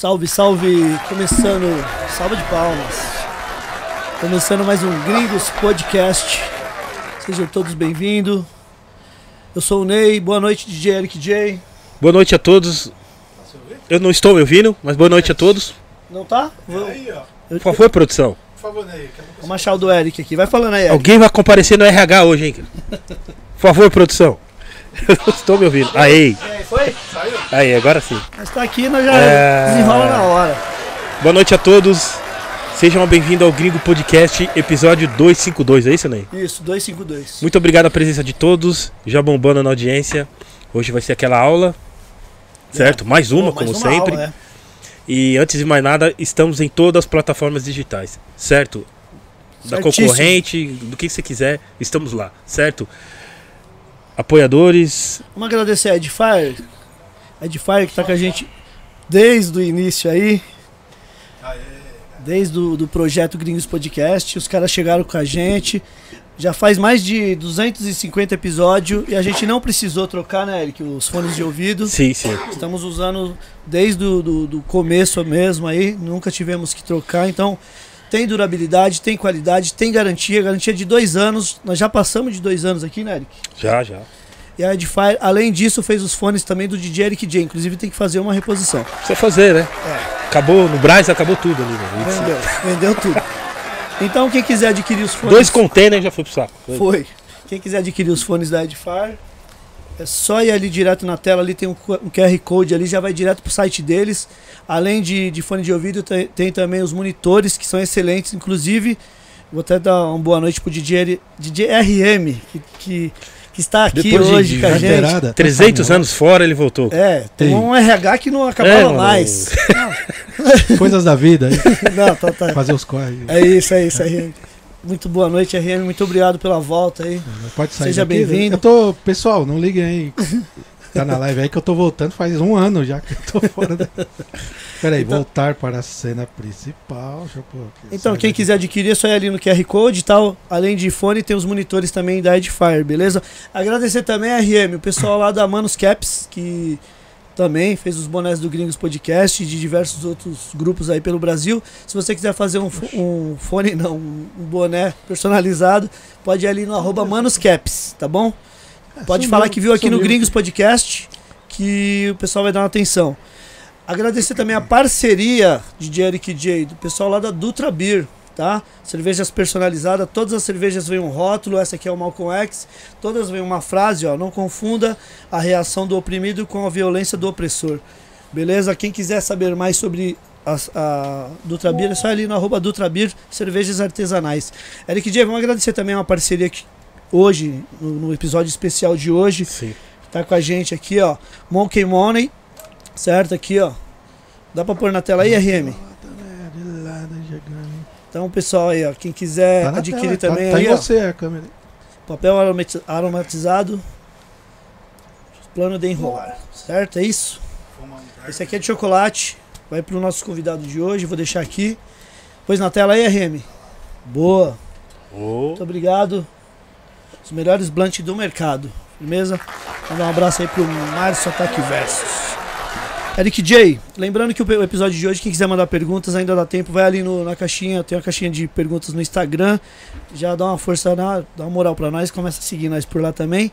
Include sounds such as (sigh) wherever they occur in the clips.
Salve, salve! Começando, salva de palmas. Começando mais um Gringos Podcast. Sejam todos bem-vindos. Eu sou o Ney, boa noite, DJ Eric J. Boa noite a todos. Eu não estou me ouvindo, mas boa noite a todos. Não tá? Vou, Aí, ó. eu, Por favor, produção. Por favor, Ney. vamos achar o do Eric aqui. Vai falando aí, Eric. Alguém vai comparecer no RH hoje, hein? cara? Por favor, produção. Eu (laughs) não estou me ouvindo. Aí, Foi? Saiu? aí, agora sim. Mas tá aqui, nós já É. desenrola na hora. Boa noite a todos. Sejam bem-vindos ao Gringo Podcast, episódio 252, é isso, Ney? Isso, 252. Muito obrigado a presença de todos, já bombando na audiência. Hoje vai ser aquela aula, certo? Mais uma, Pô, mais como uma sempre. aula, é. E antes de mais nada, estamos em todas as plataformas digitais, certo? Da Certíssimo. concorrente, do que você quiser, estamos lá, certo? Apoiadores, Vamos agradecer a Edifier. A Edifier que tá com a gente desde o início aí. Desde o do projeto Gringos Podcast. Os caras chegaram com a gente. Já faz mais de 250 episódios e a gente não precisou trocar, né, Eric? Os fones de ouvido. sim, sim. Estamos usando desde o do, do começo mesmo aí. Nunca tivemos que trocar. Então, tem durabilidade, tem qualidade, tem garantia. Garantia de dois anos. Nós já passamos de dois anos aqui, né, Eric? Já, já. E a Edifier, além disso, fez os fones também do DJ Eric J. Inclusive, tem que fazer uma reposição. Precisa fazer, né? Acabou, no Braz acabou tudo ali, né? Vendeu, vendeu tudo. Então, quem quiser adquirir os fones. Dois containers já foi pro saco. Foi. Quem quiser adquirir os fones da Edifier, é só ir ali direto na tela, ali tem um, um QR Code ali, já vai direto pro site deles. Além de, de fone de ouvido, tem, tem também os monitores, que são excelentes. Inclusive, vou até dar uma boa noite pro DJ, DJ RM, que, que, que está aqui Depois de- hoje de com a gente. Carteirada. 300 anos fora ele voltou. É, tem um RH que não acabava É, mais. (laughs) Coisas da vida, aí, Não, tá, tá. fazer os corre. É isso, é isso, RM. Muito boa noite, RM. Muito obrigado pela volta aí. Pode sair Seja bem-vindo. Eu tô, pessoal, não liguem aí. (laughs) Tá na live aí que eu tô voltando faz um ano já que eu tô fora da. Peraí, Então- voltar para a cena principal. Eu. Então, quem quiser adquirir, é só ir ali no QR Code e tal. Além de fone, tem os monitores também da Edifier, beleza? Agradecer também a RM, o pessoal lá da Manos Caps, que também fez os bonés do Gringos Podcast e de diversos outros grupos aí pelo Brasil. Se você quiser fazer um, um fone, não, um boné personalizado, pode ir ali no arroba Manos Caps, tá bom? Pode Sumiu, falar que viu aqui no. Gringos Podcast que o pessoal vai dar uma atenção. Agradecer também a parceria de Eric J, do pessoal lá da Dutra Beer, tá? Cervejas personalizadas, todas as cervejas vêm um rótulo, essa aqui é o Malcolm X, todas vêm uma frase, ó, não confunda a reação do oprimido com a violência do opressor. Beleza? Quem quiser saber mais sobre as- a, Dutra Beer, é só ali no arroba Dutra Beer, cervejas artesanais. Eric J, vamos agradecer também uma parceria que hoje, no, no episódio especial de hoje, Sim. tá com a gente aqui, ó. Monkey Money, certo? Aqui, ó. Dá pra pôr na tela aí, RM? Então, pessoal aí, ó. Quem quiser Tá adquirir tela, também tá, tá aí, em ó. você a câmera. Papel aromati- aromatizado. Plano de enrolar, certo? É isso? Esse aqui é de chocolate. Vai pro nosso convidado de hoje. Vou deixar aqui. Pôs na tela aí, RM? Boa. Ô, Muito obrigado. Os melhores blunt do mercado. Firmeza? Mandar um abraço aí pro Márcio Ataque Versus. Eric J, lembrando que o o episódio de hoje, quem quiser mandar perguntas, ainda dá tempo, vai ali no- na caixinha, tem uma caixinha de perguntas no Instagram. Já dá uma força, na, dá uma moral pra nós, começa a seguir nós por lá também.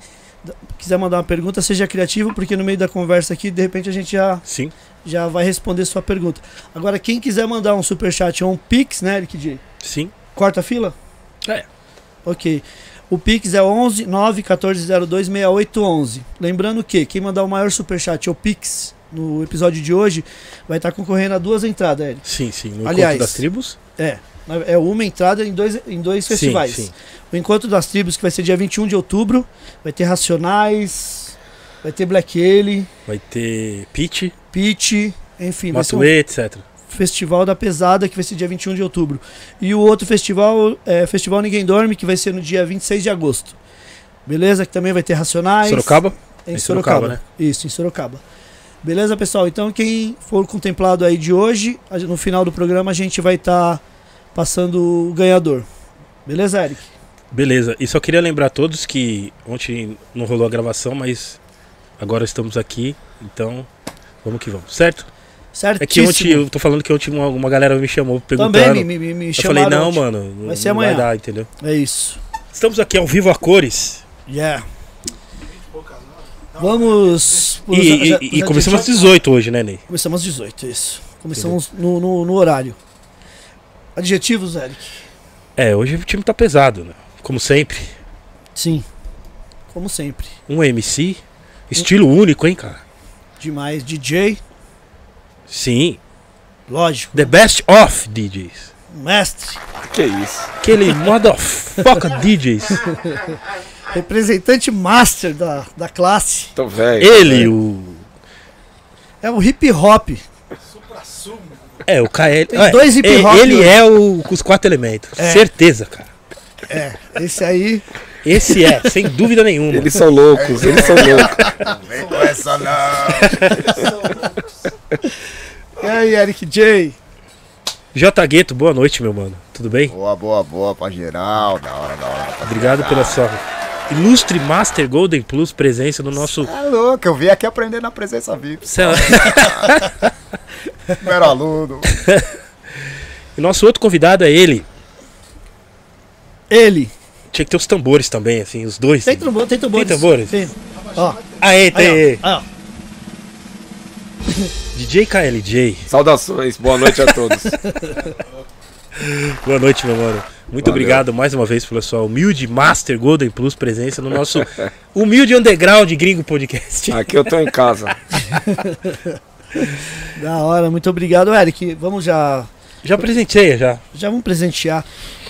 Quiser mandar uma pergunta, seja criativo, porque no meio da conversa aqui, de repente a gente já, sim. já vai responder sua pergunta. Agora, quem quiser mandar um superchat ou um pix, né, Eric J? Sim. Corta a fila? É. Ok. O Pix é 11 9 1402 6811. Lembrando que quem mandar o maior superchat ou Pix no episódio de hoje vai estar concorrendo a duas entradas, Eric. Sim, sim. No Aliás, encontro das tribos? É. É uma entrada em dois, em dois festivais. Sim, sim. O Encontro das Tribos, que vai ser dia 21 de outubro, vai ter Racionais, vai ter Black Alien, Vai ter Pitch, Pitch, enfim, ser um Matuê, etc. Festival da Pesada, que vai ser dia 21 de outubro. E o outro festival é Festival Ninguém Dorme, que vai ser no dia 26 de agosto. Beleza? Que também vai ter Racionais. Sorocaba? Em Em Sorocaba, Sorocaba, né? Isso, em Sorocaba. Beleza, pessoal? Então, quem for contemplado aí de hoje, no final do programa a gente vai estar passando o ganhador. Beleza, Eric? Beleza. E só queria lembrar a todos que ontem não rolou a gravação, mas agora estamos aqui. Então, vamos que vamos. Certo? Certo? É que ontem, eu tô falando que ontem uma, uma galera me chamou perguntando. Também me, me, me eu chamaram falei, não, ontem. mano, não Vai ser não amanhã. vai dar, entendeu? É isso. Estamos aqui ao vivo a cores. Yeah. Vamos. E, e- e- e começamos às 18 hoje, né, Ney? Começamos às 18, isso. Começamos no, no, no horário. Adjetivos, Eric? É, hoje o time tá pesado, né? Como sempre. Sim. Como sempre. Um MC. Estilo único, hein, cara? Demais. DJ, Sim. lógico. The best of DJs. Mestre. Que isso? Aquele motherfucker DJs. (laughs) Representante master da, da classe. Tô velho. Ele, o. É um hip hop. É, o KL. Tem é, dois hip é, hop Ele hoje. é o com os quatro elementos. É. Certeza, cara. É, esse aí. Esse é, sem dúvida nenhuma. Eles são loucos, eles são loucos. Vem com essa não. E aí, Eric J? J Gueto, boa noite, meu mano. Tudo bem? Boa, boa, boa pra geral. Da hora, da hora. Obrigado pela sua ilustre Master Golden Plus presença no nosso. É louco, eu vim aqui aprender na presença VIP. Cê- Primeiro aluno. (laughs) E nosso outro convidado é ele. Ele. Tinha que ter os tambores também, assim, os dois. Tem tambores? Tem tambores? Tem tambores? Tem. Ó. Aê, tem. Aí, ó. Aí, ó. (laughs) DJ KLJ. Saudações, boa noite a todos. (laughs) Boa noite, meu mano. Muito Valeu. obrigado mais uma vez pela sua humilde Master Golden Plus presença no nosso (laughs) humilde underground gringo podcast. Aqui eu tô em casa. (laughs) Da hora, muito obrigado, Eric. Vamos já. Já apresentei, já. Já vamos presentear.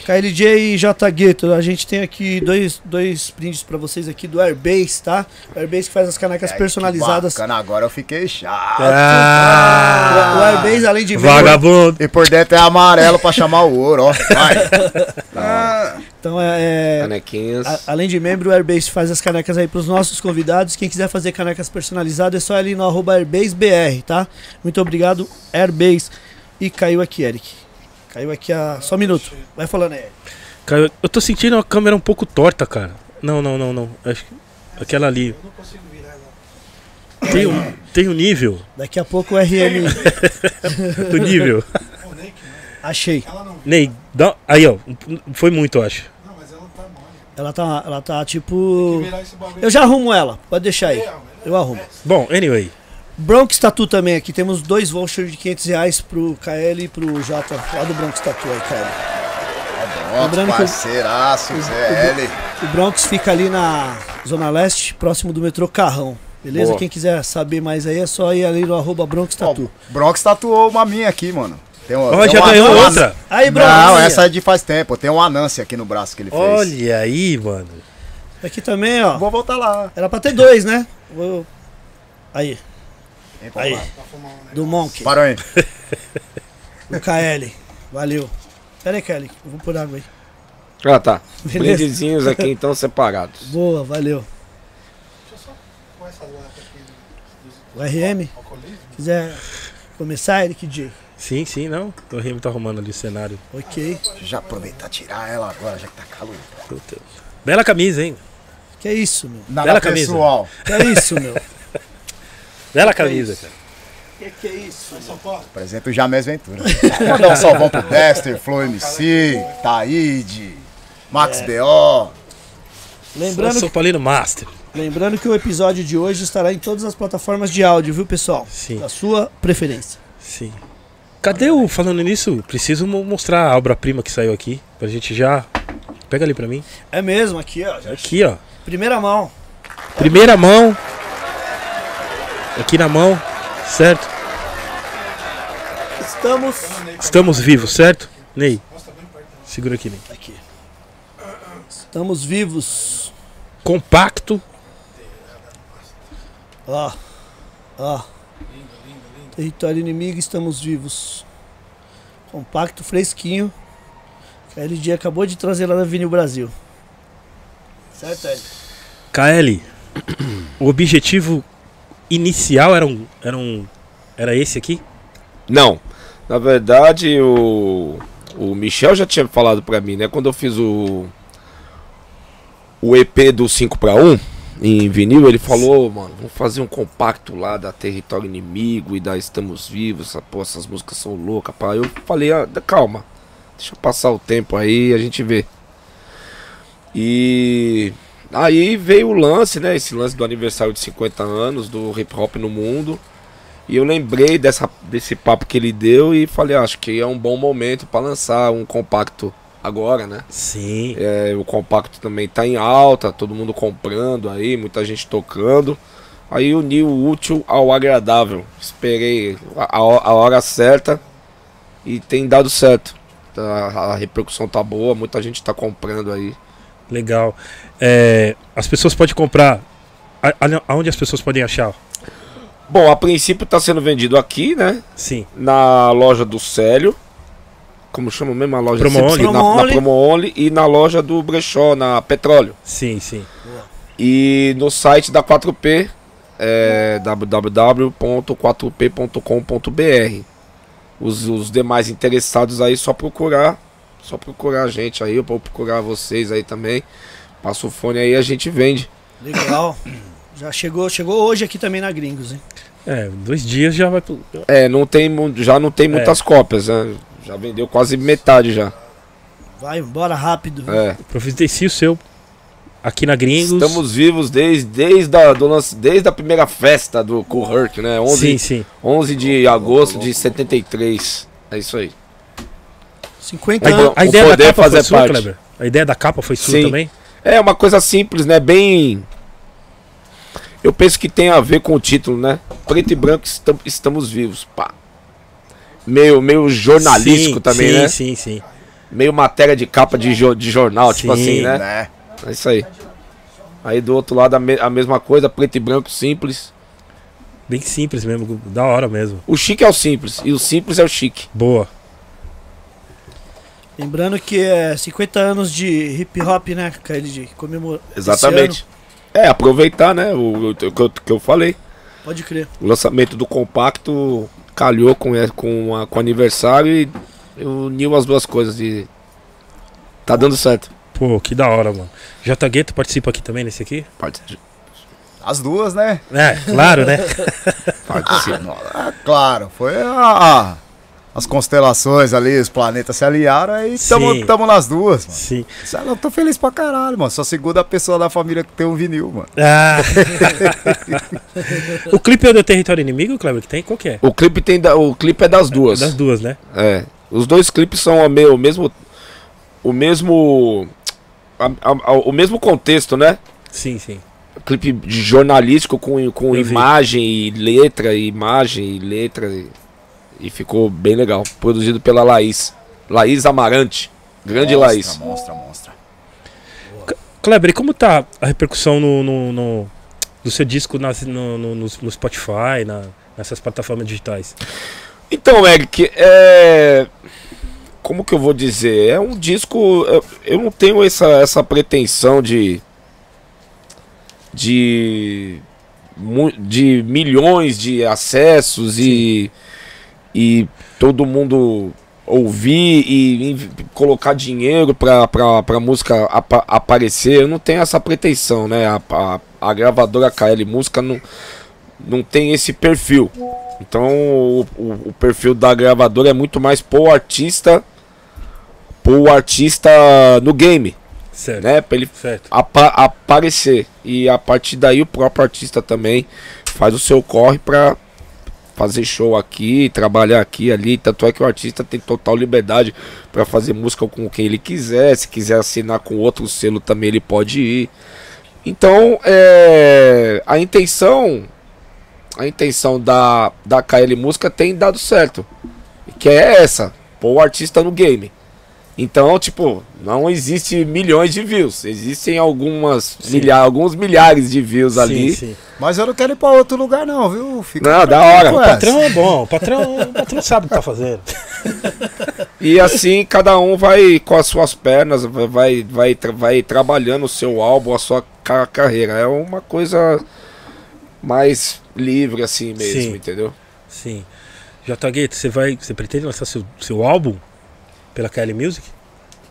KLJ e J Gueto, a gente tem aqui dois, dois brindes pra vocês aqui do Airbase, tá? O Airbase que faz as canecas personalizadas. Bacana, agora eu fiquei chato. O, Ah, o Airbase, além de vender, vagabundo. E por dentro é amarelo pra chamar o ouro, ó. Vai. (laughs) Ah, então é, é, Canequinhas. A- além de membro, o Airbase faz as canecas aí pros nossos convidados. Quem quiser fazer canecas personalizadas é só ir ali no arroba AirbaseBR, tá? Muito obrigado, Airbase. E caiu aqui, Eric. Caiu aqui a. Só um minuto. Vai falando aí. Cara, eu tô sentindo a câmera um pouco torta, cara. Não, não, não, não. Acho que aquela ali. Tem um, tem um nível. Daqui a pouco o RM. (laughs) O nível. Achei. Ney, dá, aí ó. Foi muito, eu acho. Ela tá, ela tá tipo. Eu já arrumo ela. Pode deixar aí. Eu arrumo. Bom, anyway. Bronx Tatu também aqui. Temos dois vouchers de 500 reais pro KL e pro J lá do Bronx Tatu aí, KL. Pronto, Lembrando que o- parceiraço, ZL. O Bronx fica ali na Zona Leste, próximo do metrô Carrão. Beleza? Boa. Quem quiser saber mais aí é só ir ali no arroba Bronx Ó, Tatu. o Bronx tatuou uma minha aqui, mano. Tem uma, Ó, tem já uma- ganhou uma- outra. Aí, Bronx. Não, aí, essa é de faz tempo. Tem um Anância aqui no braço que ele fez. Olha aí, mano. Aqui também, ó. Vou voltar lá. Era pra ter dois, né? Vou- Aí, Vem pra aí. lá. Do Monk, Parou aí. (laughs) do KL. Valeu. Pera aí, Kelly. Eu vou por água aí. Ah, tá. Beleza. Brindezinhos aqui então (laughs) separados. Boa, valeu. O RM? Quiser começar, Eric J? Sim, sim, não. O Remy tá arrumando ali o cenário. Ok. Já aproveitar tirar ela agora, já que tá calor. Puta. Bela camisa, hein? Que é isso, meu? Nada Bela camisa. pessoal. Que é isso, meu? (laughs) Bela camisa, cara. Que que é isso? Apresenta o Jamés Ventura. (laughs) Mandar um salvão pro Dexter, Flow MC, Taíde, Max B.O. Lembrando Sou Paulino Master. Lembrando que o episódio de hoje estará em todas as plataformas de áudio, viu, pessoal? Sim. Da sua preferência. Sim. Cadê o. Falando nisso, preciso mo- mostrar a obra-prima que saiu aqui. Pra gente já. Pega ali pra mim. É mesmo, aqui, ó. Aqui, ó. Primeira mão. Primeira mão. Aqui na mão. Certo? Estamos. Estamos vivos, certo? Ney. Segura aqui, Ney. Aqui. Estamos vivos. Compacto. Ó. Ó. Território inimigo, estamos vivos. Compacto, fresquinho. A LG acabou de trazer lá da Vinil Brasil. Certo, Eric? KL. O objetivo inicial era um. Era um. Era esse aqui? Não. Na verdade, o, o Michel já tinha falado pra mim, né? Quando eu fiz o, o EP do 5 para 1, em vinil, ele falou, mano, vamos fazer um compacto lá da Território Inimigo e da Estamos Vivos, essa, pô, essas músicas são loucas, pá. Eu falei, ah, calma, deixa passar o tempo aí a gente vê. E aí veio o lance, né? Esse lance do aniversário de 50 anos do hip hop no mundo. E eu lembrei dessa, desse papo que ele deu e falei, ah, acho que é um bom momento para lançar um compacto agora, né? Sim. É, o compacto também tá em alta, todo mundo comprando aí, muita gente tocando. Aí uni o útil ao agradável. Esperei a, a hora certa e tem dado certo. A, a repercussão tá boa, muita gente tá comprando aí. Legal. É, as pessoas podem comprar. a- a- Aonde as pessoas podem achar? Bom, a princípio tá sendo vendido aqui, né? Sim. Na loja do Célio. Como chama mesmo a loja? Promo Only. Na, na. Promo Only e na loja do Brechó, na Petróleo. Sim, sim. E no site da 4P, é www.4p.com.br. Os, os demais interessados aí, só procurar. Só procurar a gente aí, eu vou procurar vocês aí também. Passa o fone aí e a gente vende. Legal. (coughs) Já chegou, chegou hoje aqui também na Gringos, hein? É, dois dias já vai. pro- É, não tem, já não tem muitas cópias, né? Já vendeu quase metade já. Vai, bora rápido. É. Providencie o seu aqui na Gringos. Estamos vivos desde, desde, a, do lance- desde a primeira festa do Cool Herc, né? 11, Sim, sim. 11 de agosto de 73. É isso aí. 50 A, anos. a ideia da capa foi sua, parte. Kleber? A ideia da capa foi sua Sim. também? É uma coisa simples, né? Bem. Eu penso que tem a ver com o título, né? Preto e branco estam- estamos vivos. Pá. Meio, meio jornalístico Sim, também, sim, né? Sim, sim, Meio matéria de capa de, jo- de jornal, tipo Sim. assim, né? Né? É isso aí. Aí do outro lado a, me- a mesma coisa, preto e branco simples. Bem simples mesmo, da hora mesmo. O chique é o simples e o simples é o chique. Boa. Lembrando que é 50 anos de hip hop, né, KLG? Comemora. Exatamente. É, aproveitar, né? O, o que eu- que eu falei. Pode crer. O lançamento do compacto calhou com, é, com, a- com o aniversário e uniu as duas coisas e tá dando certo. Pô, que da hora, mano. J Gueto participa aqui também nesse aqui? Parte- As duas, né? É, claro, né? (laughs) Participa. Ah, claro, foi a, a- as constelações ali, os planetas se aliaram aí tamo, tamo nas duas, mano. Sim. Eu tô feliz pra caralho, mano. Sou a segunda pessoa da família que tem um vinil, mano. Ah. (laughs) o clipe é do Território Inimigo, Kleber, que tem? Qual que é? O clipe tem da- o clipe é das duas. Das duas, né? É. Os dois clipes são o, o mesmo o mesmo a- a- a- o mesmo contexto, né? Sim, sim. Clipe jornalístico com, com Eu vi. imagem e letra, e imagem e letra e, e ficou bem legal. Produzido pela Laís. Laís Amarante. Grande monstra, Laís. Monstra, monstra. Kleber, e como tá a repercussão no, no, no- do seu disco nas- no, no, no- no Spotify, na- nessas plataformas digitais? Então, Eric, é. Como que eu vou dizer? É um disco. Eu, eu não tenho essa, essa pretensão de. De. De milhões de acessos e. E todo mundo ouvir e, e colocar dinheiro pra, pra, pra música apa- aparecer. Eu não tenho essa pretensão, né? A, a, a gravadora KL Música não, não tem esse perfil. Então o, o, o perfil da gravadora é muito mais pro artista, pro artista no game, Certo. né? Pra ele apa- aparecer. E a partir daí o próprio artista também faz o seu corre pra fazer show aqui, trabalhar aqui ali. Tanto é que o artista tem total liberdade pra fazer música com quem ele quiser. Se quiser assinar com outro selo também ele pode ir. Então, é, a intenção a intenção da, da KL Música tem dado certo. Que é essa, pôr o artista no game. Então, tipo, não existe milhões de views. Existem algumas milha alguns milhares de views ali. Sim, sim. Mas eu não quero ir pra outro lugar, não, viu? Fica Não, da hora. O patrão é bom, o patrão, o patrão sabe o que tá fazendo. (laughs) E assim, cada um vai com as suas pernas, vai, vai, vai, tra- vai trabalhando o seu álbum, a sua ca- carreira. É uma coisa mais livre assim mesmo, Sim. entendeu? Sim. J Gueto, você vai. Você pretende lançar seu, seu álbum pela KL Music?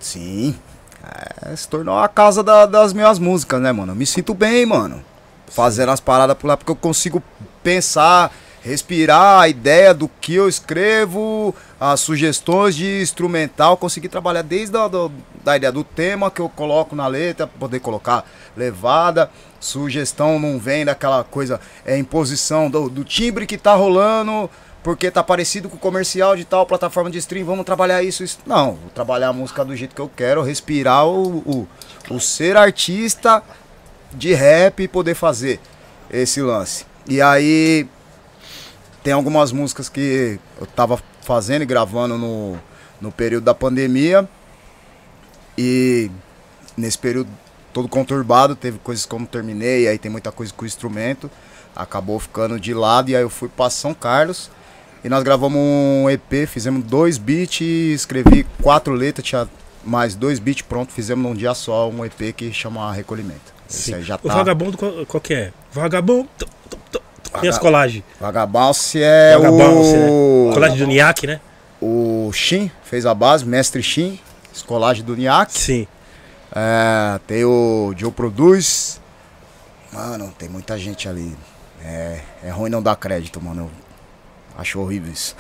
Sim. É, se tornou a casa da- das minhas músicas, né, mano? Eu me sinto bem, mano. fazendo as paradas por lá, porque eu consigo pensar, respirar a ideia do que eu escrevo, as sugestões de instrumental, conseguir trabalhar desde a do, da ideia do tema que eu coloco na letra, poder colocar levada, sugestão não vem daquela coisa, é imposição do, do timbre que tá rolando, porque tá parecido com o comercial de tal plataforma de stream, vamos trabalhar isso, isso. Não, vou trabalhar a música do jeito que eu quero, respirar o, o, o ser artista de rap e poder fazer esse lance. E aí tem algumas músicas que eu tava fazendo e gravando no, no período da pandemia. E nesse período todo conturbado, teve coisas como terminei, aí tem muita coisa com o instrumento. Acabou ficando de lado e aí eu fui para São Carlos. E nós gravamos um EP, fizemos dois beats, escrevi quatro letras, tinha mais dois beats pronto, fizemos num dia só um EP que chama Recolhimento. Esse aí já O tá. vagabundo, qual, qual que é? Vagabundo. E as colagens? Vagabalse é Vagabalse, o. né? Colagem do Niak, né? O Shin fez a base, mestre Shin, escolagem do Niak. Sim. É, tem o Joe Produz. Mano, tem muita gente ali. É, é ruim não dar crédito, mano. Eu acho horrível isso.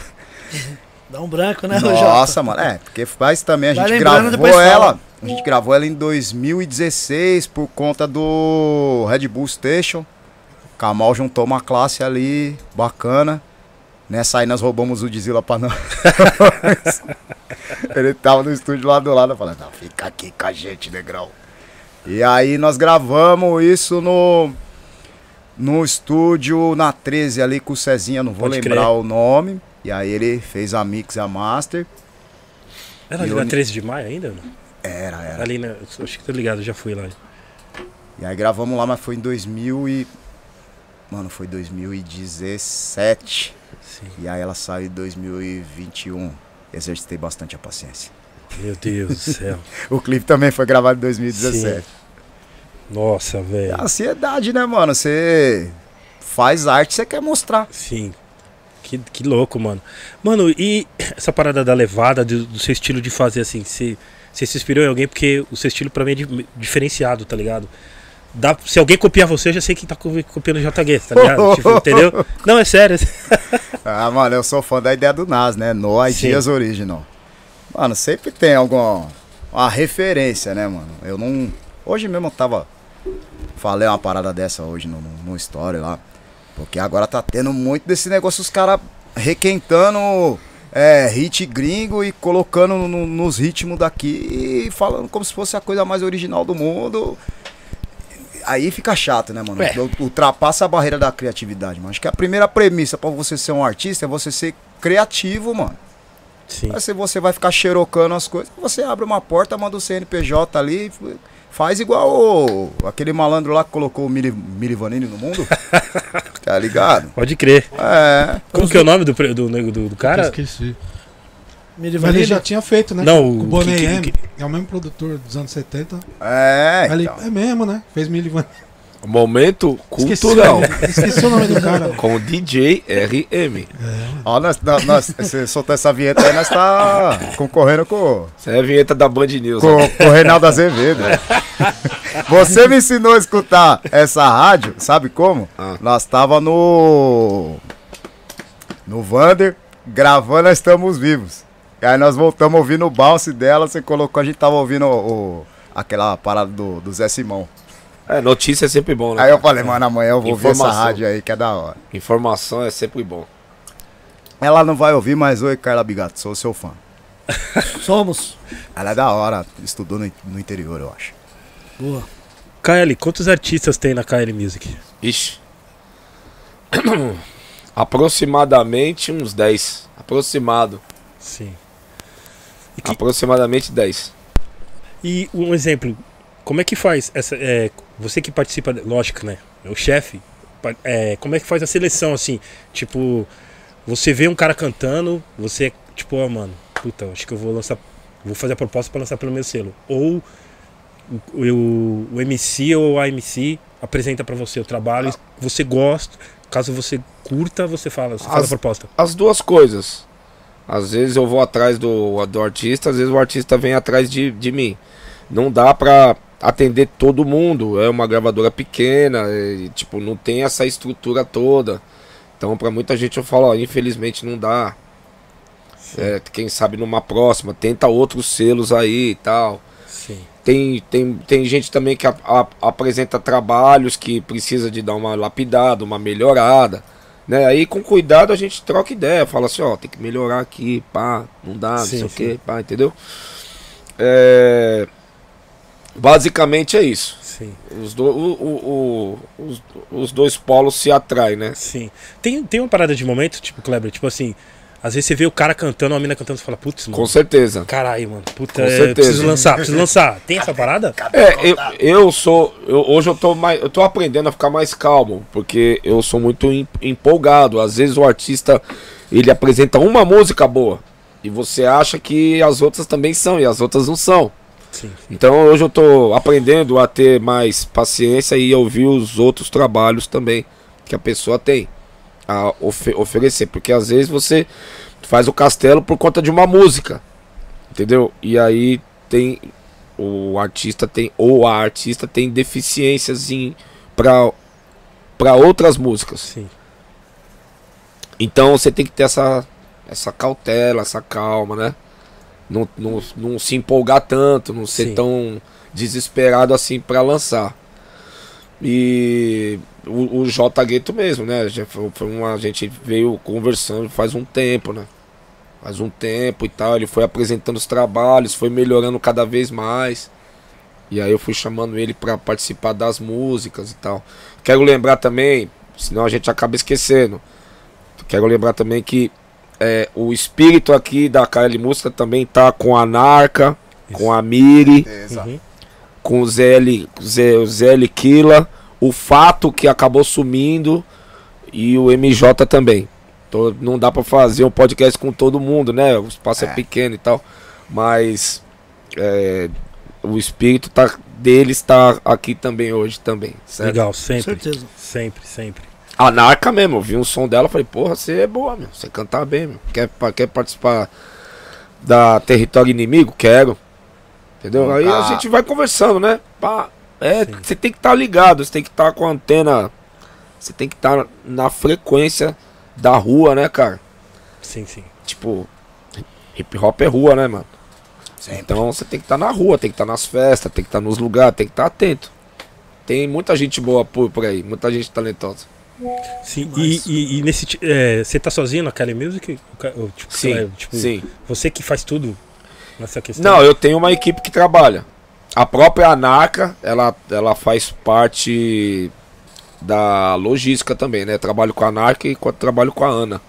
(laughs) Dá um branco, né? Nossa, mano. É, porque faz também. A Vai gente gravou ela. fala. A gente gravou ela em 2016 por conta do Red Bull Station. Kamal juntou uma classe ali bacana. Nessa aí nós roubamos o Dizila pra nós. (laughs) Ele tava no estúdio lá do lado. Eu falei, não, fica aqui com a gente, negrão. E aí nós gravamos isso no. No estúdio na 13 ali com o Cezinha, não vou Pode lembrar crer. o nome. E aí ele fez a mix e a master. Era ali na eu- 13 de maio ainda? Era, era. Ali na. Acho que tô ligado, já fui lá. E aí gravamos lá, mas foi em 2000 e... Mano, foi 2017. Sim. E aí ela saiu em 2021. Exercitei bastante a paciência. Meu Deus do céu. (laughs) O clipe também foi gravado em 2017. Nossa, É velho. a ansiedade, né, mano? Você faz arte, você quer mostrar. Sim. Que, que louco, mano. Mano, e essa parada da levada, do, do seu estilo de fazer assim, você, você se inspirou em alguém porque o seu estilo pra mim é di- diferenciado, tá ligado? Dá, se alguém copiar você, eu já sei que tá co- copiando o JG, tá ligado? (laughs) Tipo, entendeu? Não, é sério. (laughs) Ah, mano, eu sou fã da ideia do Nas, né? No. Ideas Original. Mano, sempre tem alguma uma referência, né, mano? Eu não. Hoje mesmo eu tava. Falei uma parada dessa hoje no, no, story lá. Porque agora tá tendo muito desse negócio, os caras requentando é, hit gringo e colocando no- nos ritmos daqui e falando como se fosse a coisa mais original do mundo. Aí fica chato, né, mano? É. Ultrapassa a barreira da criatividade, mano. Acho que a primeira premissa pra você ser um artista é você ser criativo, mano. Sim. Aí se você vai ficar xerocando as coisas, você abre uma porta, manda o CNPJ ali, faz igual o- aquele malandro lá que colocou o Mili, Mili Vanilli no mundo. (laughs) tá ligado? Pode crer. É. Como que é o nome do, do, nego- do, do Cara, cara? esqueci. Ele Vanille? já tinha feito, né? Não, o o Bonnie que- que- M. que- É o mesmo produtor dos anos 70. É. Ali, então. é mesmo, né? Fez Milli Van... Momento cultural. esqueci o nome do cara. (laughs) com DJ RM. Ó, nós, nós, nós, você soltou essa vinheta aí, nós tá concorrendo com, Essa é a vinheta da Band News. com, ó. com o Reinaldo Azevedo. (laughs) Você me ensinou a escutar essa rádio, sabe como? Ah. Nós tava no. No Vander, gravando Nós Estamos Vivos. E aí nós voltamos ouvindo o bounce dela, você colocou, a gente tava ouvindo o, o- aquela parada do, do Zé Simão. É, notícia é sempre bom, né? Aí eu falei, mano, amanhã eu vou ouvir essa Informação. rádio aí, que é da hora. Informação é sempre bom. Ela não vai ouvir, mas oi, Carla Bigato, sou seu fã. (laughs) Somos. Ela é da hora, estudou no, no interior, eu acho. Boa. KL, quantos artistas tem na KL Music? Ixi. (clears throat) Aproximadamente uns 10. Aproximado. Sim. Que- Aproximadamente 10. e um exemplo, como é que faz essa. é, você que participa, lógico, né? É o chefe. é, como é que faz a seleção assim? Tipo, você vê um cara cantando, você, tipo, ó, mano, puta, acho que eu vou lançar. Vou fazer a proposta pra lançar pelo meu selo. Ou o, o, o MC ou a MC apresenta pra você o trabalho, você gosta, caso você curta, você fala, você faz As- a proposta. As duas coisas. Às vezes eu vou atrás do, do artista, às vezes o artista vem atrás de, de mim. Não dá pra atender todo mundo. É uma gravadora pequena, e, tipo, não tem essa estrutura toda. Então, pra muita gente eu falo, ó, infelizmente não dá. É, quem sabe numa próxima, tenta outros selos aí e tal. Sim. Tem, tem, tem gente também que a- a- apresenta trabalhos que precisa de dar uma lapidada, uma melhorada. Né? Aí com cuidado a gente troca ideia, fala assim, ó, tem que melhorar aqui, pá, não dá, Sim, não sei sim. o que, pá, entendeu? É, basicamente é isso. Sim. Os, do, o- o- o- os, os dois polos se atraem, né? Sim. Tem, tem uma parada de momento, tipo, Kleber, tipo assim, às vezes você vê o cara cantando, uma mina cantando, você fala, putz, mano. Com certeza. Caralho, mano. Puta, Com é, certeza. preciso lançar, preciso lançar. (laughs) Tem essa parada? É, eu, eu sou. eu- hoje eu tô mais. Eu tô aprendendo a ficar mais calmo, porque eu sou muito em- empolgado. Às vezes o artista ele apresenta uma música boa. E você acha que as outras também são, e as outras não são. Sim. Então hoje eu tô aprendendo a ter mais paciência e ouvir os outros trabalhos também que a pessoa tem a ofe- oferecer. Porque às vezes você faz o castelo por conta de uma música. Entendeu? E aí tem. O artista tem. Ou a artista tem deficiências em. Pra, pra outras músicas. Sim. Então você tem que ter essa, essa cautela, essa calma, né? Não, não, não se empolgar tanto, não ser Sim. tão desesperado assim pra lançar. E o, o J Gueto mesmo, né? Já foi, foi uma, a gente veio conversando faz um tempo, né? Faz um tempo e tal. Ele foi apresentando os trabalhos, foi melhorando cada vez mais. E aí eu fui chamando ele pra participar das músicas e tal. Quero lembrar também, senão a gente acaba esquecendo. Quero lembrar também que é, o espírito aqui da KL Música também tá com a Narca, com a Miri. Uhum. com o ZL, Zé, o ZL Killa, o Fato que acabou sumindo e o MJ também. Então, não dá pra fazer um podcast com todo mundo, né? O espaço é, É. pequeno e tal, mas é, o espírito tá, deles tá aqui também hoje também, certo? Legal, Com sempre. certeza. Sempre, sempre. A Narca mesmo, eu vi um som dela, falei, porra, você é boa, meu. Você cantar bem, meu. Quer, quer participar da Território Inimigo? Quero. Entendeu? Aí a Ah. gente vai conversando, né? Pá, é, você tem que estar ligado, você tem que estar com a antena. Você tem que estar na frequência da rua, né, cara? Sim, sim. Tipo, hip hop é rua, né, mano? Sempre. Então você tem que estar na rua, tem que estar nas festas, tem que estar nos lugares, tem que estar atento. Tem muita gente boa por, por aí, muita gente talentosa. Sim, e, Mas- e, e nesse. é, você tá sozinho na Kelly Music? Tipo, Sim, tipo, sim. Você que faz tudo nessa questão? Não, eu tenho uma equipe que trabalha. A própria Anaca, ela, ela faz parte da logística também, né? Trabalho com a Anaca e co- trabalho com a Ana.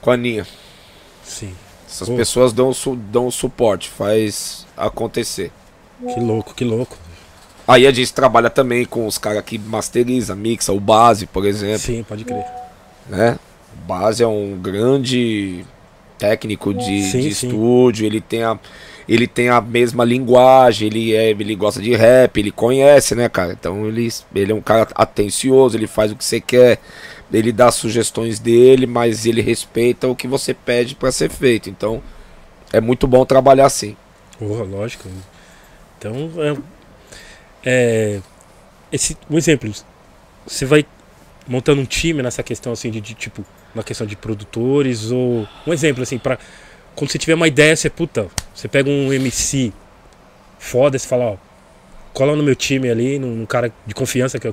Com a Aninha. Sim. Essas Pô. pessoas dão, dão suporte, faz acontecer. Que louco, que louco. Aí a gente trabalha também com os caras que masteriza, mixa, o Base, por exemplo. Sim, pode crer. né? O Base é um grande técnico de, Sim, de sim. estúdio, ele tem a ele tem a mesma linguagem, ele é, ele gosta de rap, ele conhece, né, cara? Então ele, ele é um cara atencioso, ele faz o que você quer, ele dá sugestões dele, mas ele respeita o que você pede pra ser feito. Então é muito bom trabalhar assim. Porra, lógico. Então, é, é, esse, um exemplo, você vai montando um time nessa questão assim de, de, tipo, na questão de produtores ou um exemplo assim para quando você tiver uma ideia, você puta, você pega um MC foda, você fala, ó, cola no meu time ali, num, num cara de confiança que,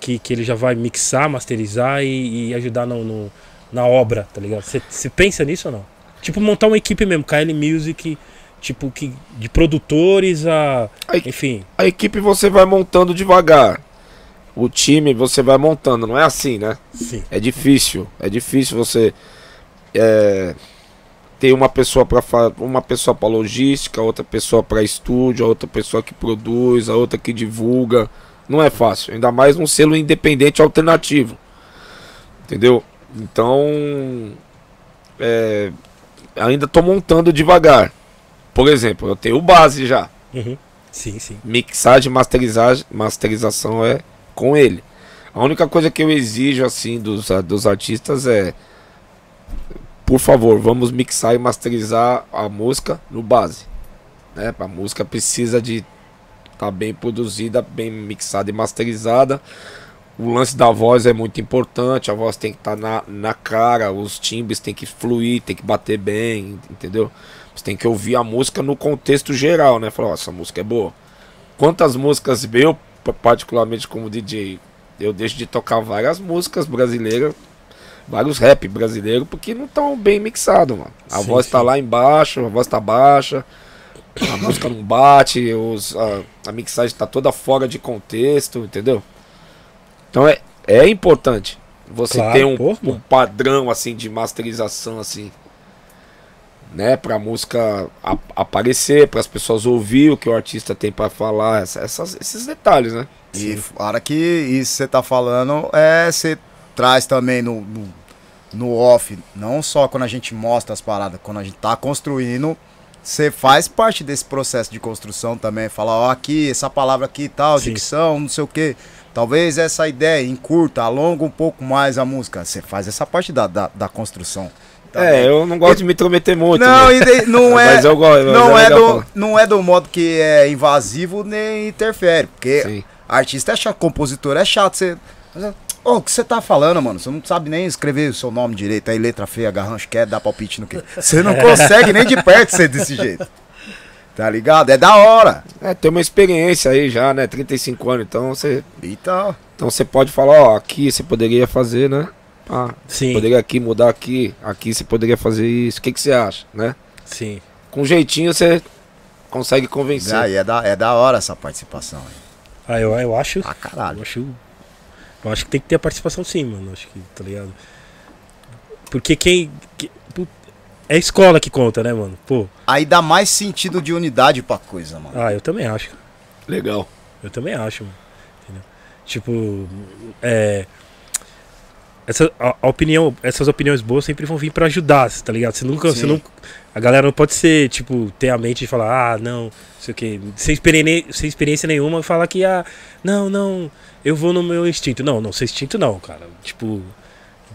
que, que ele já vai mixar, masterizar e, e ajudar no, no- na obra, tá ligado? Você pensa nisso ou não? Tipo, montar uma equipe mesmo, KL Music, tipo, que, de produtores a. Aí- Enfim. A equipe você vai montando devagar. O time você vai montando, não é assim, né? Sim. É difícil, é difícil você é, ter uma pessoa para uma pessoa para logística, outra pessoa para estúdio, a outra pessoa que produz, a outra que divulga. Não é fácil, ainda mais num selo independente alternativo. Entendeu? Então, é, ainda tô montando devagar. Por exemplo, eu tenho base já. Uhum. Sim, sim. Mixagem, masterizagem, masterização é com ele. A única coisa que eu exijo assim dos, dos artistas é por favor, vamos mixar e masterizar a música no base. Né? A música precisa de tá bem produzida, bem mixada e masterizada. O lance da voz é muito importante, a voz tem que estar na, na cara, os timbres tem que fluir, tem que bater bem, entendeu? Você tem que ouvir a música no contexto geral, né? Falar, ó, essa música é boa. Quantas músicas eu, particularmente como DJ, eu deixo de tocar várias músicas brasileiras, vários rap brasileiros, porque não estão bem mixados, mano. A Sim, voz tá sim. lá embaixo, a voz tá baixa, a música não bate, os, a, a mixagem tá toda fora de contexto, entendeu? Então é, é importante você Claro, ter um, pô, um padrão assim de masterização assim, né, música a- aparecer, para as pessoas ouvir o que o artista tem pra falar, essa- essas- esses detalhes, né? E hora que isso você tá falando, é, você traz também no, no, no off, não só quando a gente mostra as paradas, quando a gente tá construindo, você faz parte desse processo de construção também. Fala, ó, aqui, essa palavra aqui e tal, Sim. dicção, não sei o quê. Talvez essa ideia encurta, alonga um pouco mais a música. Você faz essa parte da, da, da construção. É, eu não gosto de me intrometer muito. Não, né? e não (laughs) é. Mas eu gosto, mas não, é é do, falar. não é do modo que é invasivo nem interfere. Porque Sim. artista é chato, compositor é chato. Você. Ô, o que você tá falando, mano? Você não sabe nem escrever o seu nome direito. Aí letra feia, garrancho, quer dar palpite no que. Você não (laughs) consegue nem de perto ser desse jeito. Tá ligado? É da hora. É, tem uma experiência aí já, né? 35 anos, então você, Então. então você pode falar, ó, aqui você poderia fazer, né? Ah, Sim, poderia aqui mudar aqui, aqui você poderia fazer isso. O que, que você acha, né? sim. Com jeitinho você consegue convencer. Aí é da, é da hora essa participação. aí. Ah, eu, eu acho. Ah, Eu caralho. acho. Eu acho que tem que ter a participação sim, mano. Acho que, tá ligado? Porque quem. que- é a escola que conta, né, mano? Pô, Aí dá mais sentido de unidade pra coisa, mano. ah, eu também acho. Legal. Eu também acho, mano. Entendeu? Tipo, é. Essa, a, a opinião, essas opiniões boas sempre vão vir pra ajudar, tá ligado? Você nunca, você não, a galera não pode ser, tipo, ter a mente de falar, ah, não, sei o que, sem, experi sem experiência nenhuma, falar que, ah, não, não, eu vou no meu instinto. Não, não, seu instinto não, cara. Tipo,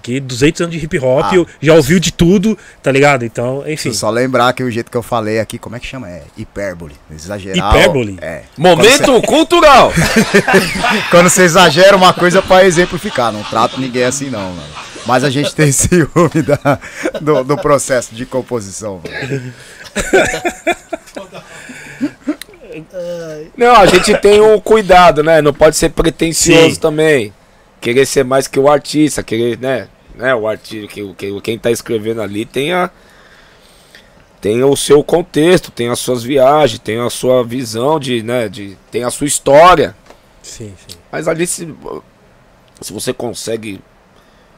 que 200 anos de hip hop, Ah. eu já ouviu de tudo, tá ligado? Então, enfim. Só lembrar que o jeito que eu falei aqui, como é que chama? É hipérbole. Exagerar. Hipérbole? É. Momento cultural! (laughs) Quando você exagera uma coisa pra exemplificar, não trato ninguém assim não, mano. Mas a gente tem (laughs) ciúme da, do, do processo de composição. mano. Não, a gente tem o cuidado, né? Não pode ser pretencioso Sim. também. Querer ser mais que o artista, querer, né? né? O artista, que, que, quem tá escrevendo ali tem a. Tem o seu contexto, tem as suas viagens, tem a sua visão de, né? De, tem a sua história. Sim, sim. Mas ali se, se você consegue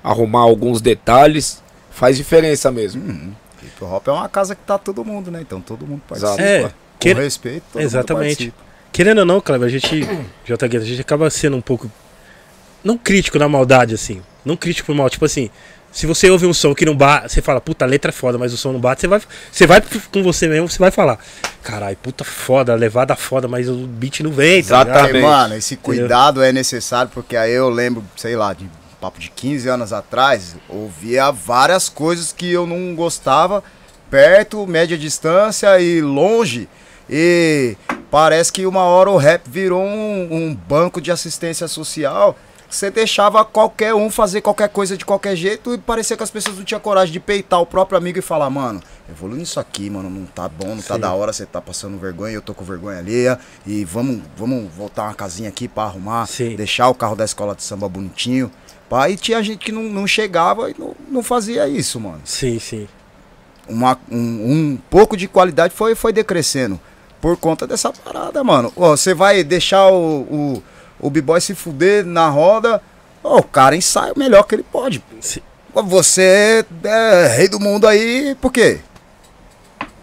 arrumar alguns detalhes, faz diferença mesmo. Hip hop é uma casa que tá todo mundo, né? Então todo mundo participa. É, Com que- respeito, todo Exatamente. mundo participa. Querendo ou não, Cleber, a gente. (clears throat) JG, a gente acaba sendo um pouco. Não crítico na maldade, assim. Não crítico por mal. Tipo assim, se você ouve um som que não bate, você fala, puta, a letra é foda, mas o som não bate, você vai. Você vai com você mesmo, você vai falar. Caralho, puta foda, levada foda, mas o beat não vem, tá? Exatamente. Mano, esse cuidado é necessário porque aí eu lembro, sei lá, de papo de 15 anos atrás, ouvia várias coisas que eu não gostava, perto, média distância e longe. E parece que uma hora o rap virou um, um banco de assistência social. Você deixava qualquer um fazer qualquer coisa de qualquer jeito e parecia que as pessoas não tinham coragem de peitar o próprio amigo e falar, mano, evolui nisso aqui, mano, não tá bom, não tá Sim. da hora, você tá passando vergonha, eu tô com vergonha alheia e vamos, vamos voltar uma casinha aqui pra arrumar, Sim. deixar o carro da escola de samba bonitinho. Pá, e tinha gente que não, não chegava e não, não fazia isso, mano. Sim, sim. Uma, um, um pouco de qualidade foi, foi decrescendo por conta dessa parada, mano. Você vai deixar o, o, o b-boy se fuder na roda, ó, o cara ensaia o melhor que ele pode. Sim. Você é rei do mundo aí, por quê?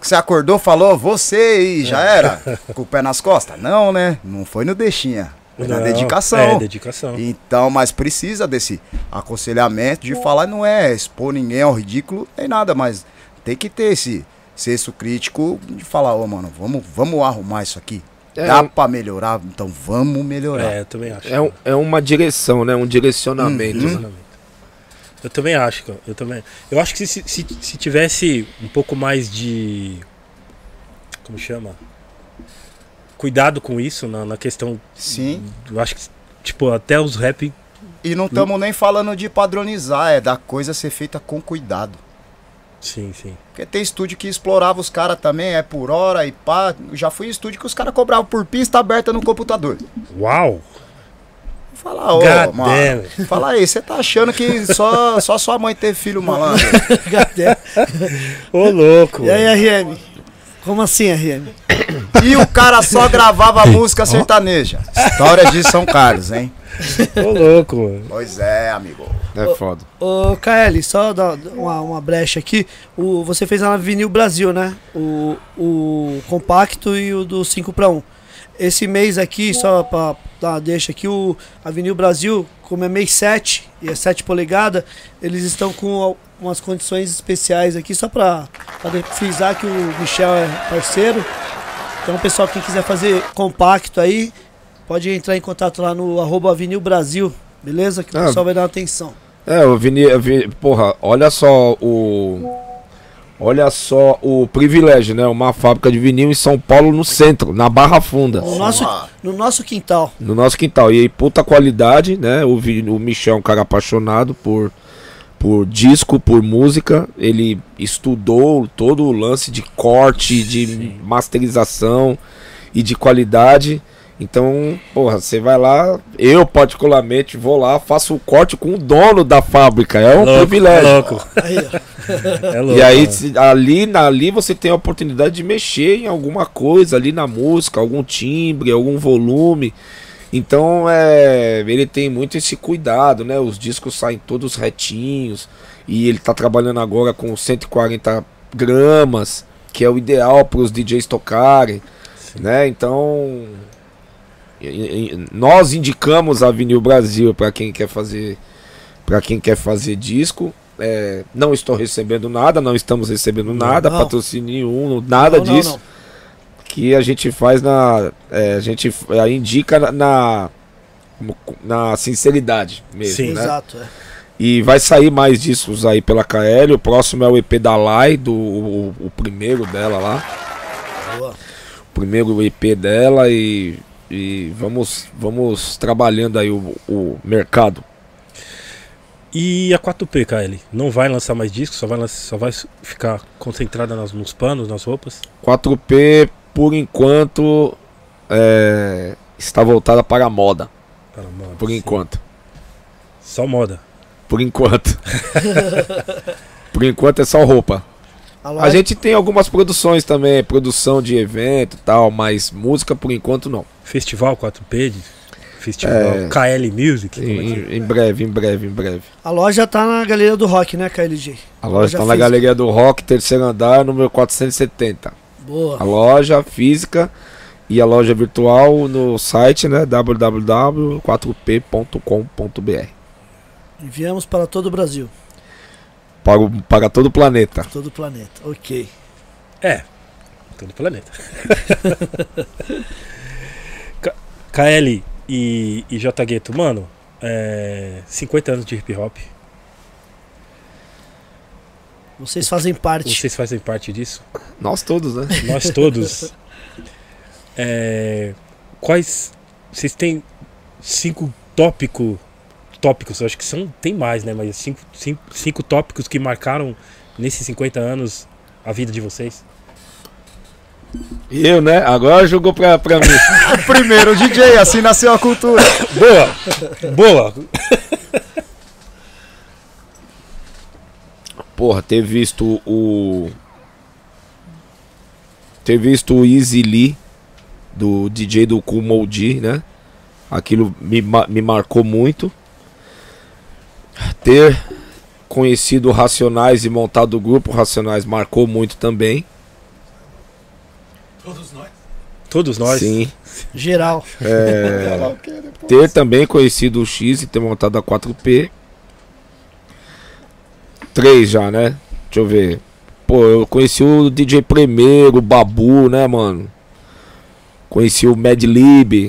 Você acordou, falou, você e já era? (laughs) Com o pé nas costas? Não, né? Não foi no deixinha. Foi na Não, dedicação. É, dedicação. Então, mas precisa desse aconselhamento de falar, não é expor ninguém ao ridículo nem nada, mas tem que ter esse senso crítico de falar, ô mano, vamos, vamos arrumar isso aqui. É, Dá um- pra melhorar, então vamos melhorar. É, eu também acho. é, um- é uma direção, né? Um direcionamento. Uhum. né? Eu também acho, cara. Eu também. Eu acho que se, se, se tivesse um pouco mais de. Como chama? cuidado com isso na, na questão. Sim. Eu acho que, tipo, até os rap. E não estamos nem falando de padronizar, é da coisa ser feita com cuidado. Sim, sim. Porque tem estúdio que explorava os caras também, é por hora e pá. Já fui em estúdio que os caras cobravam por pista aberta no computador. Uau! Fala, ô, God mano. Fala aí, você tá achando que só, só sua mãe teve filho malandro? (laughs) Ô, louco! e aí, RM? Como assim, RM? E o cara só (laughs) gravava música sertaneja. Histórias de São Carlos, hein? Ô, louco, mano. Pois é, amigo. É foda. Ô, KL, só dar uma, uma brecha aqui. O, você fez lá na Vinil Brasil, né? O, o compacto e o do 5 para 1. Esse mês aqui, só pra dar uma deixa aqui, o Avenil Brasil, como é mês 7 e é 7 polegadas, eles estão com umas condições especiais aqui, só pra, pra frisar que o Michel é parceiro. Então, pessoal, quem quiser fazer compacto aí, pode entrar em contato lá no arroba Avenil Brasil, beleza? Que o Ah. pessoal vai dar atenção. É, o Vini, eu vi- porra, olha só o. Olha só o privilégio, né? Uma fábrica de vinil em São Paulo, no centro, na Barra Funda. No nosso, no nosso quintal. No nosso quintal. E aí, puta qualidade, né? O, o Michel é um cara apaixonado por, por disco, por música. Ele estudou todo o lance de corte, de masterização e de qualidade. Então, porra, você vai lá, eu particularmente vou lá, faço o corte com o dono da fábrica. É um louco, privilégio. (laughs) É louco. É louco. E aí, se- ali, ali você tem a oportunidade de mexer em alguma coisa ali na música, algum timbre, algum volume. Então, é, ele tem muito esse cuidado, né? Os discos saem todos retinhos. E ele tá trabalhando agora com 140 gramas, que é o ideal para os DJs tocarem, né? Então, nós indicamos a Vinil Brasil para quem quer fazer para quem quer fazer disco. É, não estou recebendo nada, não estamos recebendo nada, não. patrocínio nenhum, nada não, disso. não. Que a gente faz na. é, a gente indica na, na, na sinceridade mesmo. Sim. né? Exato, é. E vai sair mais discos aí pela KL. O próximo é o EP da Lai, do, o, o primeiro dela lá. Boa. O primeiro EP dela e, e vamos, vamos trabalhando aí o, o mercado. E a 4P, KL? Não vai lançar mais disco, só vai, lan- só vai ficar concentrada nas, nos panos, nas roupas? 4P, por enquanto, é, está voltada para a moda. Para a moda, Por sim. enquanto. Só moda. Por enquanto. (laughs) por enquanto é só roupa. A A loja, gente tem algumas produções também, produção de evento e tal, mas música por enquanto não. Festival 4P, de- festival É. KL Music. como é que- Em, em breve, em breve, em breve. a loja tá na galeria do rock, né, KLG? A loja Já está na fiz. Galeria do Rock, terceiro andar, número 470. A Boa. loja física e a loja virtual no site, né, www.4p.com.br. Enviamos para todo o Brasil, Para, para todo o planeta. todo o planeta. Ok. É, todo o planeta. (laughs) K- KL e, e J Gueto, mano, é, 50 anos de hip hop. Vocês fazem parte. Vocês fazem parte disso? Nós todos, né? Nós todos. (laughs) É, quais. Vocês têm cinco tópico, tópicos, eu acho que são. Tem mais, né? Mas cinco, cinco, cinco tópicos que marcaram nesses 50 anos a vida de vocês. Eu, né? Agora jogou pra, pra mim. (laughs) Primeiro DJ, assim nasceu a cultura. Boa! Boa! (laughs) Porra, ter visto o. Ter visto o Easy Lee, do DJ do Moldy, né? Aquilo me, me marcou muito. Ter conhecido o Racionais e montado o grupo Racionais marcou muito também. Todos nós. Sim. Geral. É, (laughs) ter também conhecido o X e ter montado a 4P. Três já, né? Deixa eu ver. Pô, eu conheci o DJ Primeiro, o Babu, né, mano? Conheci o Mad Lib,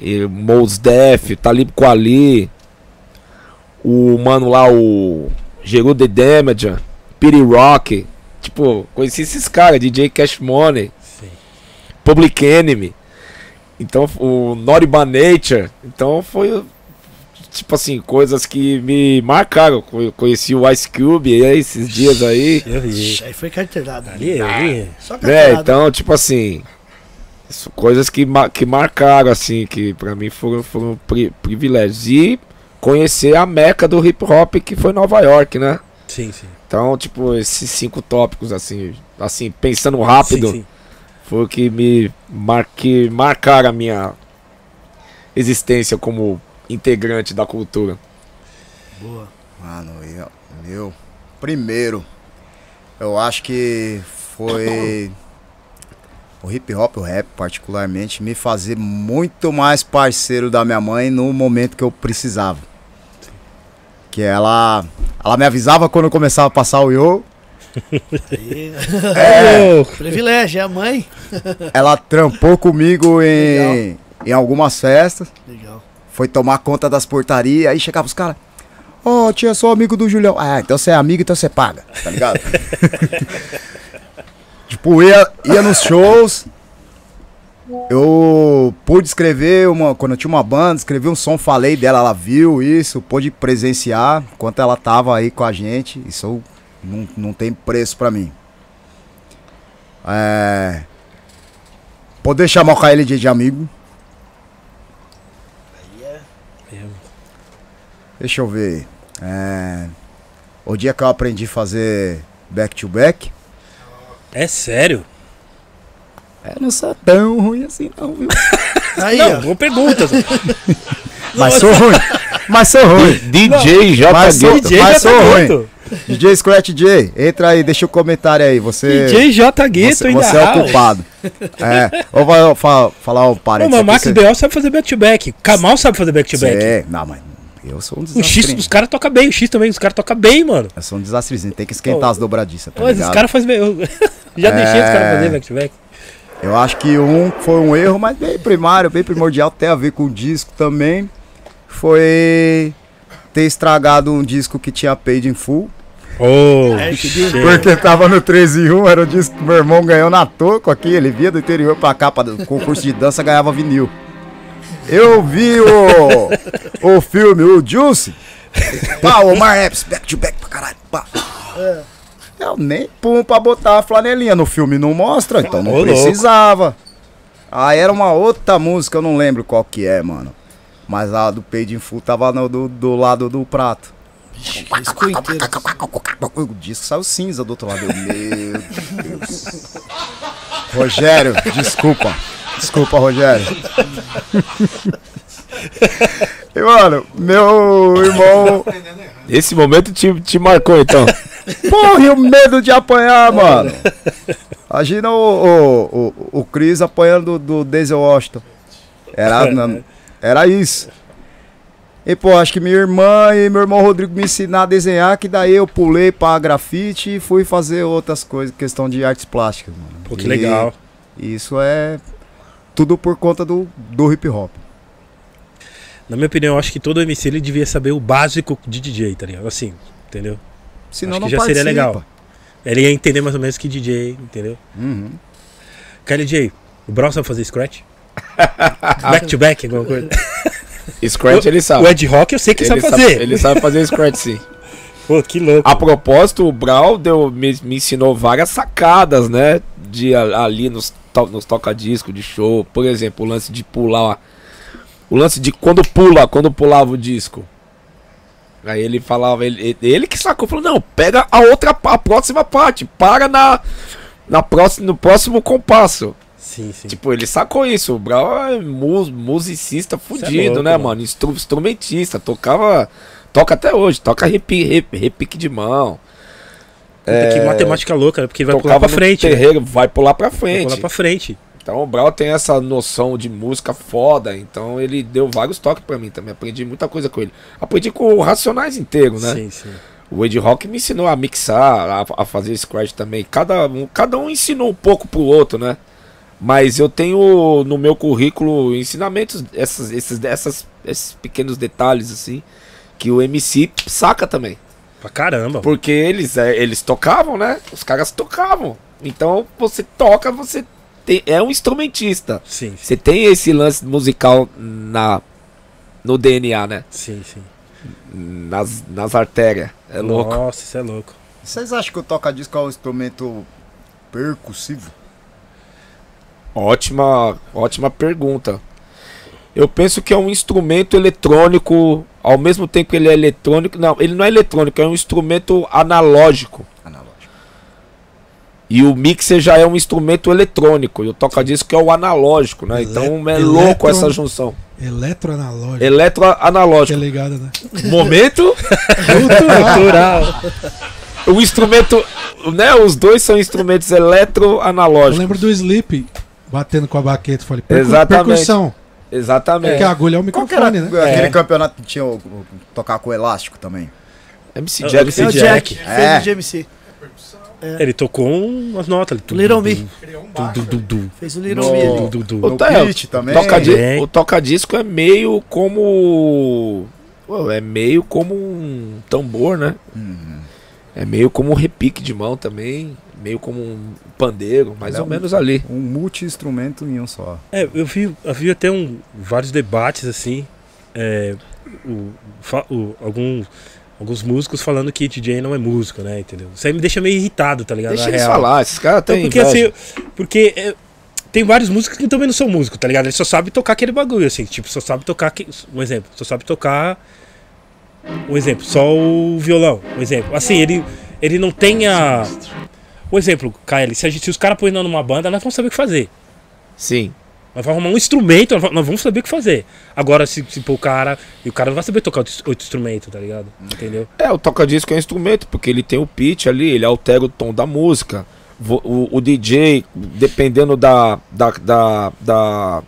e o Mos Def, Talib Kweli, o mano lá, o Geru The Damager, Piri Rock. Tipo, conheci esses caras, DJ Cash Money, Sim. Public Enemy. Então, o Noriban Nature. Então, foi. Tipo assim, coisas que me marcaram. Co- Conheci o Ice Cube aí, esses dias aí. Eu vi. Ixi, Aí foi carteirada. Ali, eu vi. Só É, carteirada. então, tipo assim. Coisas que, que marcaram, assim, que pra mim foram, foram pri- privilégios. E conhecer a meca do hip hop, que foi Nova York, né? Sim, sim. Então, tipo, esses cinco tópicos, assim, assim, pensando rápido, Sim, sim. foi o que me mar que marcaram a minha existência como integrante da cultura. Boa. Mano, eu, meu, primeiro, eu acho que foi o hip hop, o rap particularmente, me fazer muito mais parceiro da minha mãe no momento que eu precisava. Que ela, ela me avisava quando eu começava a passar o yo, Aí, (laughs) É. Privilégio, é a mãe. ela trampou comigo em, em algumas festas, Legal. Foi tomar conta das portarias, aí chegava os caras, ó, tia, sou amigo do Julião. Ah, então você é amigo, então você paga, tá ligado? (laughs) tipo, ia, ia nos shows, eu pude escrever uma, quando eu tinha uma banda, escrevi um som, falei dela, ela viu isso, pôde presenciar enquanto ela tava aí com a gente, isso não, não tem preço pra mim. É, poder chamar o KLJ de amigo, Eu- Deixa eu ver. É, o dia que eu aprendi a fazer back to back. É sério? É, não sou tão ruim assim, não, viu? (laughs) Aí, Não, ó. boa pergunta. (laughs) Mas sou ruim. Mas sou ruim. (laughs) DJ J. Mas sou-. DJ mas sou ruim. DJ Scratch J, entra aí, deixa o comentário aí. Você, DJ J. Gueto você, ainda. você é o culpado. É, ou vai fa- falar o parênteses. mas Max B.O. sabe fazer back-to-back. Kamal sabe fazer back-to-back. Cê- Não, mas eu sou um O X desastre. dos caras toca bem, o X também, os caras tocam bem, mano. Eu sou um desastrezinho, tem que esquentar Ô, as dobradiças, tá Mas os caras fazem bem. Eu já deixei os caras É. fazer back-to-back. Eu acho que um foi um erro, mas bem primário, bem primordial, tem a ver com o disco também. Foi ter estragado um disco que tinha paid in full. Oh, É. Porque tava no 13 e 1, era o disco que meu irmão ganhou na toco aqui, ele via do interior pra cá, para concurso de dança, ganhava vinil. Eu vi o, o filme, o Juice. Pá, o Omar Epps, back to back pra caralho. Pá. Eu nem pum pra botar a flanelinha no filme, não mostra, então não Ô, louco. precisava. Aí era uma outra música, eu não lembro qual que é, mano. Mas a do Paid in Full tava no- do, do lado do prato. Inteiro. O disco saiu cinza do outro lado. Eu, Meu Deus. Rogério, desculpa. Desculpa, Rogério. E, mano, meu irmão. Esse momento te, te marcou, então. Porra, e o medo de apanhar, mano. Imagina o, o, o, o Chris apanhando do, do Denzel Washington. Era, era isso. E, pô, acho que minha irmã e meu irmão Rodrigo me ensinaram a desenhar, que daí eu pulei pra grafite e fui fazer outras coisas, questão de artes plásticas, mano. Pô, que E- legal. Isso é tudo por conta do, do hip hop. Na minha opinião, eu acho que todo MC ele devia saber o básico de DJ, tá ligado? Assim, entendeu? Senão Acho que não já participa. seria legal. Ele ia entender mais ou menos que DJ, entendeu? Uhum. KLJ, o Brown sabe fazer scratch? (laughs) back to back, alguma coisa? (laughs) Scratch ele sabe. O Ed Rock eu sei que ele sabe fazer. ele sabe fazer Scratch sim. (laughs) Pô, que louco. A propósito, o Brau deu, me, me ensinou várias sacadas, né? De ali nos, to, nos toca-disco de show. Por exemplo, o lance de pular. O lance de quando pula, quando pulava o disco. Aí ele falava, ele, ele que sacou, falou, não, pega a outra, a próxima parte, para na, na próxima, no próximo compasso. Sim, sim. Tipo, ele sacou isso. O Brau é mu- musicista fudido, louco, né, mano. mano? Instru- instrumentista, tocava. Toca até hoje, toca repi, rep- repique de mão. Puta, que matemática louca, né? porque vai pular pra frente. né? terreiro, vai pular pra Vai frente. pular pra frente. Então o Brau tem essa noção de música foda. Então ele deu vários toques pra mim também. Aprendi muita coisa com ele. Aprendi com o Racionais inteiro, né? Sim, sim. O Ed Rock me ensinou a mixar, a, a fazer scratch também. Cada um, cada um ensinou um pouco pro outro, né? Mas eu tenho no meu currículo ensinamentos, essas, esses, essas, esses pequenos detalhes assim, que o MC saca também. Pra caramba. Porque eles, é, eles tocavam, né? Os caras tocavam. Então você toca, você tem, é um instrumentista. Sim, sim, Você tem esse lance musical na, no DNA, né? sim, sim. Nas, nas artérias. É louco. Nossa, isso é louco. Vocês acham que o toca-disco é um instrumento percussivo? Ótima, ótima pergunta. Eu penso que é um instrumento eletrônico, ao mesmo tempo que ele é eletrônico. Não, ele não é eletrônico, é um instrumento analógico. Analógico. E o mixer já é um instrumento eletrônico. E o toca-disco é o analógico, né? Ele- então é eletro- louco essa junção. Eletroanalógico. Eletroanalógico. Que ligado, né? Momento, Cultural. o instrumento. Né? Os dois são instrumentos Eu eletroanalógicos. lembro do Sleep batendo com a baqueta. Falei, percu Exatamente. percussão. Exatamente. Porque a agulha é o microfone, né? aquele É. campeonato que tinha o, o- tocar com elástico também? MC É o Jack. MC É o Jack. Jack, É. fez o GMC. Ele tocou umas notas. Ele, Little Me. Du, du, du, du. Fez o Little No- Me ali. Du, du, No tá, também. Toca É. O toca-disco é meio como. Pô, É meio como um tambor, né? Uhum. É meio como um repique de mão também. Meio como um pandeiro, mais É ou um- menos ali. Um multi-instrumento em um só. É, eu vi, eu vi até um, vários debates assim. é, o, o- alguns, alguns músicos falando que DJ não é músico, né? Entendeu? Isso aí me deixa meio irritado, tá ligado? Deixa Na eles real. falar, esses caras Então, têm porque inveja. assim, porque é, tem vários músicos que também não são músicos, tá ligado? Eles só sabem tocar aquele bagulho, assim, tipo, só sabe tocar. que- Um exemplo, só sabe tocar. Um exemplo, só o violão. Um exemplo. Assim, ele, ele não tem a. Um exemplo, KL, se, gente, se os caras põem numa banda, nós vamos saber o que fazer. Sim. Nós vamos arrumar um instrumento, nós va- nós vamos saber o que fazer. Agora, se, se pôr o cara. E o cara não vai saber tocar outro, instrumento, tá ligado? Entendeu? É, o toca-disco é um instrumento, porque ele tem o pitch ali, ele altera o tom da música. Vo- O, o DJ, dependendo da, da, da, da,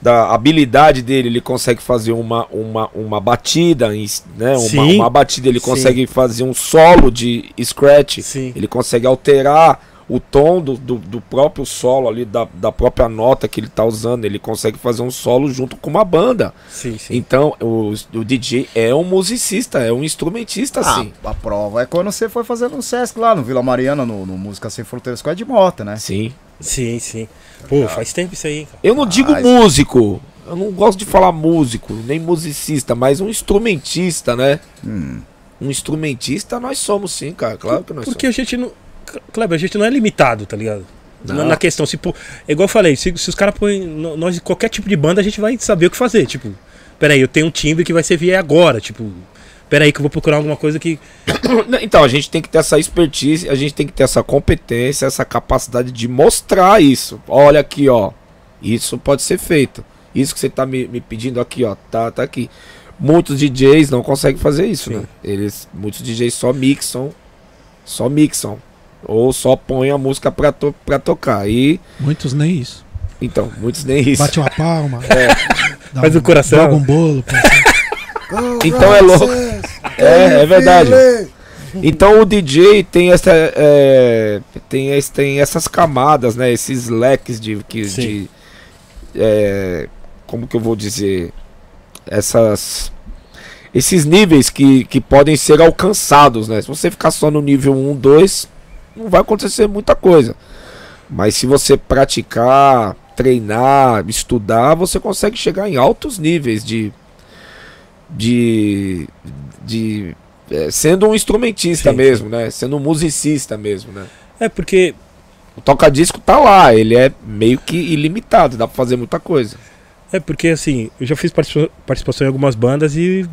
da habilidade dele, ele consegue fazer uma, uma, uma batida, né? Uma, Sim. uma batida, ele Sim. consegue fazer um solo de scratch, Sim. ele consegue alterar o tom do, do, do próprio solo ali, da, da própria nota que ele está usando, ele consegue fazer um solo junto com uma banda. Sim, sim. Então, o, o DJ é um musicista, é um instrumentista, Ah, sim. a prova é quando você foi fazendo um Sesc lá no Vila Mariana, no, no Música Sem Fronteiras com Ed Mota, né? Sim. Sim, sim. Pô, faz tempo isso aí, cara. Eu não digo músico, eu não gosto de falar músico, nem musicista, mas um instrumentista, né? Hum. Um instrumentista nós somos sim, cara, claro que nós Porque a gente não. Kleber, a gente não é limitado, tá ligado? Na, na questão, se, pô, é igual eu falei, se, se os caras põem. Nós, qualquer tipo de banda, a gente vai saber o que fazer. Tipo, peraí, eu tenho um timbre que vai servir agora. Tipo, peraí, que eu vou procurar alguma coisa que. (coughs) Então, a gente tem que ter essa expertise, a gente tem que ter essa competência, essa capacidade de mostrar isso. Olha aqui, ó. Isso pode ser feito. Isso que você tá me, me pedindo aqui, ó, tá, tá aqui. Muitos DJs não conseguem fazer isso, Sim. né? Eles, muitos DJs só mixam, só mixam. Ou só põem a música pra, to pra tocar. E, Muitos nem isso. então, muitos nem isso. Bate uma palma. (laughs) dá Faz um, o coração. Joga um bolo. (laughs) Então é louco. É, é verdade. Então o DJ tem essa é, tem, esse- tem essas camadas, né? Esses leques de que de é, como que eu vou dizer essas esses níveis que, que podem ser alcançados, né? Se você ficar só no nível 1, 2, não vai acontecer muita coisa. Mas se você praticar, treinar, estudar, você consegue chegar em altos níveis de de, de é, sendo um instrumentista Sim, mesmo, né? Sendo um musicista mesmo, né? É porque. O toca-disco tá lá, ele é meio que ilimitado, dá pra fazer muita coisa. É porque assim, eu já fiz participa- participação em algumas bandas e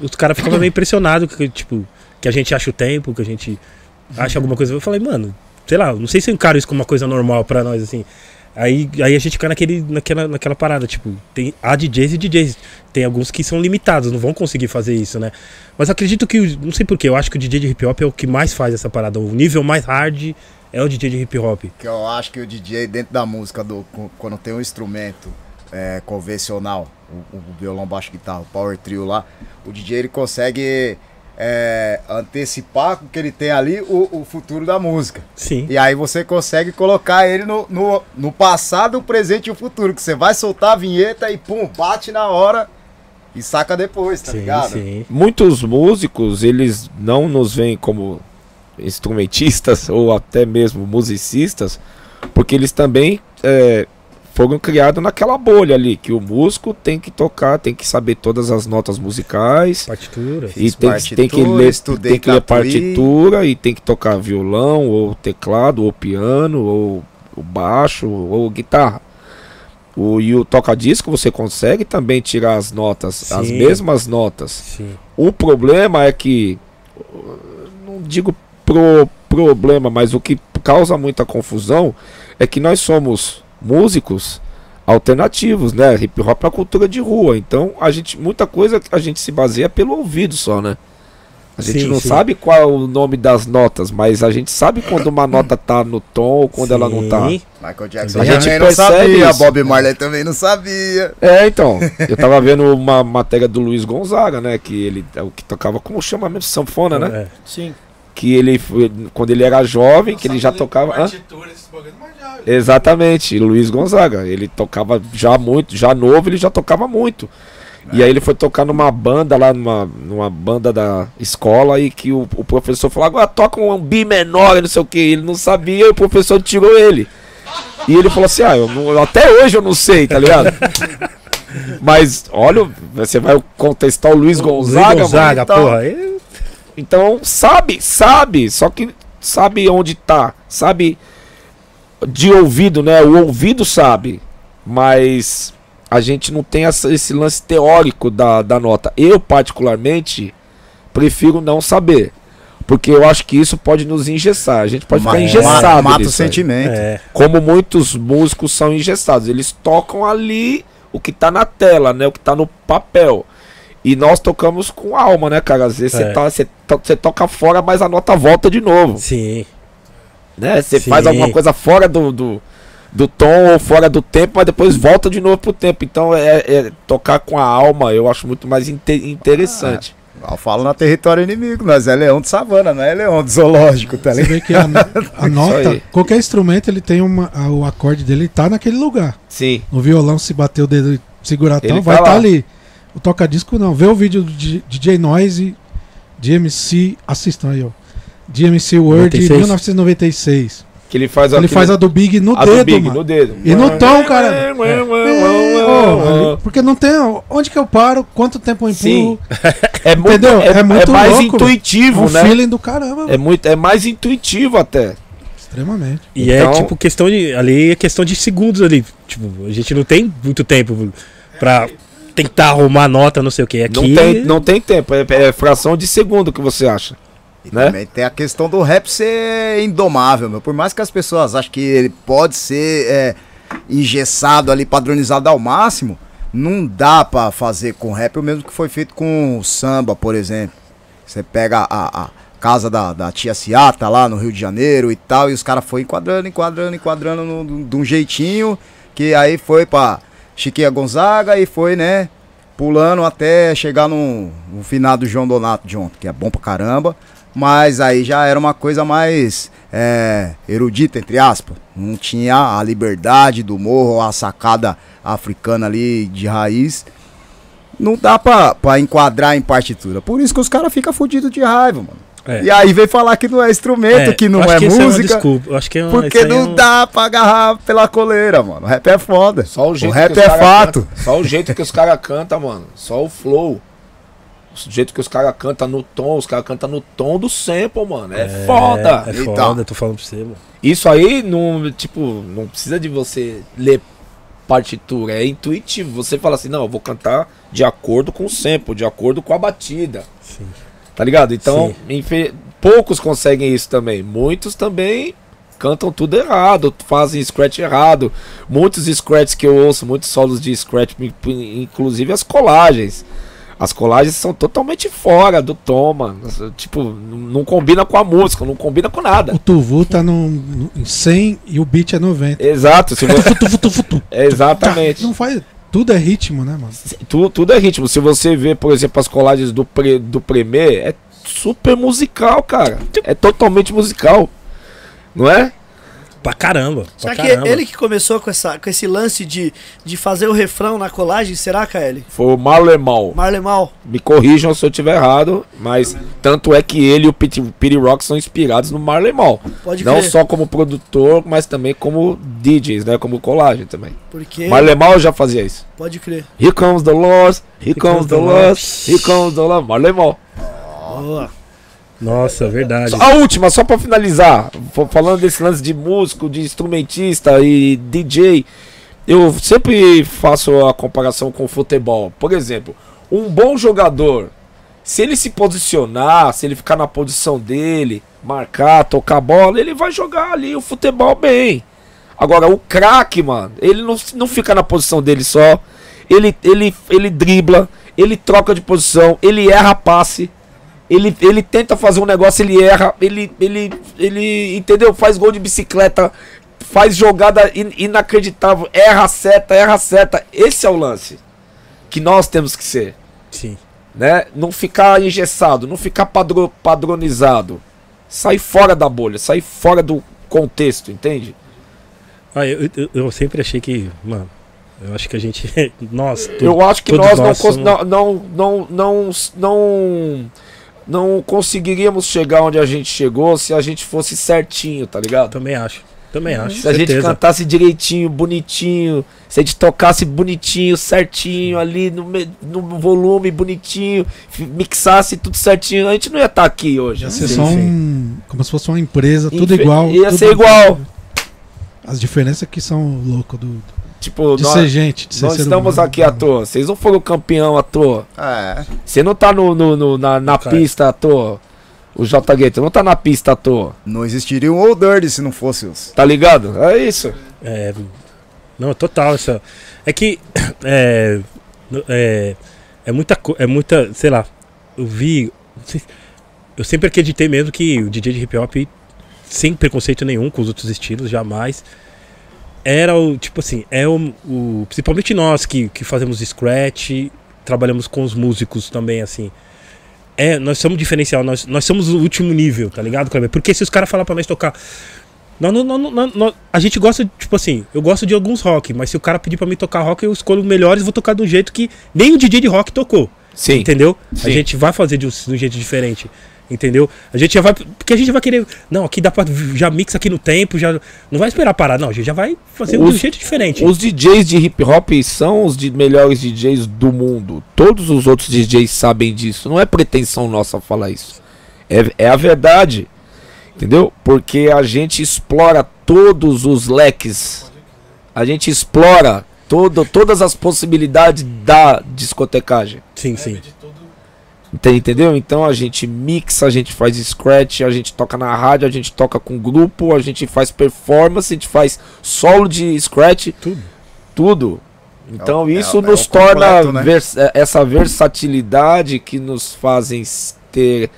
os caras ficavam meio (clears throat) impressionados que, tipo, que a gente acha o tempo, que a gente acha alguma coisa. Eu falei, mano, sei lá, não sei se eu encaro isso como uma coisa normal pra nós, assim. Aí, aí a gente fica naquele, naquela, naquela parada, tipo, tem há DJs e DJs. Tem alguns que são limitados, não vão conseguir fazer isso, né? Mas acredito que, não sei porquê, eu acho que o DJ de hip hop é o que mais faz essa parada. O nível mais hard é o DJ de hip hop. Que eu acho que o DJ, dentro da música, do, quando tem um instrumento é, convencional, o, o violão, baixo, guitarra, o power trio lá, o DJ ele consegue é, antecipar com o que ele tem ali o, o futuro da música. Sim. E aí você consegue colocar ele no, no, no passado, o presente e o futuro. Que você vai soltar a vinheta e pum, bate na hora e saca depois, tá sim, ligado? sim. Muitos músicos, eles não nos veem como instrumentistas (laughs) ou até mesmo musicistas, Porque eles também é, foram criados naquela bolha ali, que o músico tem que tocar, tem que saber todas as notas musicais. Partitura. E tem, que- tem que partitura, ler, estudei tem que ler partitura e tem que tocar violão, ou teclado, ou piano, ou, ou baixo, ou guitarra. O, e o toca-disco você consegue também tirar as notas, as Sim. mesmas notas. Sim. O problema é que. Não digo pro problema, mas o que causa muita confusão é que nós somos músicos alternativos, né? Hip hop é uma cultura de rua. Então, a gente, muita coisa a gente se baseia pelo ouvido só, né? A gente Sim, não sim. sabe qual é o nome das notas, mas a gente sabe quando uma nota tá no tom ou quando ela não tá. Sim. Michael Jackson A gente também não percebe sabia, isso. Bob Marley também não sabia. É, então. Eu tava vendo uma matéria do Luiz Gonzaga, né? Que ele é o que tocava, como chama mesmo? Sanfona, né? É. Sim. Que ele foi- quando ele era jovem, que ele já tocava. Exatamente, Luiz Gonzaga. Ele tocava já muito, já novo, ele já tocava muito. E aí ele foi tocar numa banda lá, numa, numa banda da escola, e que o, o professor falou, agora toca um bi menor, e não sei o que. Ele não sabia, e o professor tirou ele. E ele falou assim, ah, eu não- até hoje eu não sei, tá ligado? (laughs) Mas, olha, você vai contestar o Luiz Gonzaga, Luiz Gonzaga, mano, então- porra. Então, sabe, sabe, só que sabe onde tá, sabe de ouvido, né? O ouvido sabe, mas a gente não tem essa- esse lance teórico da, da nota. Eu, particularmente, prefiro não saber. Porque eu acho que isso pode nos engessar. A gente pode ficar Ma- engessado. Mata o sentimento. É. Como muitos músicos são engessados. Eles tocam ali o que tá na tela, né? O que tá no papel. E nós tocamos com alma, né, cara? Às vezes você É. tá, você to- você toca fora, mas a nota volta de novo. Sim. Né? Você faz alguma coisa fora do, do, do tom ou fora do tempo, mas depois volta de novo pro tempo. Então é, é tocar com a alma, eu acho muito mais inte- interessante. Eu falo na território inimigo, nós é leão de savana, não é leão de zoológico, tá Você ligado? vê que a, (laughs) a nota, qualquer instrumento, ele tem uma. a- o acorde dele tá naquele lugar. Sim. No violão, se bater o dedo e segurar Ele tal, vai tá estar lá. ali. O toca-disco não. Vê o vídeo do D- DJ Noise de MC. Assistam aí, ó. De MC Word 96. 1996. Que ele faz Ele aquele- faz a do Big no a do dedo, Big mano. no dedo. E no tom, cara. (laughs) É, É, ali- porque não tem. Onde que eu paro? Quanto tempo eu empurro? (laughs) É muito, Entendeu? é, É muito é mais louco, intuitivo, um né? feeling do caramba. É, muito, é mais intuitivo até. Extremamente. E Então- é tipo questão de. Ali é questão de segundos ali. Tipo, a gente não tem muito tempo pra tentar arrumar nota, não sei o que. Aqui. Não, tem, não tem tempo, é, é fração de segundo que você acha. E Né? também tem a questão do rap ser indomável, meu. Por mais que as pessoas achem que ele pode ser é, engessado ali, padronizado ao máximo, não dá pra fazer com rap o mesmo que foi feito com samba, por exemplo. Você pega a, a casa da, da tia Ciata lá no Rio de Janeiro e tal, e os caras foram enquadrando, enquadrando, enquadrando no- de um jeitinho, que aí foi pra Chiquinha Gonzaga e foi, né, pulando até chegar no, no finado João Donato de ontem, que é bom pra caramba. Mas aí já era uma coisa mais é, erudita, entre aspas. Não tinha a liberdade do morro, a sacada africana ali de raiz. Não dá pra, pra enquadrar em partitura. Por isso que os caras ficam fodidos de raiva, mano. É. E aí vem falar que não é instrumento, É, que não é que uma música. desculpa. Acho que é uma, porque é não um- dá pra agarrar pela coleira, mano. O rap é foda. Só o jeito rap que os é fato. canta- só o jeito que os caras cantam, mano. Só o flow. O jeito que os caras cantam no tom, os caras cantam no tom do sample, mano. É, foda. É Então. foda, tô falando pra você, mano. Isso aí não, tipo, não precisa de você ler partitura, é intuitivo. Você fala assim, não, eu vou cantar de acordo com o sample, de acordo com a batida. Sim. Tá ligado? Então, infe- poucos conseguem isso também. Muitos também cantam tudo errado, fazem scratch errado. Muitos scratches que eu ouço, muitos solos de scratch, in- inclusive as colagens. As colagens são totalmente fora do tom, mano. Tipo, não combina com a música, não combina com nada. O Tuvu tá no, no- em 100 e o beat é 90. Exato, se você... Futu, futu, futu. (laughs) exatamente. Não faz. Tudo é ritmo, né, mano? Tudo, tudo é ritmo. Se você vê, por exemplo, as colagens do, pre, do Premier, é super musical, cara. É totalmente musical. Não é? Pra caramba. Será pra que caramba. ele que começou com, essa, com esse lance de, de fazer o refrão na colagem? Será, KL? Foi o Marlemal. Marlemal? Me corrijam se eu estiver errado, mas tanto é que ele e o Pete, Pete Rock são inspirados no Marlemal. Pode Não crer. só como produtor, mas também como DJs, né? Como colagem também. Porque. Marlemal já fazia isso. Pode crer. Here comes the Lord, here comes the Lord, here comes the Lord. Marlemal. Boa. Nossa, verdade. A última, só pra finalizar, fa- falando desse lance de músico, de instrumentista e DJ, eu sempre faço a comparação com o futebol. Por exemplo, um bom jogador, se ele se posicionar, se ele ficar na posição dele, marcar, tocar bola, ele vai jogar ali o futebol bem. Agora, o craque, mano, ele não, não fica na posição dele só. Ele, ele, ele dribla, ele troca de posição, ele erra passe. Ele, ele tenta fazer um negócio, ele erra, ele, ele, ele, entendeu? Faz gol de bicicleta, faz jogada in- inacreditável, erra a seta, erra a seta. Esse é o lance que nós temos que ser, Sim. né? Não ficar engessado, não ficar padro, padronizado. Sair fora da bolha, sair fora do contexto, entende? Ah, eu, eu, eu sempre achei que, mano, eu acho que a gente. (laughs) Nós, tu- Eu acho que nós, não, nós cons- somos- não, não, não, não, não, conseguiríamos chegar onde a gente chegou se a gente fosse certinho, tá ligado? Também acho. Também acho. Se a gente certeza. cantasse direitinho, bonitinho, se a gente tocasse bonitinho, certinho, ali no, no volume bonitinho, mixasse tudo certinho, a gente não ia estar aqui hoje. Ia ser Sim, só sim. um. Como se fosse uma empresa, tudo Infe- igual. Ia tudo- ser igual. As diferenças que são loucas do, Tipo, de nós, ser gente. De ser nós ser estamos humano. aqui à toa. Vocês não foram campeão à toa. É. Você não tá no, no- no- na, na Cara. pista à toa. O J Gueto não tá na pista à toa. Não existiria um Old Dirty se não fosse os. Tá ligado? É isso. É, não, total. Essa, é que. (coughs) É, é, é muita. co- É muita. Sei lá. Eu vi. Eu sempre acreditei mesmo que o DJ de hip hop, sem preconceito nenhum com os outros estilos, jamais. Era o. Tipo assim, é o. o- principalmente nós que, que fazemos scratch, trabalhamos com os músicos também, assim. É, nós somos diferencial, nós, nós somos o último nível, tá ligado, Kleber? Porque se os caras falar pra nós tocar não, não, não, não- a gente gosta, tipo assim, eu gosto de alguns rock, mas se o cara pedir pra mim tocar rock, eu escolho melhores e vou tocar um jeito que nem o DJ de rock tocou. Sim. Entendeu? Sim. A gente vai fazer de um, de um jeito diferente. Entendeu? A gente já vai. Porque a gente vai querer. Não, aqui dá pra. Já mixa aqui no tempo, já. Não vai esperar parar, não. A gente já vai fazer de um Os- jeito diferente. Os DJs de hip hop são os de melhores DJs do mundo. Todos os outros DJs sabem disso. Não é pretensão nossa falar isso. É, é a verdade. Entendeu? Porque a gente explora todos os leques. A gente explora todo, todas as possibilidades da discotecagem. Sim, sim. Ente- Entendeu? Então a gente mixa, a gente faz scratch, a gente toca na rádio, a gente toca com grupo, a gente faz performance, a gente faz solo de scratch, Tudo. tudo. Então É o- é isso é nos completo, torna né? vers- é- essa versatilidade que nos fazem ter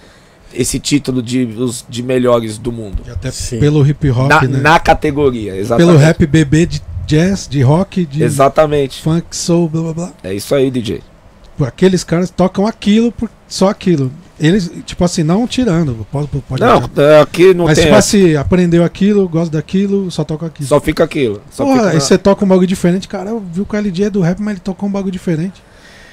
esse título de, os, de melhores do mundo. E até Sim. pelo hip hop, Na, né? na categoria, exatamente. Pelo rap bebê de jazz, de rock, de Exatamente. funk, soul, blá blá blá. É isso aí, DJ. Aqueles caras tocam aquilo, por, só aquilo. Eles, tipo assim, não tirando. Pode, pode Não, é, aqui não Mas tem. tipo essa. assim, aprendeu aquilo, gosta daquilo, só toca aquilo. Só fica aquilo. Só Porra, fica aí você toca um bagulho diferente, cara. Eu vi o KLJ é do rap, mas ele tocou um bagulho diferente.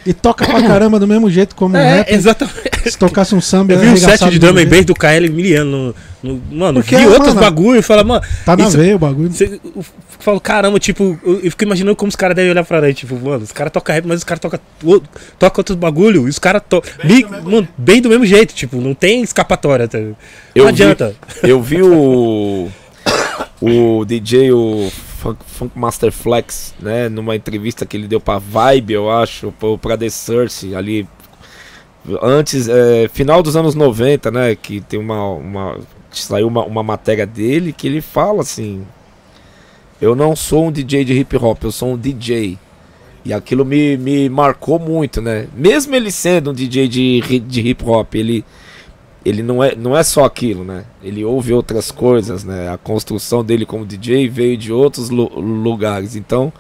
E toca pra caramba do mesmo jeito como um É, rap. exatamente. Se tocasse um samba, Eu vi ia um set de drum and bass do KL Miliano. No, no- mano, Porque, vi outros mano, bagulho e fala, mano. Tá na isso- veia o bagulho. Você, eu falo, caramba, tipo, eu, eu fico imaginando como os caras devem olhar pra nós, tipo, mano, os caras tocam rap, mas os caras tocam toca outros bagulho, e os caras tocam. Mano, bem do mesmo jeito, tipo, não tem escapatória. Tá? Não Eu vi- adianta. Eu vi o. O DJ, o Funk, Master Flex, né? Numa entrevista que ele deu pra Vibe, eu acho, pra The Source, ali. Antes, é, final dos anos 90, né? Que tem uma. uma saiu uma, uma matéria dele que ele fala assim. Eu não sou um DJ de hip hop, eu sou um DJ. E aquilo me, me marcou muito, né? Mesmo ele sendo um DJ de, de hip hop, ele ele não é, não é só aquilo, né? Ele ouve outras coisas, né? A construção dele como DJ veio de outros lu- lugares. Então,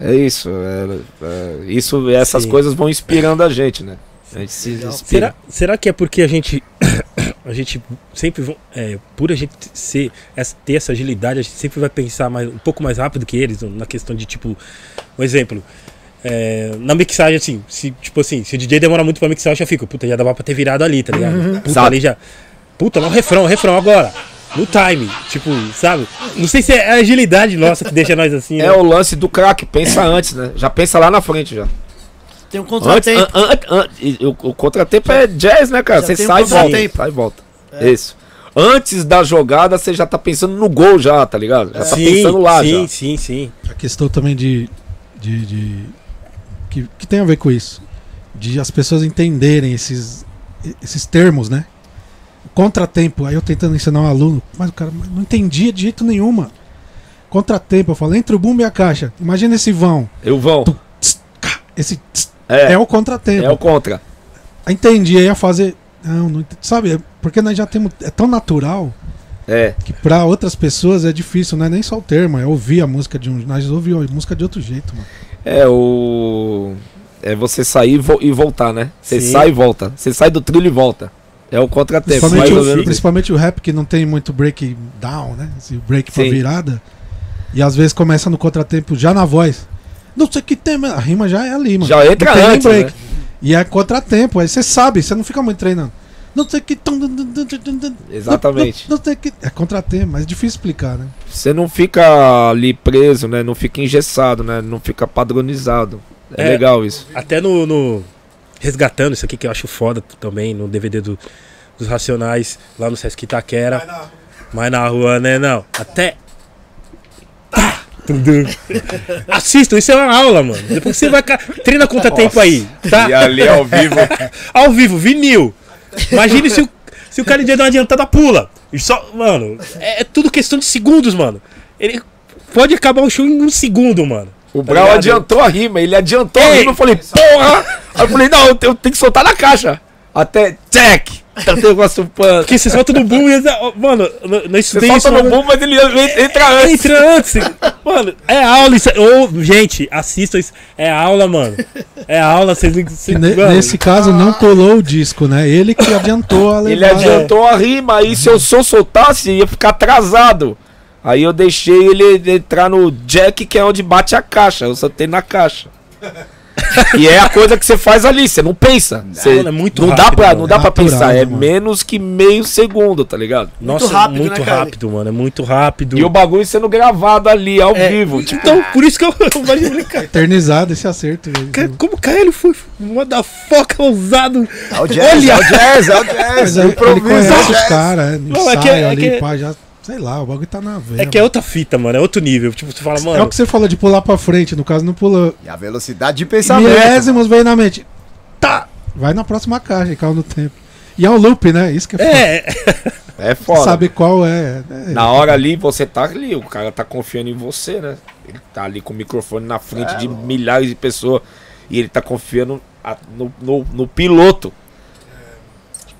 é isso. é- é- isso essas Sim. coisas vão inspirando a gente, né? A gente se inspira. Será, será que é porque a gente. (coughs) a gente sempre, vão- é, por a gente ser, essa- ter essa agilidade, a gente sempre vai pensar mais, um pouco mais rápido que eles, na questão de tipo, um exemplo. É, na mixagem, assim, se, tipo assim, se o DJ demora muito pra mixar, eu já fico, puta, já dava pra ter virado ali, tá ligado? Puta, Exato. ali já. Puta, lá o refrão, o refrão agora. No time, tipo, sabe? Não sei se é a agilidade nossa que deixa nós assim. É né? o lance do craque, pensa antes, né? Já pensa lá na frente já. Tem um Antes, contratempo. an- an- an- e o, o contratempo é jazz, né, cara? Já Você tem um sai e volta. Sai e volta. Isso. Antes da jogada, você já tá pensando no gol já, tá ligado? Já tá sim, pensando lá sim, já. sim, sim. A questão também de. de, de- que, que tem a ver com isso. De as pessoas entenderem esses, esses termos, né? Contratempo, aí eu tentando ensinar um aluno, mas o cara não entendia de jeito nenhum, mano. Contratempo, eu falo, entre o bumbo e a caixa. Imagina esse vão. Eu vão. Tss, cá, Esse tss, É, é o contratempo. é o contra. Entendi, aí ia fazer. Não, não sabe? é Porque nós já temos. É tão natural É. que pra outras pessoas é difícil, não é nem só o termo, é ouvir a música de um. Nós ouvimos a música de outro jeito, mano. É o. É você sair e vo- e voltar, né? Você Sim. sai e volta. Você sai do trilho e volta. É o contratempo. Principalmente, o, menos. principalmente o rap que não tem muito break down, né? Esse break pra Sim. virada. E às vezes começa no contratempo já na voz. Não sei o que tem, mas a rima já é ali, mano. Já entra não tem antes, né? E é contratempo, aí você sabe, você não fica muito treinando. Não sei o que. Exatamente. Não, sei que. É contratempo, mas é difícil explicar, né? Você não fica ali preso, né? Não fica engessado, né? Não fica padronizado. É, É. legal isso. Até no, no- Resgatando isso aqui que eu acho foda também, no DVD do- dos Racionais, lá no Sesc Itaquera. Mas na rua, né? Não. Até. Tá. (laughs) Assistam, isso é uma aula, mano. Depois você vai. Treina contra tempo aí, tá? E ali ao vivo. (laughs) Ao vivo, vinil. Imagine se o, se o cara de dar uma adiantada pula. E só, mano, é, é tudo questão de segundos, mano. Ele pode acabar o show em um segundo, mano. O Tá Brau adiantou a rima, ele adiantou a Ei. rima. Eu falei, porra! Aí eu falei, não, eu tenho, tenho que soltar na caixa. Até, check! Tá o negócio pano. Porque você solta no boom e. ó, Mano, não Você estudei solta isso. no mano. boom, mas ele entra antes. Entra antes. Mano, é aula isso. Ô, gente, assistam isso. É aula, mano. É aula, vocês não. Nesse caso não pulou o disco, né? Ele que adiantou a Ele levada. adiantou a rima, aí se eu só soltasse, ia ficar atrasado. Aí eu deixei ele entrar no jack, que é onde bate a caixa. Eu soltei na caixa. (laughs) e é a coisa que você faz ali, você não pensa. Você- Mano, é muito não dá rápido, pra, mano. não dá pra Natural, pensar, é mano? menos que meio segundo, tá ligado? Nossa, Muito rápido, muito né, cara? rápido, mano. É muito rápido. E o bagulho sendo gravado ali, ao É, vivo. Tipo, Então, (laughs) por isso que eu, eu falei, cara, Eternizado esse acerto. velho. cara, como o Caio foi motherfucker ousado. É o jazz, é o jazz, é o jazz. Mas é ele é conhece os caras, Não, é que- é ali, que- pá, já. Sei lá, o bagulho tá na veia. É que é outra fita, mano. É outro nível. Tipo, você fala, mano. mano. É o que você falou de pular pra frente, no caso não pulou. E a velocidade de pensamento. Milésimos veio na mente. Tá! Vai na próxima caixa e caiu no tempo. E é um loop, né? Isso que é foda. É, é Você foda. sabe qual é. é. Na hora ali, você tá ali, o cara tá confiando em você, né? Ele tá ali com o microfone na frente de milhares de pessoas e ele tá confiando a- no, no, no piloto.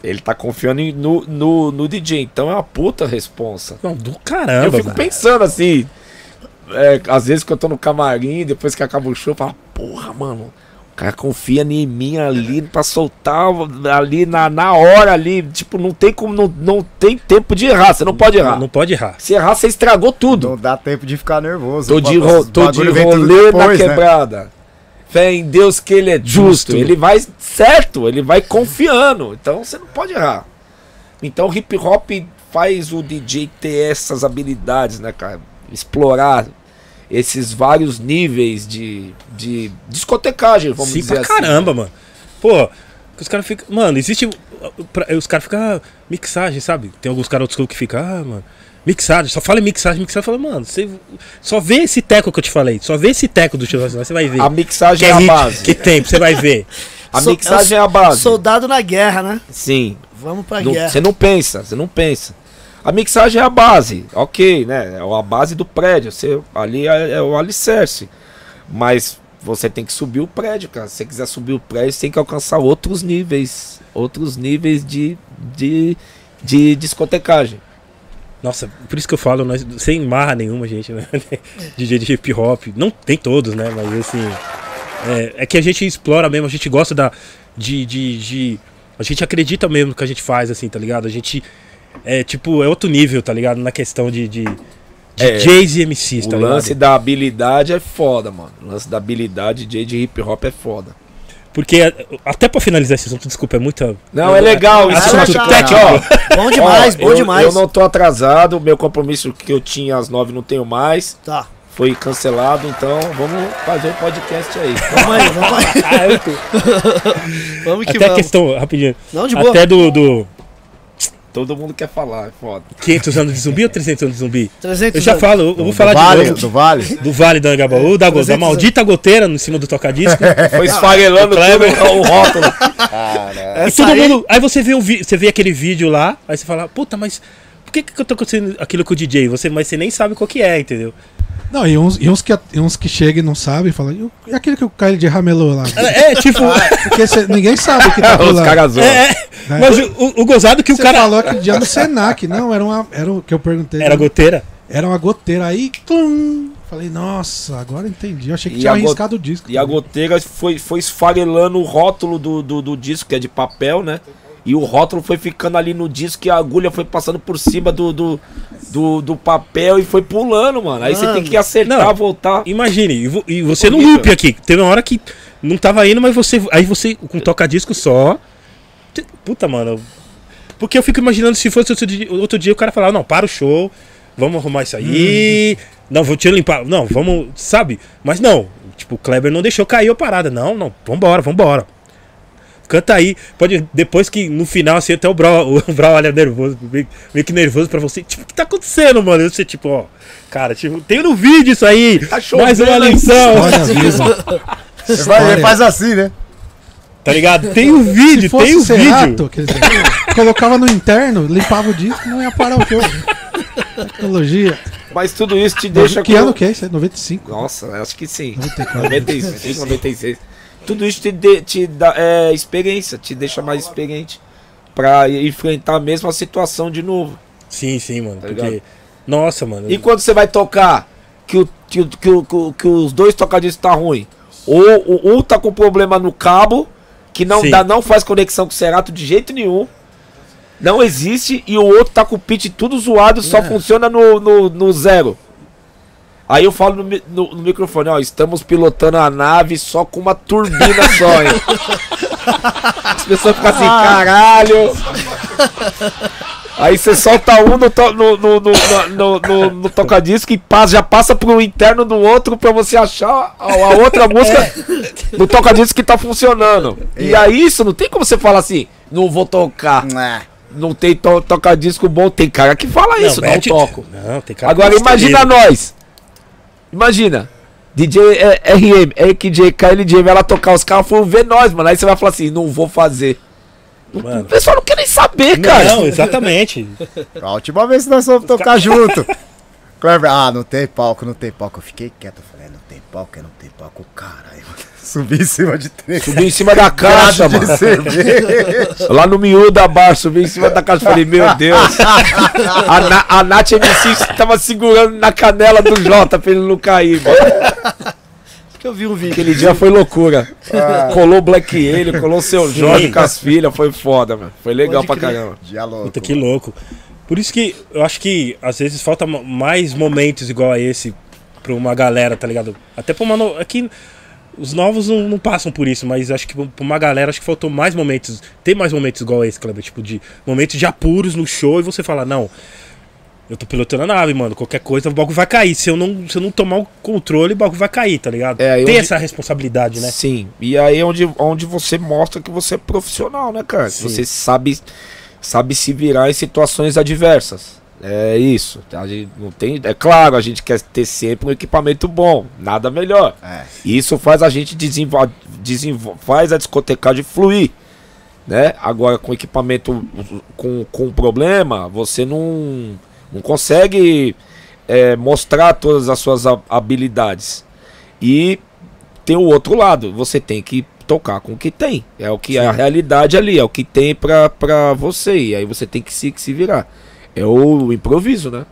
Ele tá confiando em- no, no, no DJ, então é uma puta responsa. não, do caramba, eu fico mano. pensando assim, é, às vezes que eu tô no camarim, depois que acaba o show, eu falo, porra, mano, o cara confia em mim ali pra soltar ali na, na hora ali, tipo, não tem como, não, não tem tempo de errar, você não pode errar. Não, não pode errar. Se errar, você estragou tudo. Não dá tempo de ficar nervoso. Tô de, ro tô de rolê depois, na né? Fé em Deus que ele é justo. Justo. Ele vai certo, ele vai confiando. Então você não pode errar. Então hip hop faz o DJ ter essas habilidades, né, cara? Explorar esses vários níveis de, de discotecagem, vamos Sim, dizer pra assim. caramba, mano. Pô, os caras ficam. Mano, existe. pra- Os caras ficam. ah, mixagem, sabe? Tem alguns caras outros que ficam. Ah, mano. Mixagem, só fala em mixagem, mixagem. Fala, mano, você só vê esse teco que eu te falei. Só vê esse teco do Churrasco, você vai ver. A mixagem que é a base. Que tem, você vai ver. A So- mixagem é o a base. Soldado na guerra, né? Sim. Vamos pra Não- guerra. Você não pensa, você não pensa. A mixagem é a base, ok, né? É a base do prédio. Você, ali é, é o alicerce. Mas você tem que subir o prédio, cara. Se você quiser subir o prédio, você tem que alcançar outros níveis. Outros níveis de, de, de discotecagem. Nossa, por isso que eu falo, nós, sem marra nenhuma, gente, né? (laughs) DJ de hip hop. Não tem todos, né? Mas assim. É, é que a gente explora mesmo, a gente gosta da, de, de, de A gente acredita mesmo no que a gente faz, assim, tá ligado? A gente. É tipo, é outro nível, tá ligado? Na questão de. de É, DJs e MCs, O tá lance ligado? da habilidade é foda, mano. O lance da habilidade DJ de hip hop é foda. Porque, é, até pra finalizar esse assunto, desculpa, é muita. Não, é legal. Ah, Isso é é legal. técnico. (laughs) Bom demais, Ó, bom eu, demais. Eu não tô atrasado, meu compromisso que eu tinha às nove não tenho mais. Tá. Foi cancelado, então vamos fazer o podcast aí. (laughs) Vamos aí, vamos aí. Ah, (laughs) Vamos que Até a vamos. questão, rapidinho. Não, de boa. Até do, do Todo mundo quer falar, é foda. 500 anos de zumbi ou 300 anos de zumbi? 300 Eu já anos. falo, eu, eu vou do falar vale, de novo. Do Vale? Do Vale do Angabaú, da, go- da 300 maldita goteira em cima do tocadisco. (laughs) Foi esfarelando Kleber. tudo o rótulo. E Essa todo aí- mundo. Aí você vê, o vi- você vê aquele vídeo lá, aí você fala, puta, mas por que, que eu tô acontecendo aquilo com o DJ? Você, mas você nem sabe qual que é, entendeu? Não, e uns, e uns que, e uns que chegam e não sabem, falam, e e aquele que o Kyle de ramelou lá? É, tipo. Porque cê- ninguém sabe o que tá (laughs) Os rolando. caras zoam. é, é, mas o, o- gozado que Você o cara. falou aquele dia no Senac, não, era uma. Era o que eu perguntei. Era né? goteira? Era uma goteira aí, tlum, falei, nossa, agora entendi. Eu achei que E tinha arriscado o disco. E a goteira foi, foi esfarelando o rótulo do, do, do disco, que é de papel, né? E o rótulo foi ficando ali no disco e a agulha foi passando por cima do, do, do, do papel e foi pulando, mano. Aí você Mano. tem que acertar, Não. voltar. Imagine, e, vo- você no Horrível. loop aqui. Teve uma hora que não tava indo, mas você. Aí você, com toca-disco só. Puta, mano. Porque eu fico imaginando se fosse outro dia, outro dia o cara falava, não, para o show, vamos arrumar isso aí. Não, vou te limpar. Não, vamos. Sabe? Mas não. Tipo, o Kleber não deixou cair a parada. Não, não, vambora, vambora. Canta aí. Pode. Depois que no final, assim, até o Bro, o (laughs) Bro olha nervoso, meio, meio que nervoso pra você. Tipo, o que tá acontecendo, mano? Eu sei, tipo, ó. Cara, tipo, tem no vídeo isso aí. Tá mais uma lição. (laughs) Ele vai- faz assim, né? Tá ligado? Tem o vídeo, Se fosse tem o Cerato, vídeo. quer dizer, colocava no interno, limpava o disco, não ia parar o jogo. Tecnologia. Mas tudo isso te deixa que com- ano que é isso? É 95? Nossa, acho que sim. 94. 95, 96. Tudo isso te, dê- te dá é, experiência, te deixa mais experiente pra enfrentar a mesma situação de novo. Sim, sim, mano. Tá porque. ligado? Nossa, mano. E quando você vai tocar, que, o, que, que, que, que os dois tocadiscos tá ruim, ou o- um tá com problema no cabo, que não, Sim. dá, não faz conexão com o Cerato de jeito nenhum, não existe, e o outro tá com o pitch tudo zoado, É. só funciona no, no, no zero. Aí eu falo no, no- no microfone, ó, estamos pilotando a nave só com uma turbina só, hein? (laughs) As pessoas ficam assim, caralho. Aí você solta um no, to- no, no, no, no, no- tocadisco e passa, já passa pro interno do outro pra você achar a, a outra música (laughs) no tocadisco que tá funcionando. E aí isso não tem como você falar assim, não vou tocar. É. Não tem to tocadisco bom. Tem cara que fala isso, não, mete- toco. Não, tem cara Agora imagina nós. Imagina. DJ é, RM, AKJ, KLJ, vai lá tocar os caras, foram ver nós, mano. Aí você vai falar assim, não vou fazer. O Mano. pessoal não quer nem saber, cara. Não, exatamente. (laughs) A última vez que nós fomos tocar junto. Ah, não tem palco, não tem palco. Eu fiquei quieto, eu falei, "É, não palco, não tem palco. Caralho, (laughs) subi em cima de três. Subi em cima da caixa, mano. Lá no miúdo da bar, subi em cima da caixa. Falei, meu Deus. A, Na, a Nath MC tava segurando na canela do Jota pra ele não cair, mano. Porque eu vi um vídeo. Aquele dia foi loucura. Colou o Black Alien, colou o seu Sim. Jorge com as filhas, foi foda, mano. Foi legal Pode pra crer. caramba. Dia louco. Puta, que louco. Por isso que eu acho que às vezes falta ma- mais momentos igual a esse pra uma galera, tá ligado? Até pra uma. No... Aqui os novos não, não passam por isso, mas acho que pra uma galera acho que faltou mais momentos. Tem mais momentos igual esse, Kleber, tipo, de momentos de apuros no show e você fala, não. Eu tô pilotando a nave, mano. Qualquer coisa, o bagulho vai cair. Se eu não, se eu não tomar o controle, o bagulho vai cair, tá ligado? É, Tem onde- essa responsabilidade, né? Sim. E aí é onde, onde você mostra que você é profissional, né, cara? Sim. Você sabe, sabe se virar em situações adversas. É isso. A gente não tem, é claro, a gente quer ter sempre um equipamento bom, nada melhor. É. Isso faz a gente desenvol desenvol faz a discotecagem fluir. Né? Agora com equipamento com, com problema, você não, não consegue é, mostrar todas as suas ha- habilidades. E tem o outro lado, você tem que tocar com o que tem. É o que é a realidade ali, é o que tem pra você. E aí você tem que se, que se virar. É o improviso, né?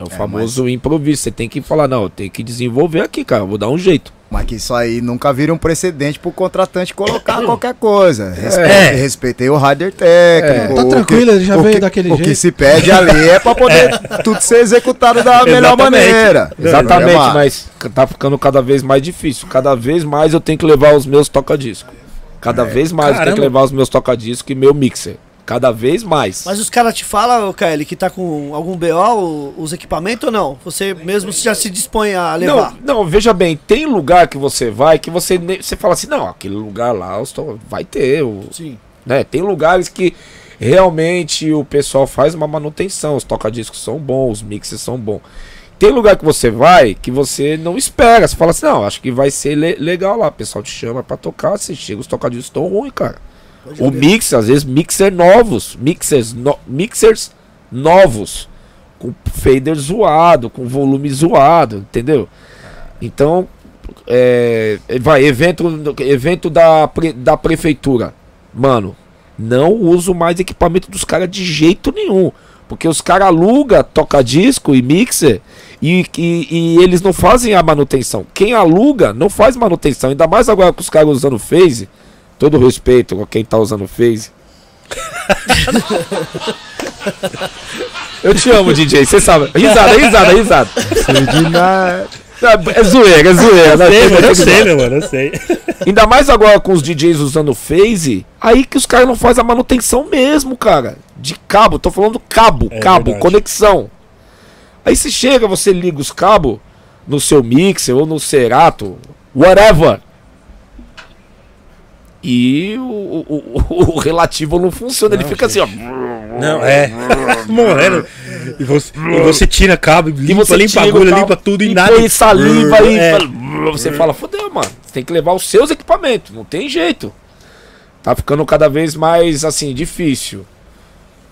É o É, famoso improviso. Você tem que falar, não, eu tenho que desenvolver aqui, cara. eu Vou dar um jeito. Mas que isso aí nunca vira um precedente pro contratante colocar qualquer coisa. Respe- É. Respeitei o rider técnico. Tá o tranquilo, que- ele já o veio que- daquele O jeito. que se pede ali é pra poder (laughs) tudo ser executado da melhor Exatamente. maneira. Exatamente, é, mas tá ficando cada vez mais difícil. Cada vez mais eu tenho que levar os meus toca-disco. Cada vez mais eu tenho que Caramba. levar os meus toca-disco e meu mixer. Cada vez mais. Mas os caras te falam, KL, que tá com algum BO, os equipamentos ou não? Você mesmo já se dispõe a levar? Não, não, veja bem, tem lugar que você vai que você, você fala assim, não, aquele lugar lá vai ter. O, Sim. né? Tem lugares que realmente o pessoal faz uma manutenção, os toca-discos são bons, os mixers são bons. Tem lugar que você vai que você não espera. Você fala assim, não, acho que vai ser le- legal lá. O pessoal te chama pra tocar, você chega, os toca-discos estão ruins, cara. O mix, às vezes, mixer novos. Mixers, no- mixers novos. Com fader zoado, com volume zoado, entendeu? Então, é, vai, evento, evento da, pre- da prefeitura. Mano, não uso mais equipamento dos caras de jeito nenhum. Porque os caras alugam toca-disco e mixer e, e, e eles não fazem a manutenção. Quem aluga não faz manutenção. Ainda mais agora com os caras usando phase. Todo respeito a quem tá usando phase. Eu te amo, DJ, você sabe. Risada, risada, risada. É zoeira, é zoeira. né? Sei, mano, eu sei, meu mano, eu sei. Ainda mais agora com os DJs usando phase, aí que os caras não fazem a manutenção mesmo, cara. De cabo, tô falando cabo, É cabo, verdade. conexão. Aí você chega, você liga os cabos no seu mixer ou no Cerato, whatever. E o, o, o- o relativo não funciona, ele fica assim, ó. Não, é. (laughs) Morrendo. E você, e você tira cabo, E limpa, você limpa o agulha, limpa tudo e, e nada. põe saliva e É. você fala, fodeu, mano. Você tem que levar os seus equipamentos, não tem jeito. Tá ficando cada vez mais assim, difícil.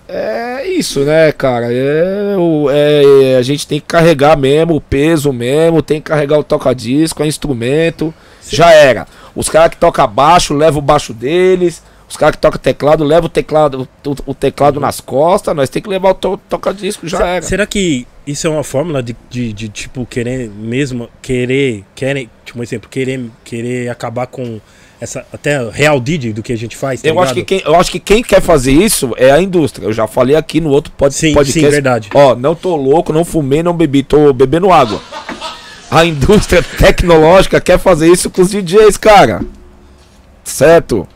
É isso, né, cara? É, o- é- a gente tem que carregar mesmo o peso mesmo, tem que carregar o toca-disco, é instrumento. Já era. Os caras que tocam baixo, levam o baixo deles. Os caras que tocam teclado, levam o teclado, o, o teclado nas costas. Nós tem que levar o to- toca-disco, já era. Será que isso é uma fórmula de, de, de, tipo, querer mesmo, querer, querer, tipo, um exemplo, querer, querer acabar com essa, até real DJ do que a gente faz, tá Eu acho, que ligado? quem, eu acho que quem quer fazer isso é a indústria. Eu já falei aqui no outro pod, Sim, podcast. sim, verdade. Ó, não tô louco, não fumei, não bebi, tô bebendo água. A indústria tecnológica quer fazer isso com os DJs, cara. Certo?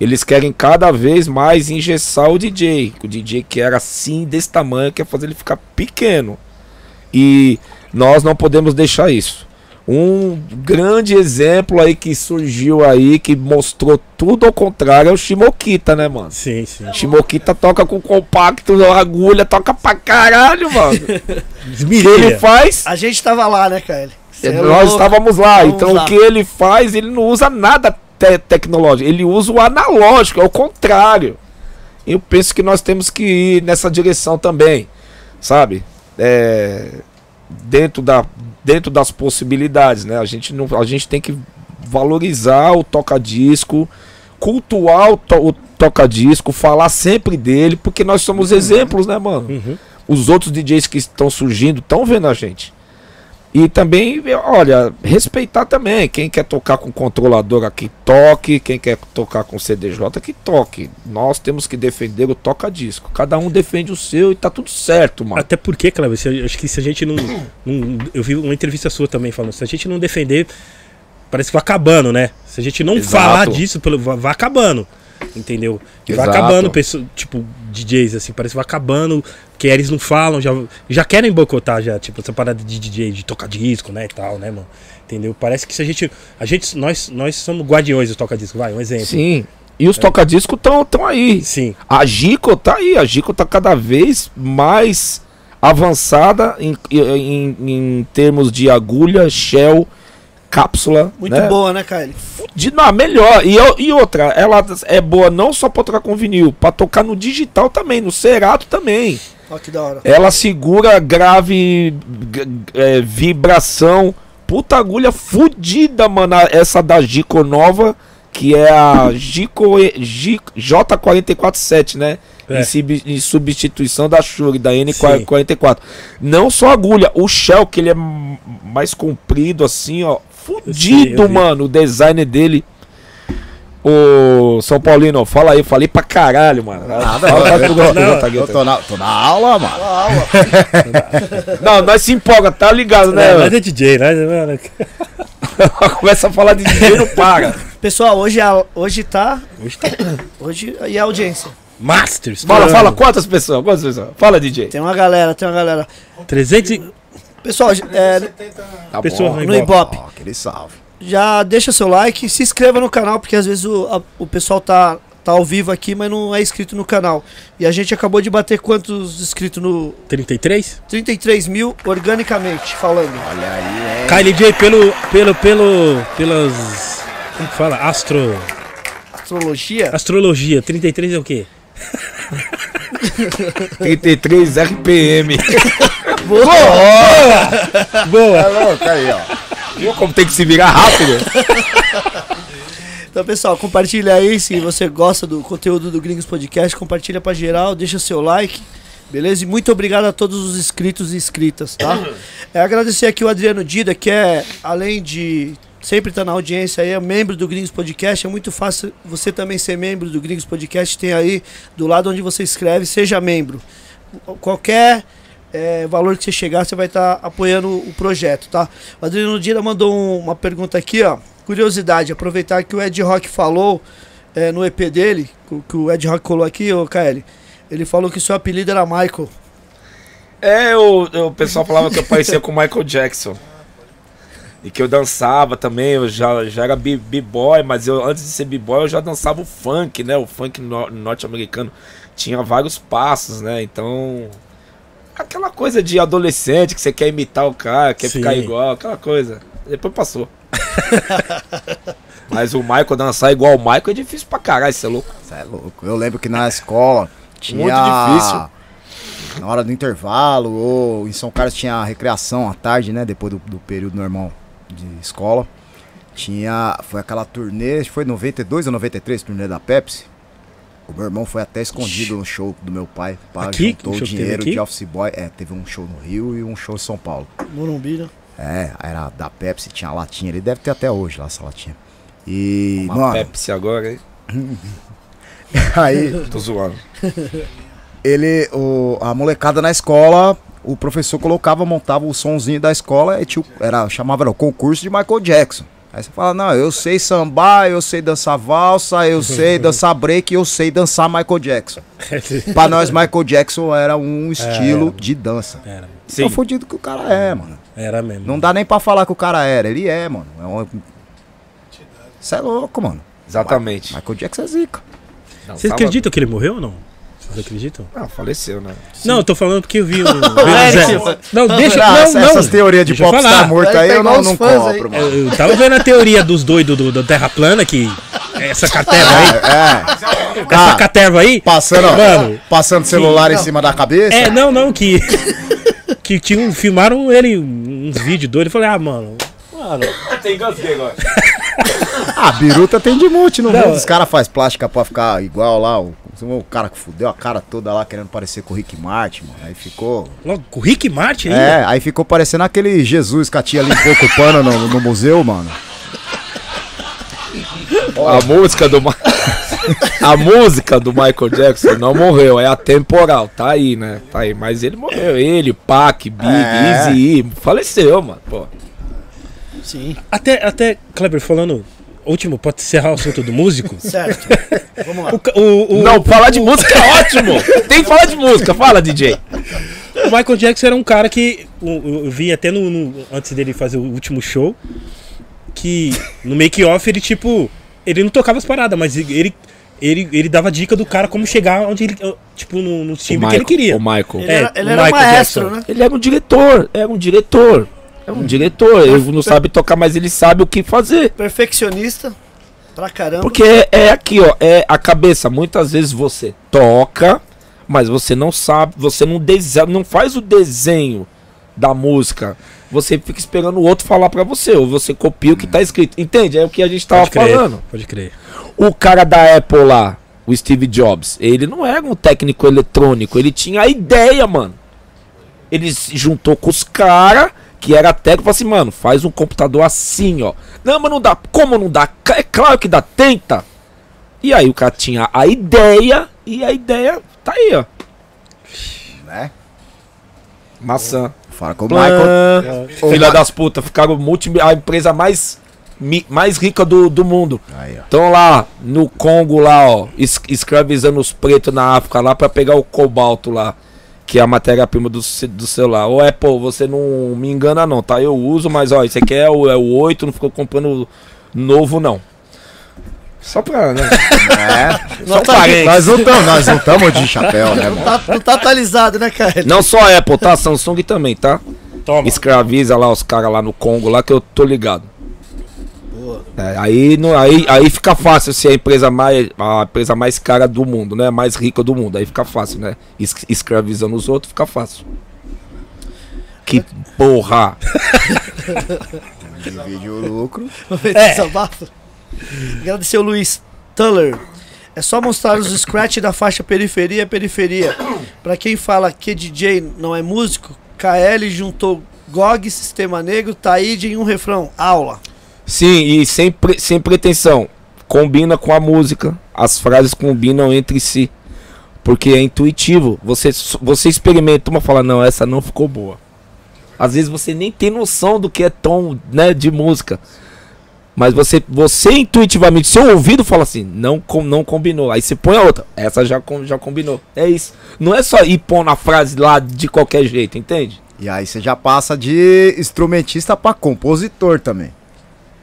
Eles querem cada vez mais engessar o DJ. O DJ que era assim, desse tamanho, quer fazer ele ficar pequeno. E nós não podemos deixar isso. Um grande exemplo aí que surgiu aí, que mostrou tudo ao contrário, é o Shimokita, né, mano? Sim, sim. Shimokita toca com compacto, agulha, toca pra caralho, mano. (laughs) O que ele faz? A gente tava lá, né, KL? Cê é Nós louco. estávamos lá, Vamos então lá. o que ele faz, ele não usa nada te- tecnológico, ele usa o analógico, é o contrário. Eu penso que nós temos que ir nessa direção também, sabe? É, dentro, da, dentro das possibilidades, né? A gente, não, a gente tem que valorizar o toca-disco, cultuar o, to- o toca-disco, falar sempre dele, porque nós somos exemplos, né, mano? Uhum. os outros DJs que estão surgindo estão vendo a gente. E também, olha, respeitar também. Quem quer tocar com controlador aqui, toque. Quem quer tocar com CDJ, que toque. Nós temos que defender o toca-disco. Cada um defende o seu e tá tudo certo, mano. Até porque, Cleber, se- acho que se a gente não, não- Eu vi uma entrevista sua também falando, se a gente não defender, parece que vai acabando, né? Se a gente não Exato. falar disso, vai acabando. Entendeu? E vai Exato. acabando, tipo, DJs, assim, parece que vai acabando, que eles não falam, já, já querem boicotar já, tipo, essa parada de DJ, de tocar disco, né, e tal, né, mano? Entendeu? Parece que se a gente. A gente nós, nós somos guardiões do toca-disco, vai, um exemplo. Sim. E os toca-disco estão tão aí. Sim. A Gico tá aí. A Gico tá cada vez mais avançada em, em, em termos de agulha, shell, cápsula. Muito né? boa, né, KL? De, não, melhor. E, eu- e outra, ela é boa não só pra tocar com vinil, pra tocar no digital também, no Cerato também. Ó, que da hora. Ela segura grave, é, vibração. Puta agulha fudida, mano. Essa da Gico nova, que é a Gico E- Gi- J447, né? É. Em, sub- em substituição da Shure, da Sim. N44. Não só a agulha, o shell, que ele é mais comprido, assim, ó. Fudido, eu vi. mano. O design dele. O São Paulino, fala aí, falei pra caralho, mano. Nada, Fala, eu, tô, fala, eu, fala, eu tô na, tô na aula, mano. Não, nós se empolga, tá ligado, né? É, mas é DJ, né? Mano? (laughs) Começa a falar de DJ, não para. Pessoal, hoje, a, hoje tá. Hoje tá Hoje. E a audiência? Masters. Fala, fala, quantas pessoas? Quantas pessoas? Fala, DJ. Tem uma galera, tem uma galera. 300 e... Pessoal, é, Tá pessoas bom. no Ibope. Ó, aquele salve. já deixa seu like, se inscreva no canal, porque às vezes o, a- o pessoal tá, tá ao vivo aqui, mas não é inscrito no canal. E a gente acabou de bater quantos inscritos no 33? 33 mil organicamente falando. Olha aí, hein? Kylie J pelo, pelo, pelo, pelas... Como que fala? Astro... Astrologia? Astrologia. 33 é o quê? (laughs) 33 RPM. (laughs) Boa! É louco aí, ó. Viu como tem que se virar rápido? Então, pessoal, compartilha aí se você gosta do conteúdo do Gringos Podcast, compartilha pra geral, deixa seu like, beleza? E muito obrigado a todos os inscritos e inscritas, tá? É, agradecer aqui o Adriano Dida, que é, além de sempre estar na audiência aí, é membro do Gringos Podcast, é muito fácil você também ser membro do Gringos Podcast, tem aí do lado onde você escreve, seja membro. Qualquer é, valor que você chegar, você vai estar apoiando o projeto, tá? O Adriano Dida mandou um- uma pergunta aqui, ó. Curiosidade, aproveitar que o Ed Rock falou é, no EP dele, que, o Ed Rock colou aqui, ô KL. Ele falou que seu apelido era Michael. É, o, o pessoal falava que eu parecia com o Michael Jackson. E que eu dançava também, eu já, já era b-boy, mas eu antes de ser b-boy eu já dançava o funk, né? O funk no- norte-americano tinha vários passos, né? Então. Aquela coisa de adolescente que você quer imitar o cara, quer Sim. ficar igual, aquela coisa. Depois passou. (laughs) mas o Michael dançar igual o Michael é difícil pra caralho, você é louco. Você é louco. Eu lembro que na escola tinha. Muito difícil. Na hora do intervalo, ou em São Carlos tinha recreação à tarde, né? Depois do, do período normal de escola. Tinha. Foi aquela turnê, acho que foi 92 ou 93, turnê da Pepsi. O meu irmão foi até escondido no show do meu pai. Pá, Aqui? juntou teve dinheiro aqui? de office boy. É, teve um show no Rio e um show em São Paulo. Morumbi, né? É, era da Pepsi, tinha a latinha. Ele deve ter até hoje lá essa latinha. E. Uma mano, Pepsi agora, hein? (laughs) aí Tô zoando. ele, o, a molecada na escola, o professor colocava, montava o sonzinho da escola e tinha, era, chamava era, o concurso de Michael Jackson. Aí você fala, não, eu sei sambar, eu sei dançar valsa, eu (laughs) sei dançar break, eu sei dançar Michael Jackson. (laughs) pra nós, Michael Jackson era um estilo de dança. Era, Sim. É o fodido que o cara é, mano. era mesmo. Não dá nem pra falar que o cara era, ele é, mano. É um... Você é louco, mano. Exatamente. Michael Jackson é zica. Não, Vocês acreditam que ele morreu ou não? Vocês acreditam? Ah, faleceu, né? Não, eu tô falando porque eu vi um. (laughs) Eric, Zé- não, deixa. Não, essa- não. essas teorias de Deixa eu pop falar. tá morto aí, eu não, não compro, mano. Eu, eu tava vendo a teoria dos doidos do, da Terra plana, que. Essa caterva aí. É. Essa Ah, caterva aí. passando, Mano, passando celular em não. cima da cabeça. É, não, não, que. (laughs) Que tinham, filmaram ele, uns vídeos doidos. Eu falei, ah, mano. Mano. (laughs) Tem gasguei (laughs) agora. Ah, biruta tem de monte no Não, mundo. Os caras fazem plástica pra ficar igual lá. O, o cara que fudeu a cara toda lá querendo parecer com o Rick Martin, mano. Aí ficou. Logo, com o Rick Martin aí. É, aí ficou parecendo aquele Jesus que a tia limpou com o pano no, no museu, mano. A música do (laughs) A música do Michael Jackson não morreu, é atemporal, tá aí, né? Tá aí, mas ele morreu, ele, Pac, Big, É. Easy, faleceu, mano. Pô. Sim, Até, até, Kleber, falando. Último, pode encerrar o assunto do músico? (laughs) certo. Vamos lá. O, o, o, Não, falar de música é ótimo. (laughs) Tem que falar de música, fala, DJ. o Michael Jackson era um cara que. Eu vi até no, no- antes dele fazer o último show. Que no make-off ele, tipo. Ele não tocava as paradas, mas ele. Ele, ele dava dica do cara como chegar onde ele. Tipo, no, no time que ele queria. O Michael. Ele É, era, ele o era Michael maestro, Jackson. né? Ele era um diretor, era um diretor. É um diretor, ele não sabe tocar, mas ele sabe o que fazer. Perfeccionista. Pra caramba. Porque é, é aqui, ó, é a cabeça. Muitas vezes você toca, mas você não sabe, você não desenha, não faz o desenho da música. Você fica esperando o outro falar pra você, ou você copia o que tá escrito. Entende? É o que a gente tava Pode crer, falando. Pode crer. O cara da Apple lá, o Steve Jobs, ele não era um técnico eletrônico, ele tinha a ideia, mano. Ele se juntou com os caras que era técnico, falou assim, mano, faz um computador assim, ó. Não, mas não dá. Como não dá? É claro que dá, tenta. E aí o cara tinha a ideia e a ideia tá aí, ó. Né? Maçã. Fala com o Michael. Ô, Filha das putas, ficaram multi, a empresa mais, mais rica do, do mundo. Estão lá no Congo, lá, ó, es- escravizando os pretos na África lá pra pegar o cobalto lá, que é a matéria-prima do, do celular. Ô Apple, você não me engana não, tá? Eu uso, mas ó, isso aqui é o, é o 8, não ficou comprando novo não. Só pra, né? (laughs) É. Só tá- parênteses. Nós não estamos, nós não estamos de chapéu, né, mano? Tá- não tá atualizado, né, cara? Não só a Apple, tá? Samsung também, tá? Toma. Escraviza lá os caras lá no Congo lá que eu tô ligado. Boa. É, aí, não, aí, aí fica fácil ser a empresa mais a empresa mais cara do mundo, né? Mais rica do mundo. Aí fica fácil, né? Es- escravizando os outros fica fácil. Que porra! (laughs) Divide o lucro. É. Desabafo. Agradecer o Luiz Tuller. É só mostrar os scratch da faixa periferia periferia. Pra quem fala que DJ não é músico, KL juntou GOG, Sistema Negro, Taíde em um refrão. Aula. Sim, e sem, pre- sem pretensão. Combina com a música. As frases combinam entre si. Porque é intuitivo. Você, você experimenta uma fala, não, essa não ficou boa. Às vezes você nem tem noção do que é tom né, de música. Mas você, você intuitivamente, seu ouvido fala assim, não, com- não combinou. Aí você põe a outra. Essa já, já combinou. É isso. Não é só ir pôr na frase lá de qualquer jeito, entende? E aí você já passa de instrumentista pra compositor também.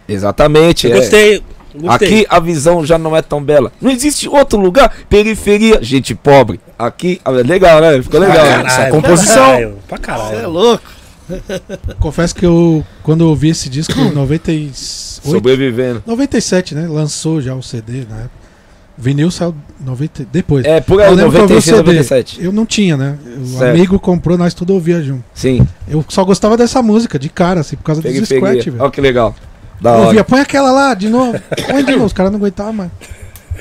Exatamente. Eu é. gostei. gostei. Aqui a visão já não é tão bela. Não existe outro lugar. Periferia, gente pobre. Aqui, legal, né? Ficou legal. né? Isso é Caralho, composição. Pra caralho. Você é louco? Confesso que eu, quando eu ouvi esse disco em 98, Sobrevivendo. 97, né? Lançou já o CD na época. Vinil saiu 90, depois. É, por Eu aí, lembro que eu vi o 96, CD. 97. Eu não tinha, né? O Certo. amigo comprou, nós tudo ouvia junto. Sim, Eu só gostava dessa música, de cara, assim, por causa dos scratch, periferia. velho. Olha que legal. Da Eu hora. ouvia, põe aquela lá, de novo. Põe de novo, os caras não aguentavam mais.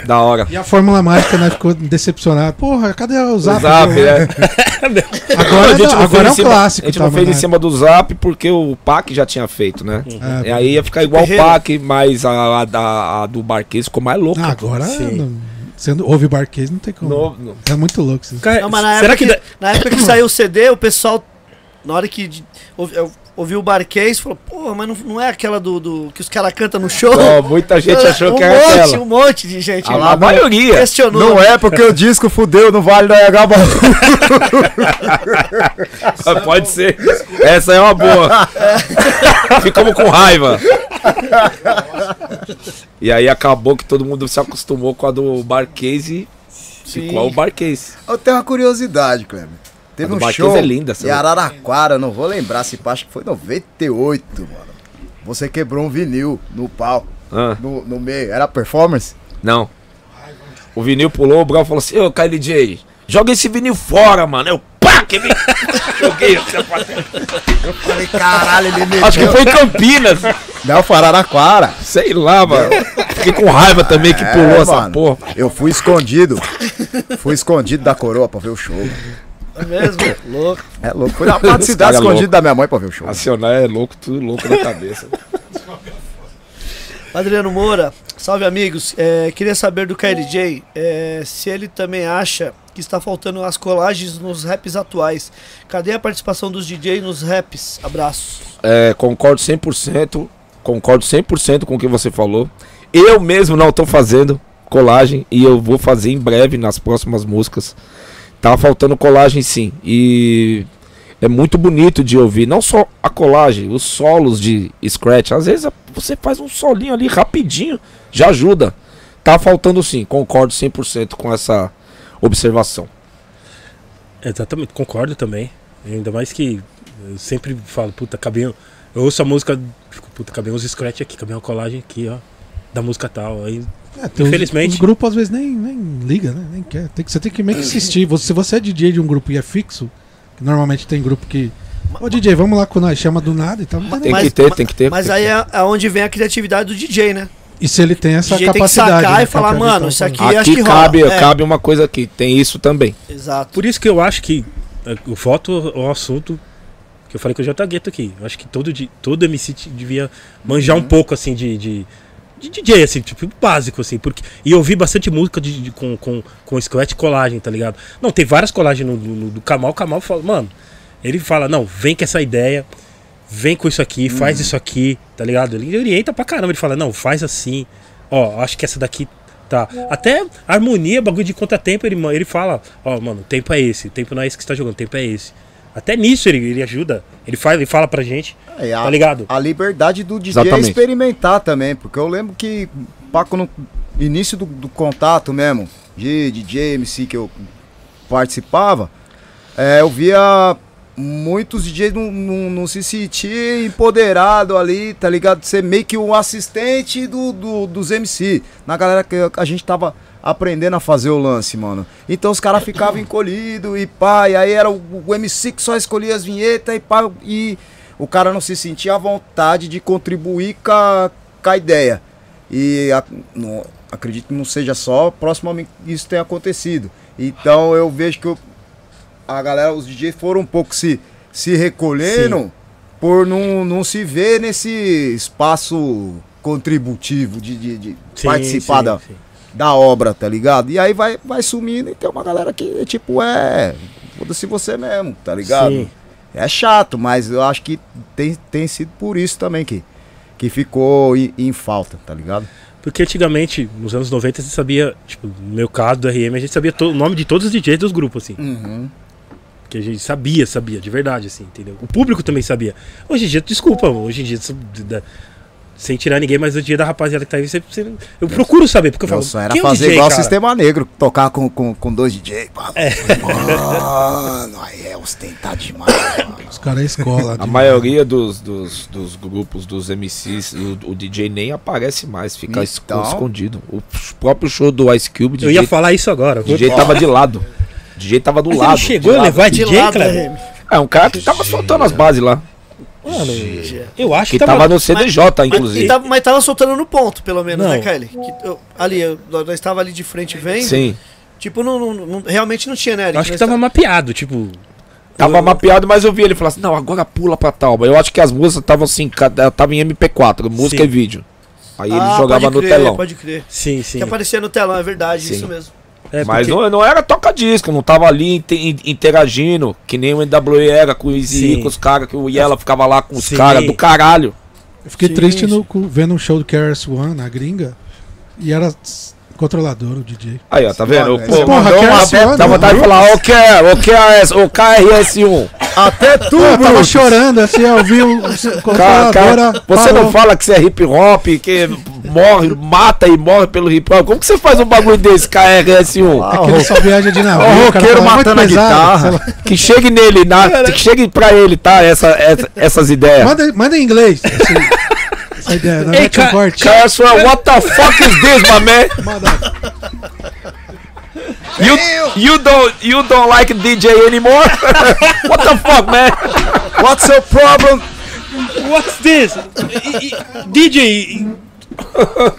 Da hora. E a Fórmula Mágica, né, ficou decepcionado. Porra, cadê o O Zap? Zap, Meu? é. Agora, A gente não, não agora fez é em um cima- clássico. A gente tá, não fez em cima do Zap porque o PAC já tinha feito, né? É, E aí ia ficar igual o. PAC, mas a, a, a do Barquês ficou mais louca. ah, agora, Sim. sendo, ouve Barquês, não tem como. No- no- É muito louco isso. Cara, Não, mas na será época, que. que, na época que saiu o CD, o pessoal, na hora que eu ouviu o Barquês, falou, pô, mas não, não é aquela do, do- que os caras cantam no show? Ó, muita gente achou (laughs) um que era monte, aquela. Um monte de gente A, lá a maioria. questionou. Não é porque o disco fudeu no Vale da Anhangabaú. (laughs) Pode ser. Essa é uma boa. (laughs) Ficamos com raiva. E aí acabou que todo mundo se acostumou com a do Barquês e Sim. ficou o Barquês. Eu tenho uma curiosidade, Kleber. Teve um Marquês show é linda, em? Araraquara, não vou lembrar se acho que foi 98, mano. Você quebrou um vinil no palco, Ah, no, no meio. Era performance? não. O vinil pulou, o Brau falou assim: Ô KLJ, joga esse vinil fora, mano. Eu pá, que vinil. (laughs) Joguei. Eu falei, caralho, ele meteu. Acho que foi em Campinas. Não, foi Araraquara. Sei lá, mano. Fiquei com raiva também que pulou É, essa mano. porra. Eu fui escondido. fui escondido da coroa pra ver o show. É mesmo? (laughs) Louco. É louco. Fui na parte da cidade é escondido louco. da minha mãe pra ver o show. Acionar é louco, tudo louco na cabeça. (laughs) Adriano Moura, salve amigos. É, queria saber do KLJ é, se ele também acha que está faltando as colagens nos raps atuais. Cadê a participação dos DJ nos raps? Abraços. É, concordo 100%, concordo 100% com o que você falou. Eu mesmo não estou fazendo colagem e eu vou fazer em breve nas próximas músicas. Tá faltando colagem sim. E é muito bonito de ouvir, não só a colagem, os solos de scratch. Às vezes você faz um solinho ali rapidinho, já ajuda. Tá faltando sim, concordo 100% com essa observação. Exatamente, concordo também. Ainda mais que eu sempre falo, puta, cabinho. Eu ouço a música, fico, puta, cabinho uns scratch aqui, uma colagem aqui, ó. Da música tal. Aí, É, tem Infelizmente. Os, grupos às vezes nem, nem liga, né? Nem quer. Tem que, você tem que meio que insistir. Você, se você é DJ de um grupo e é fixo, que normalmente tem grupo que. Ô DJ, vamos lá com nós, chama do nada e tal. não tem que ter, tem que ter. Mas aí é, é onde vem a criatividade do DJ, né? E se ele tem essa DJ tem que capacidade. sacar né, e falar, é o mano, isso aqui- falando. acho Aqui que rola, cabe, é. cabe uma coisa aqui, tem isso também. Exato. Por isso que eu acho que é, eu volto ao assunto Que eu falei com o J Gueto aqui. Eu acho que todo, todo MC devia manjar um pouco, assim, de, de, de DJ, assim, tipo, básico, assim. Porque, e eu ouvi bastante música de, de- com, com, com e colagem, tá ligado? Não, tem várias colagens no, no- do Kamal. O Kamal fala, mano, ele fala, não, vem com essa ideia, vem com isso aqui, faz isso aqui, tá ligado? Ele orienta pra caramba, ele fala, não, faz assim, ó, acho que essa daqui tá. Até harmonia, bagulho de contratempo, ele, ele fala, ó, mano, o tempo é esse, o tempo não é esse que você tá jogando, o tempo é esse. Até nisso ele, ele ajuda, ele faz, ele fala pra gente, É, a, tá ligado? a liberdade do DJ Exatamente. experimentar também, porque eu lembro que Paco no início do, do contato mesmo, de DJ, MC que eu participava, é, eu via muitos DJs não, não, não se sentir empoderado ali, tá ligado? Ser meio que um assistente do, do- dos MC. Na galera que a gente tava aprendendo a fazer o lance, mano. Então os caras ficavam encolhidos e pá, e aí era o, o MC que só escolhia as vinhetas e pá, e o cara não se sentia à vontade de contribuir com a, com a ideia. E a- não- acredito que não seja só próximo a mim que isso tenha acontecido. Então eu vejo que o- a galera, os DJs foram um pouco se, se recolhendo por não, não se ver nesse espaço contributivo de, de, de Sim, participar sim, da, sim. Da obra, tá ligado? E aí vai, vai sumindo e tem uma galera que, tipo, é. Foda-se você mesmo, tá ligado? Sim. É chato, mas eu acho que tem, tem sido por isso também que, que ficou em, em falta, tá ligado? Porque antigamente, nos anos 90, você sabia, tipo, no meu caso do RM, a gente sabia o nome de todos os DJs dos grupos, assim. Uhum. Que a gente sabia, sabia, de verdade, assim, entendeu? O público também sabia. Hoje em dia, desculpa, hoje em dia, sem tirar ninguém, mas o dia da rapaziada que tá aí, você, você- eu procuro saber, porque eu Meu falo. sonho era quem é o fazer DJ, igual cara? Sistema Negro, tocar com, com, com dois DJ. É. Mano, aí é ostentar demais, mano. Os caras é escola. A maioria dos, dos, dos grupos, dos MCs, o, o DJ nem aparece mais, fica Então. escondido. O próprio show do Ice Cube, o Eu DJ, ia falar isso agora. o DJ tava de lado. O DJ tava do Mas lado. ele chegou de a levar De DJ, lado, Cleber? RM. É, um cara que tava soltando as bases lá. Mano, eu acho Que que, tava no CDJ, Mas, inclusive. tava, mas tava soltando no ponto, pelo menos, Não. né, Kylie? Que eu- ali, eu- nós nós tava ali de frente vendo. Sim. Tipo, não, não- não- realmente não tinha, né, Eric? Eu acho que tava mapeado, tipo. Tava eu- mapeado, mas eu vi ele falar assim: não, agora pula pra Talba. Eu acho que as músicas estavam assim, cada- tava em MP4, música Sim. e vídeo. Aí ele Ah, jogava pode no crer, telão. Pode crer. Sim, sim. Que aparecia no telão, é verdade, Sim. isso mesmo. É, Mas porque- não, não era toca-disco, não tava ali inte- in- interagindo, que nem o NWE era com o Easy, Sim. com os caras, que o Yella ficava lá com os caras do caralho. Eu fiquei Sim, triste no- vendo um show do KRS One na gringa e era controlador o DJ. Aí, ó, tá vendo? Mano, Pô, Porra, mandou uma One, Dá vontade de falar, o que é, o que é, o KRS1. Até tu, Pô, eu tava Brutus. chorando assim, eu vi o o Cara, controladora. cara, você parou. não fala que você é hip hop, que morre, mata e morre pelo hip hop. Como que você faz um bagulho desse, KRS1? Ah, É que ele só viaja de navio. O roqueiro fala, matando a pesado, guitarra. Que chegue nele, na, que chegue pra ele, tá? Essa, essa- essas ideias. Manda, manda em inglês. essa ideia. Não Ei, mete um ca- corte. KRS1, what the fuck is this, my man? Manda. You, you don't you don't like DJ anymore? (laughs) what the fuck, man? What's your problem? What's this? DJ.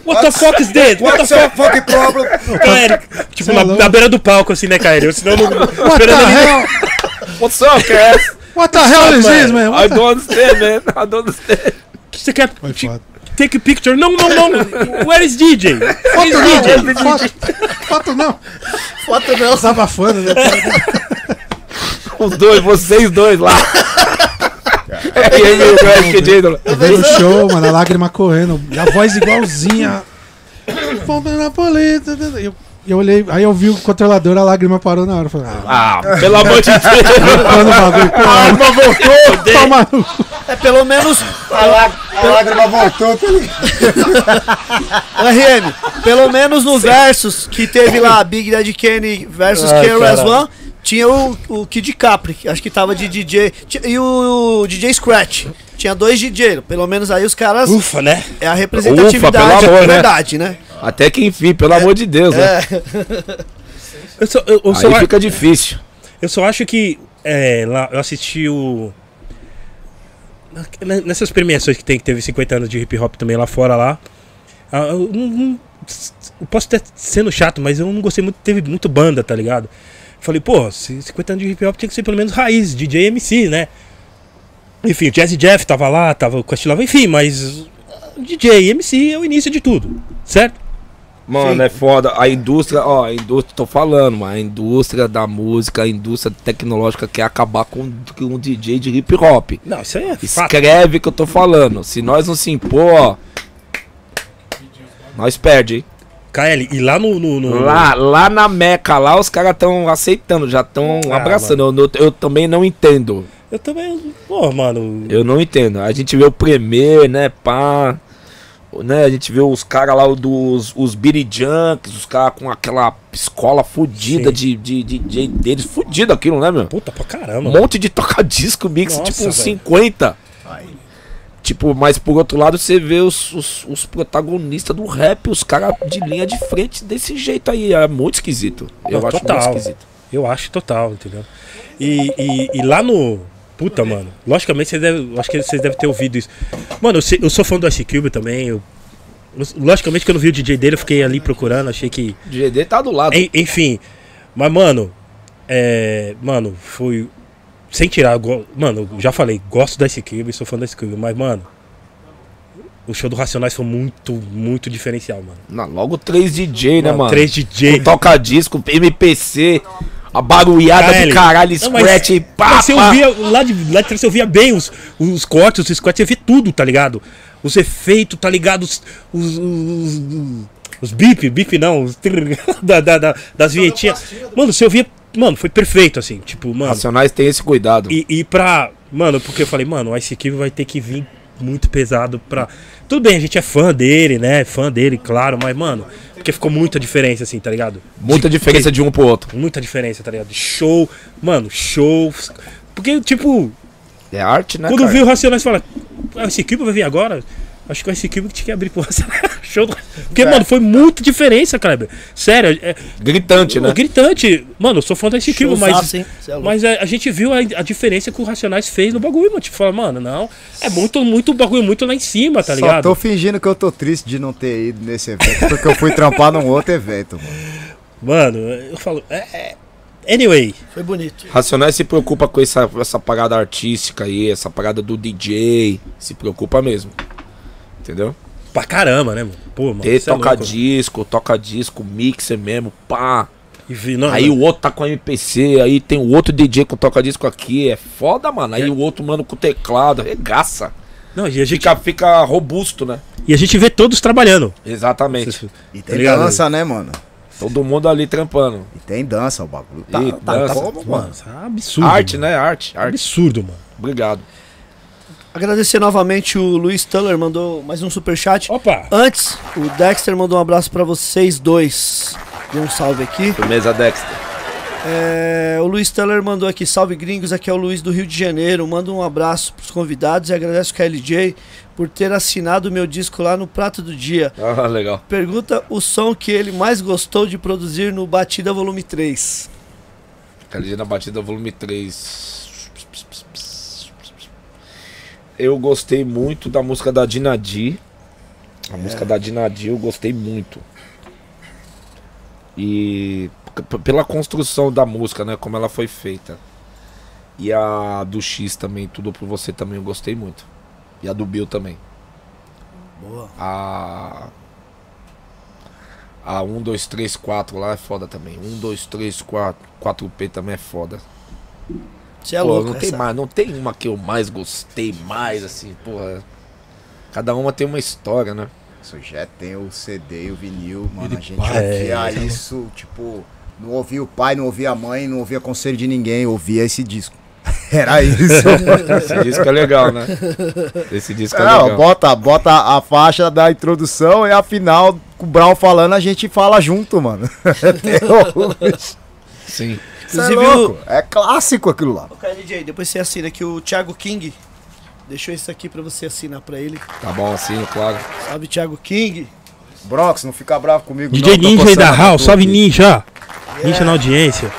What the fuck is this? What the fuck? fucking problem? Cara, tipo, Cê é na, na beira do palco, assim, né, Caio? Senão não. What the hell? What's up, KRS? What the hell is this, man? I What the... don't understand, man. I don't understand. Você quer take a picture? Não, não, não. Where is DJ? Where is DJ? Foto, foto não. Foto não. Desabafando. Né? Os dois, vocês dois lá. É, e aí, meu, eu acho que DJ, Eu vi no show, mano, a lágrima correndo. E a voz igualzinha. Fomos na polícia. E eu, eu olhei, aí eu vi o controlador, a lágrima parou na hora. Falei, ah, Ah, pelo amor de Deus. o A arma voltou. toma no cu. É pelo menos. A lágrima voltou, tá ligado? RM, pelo menos no versus que teve lá Big Daddy Kane versus caralho. One, tinha o, o Kid Capri, que acho que tava de DJ. E o, DJ Scratch. Tinha dois DJ. Pelo menos aí os caras. Ufa, né? É a Ufa, representatividade pelo amor, de né? verdade, né? Até que enfim, pelo amor de Deus, né? (laughs) Eu só, eu, eu só, Aí a- fica difícil. eu só acho que é, lá, eu assisti o. na- Nessas premiações que tem, que teve 50 anos de hip hop também lá fora lá. Eu, não- eu posso estar sendo chato, mas eu não gostei muito. Teve muito banda, tá ligado? Falei, pô, se 50 anos de hip hop tinha que ser pelo menos raiz, DJ MC, né? Enfim, o Jazzy Jeff tava lá, tava o Castilava, enfim, mas DJ, MC é o início de tudo, certo? Mano, Sim. é foda. A indústria, ó, a indústria, tô falando, mano. A indústria da música, a indústria tecnológica quer acabar com, com um DJ de hip hop. Não, isso aí é fato. Escreve que eu tô falando. Se nós não se impor, ó. Nós perde, hein? KL, e lá no. no, no- Lá, lá na Meca, lá os caras tão aceitando, já tão Ah, abraçando. Eu, eu- eu também não entendo. Eu também. Pô, mano. Eu não entendo. A gente vê o Premier, né, pá. Né, a gente vê os caras lá, dos os Beat Junks, os caras com aquela escola fodida de, de, de, de deles. Fudido aquilo, né, meu? Puta pra Um caramba. monte de toca-disco mix, Nossa, tipo uns velho. 50. Tipo, mas por outro lado você vê os, os, os protagonistas do rap, os caras de linha de frente desse jeito aí. É muito esquisito. Eu Não, acho total. muito esquisito. Eu acho total, entendeu? E, e, e lá no. Puta, mano. Logicamente vocês devem. Acho que vocês devem ter ouvido isso. Mano, eu, sei- eu sou fã do Ice Cube também. Eu, logicamente que eu não vi o DJ dele, eu fiquei ali procurando, achei que. O GD tá do lado. En- enfim. Mas, mano. É. Mano, foi. Sem tirar. Mano, eu já falei, gosto do Ice Cube, sou fã Ice Cube, mas, mano. O show do Racionais foi muito, muito diferencial, mano. Não, logo três DJ, né, mano? Três DJ. Toca disco, MPC, a barulhada KL. do caralho, Não, mas- scratch, pá, Mas você pá. ouvia, lá de, lá de trás você ouvia bem os, os cortes, os squats, você via tudo, tá ligado? Os efeitos, tá ligado? Os, os, os, os bip, bip não, os (laughs) da, da, da- das vinhetinhas. Mano, você ouvia, mano, foi perfeito, assim, tipo, mano. Racionais tem esse cuidado. E, e pra, mano, porque eu falei, mano, o Ice Cube vai ter que vir muito pesado pra... Tudo bem, a gente é fã dele, né, fã dele, claro, mas, mano, porque ficou muita diferença, assim, tá ligado? Muita diferença de um pro outro. Muita diferença, tá ligado? De show, mano, shows... Porque, tipo, É arte, né, quando cara? viu o Racionais fala, ah, esse Cube vai vir agora? Acho que o Ice Cube que tinha que abrir pro Racionais. (laughs) Show. Porque, mano, foi muita diferença, Kleber. Sério, é, Gritante, né? gritante. Mano, eu sou fã Ice Cube, mas, é mas é, a gente viu a, a diferença que o Racionais fez no bagulho, mano. Tipo, fala, mano, não. É muito, muito bagulho, muito lá em cima, tá Só ligado? tô fingindo que eu tô triste de não ter ido nesse evento, porque eu fui trampar num outro evento, mano. Mano, eu falo. É, é- Anyway, Foi bonito. Racionais se preocupa com essa, essa parada artística aí, essa parada do DJ. Se preocupa mesmo. Entendeu? pra caramba, né, mano? Pô, mano. Ter cê é louco. toca-disco, toca-disco, mixer mesmo, pá. E vi- não, Aí não. o outro tá com MPC, aí tem o outro DJ com toca-disco aqui. É foda, mano. Aí o outro mano com teclado, regaça. Não, e a, gente, Fica, fica robusto, né? e a gente vê todos trabalhando. Exatamente. E Tá tem ligado? dança, né, mano? Todo mundo ali trampando. E tem dança, o bagulho. Tá, E tá dança. como, mano? Mano, é absurdo. arte, mano. né? Arte, arte. Absurdo, mano. Obrigado. Agradecer novamente o Luiz Tuller, mandou mais um superchat. Opa! Antes, o Dexter mandou um abraço pra vocês dois. Deu um salve aqui. Firmeza Dexter. É, o Luiz Tuller mandou aqui, salve gringos, aqui é o Luiz do Rio de Janeiro. Manda um abraço pros convidados e agradece o KLJ por ter assinado o meu disco lá no Prato do Dia. Ah, legal. Pergunta o som que ele mais gostou de produzir no Batida Volume 3. Calidia na batida volume 3. Eu gostei muito da música da Dinadi. A música da Dinadi eu gostei muito. E pela construção da música, né? Como ela foi feita. E a do X também, tudo por você também eu gostei muito. E a do Bill também. Boa. A. A 1, 2, 3, 4 lá é foda também. 1, 2, 3, 4. 4P também é foda. Você é Pô, louco, não tem essa- mais, não tem uma que eu mais gostei mais, assim, porra. Cada uma tem uma história, né? Isso já tem o CD e o vinil, mano. Ele A gente ouvia É, isso, tipo, não ouvia o pai, não ouvia a mãe, não ouvia conselho de ninguém, ouvia esse disco. (laughs) Era isso. (laughs) Esse disco é legal, né? Esse disco é Não, legal. bota, bota a faixa da introdução e a final, com o Brown falando, a gente fala junto, mano. (laughs) Sim. Isso é Inclusive, louco. É clássico aquilo lá. Ô, KLJ, depois você assina aqui o Thiago King. Deixou isso aqui pra você assinar pra ele. Tá bom assim, claro. Salve, Thiago King. Bronx, não fica bravo comigo. DJ não, Ninja aí da tua salve aqui. Ninja! Ninja na audiência.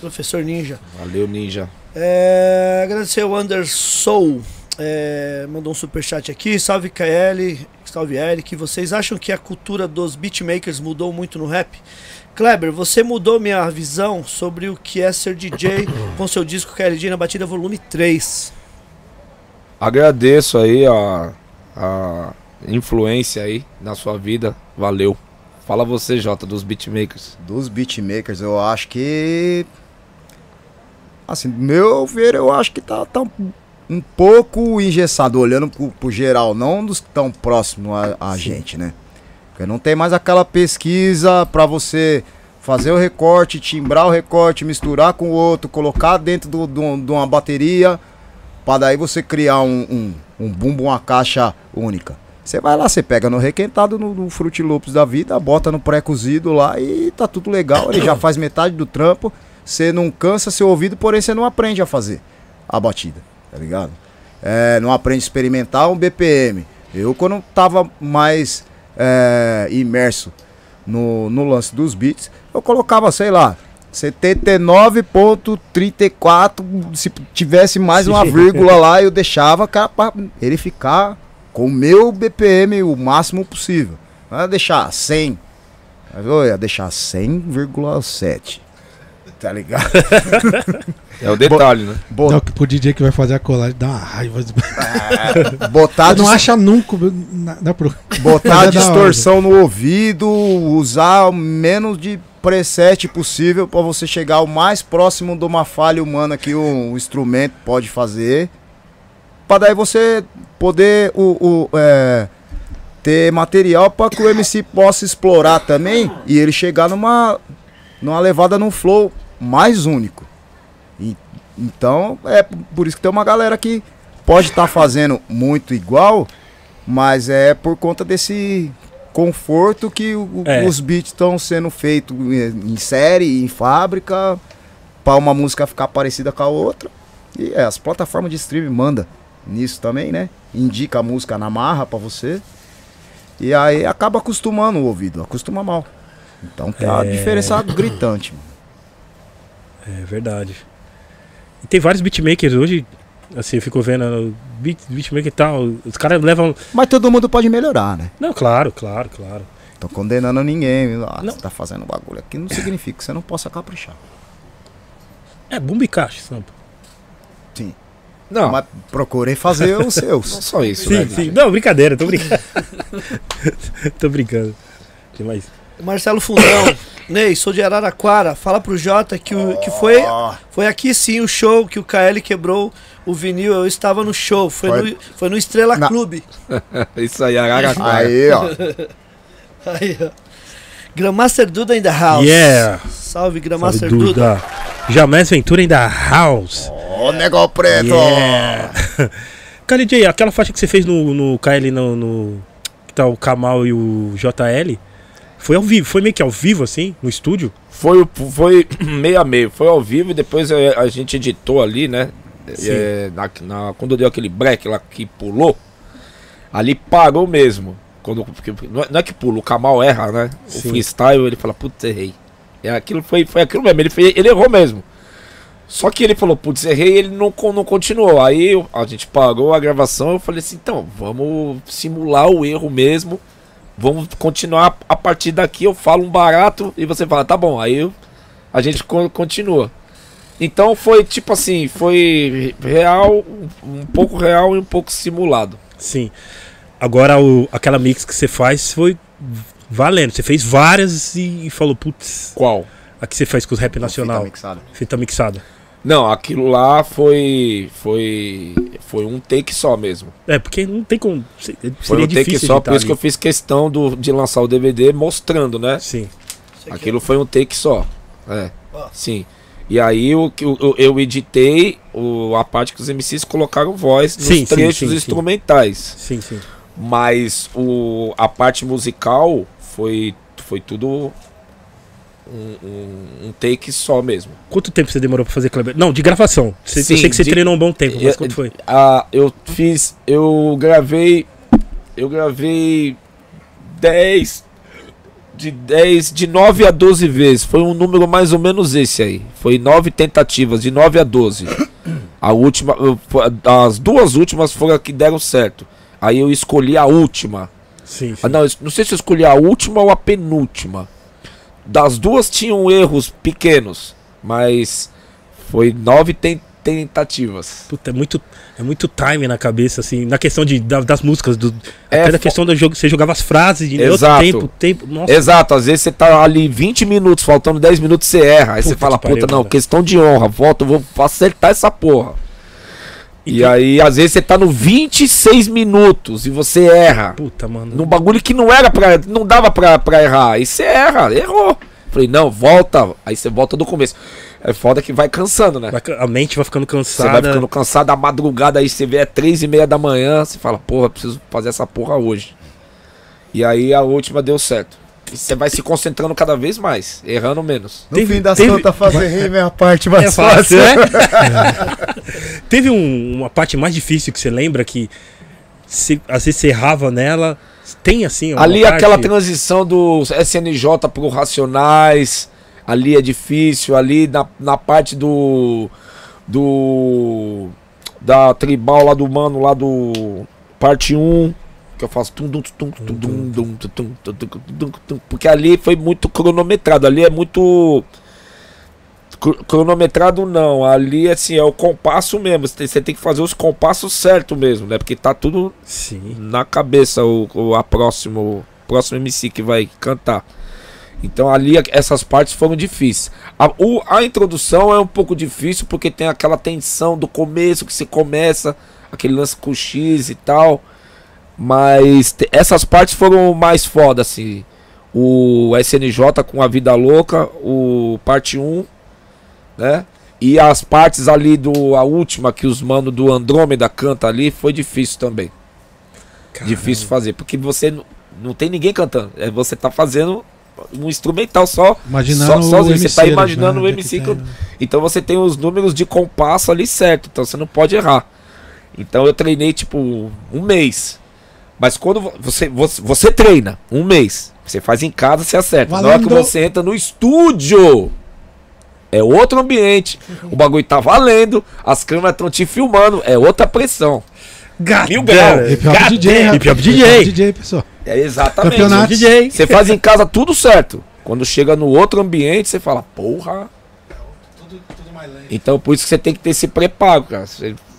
Professor Ninja. Valeu, Ninja. É, agradecer o Anderson. É, mandou um superchat aqui. Salve KL, salve Eric. Vocês acham que a cultura dos beatmakers mudou muito no rap? Kleber, você mudou minha visão sobre o que é ser DJ com seu disco KLJ na batida volume 3. Agradeço aí a, a influência aí na sua vida. Valeu. Fala você, Jota, dos beatmakers. Dos beatmakers, eu acho que. Assim, meu ver, eu acho que tá, tá um pouco engessado, olhando pro, pro geral, não dos que estão próximos a, a gente, né? Não tem mais aquela pesquisa pra você fazer o recorte, timbrar o recorte, misturar com o outro, colocar dentro do- do- de uma bateria, pra daí você criar um, um, um bumbo, uma caixa única. Você vai lá, você pega no requentado no, no Fruit Loops da vida, bota no pré-cozido lá e tá tudo legal. Ele já faz metade do trampo. Você não cansa seu ouvido, porém você não aprende a fazer a batida, tá ligado? É, não aprende a experimentar um BPM. Eu, quando tava mais é, imerso no, no lance dos beats, eu colocava, sei lá, 79.34. Se tivesse mais uma vírgula lá, eu deixava cara, pra ele ficar com o meu BPM o máximo possível. Não ia deixar 100. Mas eu ia deixar 100,7. Tá ligado? (laughs) É o detalhe, né? Bo- Não, que pro DJ que vai fazer a colagem dá uma raiva. Você (laughs) botar não acha nunca. na- Dá pro... botar (laughs) é distorção no ouvido, usar o menos de preset possível para você chegar o mais próximo de uma falha humana que o, o instrumento pode fazer. Para daí você poder o, o, é, ter material para que o MC possa explorar também e ele chegar numa, numa levada num flow mais único. Então é por isso que tem uma galera que pode estar fazendo muito igual, mas é por conta desse conforto que o- É. os beats estão sendo feitos em série, em fábrica, para uma música ficar parecida com a outra. E é, as plataformas de streaming mandam nisso também, né? Indica a música na marra para você. E aí acaba acostumando o ouvido, acostuma mal. Então tem uma É. diferença gritante. mano. É verdade. E tem vários beatmakers hoje, assim, eu fico vendo uh, beat, beatmaker e tal, os caras levam... Mas todo mundo pode melhorar, né? Não, claro, claro, claro. Tô condenando ninguém. Ah, Não. você tá fazendo bagulho aqui. Não significa que você não possa caprichar. É, bumbo e caixa, sampa. Não, Mas procurei fazer os (laughs) não seus. só isso, Sim, né? sim. Não, brincadeira, tô brincando. (laughs) tô brincando. Tem Marcelo Fundão. (coughs) Ney, sou de Araraquara. Fala pro Jota que, o, que foi, foi aqui sim o show que o KL quebrou o vinil. Eu estava no show. Foi, Foi. No, foi no Estrela Na- Clube. (laughs) Isso aí, Araraquara. Aí, ó. (laughs) Aí, ó. Grandmaster Duda in the house. Yeah! Salve, Salve, Grandmaster Duda. Duda. Jamés Ventura in the house. Ó, o negócio preto. Yeah! (laughs) Cara, DJ, aquela faixa que você fez no, no KL, no, no- Que tá o Kamal e o JL. Foi ao vivo, foi meio que ao vivo, assim, no estúdio? Foi, foi (clears throat) meio a meio, foi ao vivo e depois é, a gente editou ali, né? É, na, na- quando deu aquele break lá que pulou, ali parou mesmo. Quando, porque não, é, não é que pula, o Kamal erra, né? O Sim. freestyle, ele fala, putz, errei. E aquilo foi, foi aquilo mesmo, ele, fez, ele errou mesmo. Só que ele falou, putz, errei, ele não, não continuou. Aí a gente parou a gravação, eu falei assim, então, vamos simular o erro mesmo. Vamos continuar a partir daqui, eu falo um barato e você fala, tá bom, aí eu- a gente co- continua. Então foi tipo assim, foi real, um pouco real e um pouco simulado. Sim. Agora, o, aquela mix que você faz foi valendo. Você fez várias e, e falou, putz, Qual? a que você faz com os rap Fita nacional. mixada. Fita mixada. Não, aquilo lá foi foi foi um take só mesmo. É, porque não tem como. se- Foi Seria um take só, por isso que eu ali. fiz questão do, de lançar o DVD mostrando, né? Sim. Aquilo foi um take só. É. Sim. E aí o que eu, eu- eu editei o, a parte que os MCs colocaram voz nos sim, trechos sim, sim. instrumentais. Sim, sim. Mas o, a parte musical foi, foi tudo um, um- take só mesmo. Quanto tempo você demorou pra fazer Kleber? Não, de gravação. Você, Sim, eu sei que você de- treinou um bom tempo, mas Eu- quanto foi? Ah, eu fiz. Eu gravei. Eu gravei 10. De 10. De 9 a 12 vezes. Foi um número mais ou menos esse aí. Foi 9 tentativas, de 9 a 12. A última. As duas últimas foram as que deram certo. Aí eu escolhi a última. Sim, sim. Ah, não, não sei se eu escolhi a última ou a penúltima. Das duas tinham erros pequenos, mas foi nove ten- tentativas. Puta, é muito, é muito time na cabeça, assim, na questão de, da- das músicas, do, É, até da questão do jogo, você jogava as frases de Exato. outro tempo, tempo. Nossa, Exato, às vezes você tá ali 20 minutos, faltando 10 minutos, você erra. Aí você Puta fala, que pariu, puta, não, cara. questão de honra, volta, eu vou acertar essa porra. E, aí, às vezes, você tá no 26 minutos e você erra. puta, mano. Num bagulho que não era pra. Não dava pra, pra errar. Aí você erra, errou. Falei, não, volta. Aí você volta do começo. É foda que vai cansando, né? A mente vai ficando Você cansada. vai ficando cansado da madrugada, aí você vê é três e meia da manhã, você fala, porra, preciso fazer essa porra hoje. E aí a última deu certo. E você vai se concentrando cada vez mais, errando menos. No Teve- fim das teve- contas, fazer rima é a parte mais É fácil. fácil, né? (laughs) Teve um- uma parte mais difícil que você lembra que se, às vezes você errava nela. Tem assim. uma ali parte- aquela transição do SNJ pro Racionais, ali é difícil, ali na, na parte do. do. da tribal lá do mano, lá do. parte 1 que eu faço tum dum tum tum tum tum tum tum tum porque ali foi muito cronometrado, ali é muito cronometrado não, ali assim é o compasso mesmo, você tem que fazer os compassos certo mesmo, né? Porque tá tudo Sim. na cabeça o, o a próximo, o próximo MC que vai cantar. Então ali essas partes foram difíceis. A, o, a introdução é um pouco difícil porque tem aquela tensão do começo que se começa, aquele lance com X e tal. Mas essas partes foram mais foda assim. O SNJ com a vida louca, o parte 1, né? E as partes ali do a última que os mano do Andrômeda canta ali foi difícil também difícil fazer, porque você não, tem ninguém cantando. É você tá fazendo um instrumental só. Imaginando Só- sozinho, o você MC, tá né, imaginando o já MC que tem- Então você tem os números de compasso ali certo, então você não pode errar. Então eu treinei tipo um mês. Mas quando vo- você, você, você treina um mês, você faz em casa, você acerta. Na hora que Valendo. você entra no estúdio, é outro ambiente. O bagulho tá valendo, as câmeras estão te filmando, é outra pressão. Mil graus. Hip Hop DJ. Hip Hop DJ. DJ, pessoal. É exatamente. Campeonato. DJ. Você faz em casa tudo certo. Quando chega no outro ambiente, você fala, porra. Então por isso que você tem que ter esse preparo, cara.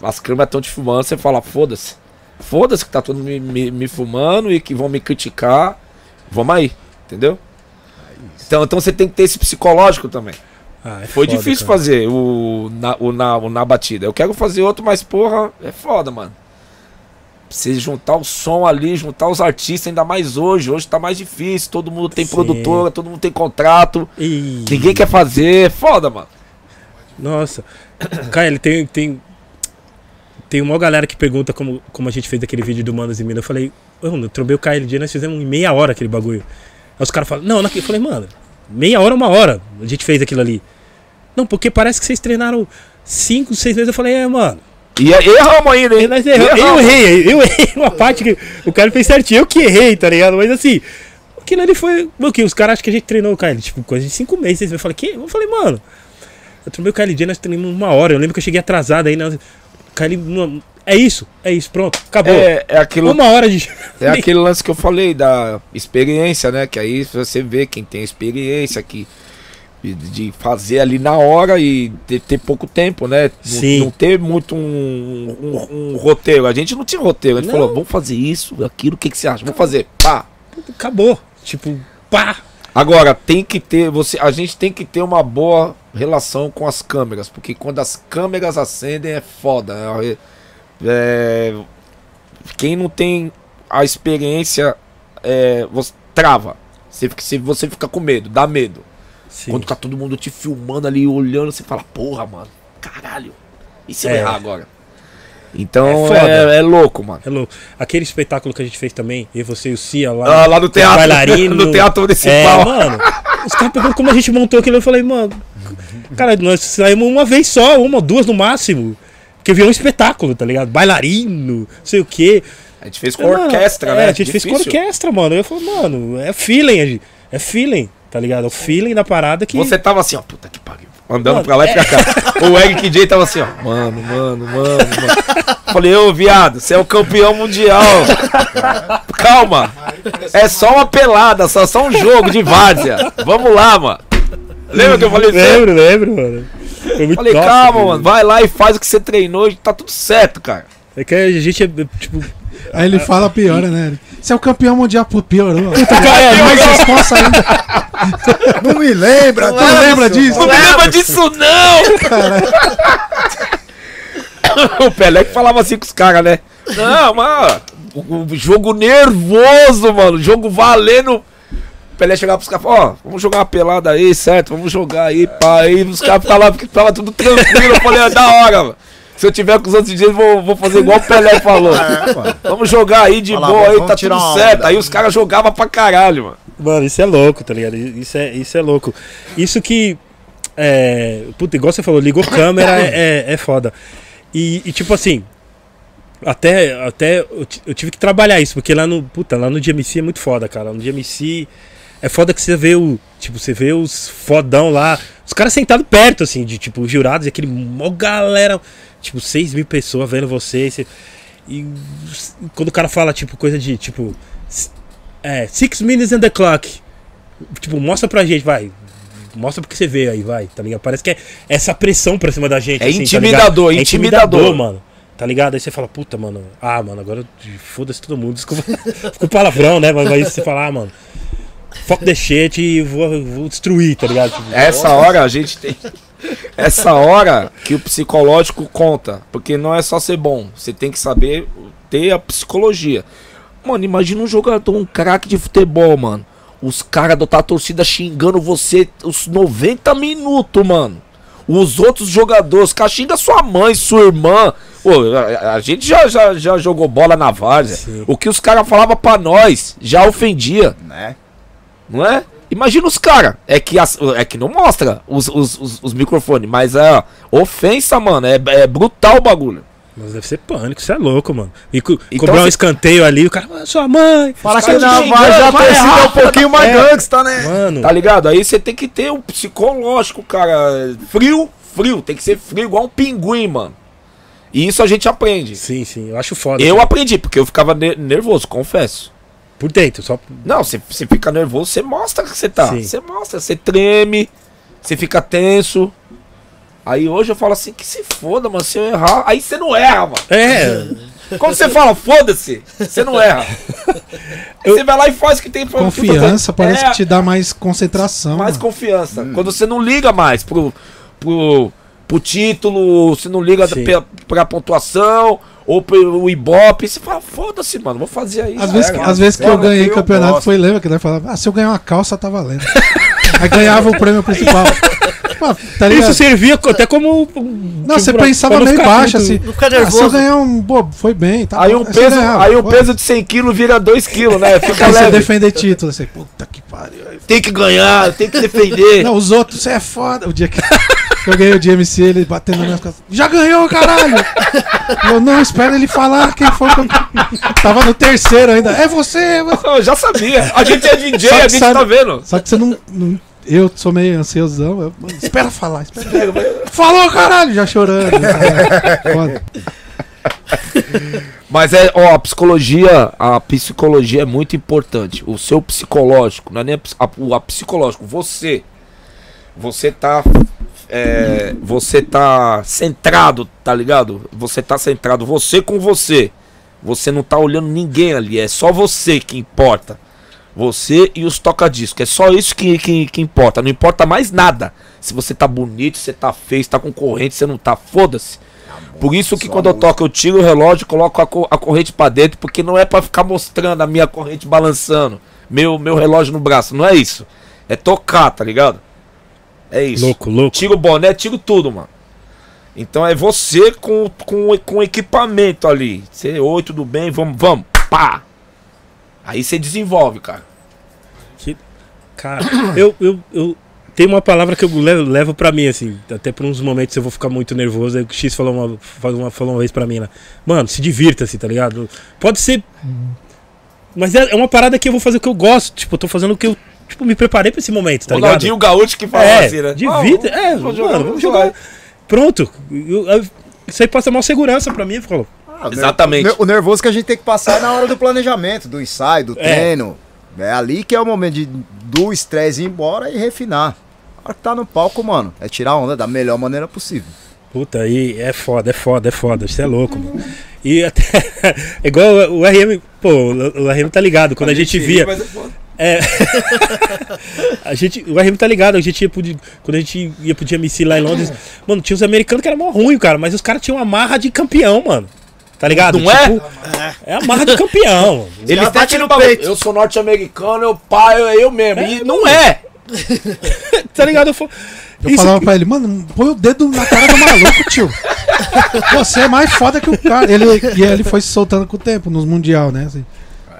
As câmeras estão te filmando, você fala, foda-se. Foda-se que tá todo me, me, me filmando e que vão me criticar. Vamos aí, entendeu? Então, então você tem que ter esse psicológico também. Ah, é Foi foda, difícil cara. fazer o na, o, na, o na batida. Eu quero fazer outro, mas porra, é foda, mano. Você juntar o som ali, juntar os artistas, ainda mais hoje. Hoje tá mais difícil. Todo mundo tem Sim. produtora, todo mundo tem contrato. Ih, Ninguém quer fazer. É foda, mano. Nossa. Cara, ele tem. Tem, tem uma galera que pergunta como, como a gente fez aquele vídeo do Manos e Mina. Eu falei, mano, eu trombei o KLD, nós fizemos em meia hora aquele bagulho. Aí os caras falam, não, eu falei, mano, meia hora, uma hora a gente fez aquilo ali. Não, porque parece que vocês treinaram cinco, seis meses. Eu falei, é, mano. E aí, erramos ainda, hein? Nós erramos. Eu errei, eu errei uma parte que o cara fez certinho, eu que errei, tá ligado? Mas assim, aquilo ali foi. O que? Os caras acham que a gente treinou o KL, tipo, coisa de cinco meses. Eu falei, que? Eu falei, mano, eu treinei o KLD, nós treinamos uma hora. Eu lembro que eu cheguei atrasado aí. Nós, não, é isso, é isso, pronto, acabou. É, é aquilo. Uma hora de. É (laughs) aquele lance que eu falei da experiência, né? Que aí você vê quem tem experiência que de- fazer ali na hora e ter, ter pouco tempo, né? Não- Sim. Não, ter muito um, um- um roteiro. A gente não tinha roteiro. A gente Não. falou, vamos fazer isso, aquilo, o que, que você acha? Vamos fazer. Pá. Acabou. Tipo, pá. Agora, tem que ter. Você, a gente tem que ter uma boa relação com as câmeras. Porque quando as câmeras acendem é foda. né? É, quem não tem a experiência é, você trava. Você fica, você- fica com medo, dá medo. Sim. Quando tá todo mundo te filmando ali, olhando, você fala, porra, mano, caralho. E se eu É. errar agora? Então É é, é louco, mano. Hello. Aquele espetáculo que a gente fez também, eu, você e o Cia lá. Ah, lá no teatro, (laughs) bailarino. no teatro É, municipal. mano. Os caras perguntam como a gente montou aquilo. Eu falei, mano. Cara, nós saímos uma vez só, uma ou duas no máximo. Porque virou um espetáculo, tá ligado? Bailarino, não sei o quê. A gente fez com Mano, orquestra, é, né? A gente fez com Difícil. orquestra, mano. Eu falei, mano, é feeling, é feeling, tá ligado? É o feeling da parada que. Você tava assim, ó, puta que pariu. Andando Mano, pra lá e pra cá. O Eric J tava assim, ó. Mano, mano, mano, mano. Falei, ô viado, você é o campeão mundial. Calma. É só uma pelada, só, só um jogo de várzea. Vamos lá, mano. Lembra que eu falei isso? Lembro, lembro, mano. Foi muito Falei, nossa, calma, velho. mano, vai lá e faz o que você treinou e tá tudo certo, cara. É que a gente é, tipo. Aí ele fala, piora, né? Você é o campeão mundial, pô, piorou. Puta, é mais resposta ainda. (laughs) Não me lembra, Tu não lembra disso? Não me lembra disso, não! (laughs) o Pelé que falava assim com os caras, né? Não, mano, o, o jogo nervoso, mano, jogo valendo. Pelé chegava pros caras, ó, vamos jogar uma pelada aí, certo? Vamos jogar aí, pá. Aí os caras ficavam lá, porque tava tudo tranquilo. Eu falei, é da hora, mano. Se eu tiver com os outros dias, vou, vou fazer igual o Pelé falou. É. Vamos jogar aí de boa aí, tá tirar tudo certo. Aí os caras jogavam pra caralho, mano. Mano, isso é louco, tá ligado? Isso é, isso é louco. Isso que. É, puta, igual você falou, ligou câmera é, é, é foda. E, e, tipo assim. Até, até eu, eu tive que trabalhar isso, porque lá no. Puta, lá no DMC é muito foda, cara. No DMC é foda que você vê o. Tipo, você vê os fodão lá. Os caras sentados perto, assim, de tipo, os jurados, e aquele mó galera. Tipo, 6 mil pessoas vendo você. e quando o cara fala, tipo, coisa de tipo. É, six minutes in the clock. Tipo, mostra pra gente, vai. Mostra porque você vê aí, vai, tá ligado? Parece que é essa pressão pra cima da gente. É assim, tá intimidador, ligado? intimidador. mano. Tá ligado? Aí você fala, puta, mano. Ah, mano, agora foda-se todo mundo. Desculpa, (laughs) o palavrão, né? Mas aí você fala, ah, mano. Fuck the shit e vou, vou destruir, tá ligado? Tipo, Essa hora a gente tem. Essa hora que o psicológico conta. Porque não é só ser bom. Você tem que saber ter a psicologia. Mano, imagina um jogador, um craque de futebol, mano. Os caras da torcida xingando você os 90 minutos, mano. Os outros jogadores, os caras xingam sua mãe, sua irmã. Pô, a, a gente já, já, já jogou bola na várzea. O que os caras falavam pra nós já ofendia Né? Não é? Imagina os caras. É que as- é que não mostra os, os, os, os microfones, mas é ofensa, mano. É, é brutal o bagulho. mas deve ser pânico, isso é louco, mano. E co Então cobrar um você- escanteio ali, o cara, "Ah, sua mãe. Fala que te vai já vai torcida é um pouquinho mais É. gangsta, né? Mano, Tá ligado? Aí você tem que ter um psicológico, cara. Frio, frio. Tem que ser frio igual um pinguim, mano. E isso a gente aprende. sim, sim, eu acho foda. Eu cara. aprendi, porque eu ficava ne- nervoso, confesso. Por dentro, só. Não, você você fica nervoso, você mostra que você tá. Você mostra, você treme, você fica tenso. Aí hoje eu falo assim, que se foda, mano, se eu errar. Aí você não erra, mano. É, (laughs) Quando você fala, foda-se, você não erra. (laughs) Aí Você vai lá e faz o que tem pra Confiança parece É, que te dá mais concentração. Mais mano. confiança. Quando você não liga mais pro, pro, pro título, você não liga pra, pra pontuação ou pro Ibope, você fala, foda-se, mano, vou fazer aí. Às vezes, às vezes que eu ganhei eu campeonato gosto. foi, lembra que nós falava, ah, se eu ganhar uma calça, tá valendo. (laughs) Aí ganhava o prêmio principal. Tá isso servia até como. um- Não, tipo, você pensava meio ficar baixo, muito- assim. Não ficar Ah, se eu ganhar um. Pô, foi bem. Tá Aí, o você peso, ganhava, aí o foda-se. peso de 100 kg vira 2 kg, né? Fica Aí você leve. defender título, assim, puta que pariu. Tem que ganhar, tem que defender. Não, os outros, você é foda. O dia que (laughs) eu ganhei o DMC, ele batendo nas minhas costas. Já ganhou, caralho! Eu não, espera ele falar quem foi. que eu- Tava no terceiro ainda. É você! é você. Eu já sabia. A gente é DJ, a gente sabe- tá vendo. Só que você não. não- eu sou meio ansiosão. eu- mano, espera falar, espera. Falou, caralho! Já chorando. É, foda. Mas é, ó, a psicologia, a psicologia é muito importante. O seu psicológico, não é nem a, a, o a psicológico, você. Você tá. É, você tá centrado, tá ligado? Você tá centrado, você com você. Você não tá olhando ninguém ali, é só você que importa. Você e os toca-discos. É só isso que, que, que importa. Não importa mais nada. Se você tá bonito, se você tá feio, se tá com corrente, se não tá, foda-se. Por isso que quando eu toco, eu tiro o relógio e coloco a, co- a corrente pra dentro, porque não é pra ficar mostrando a minha corrente balançando, meu, meu relógio no braço. Não é isso. É tocar, tá ligado? É isso. Louco, louco. Tiro o boné, tiro tudo, mano. Então é você com, com, com equipamento ali. Você, oi, tudo bem? Vamos, vamos. Pá! Aí você desenvolve, cara. Cara, (coughs) eu, eu, eu tenho uma palavra que eu levo, levo pra mim, assim. Até por uns momentos eu vou ficar muito nervoso. Aí o X falou uma, falou uma, falou uma vez pra mim, né? Mano, se divirta-se, tá ligado? Pode ser. Mas é, é uma parada que eu vou fazer o que eu gosto. Tipo, eu tô fazendo o que eu. Tipo, me preparei pra esse momento, tá ligado? Ronaldinho Gaúcho que fala É, assim, né? divirta. Ah, é, vamos mano, vamos jogar. Pronto. Eu- eu- isso aí passa mal segurança pra mim. Falou, Ah, Exatamente. o ner- O nervoso que a gente tem que passar é na hora do planejamento, do ensaio, do É. treino. É ali que é o momento de, do estresse ir embora e refinar. A hora que tá no palco, mano, é tirar onda da melhor maneira possível. Puta, aí é foda, é foda, é foda. Isso é louco, mano. E até. é (laughs) igual o RM. Pô, o RM tá ligado. Quando a, gente via. É. (laughs) a gente, o RM tá ligado, a gente ia pro, quando a gente ia pro DMC lá em Londres, mano, tinha os americanos que eram mó ruim, cara, mas os caras tinham uma marra de campeão, mano. Tá ligado? Não é? É a marra de campeão. (laughs) Eles têm batem no peito. Eu sou norte-americano, eu pai, eu, eu mesmo. É, e não é. (laughs) tá ligado? Eu, Eu isso falava pra ele, mano, põe o dedo na cara do maluco, tio. Você é mais foda que o cara. Ele, e ele foi se soltando com o tempo nos Mundial, né? assim.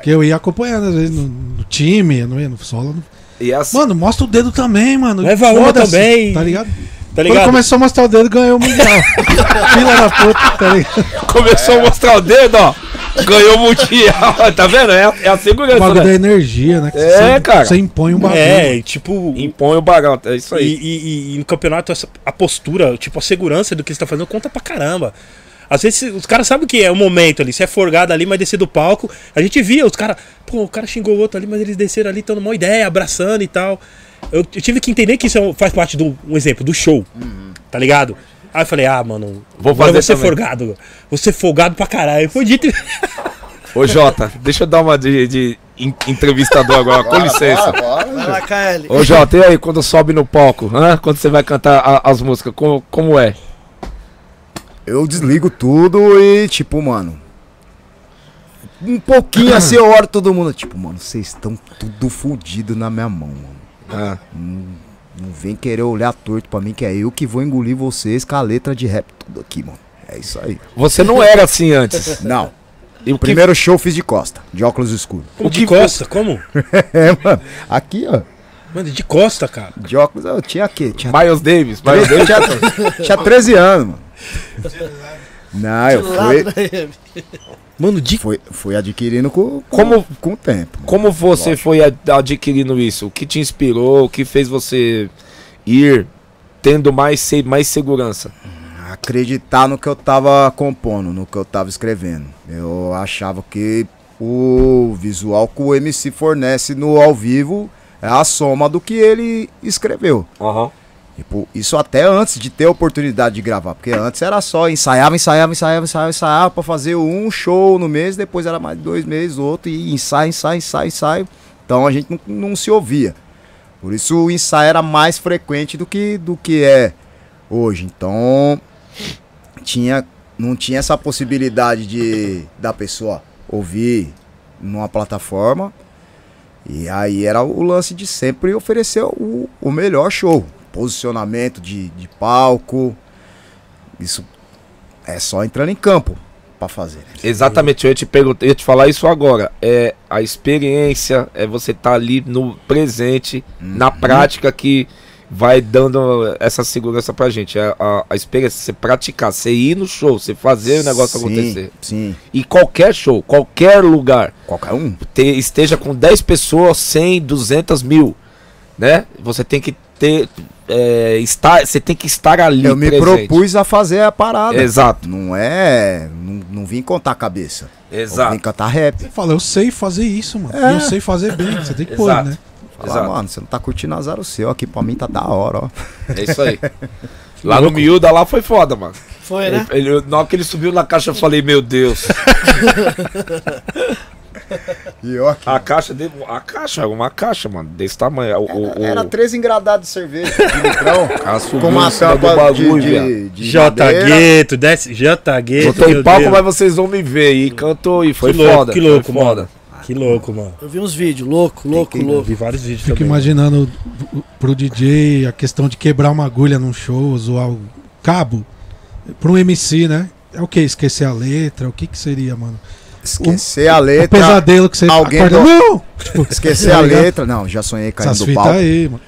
Que eu ia acompanhando, às vezes, no, no time, eu não ia no solo. no- E é assim. Mano, mostra o dedo também, mano. Leva uma também. Tá ligado? Tá Quando ligado? começou a mostrar o dedo, ganhou o Mundial. (laughs) Filha da puta, tá ligado? Começou a mostrar o dedo, ó. Ganhou o mundial. (laughs) tá vendo? É, a- é a O segurança, bagulho da né? energia, né? que É, você, cara. Você impõe um bagulho. É, tipo. Impõe o bagulho. É isso E, aí. e- e no campeonato, essa- a postura, tipo, a segurança do que você tá fazendo conta pra caramba. Às vezes os caras sabem o que é o momento ali. Você é forgado ali, mas descer do palco. A gente via os caras. Pô, o cara xingou o outro ali, mas eles desceram ali, estão numa ideia, abraçando e tal. Eu, eu tive que entender que isso é um- faz parte do um exemplo, do show. Tá ligado? Aí eu falei, ah, mano, Vou fazer você também. forgado. Você folgado pra caralho. Foi dito. e- Ô, Jota, deixa eu dar uma de, de en- entrevistador agora, com licença. Vai lá, KL. Ô, Jota, e aí, quando sobe no palco, hã? quando você vai cantar a- as músicas, como, como é? Eu desligo tudo e, tipo, mano. Um pouquinho assim eu olho todo mundo. Tipo, mano, vocês estão tudo fudido na minha mão, mano. Ah, Não vem querer olhar torto pra mim, que é eu que vou engolir vocês com a letra de rap tudo aqui, mano. É isso aí. Você não era assim antes. (laughs) Não. E o primeiro show eu fiz de costa, de óculos escuros. O de que costa? Como? (laughs) É, mano. Aqui, ó. Mano, de costa, cara. De óculos eu tinha aqui. Tinha, Miles Davis, Miles Davis. tinha, tinha 13 anos, mano. Não, eu fui? Mano, de fui, fui adquirindo com, com, Como- com o tempo. mano. Como você foi ad- adquirindo isso? O que te inspirou? O que fez você ir tendo mais, mais segurança? acreditar no que eu tava compondo, no que eu tava escrevendo. Eu achava que o visual que o MC fornece no ao vivo é a soma do que ele escreveu. Aham. Tipo, isso até antes de ter a oportunidade de gravar, porque antes era só ensaiava, ensaiava, ensaiava, ensaiava, ensaiava pra fazer um show no mês, depois era mais dois meses, outro, e ensaio, ensaio, ensaio, ensaio. Então a gente não, não se ouvia. Por isso o ensaio era mais frequente do que, do que é hoje. Então tinha, não tinha essa possibilidade de da pessoa ouvir numa plataforma. E aí era o lance de sempre oferecer o, o melhor show. Posicionamento de, de palco. Isso é só entrando em campo pra fazer. né? Exatamente, eu ia te perguntar, eu te falar isso agora. É a experiência, é você estar ali no presente, na prática que vai dando essa segurança pra gente. É a, a experiência, você praticar, você ir no show, você fazer o negócio Sim, acontecer. Sim, E qualquer show, qualquer lugar, qualquer um. te- esteja com 10 pessoas, 100, 200 mil, né? Você tem que ter, é, estar, você tem que estar ali Eu me presente. propus a fazer a parada. Exato, Não é. Não, não vim contar a cabeça. Eu vim exato, cantar rap. Você fala, eu sei fazer isso, mano. É. Eu sei fazer bem. Você tem que pôr, Exato. né? Falar, exato. mano, você não tá curtindo azar o seu. Aqui pra mim tá da hora, ó. É isso aí. (laughs) Lá no Miúda, lá foi foda, mano. Foi, né? Ele, ele- na hora que ele subiu na caixa, eu falei, meu Deus. (laughs) E. A caixa dele. A caixa, uma caixa, mano, desse tamanho. O, o, o, Era três engradados de cerveja (laughs) de litrão. com uma em tampa bagulho, de, de, de J. Gueto, desce. J Gueto. Tem meu palco, Deus. mas vocês vão me ver. E cantou e foi que louco, foda. que louco, foi foda. mano. Que louco, mano. Eu vi uns vídeos, louco, louco, que- Eu louco. vi vários vídeos Fico também. imaginando pro DJ a questão de quebrar uma agulha num show, zoar o cabo. Pro MC, né? É o que? Esquecer a letra? O que que seria, mano? Esquecer a O letra. pesadelo que você alguém acorda. do- Não! Tipo, Esquecer tá a letra. Não, já sonhei caindo Essas do palco. aí, mano.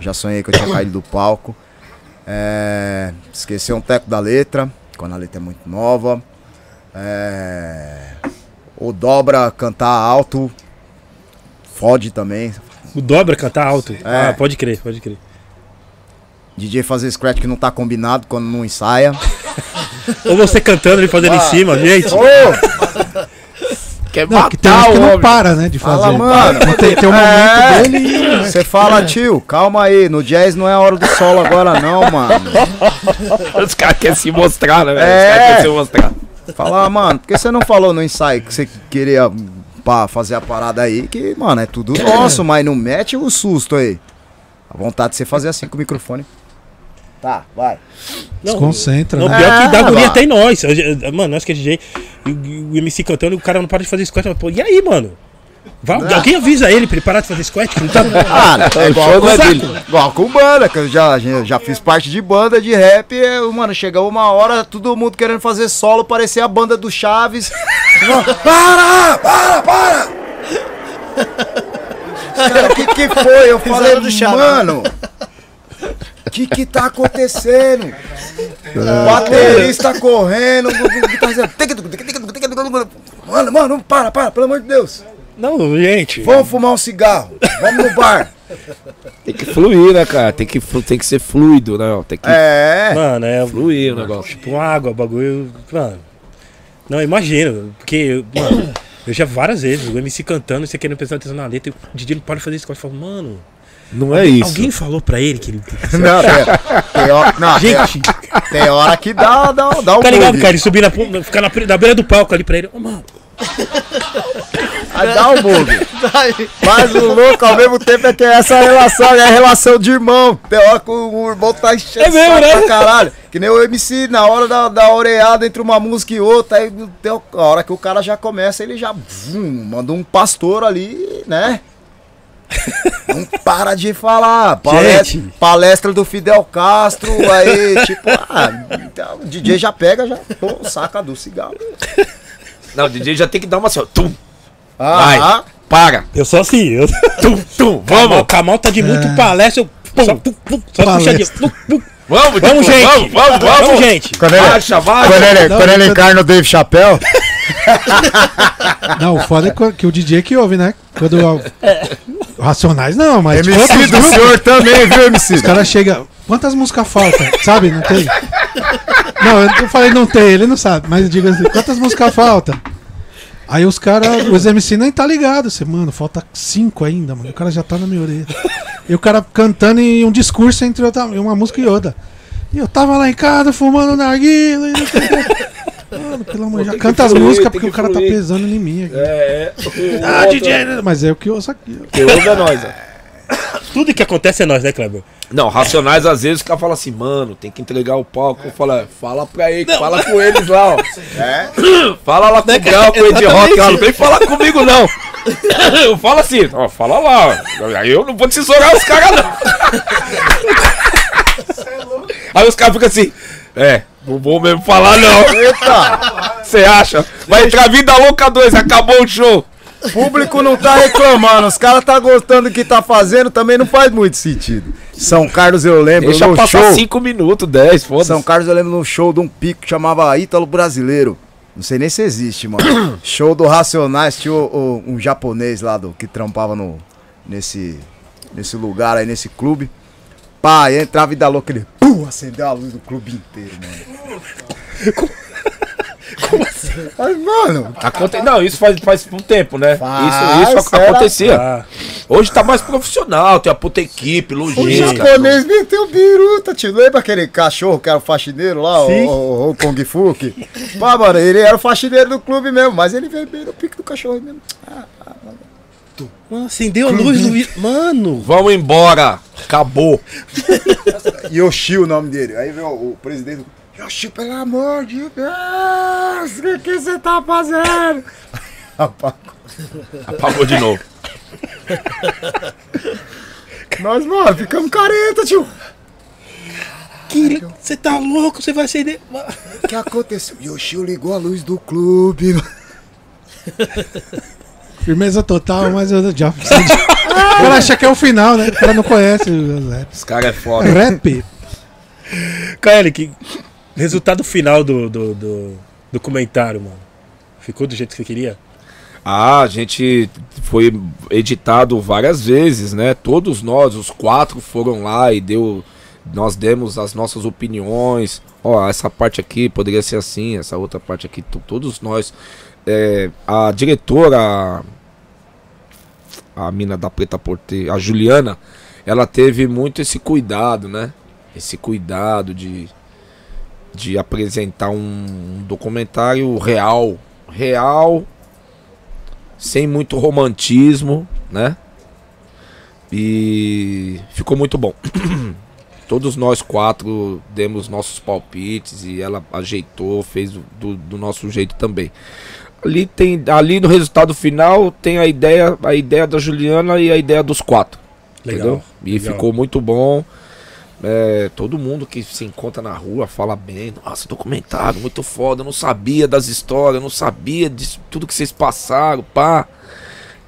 Já sonhei que eu tinha caído do palco. É, esquecer um teco da letra, quando a letra é muito nova. É, o dobra cantar alto. Fode também. O dobra cantar alto. É. Ah, pode crer, pode crer. DJ fazer scratch que não tá combinado quando não ensaia. (laughs) Ou você cantando e fazendo em cima, gente. Ô! Quer Não, que tem matar uns que o não para, né, de Fala, fazer. mano. Não tem, tem um momento É. dele e... Você fala, tio, calma aí, no jazz não é a hora do solo agora não, mano. Os caras querem se mostrar, né? velho? Os É. caras querem se mostrar. Fala, mano, por que você não falou no ensaio que você queria pá, fazer a parada aí? Que, mano, é tudo nosso, mas não mete o susto aí. A vontade de você fazer assim com o microfone. Tá, vai. Não, Concentra, Não, né? pior que dá É, agonia até em nós. Mano, nós que é DJ, e o, MC cantando, o cara não para de fazer squat. Pô, e aí, mano? Vai- Alguém avisa ele pra ele parar de fazer squat? Que não tá... Cara, é igual, show com, é dele. igual com banda, que eu já, já, já fiz parte de banda de rap. e, mano, chega uma hora, todo mundo querendo fazer solo, parecia a banda do Chaves. (laughs) para! Para, para! Cara, o que que foi? Eu falei, do Chaves. mano, o que que tá acontecendo? O baterista correndo. Mano, mano, para, para, pelo amor de Deus. Não, gente. Vamos fumar um cigarro, vamos no bar. Tem que fluir, né, cara? Tem que, tem que ser fluido, né? Tem que É. Mano, é. fluir o negócio. Tipo água, bagulho. Mano. Não, imagino. Porque, mano, eu já várias vezes, o MC cantando, você querendo prestar atenção na letra, e o DJ não para de fazer squat. Eu falo, mano. Não é isso. Alguém falou pra ele que ele. Não, tem, tem hora, não, tem, Gente, tem hora que dá, dá, dá um tá ligado, bug. cara? Ele subir na, ficar na, na beira do palco ali pra ele. Ô, mano. Aí dá um bug. Mas o louco ao mesmo tempo é que essa relação é a relação de irmão. Tem hora que o, irmão tá enchendo É mesmo, né? pra caralho. Que nem o MC, na hora da, da oreada entre uma música e outra, aí tem a hora que o cara já começa, ele já vum, manda um pastor ali, né? Não para de falar. Palestra, palestra do Fidel Castro, aí, tipo, ah, então, o DJ já pega, já pô, saca do cigarro. Não, o DJ já tem que dar uma assim, ó. Tum, Ah, vai, para. Eu sou assim. Eu... Tum, tum, Vamos. O Kamal tá de muito palestra. Eu... Só, pum, pum, só Palestra. puxadinha. Pum, pum. Vamos, Vamos, tipo, gente. Vamos, vamos, vamos. Vamos, gente. Quando ele, Marcha, vai. quando ele, Não, quando ele eu- encarna o Dave Chappelle, (laughs) Não, o foda é que o DJ que ouve, né? Quando Racionais não, mas MC do grupos, senhor também, viu, MC? os caras chegam. Quantas músicas faltam? Sabe? Não tem. Não, eu falei não tem, ele não sabe, mas eu digo assim, quantas músicas faltam? Aí os caras, os MC nem tá ligado. Você, mano, falta cinco ainda, mano. O cara já tá na minha orelha. E o cara cantando em um discurso entre outra, uma música e outra. E eu tava lá em casa fumando narguila não o. Mano, pelo amor de Deus. Canta as músicas porque que o cara tá fluir. pesando em mim aqui. É, é. (laughs) Ah, DJ, né? mas é o que eu ouço aqui. ó. Que ouve é nós, ó. Tudo que acontece é nós, né, Kleber? Não, Racionais às vezes o cara fala assim, mano, tem que entregar o palco. Eu falo, é, fala pra ele, fala com eles lá, ó. (laughs) É? Fala lá com o Grau, com o Ed Rock lá, não vem falar comigo não. (laughs) Eu falo assim, ó, fala lá, ó. Aí eu não vou tesourar os caras não. Aí os caras ficam assim, é, não vou mesmo falar não. Eita! Você acha? Vai entrar Vida Louca 2, acabou o show. O público não tá reclamando, os caras tá gostando do que tá fazendo, também não faz muito sentido. São Carlos eu lembro Deixa no passar show. 5 minutos, 10, foda-se. São Carlos eu lembro num show de um pico que chamava Ítalo Brasileiro. Não sei nem se existe, mano. (coughs) show do Racionais, tinha o- o- um japonês lá do, que trampava no, nesse, nesse lugar aí, nesse clube. Pá, aí entrava e da louca, ele pum, acendeu a luz do clube inteiro, mano. Como assim? Aí, mano, Aconte... Não, isso faz, faz um tempo, né? Faz, isso isso acontecia. Ah, Hoje tá mais profissional, tem a puta equipe, o logística. japonês meteu biruta, tio. Lembra aquele cachorro que era o faxineiro lá, Sim. o, o, o Kung Fu? Pá, mano, ele era o faxineiro do clube mesmo, mas ele veio bem no pique do cachorro mesmo. mano, acendeu a luz do. vi- Mano! Vamos embora. Acabou. (laughs) Yoshi o nome dele. Aí veio o, o presidente. Yoshi, pelo amor de Deus, o que que você tá fazendo? Rapaz, (laughs) Apagou de novo. nós, mano, ficamos careta, tio. Que... Você tá louco? Você vai acender. O que aconteceu? Yoshi ligou a luz do clube. (laughs) Firmeza total, mas eu já. O cara (laughs) acha que é o final, né? O cara não conhece o rap. Os caras é foda. Rap? Kaeli, que resultado final do, do, do documentário, mano? Ficou do jeito que você queria? Ah, a gente foi editado várias vezes, né? Todos nós, os quatro, foram lá e deu, nós demos as nossas opiniões. Ó, essa parte aqui poderia ser assim, essa outra parte aqui, to- todos nós. É, a diretora, a mina da Preta Porte, a Juliana, ela teve muito esse cuidado, né? Esse cuidado de, de apresentar um documentário real. Real, sem muito romantismo, né? E ficou muito bom. (clears throat) Todos nós quatro demos nossos palpites e ela ajeitou, fez do, do nosso jeito também. Ali tem, ali no resultado final tem a ideia, a ideia da Juliana e a ideia dos quatro, Legal. entendeu? E legal. ficou muito bom. É, todo mundo que se encontra na rua fala bem. Nossa, documentário, muito foda. Eu não sabia das histórias, eu não sabia de tudo que vocês passaram, pá.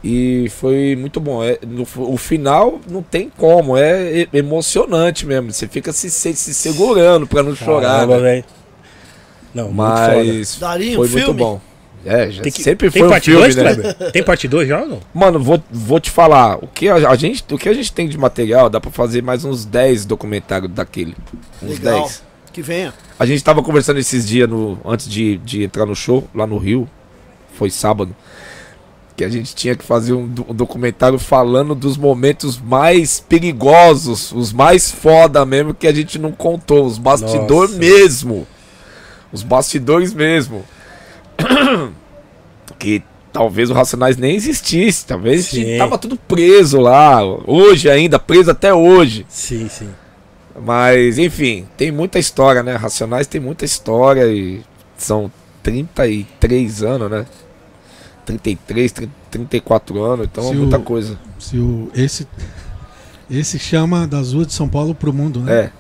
E foi muito bom. É, no, o final não tem como, é emocionante mesmo. Você fica se, se, se segurando pra não chorar. Caramba, né? velho. Não, muito foda. Mas Daria um foi muito filme? bom. É, já Tem que- sempre tem foi um parte filme, 2, né? Tem parte 2 já ou não? Mano, vou, vou te falar, o que a, a gente, o que a gente tem de material, dá pra fazer mais uns 10 documentários daquele. Uns Legal. 10. Que venha. A gente tava conversando esses dias no, antes de, de entrar no show, lá no Rio. Foi sábado. Que a gente tinha que fazer um, um documentário falando dos momentos mais perigosos, os mais foda mesmo, que a gente não contou. Os bastidores Nossa. mesmo. Os bastidores mesmo. (coughs) que talvez o Racionais nem existisse. Talvez Sim. tava tudo preso lá. Hoje ainda, preso até hoje. Sim, sim. Mas, enfim, tem muita história, né? Racionais tem muita história e são 33 anos, né? 33, 30, 34 anos, então é Se muita o- coisa. Se o, esse, esse chama das ruas de São Paulo pro mundo, né? É,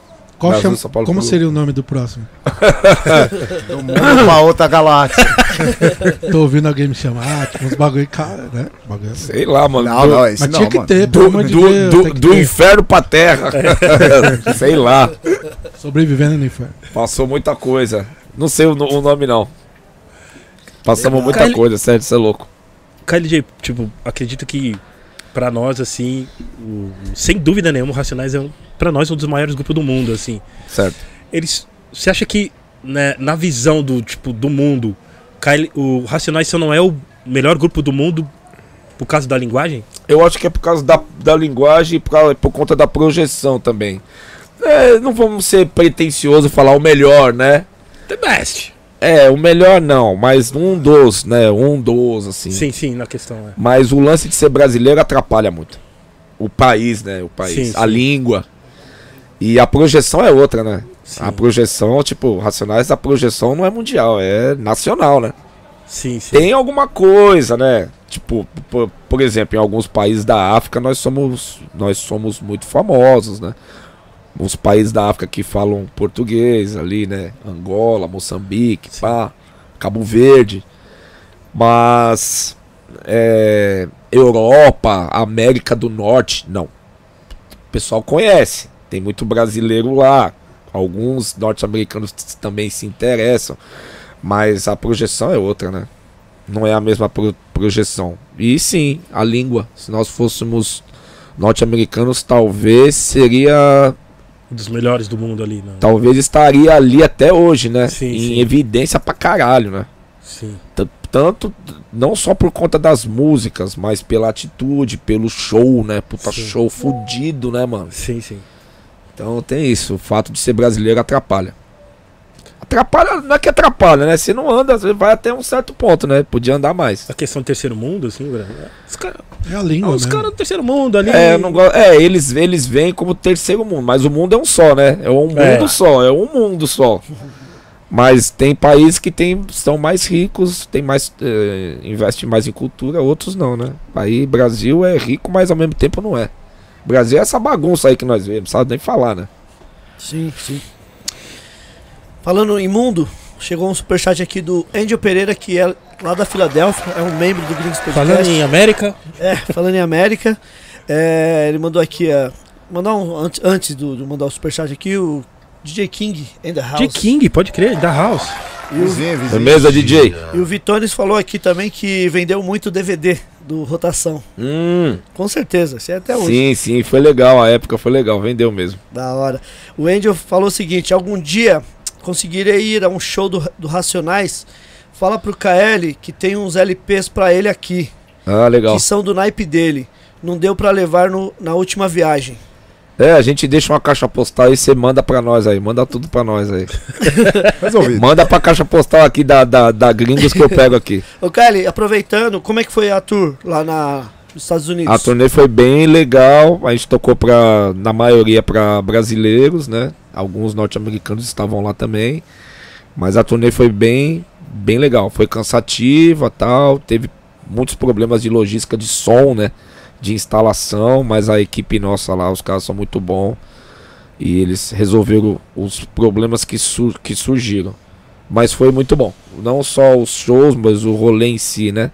chama- Paulo como seria o nome do próximo? (laughs) Do mundo pra outra galáxia. (laughs) Tô ouvindo alguém me chamar, ah, tipo, uns bagulho, cara, né? Bagulho. sei lá, mano. Não, do, não, Mas não, tinha que mano. ter, do, amor de do, Deus. do, do ter. inferno pra terra. (laughs) sei lá. Sobrevivendo no inferno. Passou muita coisa. Não sei o, o nome, não. Passamos Legal. muita Cara, coisa, sério, você é louco. KLJ, tipo, acredito que pra nós, assim, o- sem dúvida nenhuma, o Racionais é, um, pra nós, um dos maiores grupos do mundo, assim. Certo. Eles. Você acha que, né, na visão do, tipo, do mundo, o Racionais só não é o melhor grupo do mundo por causa da linguagem? Eu acho que é por causa da, da linguagem e por, por conta da projeção também. É, não vamos ser pretencioso falar o melhor, né? The best. É, o melhor não, mas um dos, né? Um dos, assim. Sim, sim, na questão, é. Mas o lance de ser brasileiro atrapalha muito. O país, né? O país. Sim, a sim. língua. E a projeção é outra, né? Sim, A projeção, tipo, Racionais, a projeção não é mundial, é nacional, né? sim, sim. Tem alguma coisa, né? Tipo, por, por exemplo, em alguns países da África nós somos, nós somos muito famosos, né? Os países da África que falam português ali, né? Angola, Moçambique, pá, Cabo Verde. Mas é, Europa, América do Norte, não. O pessoal conhece. Tem muito brasileiro lá. Alguns norte-americanos também se interessam. Mas a projeção é outra, né? Não é a mesma pro- projeção. E sim, a língua. Se nós fôssemos norte-americanos, talvez seria. Um dos melhores do mundo ali, né? Talvez estaria ali até hoje, né? Sim, em sim. evidência pra caralho, né? Sim. T- Tanto, não só por conta das músicas, mas pela atitude, pelo show, né? Puta Sim. show fudido, né, mano? Sim, sim. Então tem isso. O fato de ser brasileiro atrapalha. Atrapalha, não é que atrapalha, né? Você não anda, você vai até um certo ponto, né? Podia andar mais. A questão do terceiro mundo, assim, Bruno, é- os caras É a língua, os né? caras do terceiro mundo ali. É, eu não gosto. É, eles, eles vêm como terceiro mundo, mas o mundo é um só, né? É um mundo É. só, é um mundo só. Mas tem países que tem, são mais ricos, tem mais. eh, investem mais em cultura, outros não, né? Aí Brasil é rico, mas ao mesmo tempo não é. Brasil é essa bagunça aí que nós vemos, sabe nem falar, né? Sim, sim. Falando em mundo, chegou um superchat aqui do Angel Pereira, que é lá da Filadélfia, é um membro do Gringos Podcast. Falando em América, É, falando em América, é, ele mandou aqui, é, mandar um, antes, antes do, de mandar o superchat aqui, o DJ King in the house. de King, pode crer, da House. E o, Vizinho, vizinho. Beleza, DJ? e o Vitones falou aqui também que vendeu muito DVD do Rotação. Hum, Com certeza, isso é até hoje. sim, sim, foi legal. A época foi legal, vendeu mesmo. Da hora. O Angel falou o seguinte: algum dia conseguirei ir a um show do, do Racionais. Fala pro KL que tem uns LPs pra ele aqui, Ah, legal. que são do naipe dele. Não deu pra levar no- na última viagem. É, a gente deixa uma caixa postal e você manda pra nós aí. Manda tudo pra nós aí. (laughs) Resolvido. Manda pra caixa postal aqui da, da, da Gringos que eu pego aqui. Ô KL, aproveitando, como é que foi a tour lá na, nos Estados Unidos? A turnê foi bem legal. A gente tocou pra, na maioria pra brasileiros, né? Alguns norte-americanos estavam lá também. Mas a turnê foi bem, bem legal. Foi cansativa tal. Teve muitos problemas de logística de som, né? De instalação. Mas a equipe nossa lá, os caras são muito bons. E eles resolveram os problemas que, sur que surgiram. Mas foi muito bom. Não só os shows, mas o rolê em si, né?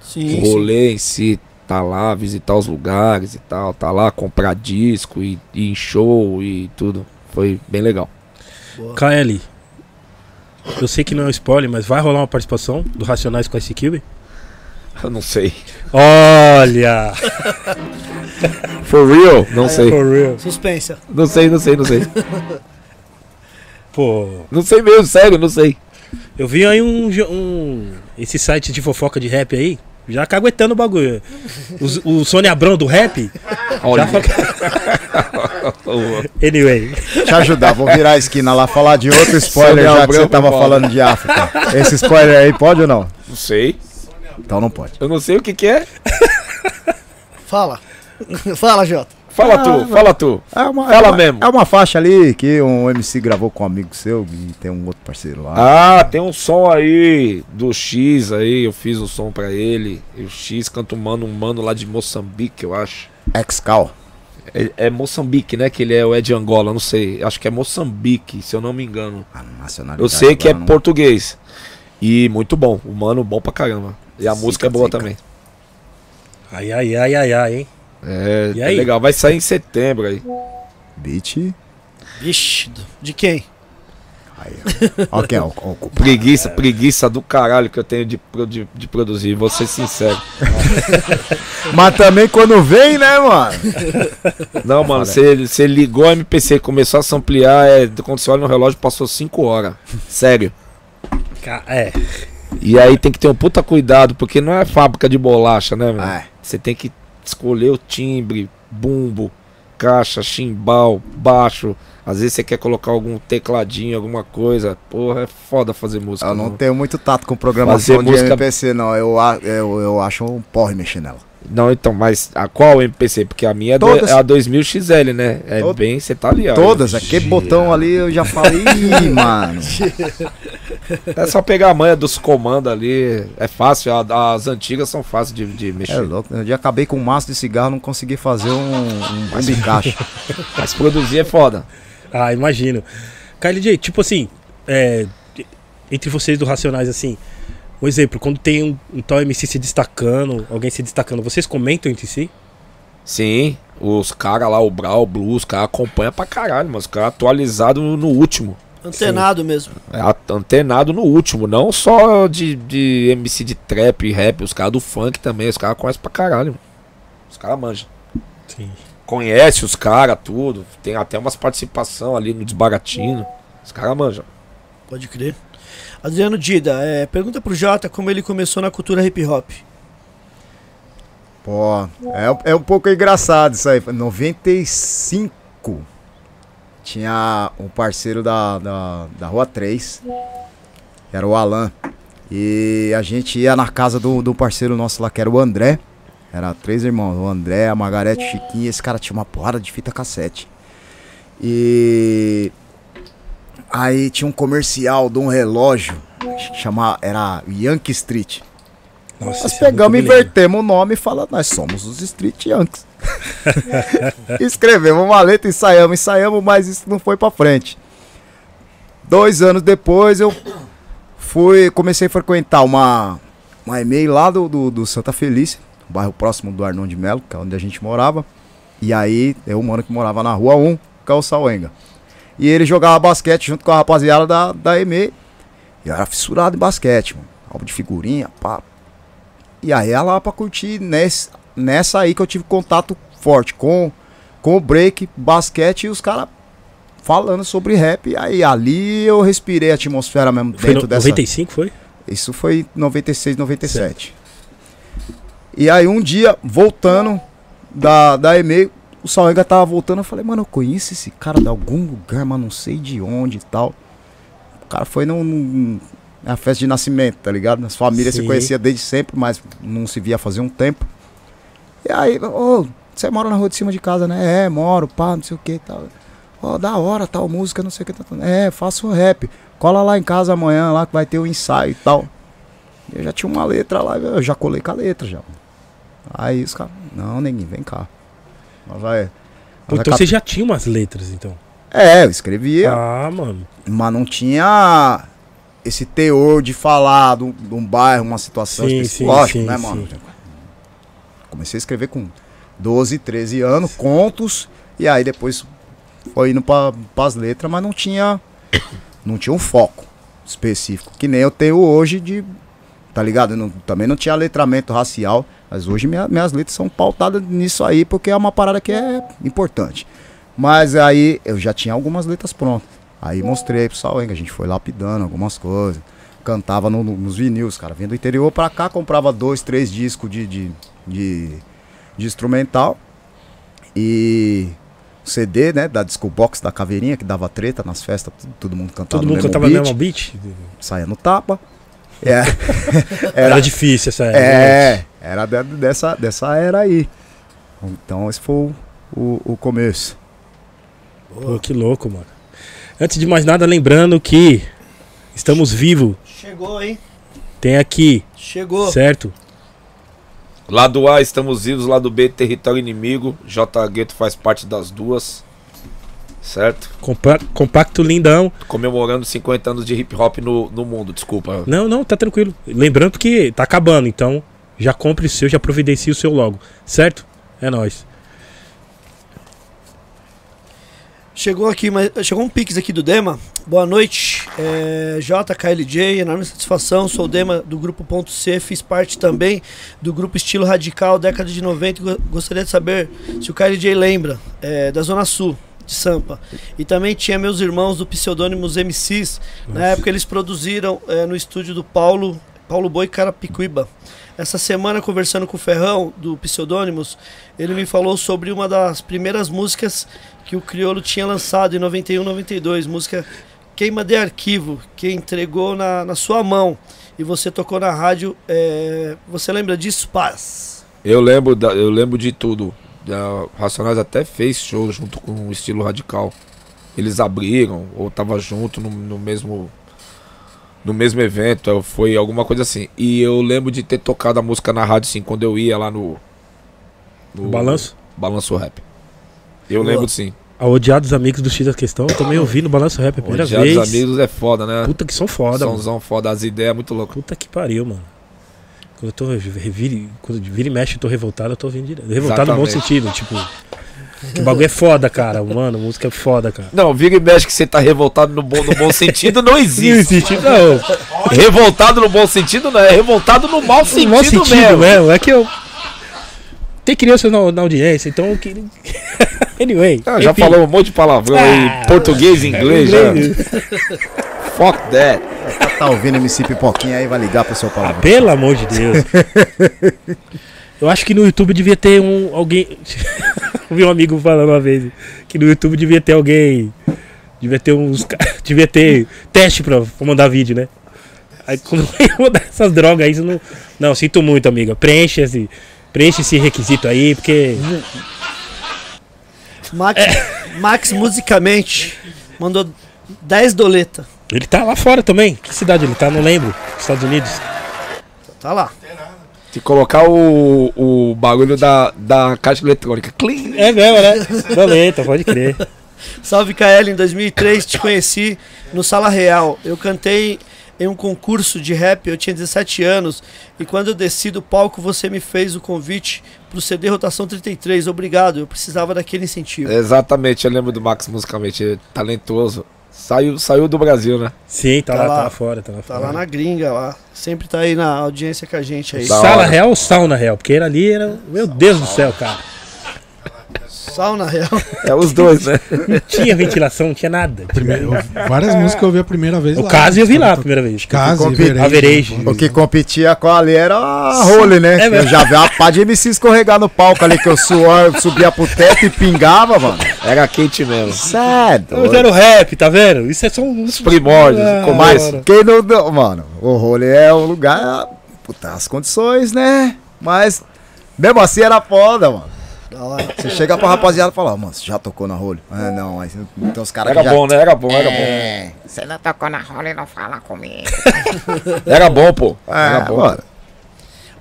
Sim, o rolê em si, tá lá, visitar os lugares e tal, tá lá, comprar disco e, e ir em show e tudo. Foi bem legal. KL, eu sei que não é um spoiler, mas vai rolar uma participação do Racionais com a Cube? Eu não sei. Olha! (laughs) For real? Não sei. For real. Suspensa. Não sei, não sei, não sei. (laughs) Pô, Não sei mesmo, sério, não sei. eu vi aí um, um. Esse site de fofoca de rap aí, já caguetando o bagulho. O, o Sônia Abrão do rap? Olha. Já (laughs) Anyway. Te ajudar, vou virar a esquina lá falar de outro spoiler Sônia já que você tava falando de África. Esse spoiler aí pode ou não? Não sei. Então não pode. Eu não sei o que que é. Fala. Fala, Jota. Fala Ah, tu, fala tu. É uma, Fala é uma, mesmo. É uma faixa ali que um MC gravou com um amigo seu e tem um outro parceiro lá. Ah, tem um som aí do X aí, eu fiz o som pra ele. E o X canta um mano, um mano lá de Moçambique, eu acho. Ex-Cal. É, é Moçambique, né? Que ele é o Ed Angola, não sei. Acho que é Moçambique, se eu não me engano. A nacionalidade Eu sei que é não- português. E muito bom. O mano bom pra caramba. E a Zica, música é boa zica. também. Ai, ai, ai, ai, ai, hein? É, E é aí? legal. Vai sair em setembro aí. Beat. Vixe, de quem? Aí, ó. Ó quem é o, o, o- Preguiça, (laughs) preguiça do caralho que eu tenho de, de, de produzir. Vou ser sincero. (laughs) Mas também quando vem, né, mano? Não, mano, você ligou a MPC, começou a se ampliar. É, quando você olha no relógio, passou 5 horas. Sério. É. E aí tem que ter um puta cuidado, porque não é fábrica de bolacha, né, mano? É. Você tem que escolher o timbre, bumbo, caixa, chimbal, baixo. Às vezes você quer colocar algum tecladinho, alguma coisa. Porra, é foda fazer música. Eu não mano. tenho muito tato com programação Fazer de música- MPC, não. Eu, eu, eu acho um porre mexer nela. Não, então, mas a qual MPC? Porque a minha é, Todas. é a 2000 XL, né? É Tod- bem, você tá ali, ó. Todas, aquele botão ali eu já falei, Ih, (laughs) mano. É só pegar a manha dos comandos ali. É fácil, a- as antigas são fáceis de, de É mexer. louco, eu já acabei com um maço de cigarro, não consegui fazer um, um, um bicaixa. (laughs) Mas produzir é foda. Ah, imagino. KLJ, tipo assim, é, entre vocês do Racionais, assim, um exemplo, quando tem um, um tal MC se destacando, alguém se destacando, vocês comentam entre si? Sim, os caras lá, o Brau, o Blues, os caras acompanham pra caralho, mas os caras atualizados no, no último. Antenado mesmo. É, antenado no último, não só de, de MC de trap e rap, os caras do funk também, os caras conhecem pra caralho. mano. Os caras manjam. Sim. Conhece os caras, tudo. Tem até umas participação ali no Desbaratino. Os caras manjam. Pode crer. Adriano Dida, é, pergunta pro Jota como ele começou na cultura hip hop. Pô, é, é um pouco engraçado isso aí. 95 tinha um parceiro da, da, da Rua 3, que era o Alan. E a gente ia na casa do, do parceiro nosso lá, que era o André. Era três irmãos, o André, a Margarete, o Chiquinho. Esse cara tinha uma porrada de fita cassete. E aí tinha um comercial de um relógio, que chama, era Yankee Street. Nossa, Nós é pegamos, milênio. invertemos o nome e falamos, nós somos os Street Yankees. (laughs) Escrevemos uma letra, ensaiamos, ensaiamos, mas isso não foi pra frente. Dois anos depois eu fui, comecei a frequentar uma, uma e-mail lá do, do, do Santa Felícia, bairro próximo do Arnon de Melo, que é onde a gente morava. E aí, eu, um mano que morava na rua 1, que é o Sauenga. E ele jogava basquete junto com a rapaziada da, da e-mail. E eu era fissurado em basquete, mano. Álbum de figurinha, pá. E aí ela lá pra curtir nesse, nessa aí que eu tive contato forte com, com o break, basquete e os caras falando sobre rap. E aí ali eu respirei a atmosfera mesmo Foi dentro no, dessa. 95, foi? Isso foi em 96, 97. E aí um dia, voltando da, da e-mail, o Salega tava voltando, eu falei, mano, eu conheço esse cara de algum lugar, mas não sei de onde e tal. O cara foi num, num- na festa de nascimento, tá ligado? As famílias se Sim. conheciam desde sempre, mas não se via fazer um tempo. E aí, ô, você mora na rua de cima de casa, né? É, moro, pá, não sei o que e tal. Ó, da hora, tal música, não sei o que. Tá, é, faço rap. Cola lá em casa amanhã, lá que vai ter o ensaio e tal. Eu já tinha uma letra lá, eu já colei com a letra já. Aí os caras, não, ninguém, vem cá. Nós vai. Pô, então você já tinha umas letras, então. É, eu escrevia, Ah, mano. mas não tinha esse teor de falar de um, de um bairro, uma situação Sim, específica. sim, Lógico, sim, né, sim. mano? Comecei a escrever com 12, 13 anos, contos, e aí depois foi indo para as letras, mas não tinha não tinha um foco específico, que nem eu tenho hoje de tá ligado? Eu não- também não tinha letramento racial, mas hoje minha- minhas letras são pautadas nisso aí porque é uma parada que é importante. Mas aí eu já tinha algumas letras prontas. Aí mostrei pro Sauenga, a gente foi lapidando algumas coisas. Cantava no- no- nos vinil, os caras vinham do interior pra cá, comprava dois, três discos de, de, de, de instrumental. E CD, né, da Disco Box da Caveirinha, que dava treta nas festas, todo, todo mundo cantava Todo no mundo mesmo cantava no beat, mesmo beat? saia no tapa. É, (laughs) Era, difícil essa era. é, era de- dessa, dessa era aí. Então esse foi o, o, o começo. Pô, que louco, mano. Antes de mais nada, lembrando que estamos vivos. Chegou, hein? Tem aqui, Chegou. certo? Lado A, estamos vivos. Lado B, território inimigo. J Gueto faz parte das duas. Certo? Compa- compacto lindão. Comemorando 50 anos de hip hop no, no mundo, desculpa. Não, não, tá tranquilo. Lembrando que tá acabando, então já compre o seu, já providencie o seu logo, certo? É nóis. Chegou aqui, mas chegou um pix aqui do Dema. Boa noite, é, JKLJ, enorme satisfação. Sou o Dema do grupo Ponto C, fiz parte também do grupo Estilo Radical, década de 90. Go- Gostaria de saber se o KLJ lembra é, da Zona Sul de Sampa. E também tinha meus irmãos do pseudônimos MCs. Na época eles produziram é, no estúdio do Paulo, Paulo Boi Carapicuíba. Essa semana, conversando com o Ferrão, do Pseudônimos, ele me falou sobre uma das primeiras músicas que o Criolo tinha lançado em 91, 92, música Queima de Arquivo, que entregou na, na sua mão. E você tocou na rádio. é, Você lembra disso, Paz? Eu lembro, da, eu lembro de tudo. Da, Racionais até fez show junto com o estilo radical. Eles abriram, ou tava junto no, no mesmo. No mesmo evento, foi alguma coisa assim. E eu lembro de ter tocado a música na rádio, assim, quando eu ia lá no. O balanço? Balanço Rap. Eu Boa. lembro sim. A Odiados Amigos do X da Questão, eu também ouvi no Balanço Rap a primeira Odiados vez. amigos é foda, né? Puta que são foda, mano. Sãozão foda, as ideias é muito louco. Puta que pariu, mano. Quando eu tô revire, quando vira e mexe, eu tô revoltado, eu tô ouvindo direto. Revoltado no bom Exatamente. sentido, tipo. Que bagulho é foda, cara. Mano, música é foda, cara. Não, vira e mexe que você tá revoltado no bom, no bom sentido, não (laughs) existe. não. Revoltado no bom sentido não é revoltado no mau sentido, No mau sentido mesmo. mesmo. É que eu. Tem crianças na, na audiência, então (laughs) anyway. Ah, já enfim. falou um monte de palavrão aí, Ah, português e inglês, já. Inglês. Fuck that. Tá ouvindo MC Pipoquinha aí, vai ligar pro seu Ah, palavrão. pelo amor de Deus. (laughs) Eu acho que no YouTube devia ter um alguém. (laughs) Eu vi um amigo falando uma vez que no YouTube devia ter alguém. Devia ter uns. (laughs) Devia ter teste pra, pra mandar vídeo, né? Aí quando eu mandar essas drogas aí, não. Não, sinto muito, amiga. Preenche esse, preenche esse requisito aí, porque. Max, Max musicamente mandou 10 doleta. Ele tá lá fora também. Que cidade ele tá? Não lembro. Estados Unidos. Tá lá. Se colocar o, o bagulho da, da caixa eletrônica. Clean. É mesmo, né? Doleta, pode crer. (laughs) Salve KL, em 2003 te conheci no Sala Real. Eu cantei em um concurso de rap, eu tinha 17 anos. E quando eu desci do palco, você me fez o convite pro CD Rotação 33. Obrigado, eu precisava daquele incentivo. Exatamente, eu lembro do Max musicalmente, é talentoso. Saiu, saiu do Brasil, né? Sim, tá, Tá lá, lá. tá lá fora, tá lá Tá fora. lá na gringa lá. Sempre tá aí na audiência com a gente aí. Da Sala hora. real ou sauna real? Porque era ali era. Meu Deus do céu, cara. Sauna real. É os dois, né? Não tinha ventilação, não tinha nada. Primeiro, eu- várias músicas eu ouvi a primeira vez O lá. caso eu vi lá a primeira vez. Everage. Average. O que competia com ali era a role, né? É eu já vi uma pá de MC escorregar no palco ali, que o suor subia pro teto e pingava, mano. Era quente mesmo. Sério. Mas era o rap, tá vendo? Isso é só um. Os primórdios, Ah, o começo. hora. Quem não, Mano, o role é o lugar. Puta, as condições, né? Mas mesmo assim era foda, mano. Da hora. Você chega pra rapaziada e fala, "Ó, mano, você já tocou na role? Ah, não, mas tem uns caras Era que já... bom, né? Era bom, era bom. É, Você não tocou na rola e não fala comigo. (laughs) Era bom, pô. Era é, bom. mano.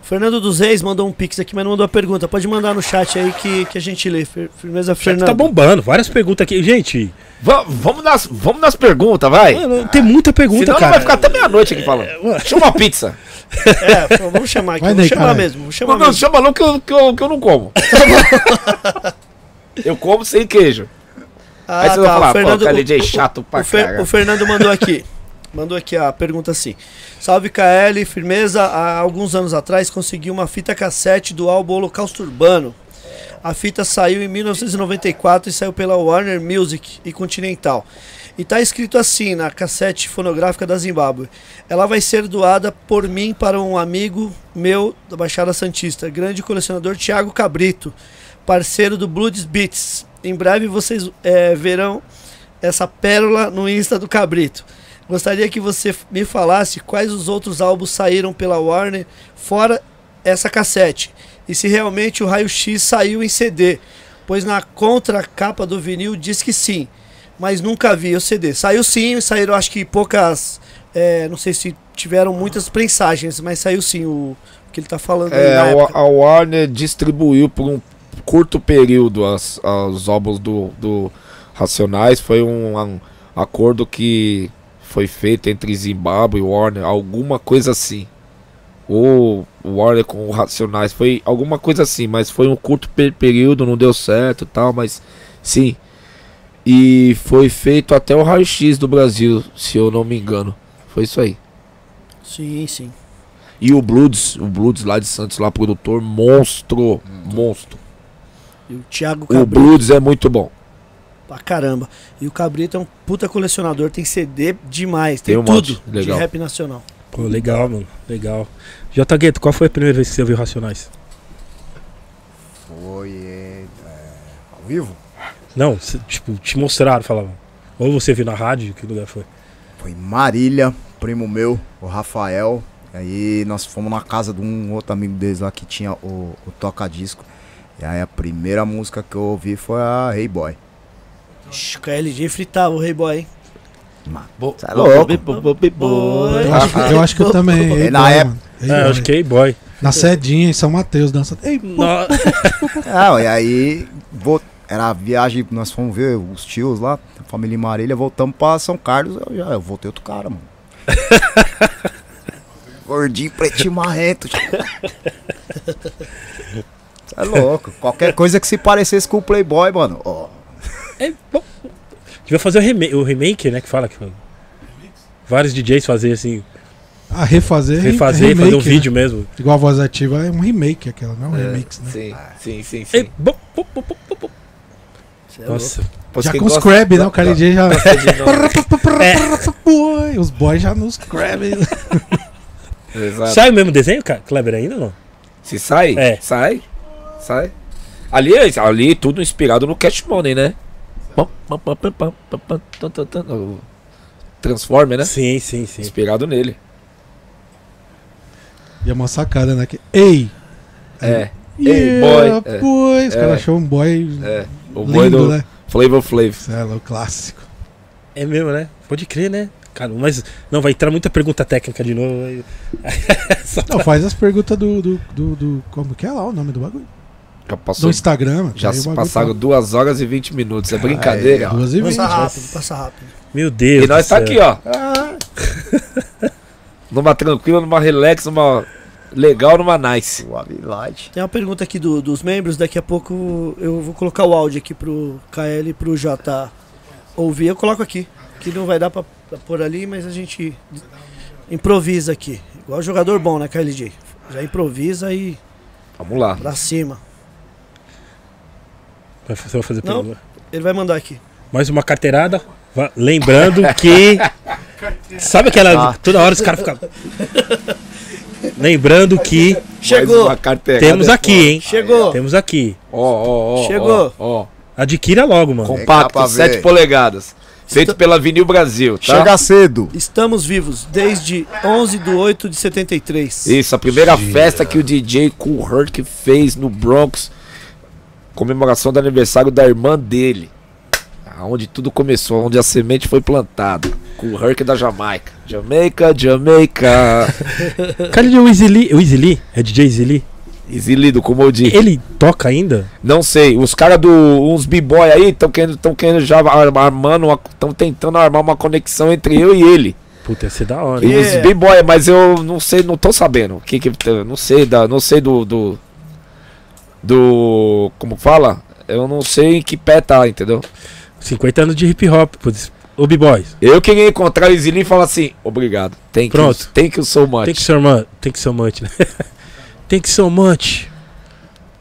O Fernando dos Reis mandou um pix aqui, mas não mandou a pergunta. Pode mandar no chat aí que, que a gente lê. Fir- Firmeza, Fernando. Tá bombando, várias perguntas aqui. Gente, Va- vamos, nas, vamos nas perguntas, vai. mano, tem muita pergunta, Senão não cara. vai ficar até meia-noite aqui falando. Chama uma pizza. (laughs) É, vamos chamar aqui. Vai vamos daí, chamar caralho. mesmo. Vamos chamar Não, não mesmo. chama não que eu, que, eu, que eu não como. (laughs) eu como sem queijo. Ah, Aí você vai tá, falar, o Fernando, pô, cara, DJ o- chato o, pra o, Fer- o Fernando mandou aqui. Mandou aqui a pergunta assim. Salve KL, firmeza. Há alguns anos atrás consegui uma fita cassete do álbum Holocausto Urbano. A fita saiu em 1994 e saiu pela Warner Music e Continental. E tá escrito assim na cassete fonográfica da Zimbábue. Ela vai ser doada por mim para um amigo meu da Baixada Santista, grande colecionador Thiago Cabrito, parceiro do Bloods Beats. Em breve vocês eh, verão essa pérola no Insta do Cabrito. Gostaria que você me falasse quais os outros álbuns saíram pela Warner fora essa cassete. E se realmente o Raio X saiu em CD. Pois na contracapa do vinil diz que sim. Mas nunca vi o CD. Saiu sim, saíram acho que poucas. é, não sei se tiveram muitas prensagens, mas saiu sim o que ele tá falando É, a Warner distribuiu por um curto período as, os álbuns do, do Racionais. Foi um, um acordo que foi feito entre Zimbábue e Warner, alguma coisa assim. Ou o Warner com o Racionais, foi alguma coisa assim, mas foi um curto pe- período, não deu certo e tal, mas sim. E foi feito até o raio-x do Brasil, se eu não me engano. Foi isso aí. Sim, sim. E o Bloods, o Bloods lá de Santos, lá produtor, monstro, monstro. E o Thiago O Cabrito. Bloods é muito bom. Pra caramba. E o Cabrito é um puta colecionador, tem CD demais, tem, Tem um tudo monte, legal. de rap nacional. Pô, legal, mano. Legal. J. Gueto, qual foi a primeira vez que você ouviu Racionais? Foi é, é, ao vivo? Não, cê, tipo, te mostraram, falavam. Ou você viu na rádio, que lugar foi? Foi Marília, primo meu, o Rafael. E aí nós fomos na casa de um outro amigo deles lá que tinha o, o toca-disco. E aí a primeira música que eu ouvi foi a Hey Boy. Ixi, O KLG fritava o Rei Boy, hein? É louco. Eu acho, que- eu acho que eu também. Ei, Na boy, época-. Ei, É, boy. acho que é boy. Na Sedinha, em São Mateus, dança. Ei, Ah, (laughs) e aí vo- era a viagem, nós fomos ver os tios lá, a família Marília, voltamos pra São Carlos, eu já eu voltei outro cara, mano. (laughs) Gordinho, pretinho, marrento. É louco. Qualquer coisa que se parecesse com o Playboy, mano. ó, É, bom. Devia fazer o, rema o remake, né? Que fala que vários DJs fazer assim, a refazer. refazer e fazer um remake, né? vídeo mesmo. Igual a voz ativa é um remake aquela, não é um remix, né? Sim, sim, sim, sim. Ei, bom, bom, bom, bom, bom, bom. Cê é Nossa, Pois já com os gosta- crab, né? O já. gosta de nome. Boy, (laughs) os boys já nos crab. (laughs) Exato. sai o mesmo desenho, cara? Kleber ainda ou não? Se sai, É. sai, sai. Ali, ali tudo inspirado no Cash Money, né? Transformer, né? Sim, sim, sim. Inspirado nele. E é uma sacada, né? Que, Ei! É, Yeah, boy, é, boy. Os é. caras acham um boy é. O lindo, do né? Flavor Flav. Isso é o clássico. É mesmo, né? Pode crer, né? Cara, mas não, vai entrar muita pergunta técnica de novo. (laughs) Não, faz as perguntas do, do, do, do- Como que é lá o nome do bagulho? Já Do passou. Instagram. Já se passaram tá- 2 horas e 20 minutos. É brincadeira. Ó. Duas e vinte. Passa rápido, passa rápido. Meu Deus. E nós do tá céu. aqui, ó. (laughs) numa tranquila, numa relax, numa legal, numa nice. Tem uma pergunta aqui do- dos membros, daqui a pouco eu vou colocar o áudio aqui pro KL e pro J ouvir, eu coloco aqui. que não vai dar pra, pra pôr ali, mas a gente improvisa aqui. Igual jogador bom, né, KLJ? Já improvisa e Vamos lá. pra cima. Vai- Você vai fazer Não. pergunta? Ele vai mandar aqui. Mais uma carteirada. Lembrando que. Sabe aquela. Ah. Toda hora os caras ficam. Lembrando que Chegou! Temos é aqui, hein? Chegou! Temos aqui. Ó, ó, ó. Chegou. Ó. Adquira logo, mano. Compacto, ver. 7 polegadas. Feito pela Vinil Brasil, tá? Chega cedo. Estamos vivos desde 11 de 8 de 73. Isso, a primeira festa que o DJ Cool Herc fez no Bronx. Comemoração do aniversário da irmã dele. Onde tudo começou, onde a semente foi plantada. Cool Herc da Jamaica. Jamaica, Jamaica. (laughs) Cadê o Easy Lee? O Easy Lee? É DJ Easy Lee? Easy Lido, como eu disse. Ele toca ainda? Não sei, os caras do. uns b-boy aí estão querendo, tão querendo já ar- armando, estão tentando armar uma conexão entre eu e ele. Puta, ia ser da hora. E hein? Yeah. os b-boy, mas eu não sei, não tô sabendo. O que que não sei da, não sei do do do como fala? Eu não sei em que pé tá, entendeu? 50 anos de hip hop. Ô, B-Boys. Eu queria encontrar o Zilin e falar assim, obrigado. Tem que Pronto. tem que so much. Tem que ser man. Tem que ser much, né? Tem que ser much.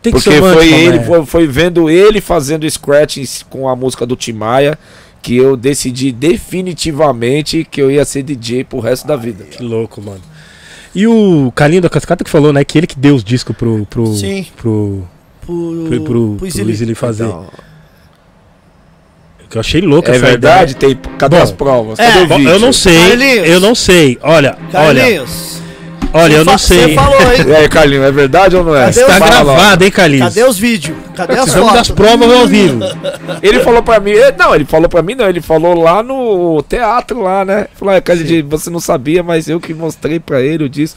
Tem que Porque ser much, foi ele, foi, foi vendo ele fazendo scratch com a música do Tim Maia que eu decidi definitivamente que eu ia ser DJ pro resto da vida. Que louco, mano. E o Carlinho da Cascata que falou, né? Que ele que deu os discos pro. pro Sim. Pro. Pro, Pro, pro, pro fazer. Então, Que eu achei louco é essa verdade? Tem, cadê Bom, as provas? é, Cadê o ideia. vídeo? Eu não sei. Carlinhos. Eu não sei. Olha, olha. Carlinhos. Olha, eu não Você sei. falou, hein? (laughs) E aí, Carlinho, é verdade ou não é? Tá logo. gravado, hein, Carlinhos? Cadê os vídeos? Cadê as Precisamos das fotos? provas ao vivo. (laughs) Ele falou pra mim, eh, não, ele falou pra mim não, ele falou lá no teatro lá, né? Falou, Carlinhos, você não sabia, mas eu que mostrei pra ele, eu disse.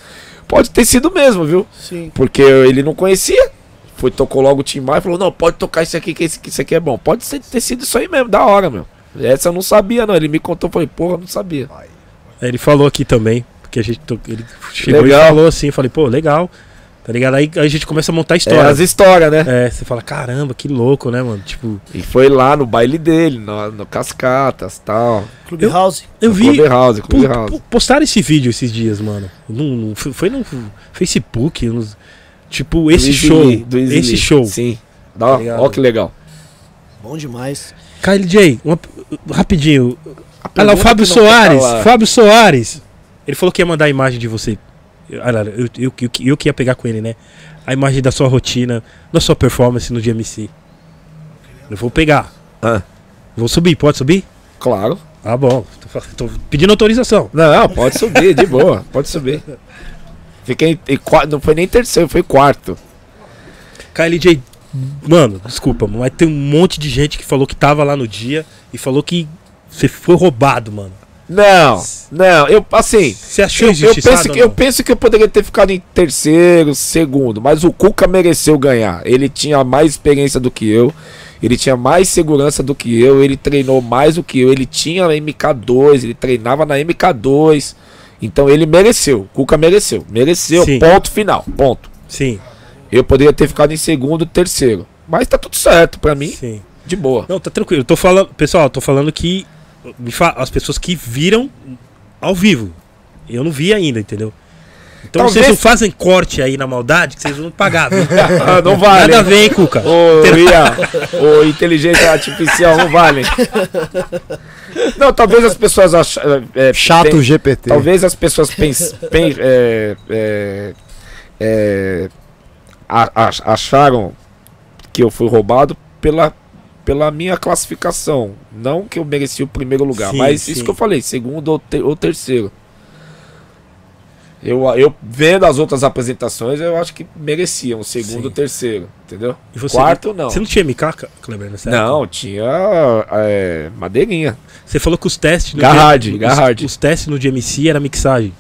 Pode ter sido mesmo, viu? Sim. Porque ele não conhecia. Foi, tocou logo o Tim Maia e falou, não, pode tocar isso aqui, que esse, que isso aqui é bom. Pode ser, ter sido isso aí mesmo, da hora, meu. Essa eu não sabia, não. Ele me contou, falei, porra, eu não sabia. Ele falou aqui também, porque a gente to- ele chegou Legal. e falou assim, falei, pô, legal. Tá ligado? Aí a gente começa a montar a É história. as histórias, né? É, você fala, caramba, que louco, né, mano? Tipo, E foi lá no baile dele, no, no Cascatas tal. Clube House. eu No vi. Clube House, Pô, Clube House. pô, postaram esse vídeo esses dias, mano. Num- num- foi no Facebook. nos- tipo, esse Do Easy show. Lee, do Easy esse Lee. show. Sim. Dá, ligado? ó que legal. Bom demais. KLJ, uma- rapidinho. Olha lá, o Fábio Soares. Fábio Soares. Ele falou que ia mandar a imagem de você. Eu, lá, eu, eu, eu, eu que ia pegar com ele, né? A imagem da sua rotina, da sua performance no DMC. Eu vou pegar. Ah. Vou subir, pode subir? Claro. Ah, bom. Tô, tô pedindo autorização. Não, pode subir, de boa. Pode subir. Fiquei em quarto, não foi nem terceiro, foi quarto. KLJ, mano, desculpa, mas tem um monte de gente que falou que tava lá no dia e falou que você foi roubado, mano. Não, não, eu assim. Você achou Eu, eu, penso que, eu penso que eu poderia ter ficado em terceiro, segundo, mas o Cuca mereceu ganhar. Ele tinha mais experiência do que eu, ele tinha mais segurança do que eu, ele treinou mais do que eu, ele tinha MK2, ele treinava na MK2. Então ele mereceu, o Cuca mereceu, mereceu, Sim. ponto final, ponto. Sim, Eu poderia ter ficado em segundo, terceiro, mas tá tudo certo pra mim, sim. de boa. Não, tá tranquilo. Eu tô falando, pessoal, eu tô falando que as pessoas que viram ao vivo. Eu não vi ainda, entendeu? Então Talvez- vocês não fazem corte aí na maldade que vocês vão pagar. viu? (laughs) Ah, não vale. Nada a ver, hein, Cuca. Ô, IA, ô, inteligência artificial, não vale. Não, talvez as pessoas achem. É, Chato tem- GPT. Talvez as pessoas pensem. é, é, é, a- acharam que eu fui roubado pela, pela minha classificação. Não que eu mereci o primeiro lugar, Sim, mas sim. isso que eu falei, segundo ou, ou terceiro. Eu, eu vendo as outras apresentações, eu acho que mereciam segundo Sim. ou terceiro, entendeu? Você, Quarto não. Você não tinha MK, Kleber, nessa época? Não, tinha é, madeirinha. Você falou que os testes no Garhard, G- os-. Os, testes no DMC era mixagem.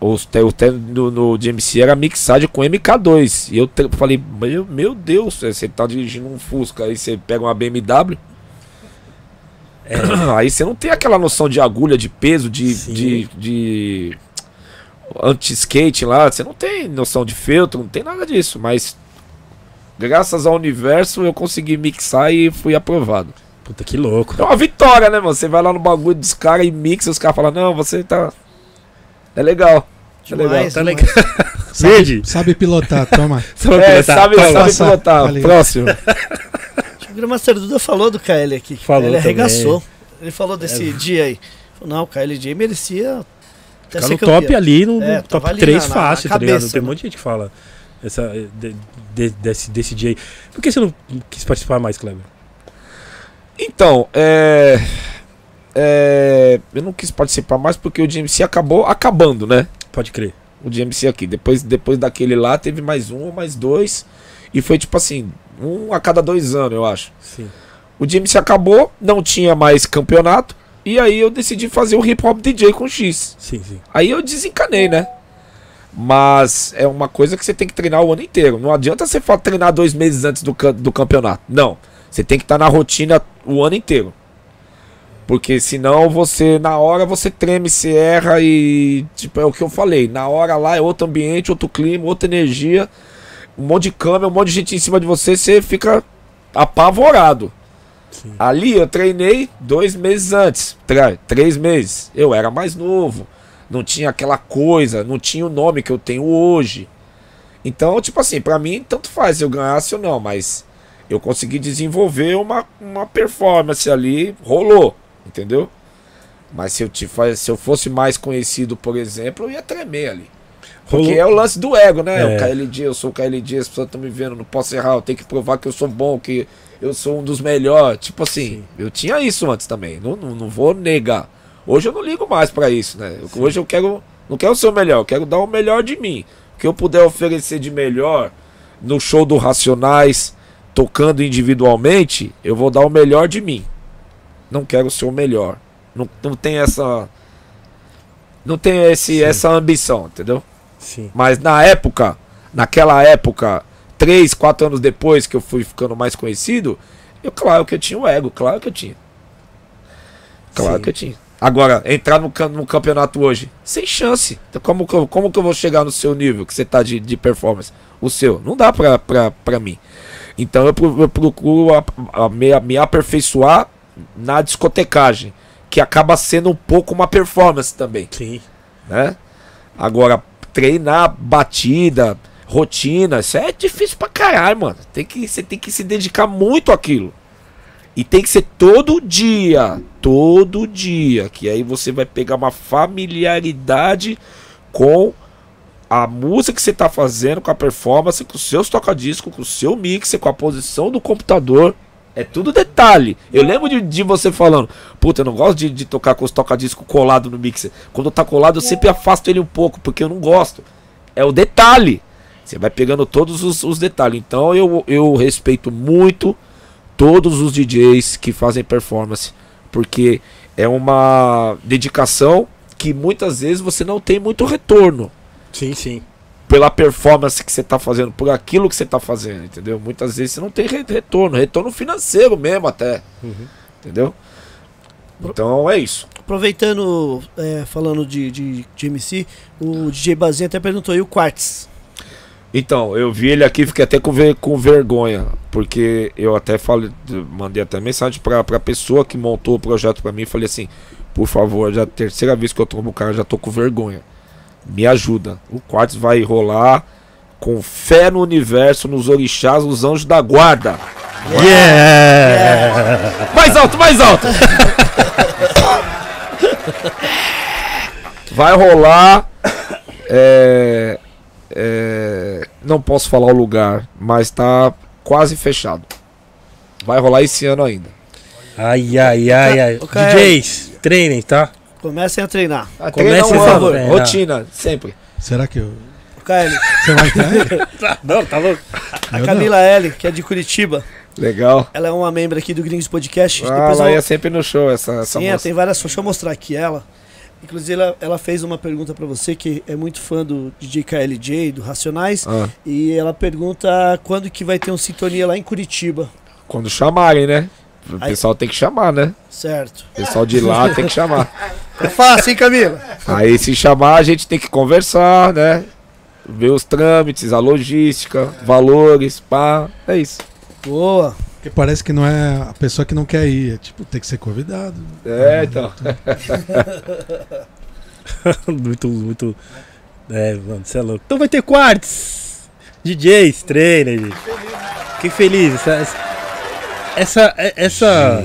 Os o te, no, no DMC era mixagem com MK2. E eu te- falei, meu, meu Deus, você tá dirigindo um Fusca, aí você pega uma BMW. Aí você não tem aquela noção de agulha, de peso, de, Sim. de, de anti-skate lá. Você não tem noção de feltro, não tem nada disso. Mas graças ao universo eu consegui mixar e fui aprovado. Puta, que louco. É uma vitória, né, mano? Você vai lá no bagulho dos caras e mixa, os caras falam, não, você tá. É legal. É legal. Demais, Tá demais. legal. (laughs) Verde. Sabe pilotar, toma. (laughs) Sabe É, pilotar? sabe, Fala. sabe pilotar. Valeu. Próximo. O Grandmaster Duda falou do KL aqui. Falou ele também. arregaçou. Ele falou desse dia aí. Falou, não, o KLJ merecia até Ficar no campeão. top ali, no, É, top ali 3 na- na fácil, tá cabeça, ligado? Tem um né? monte de gente que fala essa, de- de- desse, desse dia aí. Por que você não quis participar mais, Kleber? Então, é. É. Eu não quis participar mais porque o GMC acabou acabando, né? Pode crer. O GMC aqui. Depois, depois daquele lá, teve mais um ou mais dois. E foi tipo assim, um a cada dois anos, eu acho. Sim. O GMC acabou, não tinha mais campeonato. E aí eu decidi fazer o hip hop DJ com X. Sim, sim. Aí eu desencanei, né? Mas é uma coisa que você tem que treinar o ano inteiro. Não adianta você treinar dois meses antes do, do campeonato. Não. Você tem que estar na rotina o ano inteiro. Porque senão você, na hora, você treme, se erra e. Tipo, é o que eu falei. Na hora lá é outro ambiente, outro clima, outra energia. Um monte de câmera, um monte de gente em cima de você, você fica apavorado. Sim. Ali eu treinei dois meses antes, três meses. Eu era mais novo, não tinha aquela coisa, não tinha o nome que eu tenho hoje. Então, tipo assim, pra mim tanto faz se eu ganhasse ou não, mas eu consegui desenvolver uma, uma performance ali, rolou, entendeu? Mas se eu, te faz, se eu fosse mais conhecido, por exemplo, eu ia tremer ali. Porque é o lance do ego, né? É. O KLD, eu sou o KLD, as pessoas estão me vendo, não posso errar, eu tenho que provar que eu sou bom, que eu sou um dos melhores. Tipo assim, eu tinha isso antes também, não, não, não vou negar. Hoje eu não ligo mais pra isso, né? Hoje eu quero, não quero ser o melhor, eu quero dar o melhor de mim. O que eu puder oferecer de melhor no show do Racionais, tocando individualmente, eu vou dar o melhor de mim. Não quero ser o melhor. Não, não tem essa. Não tem esse, essa ambição, entendeu? Sim. Mas na época, naquela época, três, quatro anos depois que eu fui ficando mais conhecido, eu claro que eu tinha o ego, claro que eu tinha. Claro Sim. que eu tinha. Agora, entrar no, no campeonato hoje, sem chance. Então, como, que eu- como que eu vou chegar no seu nível que você tá de, de performance? O seu. Não dá pra, pra, pra mim. Então eu, eu procuro a- a me, me aperfeiçoar na discotecagem, que acaba sendo um pouco uma performance também Sim. né? Agora, treinar batida, rotina, isso é difícil pra caralho, mano. Tem que, você tem que se dedicar muito àquilo. E tem que ser todo dia. Todo dia. Que aí você vai pegar uma familiaridade com a música que você tá fazendo, com a performance, com os seus toca-disco, com o seu mixer, com a posição do computador. É tudo detalhe. Eu lembro de, de você falando, puta, eu não gosto de, de tocar com os toca-disco colado no mixer. Quando tá colado, eu sempre afasto ele um pouco, porque eu não gosto. É o detalhe. Você vai pegando todos os, os detalhes. Então eu, eu respeito muito todos os DJs que fazem performance. Porque é uma dedicação que muitas vezes você não tem muito retorno Sim, sim. Pela performance que você tá fazendo, por aquilo que você tá fazendo, entendeu? Muitas vezes você não tem re- retorno, retorno financeiro mesmo até, entendeu? Então é isso. Aproveitando, é, falando de, de, de MC, o DJ Bazinho até perguntou, e o Quartz? Então, eu vi ele aqui, fiquei até com, ver, com vergonha, porque eu até falei, mandei até mensagem pra, pra pessoa que montou o projeto pra mim, falei assim, por favor, já é a terceira vez que eu trombo o cara, já tô com vergonha. Me ajuda. O Quartz vai rolar com fé no universo, nos orixás, nos anjos da guarda. Yeah! Mais alto, mais alto. (laughs) Vai rolar. é, é, não posso falar o lugar, mas tá quase fechado. Vai rolar esse ano ainda. Ai, ai, ai, ai. DJs, treinem, tá? Comecem a treinar. Ah, Comece treina um essa ano, treina. rotina, sempre. Será que eu... O KL, (laughs) você vai entrar? (laughs) Não, tá louco. a Eu Camila L, que é de Curitiba, Legal. ela é uma membro aqui do Gringos Podcast. Ah, Depois ela eu- ia sempre no show, essa, essa Sim, é, moça. tem várias. Deixa eu mostrar aqui ela. Inclusive, ela, ela fez uma pergunta pra você que é muito fã do DJ KLJ, do Racionais. Ah, E ela pergunta quando que vai ter um sintonia lá em Curitiba. quando chamarem, né? O Aí- pessoal tem que chamar, né? Certo. O pessoal de lá tem que chamar. (laughs) É fácil, hein, Camila? Aí se chamar, a gente tem que conversar, né? Ver os trâmites, a logística, valores, pá. É isso. Boa. Porque parece que não é a pessoa que não quer ir. É tipo, tem que ser convidado. É, então. (laughs) muito, muito. É, mano, você é louco. Então vai ter quartos. DJs, trainer, gente. Fiquei feliz. Essa. Essa. essa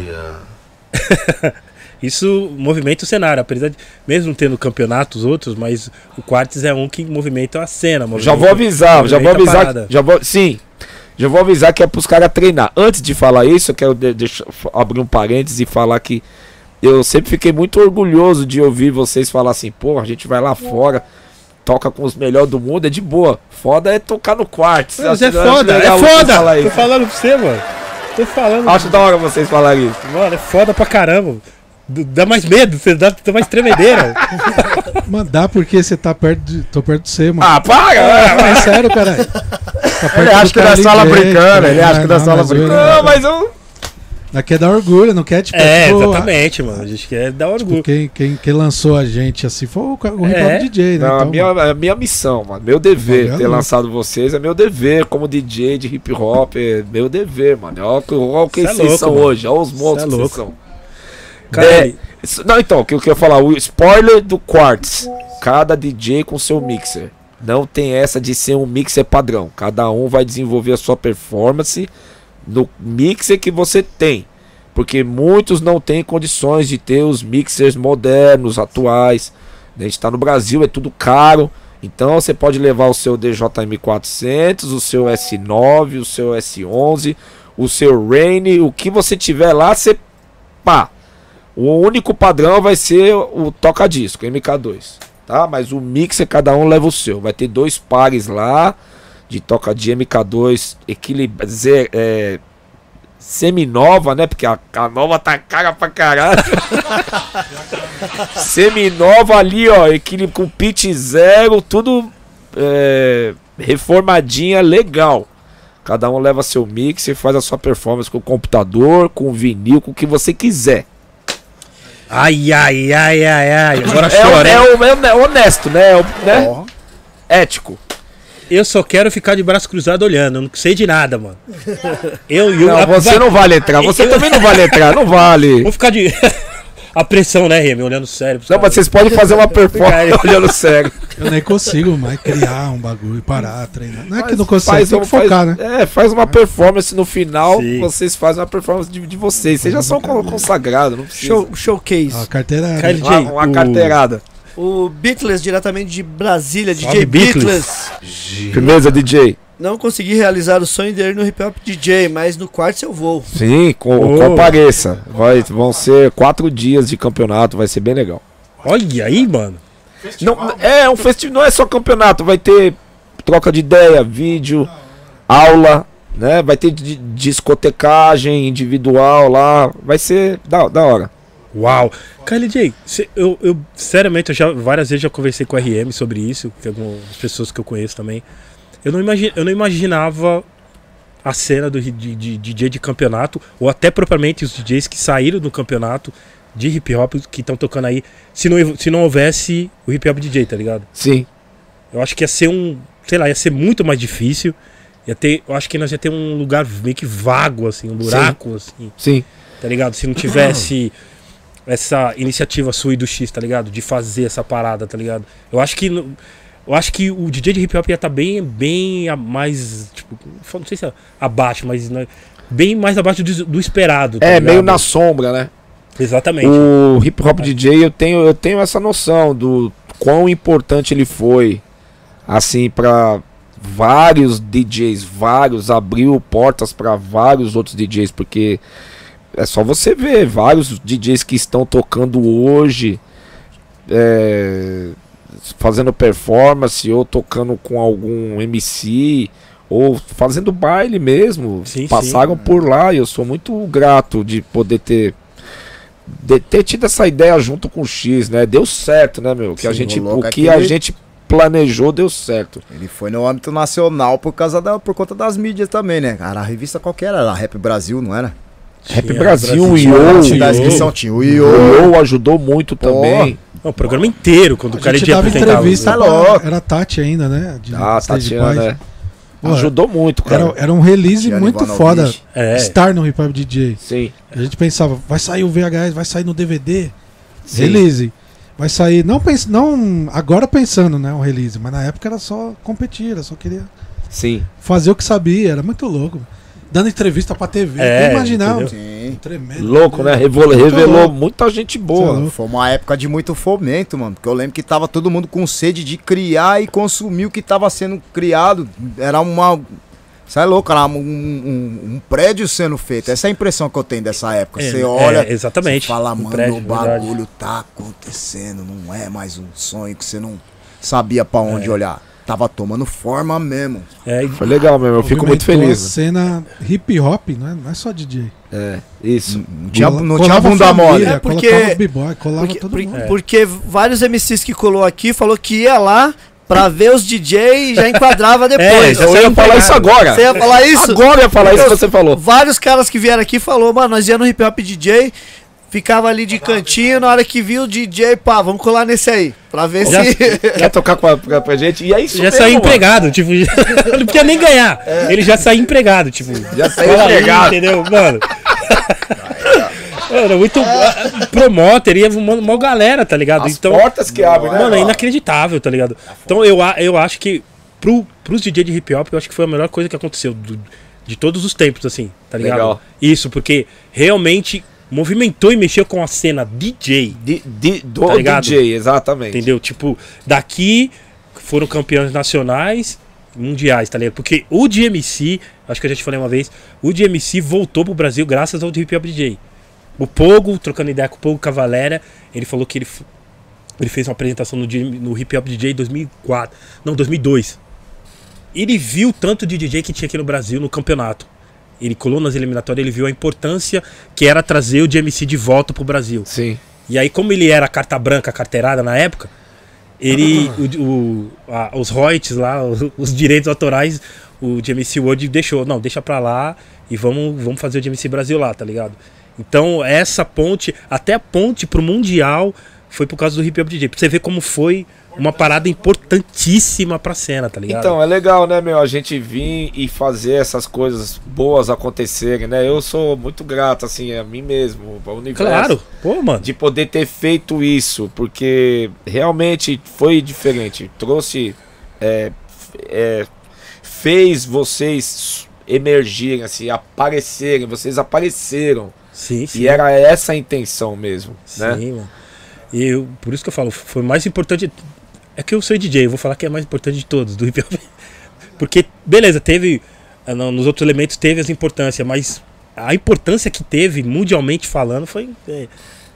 (laughs) Isso movimenta o cenário, apesar de mesmo tendo campeonatos outros, mas o Quartz é um que movimenta a cena. Já movimenta- vou avisar, já vou avisar. Já vou, sim, já vou avisar que é pros caras treinar. Antes de falar isso, eu quero de, deixa- abrir um parênteses e falar que eu sempre fiquei muito orgulhoso de ouvir vocês falar assim, pô, a gente vai lá fora, toca com os melhores do mundo, é de boa. Foda é tocar no quarto. Mas é foda, é foda! Tô falando pra você, mano. Tô falando. Acho da hora vocês falarem isso. Mano, é foda pra caramba. Dá mais medo, você dá, dá mais tremedeira. (laughs) Mandar porque você tá perto de. tô perto de você, mano. Ah, para! é sério, caralho. Tá Ele acha que cara nós sala brincando, ele não, acha que nós não, sala brincando. Não, não. mas eu. Daqui é dar orgulho, não quer tipo. é, tipo, exatamente, mano. A gente quer dar a- orgulho. tipo, quem, quem, quem lançou a gente assim foi o, o É. DJ, né? Não, a, Então, minha, a minha missão, mano. Meu dever ter lançado vocês é meu dever como DJ de hip hop. É meu dever, mano. Olha o que- olha o que Cê é vocês louco, são mano. hoje. Olha os monstros é que vocês são. É, não, então, o que eu queria falar, o spoiler do Quartz. Cada DJ com seu mixer. Não tem essa de ser um mixer padrão. Cada um vai desenvolver a sua performance no mixer que você tem. Porque muitos não têm condições de ter os mixers modernos, atuais. A gente tá no Brasil, é tudo caro. Então você pode levar o seu DJM 400, o seu S9, o seu S11, o seu Rain, o que você tiver lá, você pá. O único padrão vai ser o toca-disco, MK2, tá? Mas o mixer cada um leva o seu. Vai ter dois pares lá de toca de MK2 equilibra é, seminova, né? Porque a, a nova tá cara pra caralho. (laughs) seminova ali, ó, equilíbrio com pitch zero, tudo é, reformadinha, legal. Cada um leva seu mixer, faz a sua performance com o computador, com o vinil, com o que você quiser. Ai, ai, ai, ai, ai. Agora É, chora, é, é o- honesto, né? É o- né? Porra. Ético. Eu só quero ficar de braço cruzado olhando. Eu não sei de nada, mano. Eu e o. Não, você não vale entrar. Você Eu- também não vale entrar, não vale. Vou ficar de. A pressão, né, Remy? Olhando sério. Não, mas vocês podem fazer uma (laughs) performance olhando sério. Eu nem consigo mais criar um bagulho, parar, treinar. Não é que não consigo, Faz tem que focar, né? É, faz uma performance no final. Sim. Vocês fazem uma performance de, de vocês. Vocês já são con- consagrados, não precisa. Show, showcase. A carteira. é Uma, uma carteirada. O Beatles, diretamente de Brasília, Salve, DJ Beatles. Beatles. Firmeza, DJ. Não consegui realizar o sonho de ir no hip hop DJ, mas no quarto eu vou. Sim, com, Oh. compareça. Vai, vão ser quatro dias de campeonato, vai ser bem legal. Olha aí, mano. Não, é um festival, não é só campeonato, vai ter troca de ideia, vídeo, aula, né? Vai ter di- discotecagem individual lá, vai ser da, da hora. Uau. Kylie J, cê- eu, eu, seriamente, eu já várias vezes já conversei com o RM sobre isso, que algumas pessoas que eu conheço também. Eu não, imagi eu não imaginava a cena do, de, de DJ de campeonato, ou até propriamente os DJs que saíram do campeonato de hip hop que estão tocando aí, se não, se não houvesse o hip hop DJ, tá ligado? Sim. Eu acho que ia ser um, sei lá, ia ser muito mais difícil. Ia ter, eu acho que nós ia ter um lugar meio que vago, assim, um buraco, assim Sim. tá ligado? Se não tivesse essa iniciativa sua e do X, tá ligado? De fazer essa parada, tá ligado? Eu acho que eu acho que o DJ de hip hop ia estar bem bem a mais, tipo, não sei se é abaixo, mas né, bem mais abaixo do, do esperado. tá É, ligado? meio na sombra, né? Exatamente. O hip hop DJ eu tenho, eu tenho essa noção do quão importante ele foi assim pra vários DJs, vários abriu portas pra vários outros DJs porque é só você ver vários DJs que estão tocando hoje é, fazendo performance ou tocando com algum MC ou fazendo baile mesmo Sim, passaram sim. por lá e eu sou muito grato de poder ter de ter tido essa ideia junto com o X, né? Deu certo, né, meu? Que a Sim, gente, o é que que a gente planejou deu certo. Ele foi no âmbito nacional por causa da, por conta das mídias também, né? Cara, a revista qualquer era? A Rap Brasil, não era? Rap Brasil, Brasil, da Iô. inscrição tinha o O. Yo ajudou muito Pô. também. Não, o programa inteiro, quando o A cara gente de dava entrevista, Tá louco. era a Tati ainda, né? De Ah, Tatiana, né? Pô, Ajudou muito, cara. Era, era um release Gianni muito foda. É. Estar no Hip Hop DJ. Sim. A gente pensava, vai sair o VHS, vai sair no DVD. Sim. Release. Vai sair, não, pens, não agora pensando, né, um release, mas na época era só competir, era só queria Sim. fazer o que sabia, era muito louco. Dando entrevista pra TV, É, entendeu? Sim. Tremendo. Louco, né? Revelou, Muito revelou louco. muita gente é boa. Foi uma época de muito fomento, mano. Porque eu lembro que tava todo mundo com sede de criar e consumir o que tava sendo criado. Era uma. Isso é louco, era um, um- um prédio sendo feito. Essa é a impressão que eu tenho dessa época. É, Você é, olha. exatamente. Você fala, Um mano, prédio, o verdade. bagulho tá acontecendo. Não é mais um sonho que você não sabia pra onde olhar. Tava tomando forma mesmo. É, Foi legal mesmo, eu fico muito feliz. A cena hip hop, não é, não é só DJ. É, isso. Não tinha, não tinha colava bunda mole. É porque- Colocava os b-boy, colava Porque, todo por- mundo. porque vários MCs que colou aqui falou que ia lá pra ver os DJ e já enquadrava (laughs) depois. já Eu ia falar isso agora. Você ia falar isso? Agora eu ia falar isso que você falou. Vários caras que vieram aqui falou, mano, nós ia no hip hop DJ, ficava ali de cantinho, na hora que viu o DJ, pá, vamos colar nesse aí, pra ver Já- se... (laughs) Quer tocar com a, pra, pra gente? E é isso já mesmo, saiu mano. empregado, tipo, (laughs) não podia nem ganhar. Ele já saiu empregado, tipo. Já saiu aí, empregado. entendeu? Mano. (laughs) Mano, muito. Promoter, ia uma, uma galera, tá ligado? As então, portas que abrem, né? Mano, é inacreditável, tá ligado? Então eu, a- eu acho que pro, pros DJ de hip hop, eu acho que foi a melhor coisa que aconteceu do- de todos os tempos, assim, tá ligado? Legal. Isso, porque realmente movimentou e mexeu com a cena DJ, Di- di- do Tá ligado? DJ, exatamente. entendeu? Tipo, daqui foram campeões nacionais, mundiais, tá ligado? Porque o DMC, acho que eu já te falei uma vez, o DMC voltou pro Brasil graças ao hip hop DJ. O Pogo, trocando ideia com o Pogo Cavalera, ele falou que ele, ele fez uma apresentação no, no Hip Hop DJ em 2004, não, 2002. Ele viu tanto de DJ que tinha aqui no Brasil no campeonato. Ele colou nas eliminatórias, ele viu a importância que era trazer o DMC de volta pro Brasil. Sim. E aí, como ele era carta branca, carteirada na época, ele. o, o- a- os royalties lá, os, (laughs) os direitos autorais, o GMC World deixou. Não, deixa pra lá e vamos, vamos fazer o GMC Brasil lá, tá ligado? Então, essa ponte, até a ponte pro Mundial, foi por causa do Hip Hop DJ. Pra você ver como foi uma parada importantíssima pra cena, tá ligado? Então, é legal, né, meu? A gente vir e fazer essas coisas boas acontecerem, né? Eu sou muito grato, assim, a mim mesmo, ao universo. claro, pô, mano. De poder ter feito isso, porque realmente foi diferente. Trouxe. é, é, fez vocês emergirem, assim, aparecerem. Vocês apareceram. Sim, sim. E era essa a intenção mesmo, né? Sim, mano. E eu, por isso que eu falo, foi mais importante. É que eu sou DJ, eu vou falar que é mais importante de todos, do hip hop. (laughs) Porque, beleza, teve. ah, não, Nos outros elementos teve as importâncias, mas a importância que teve, mundialmente falando, foi é, Não,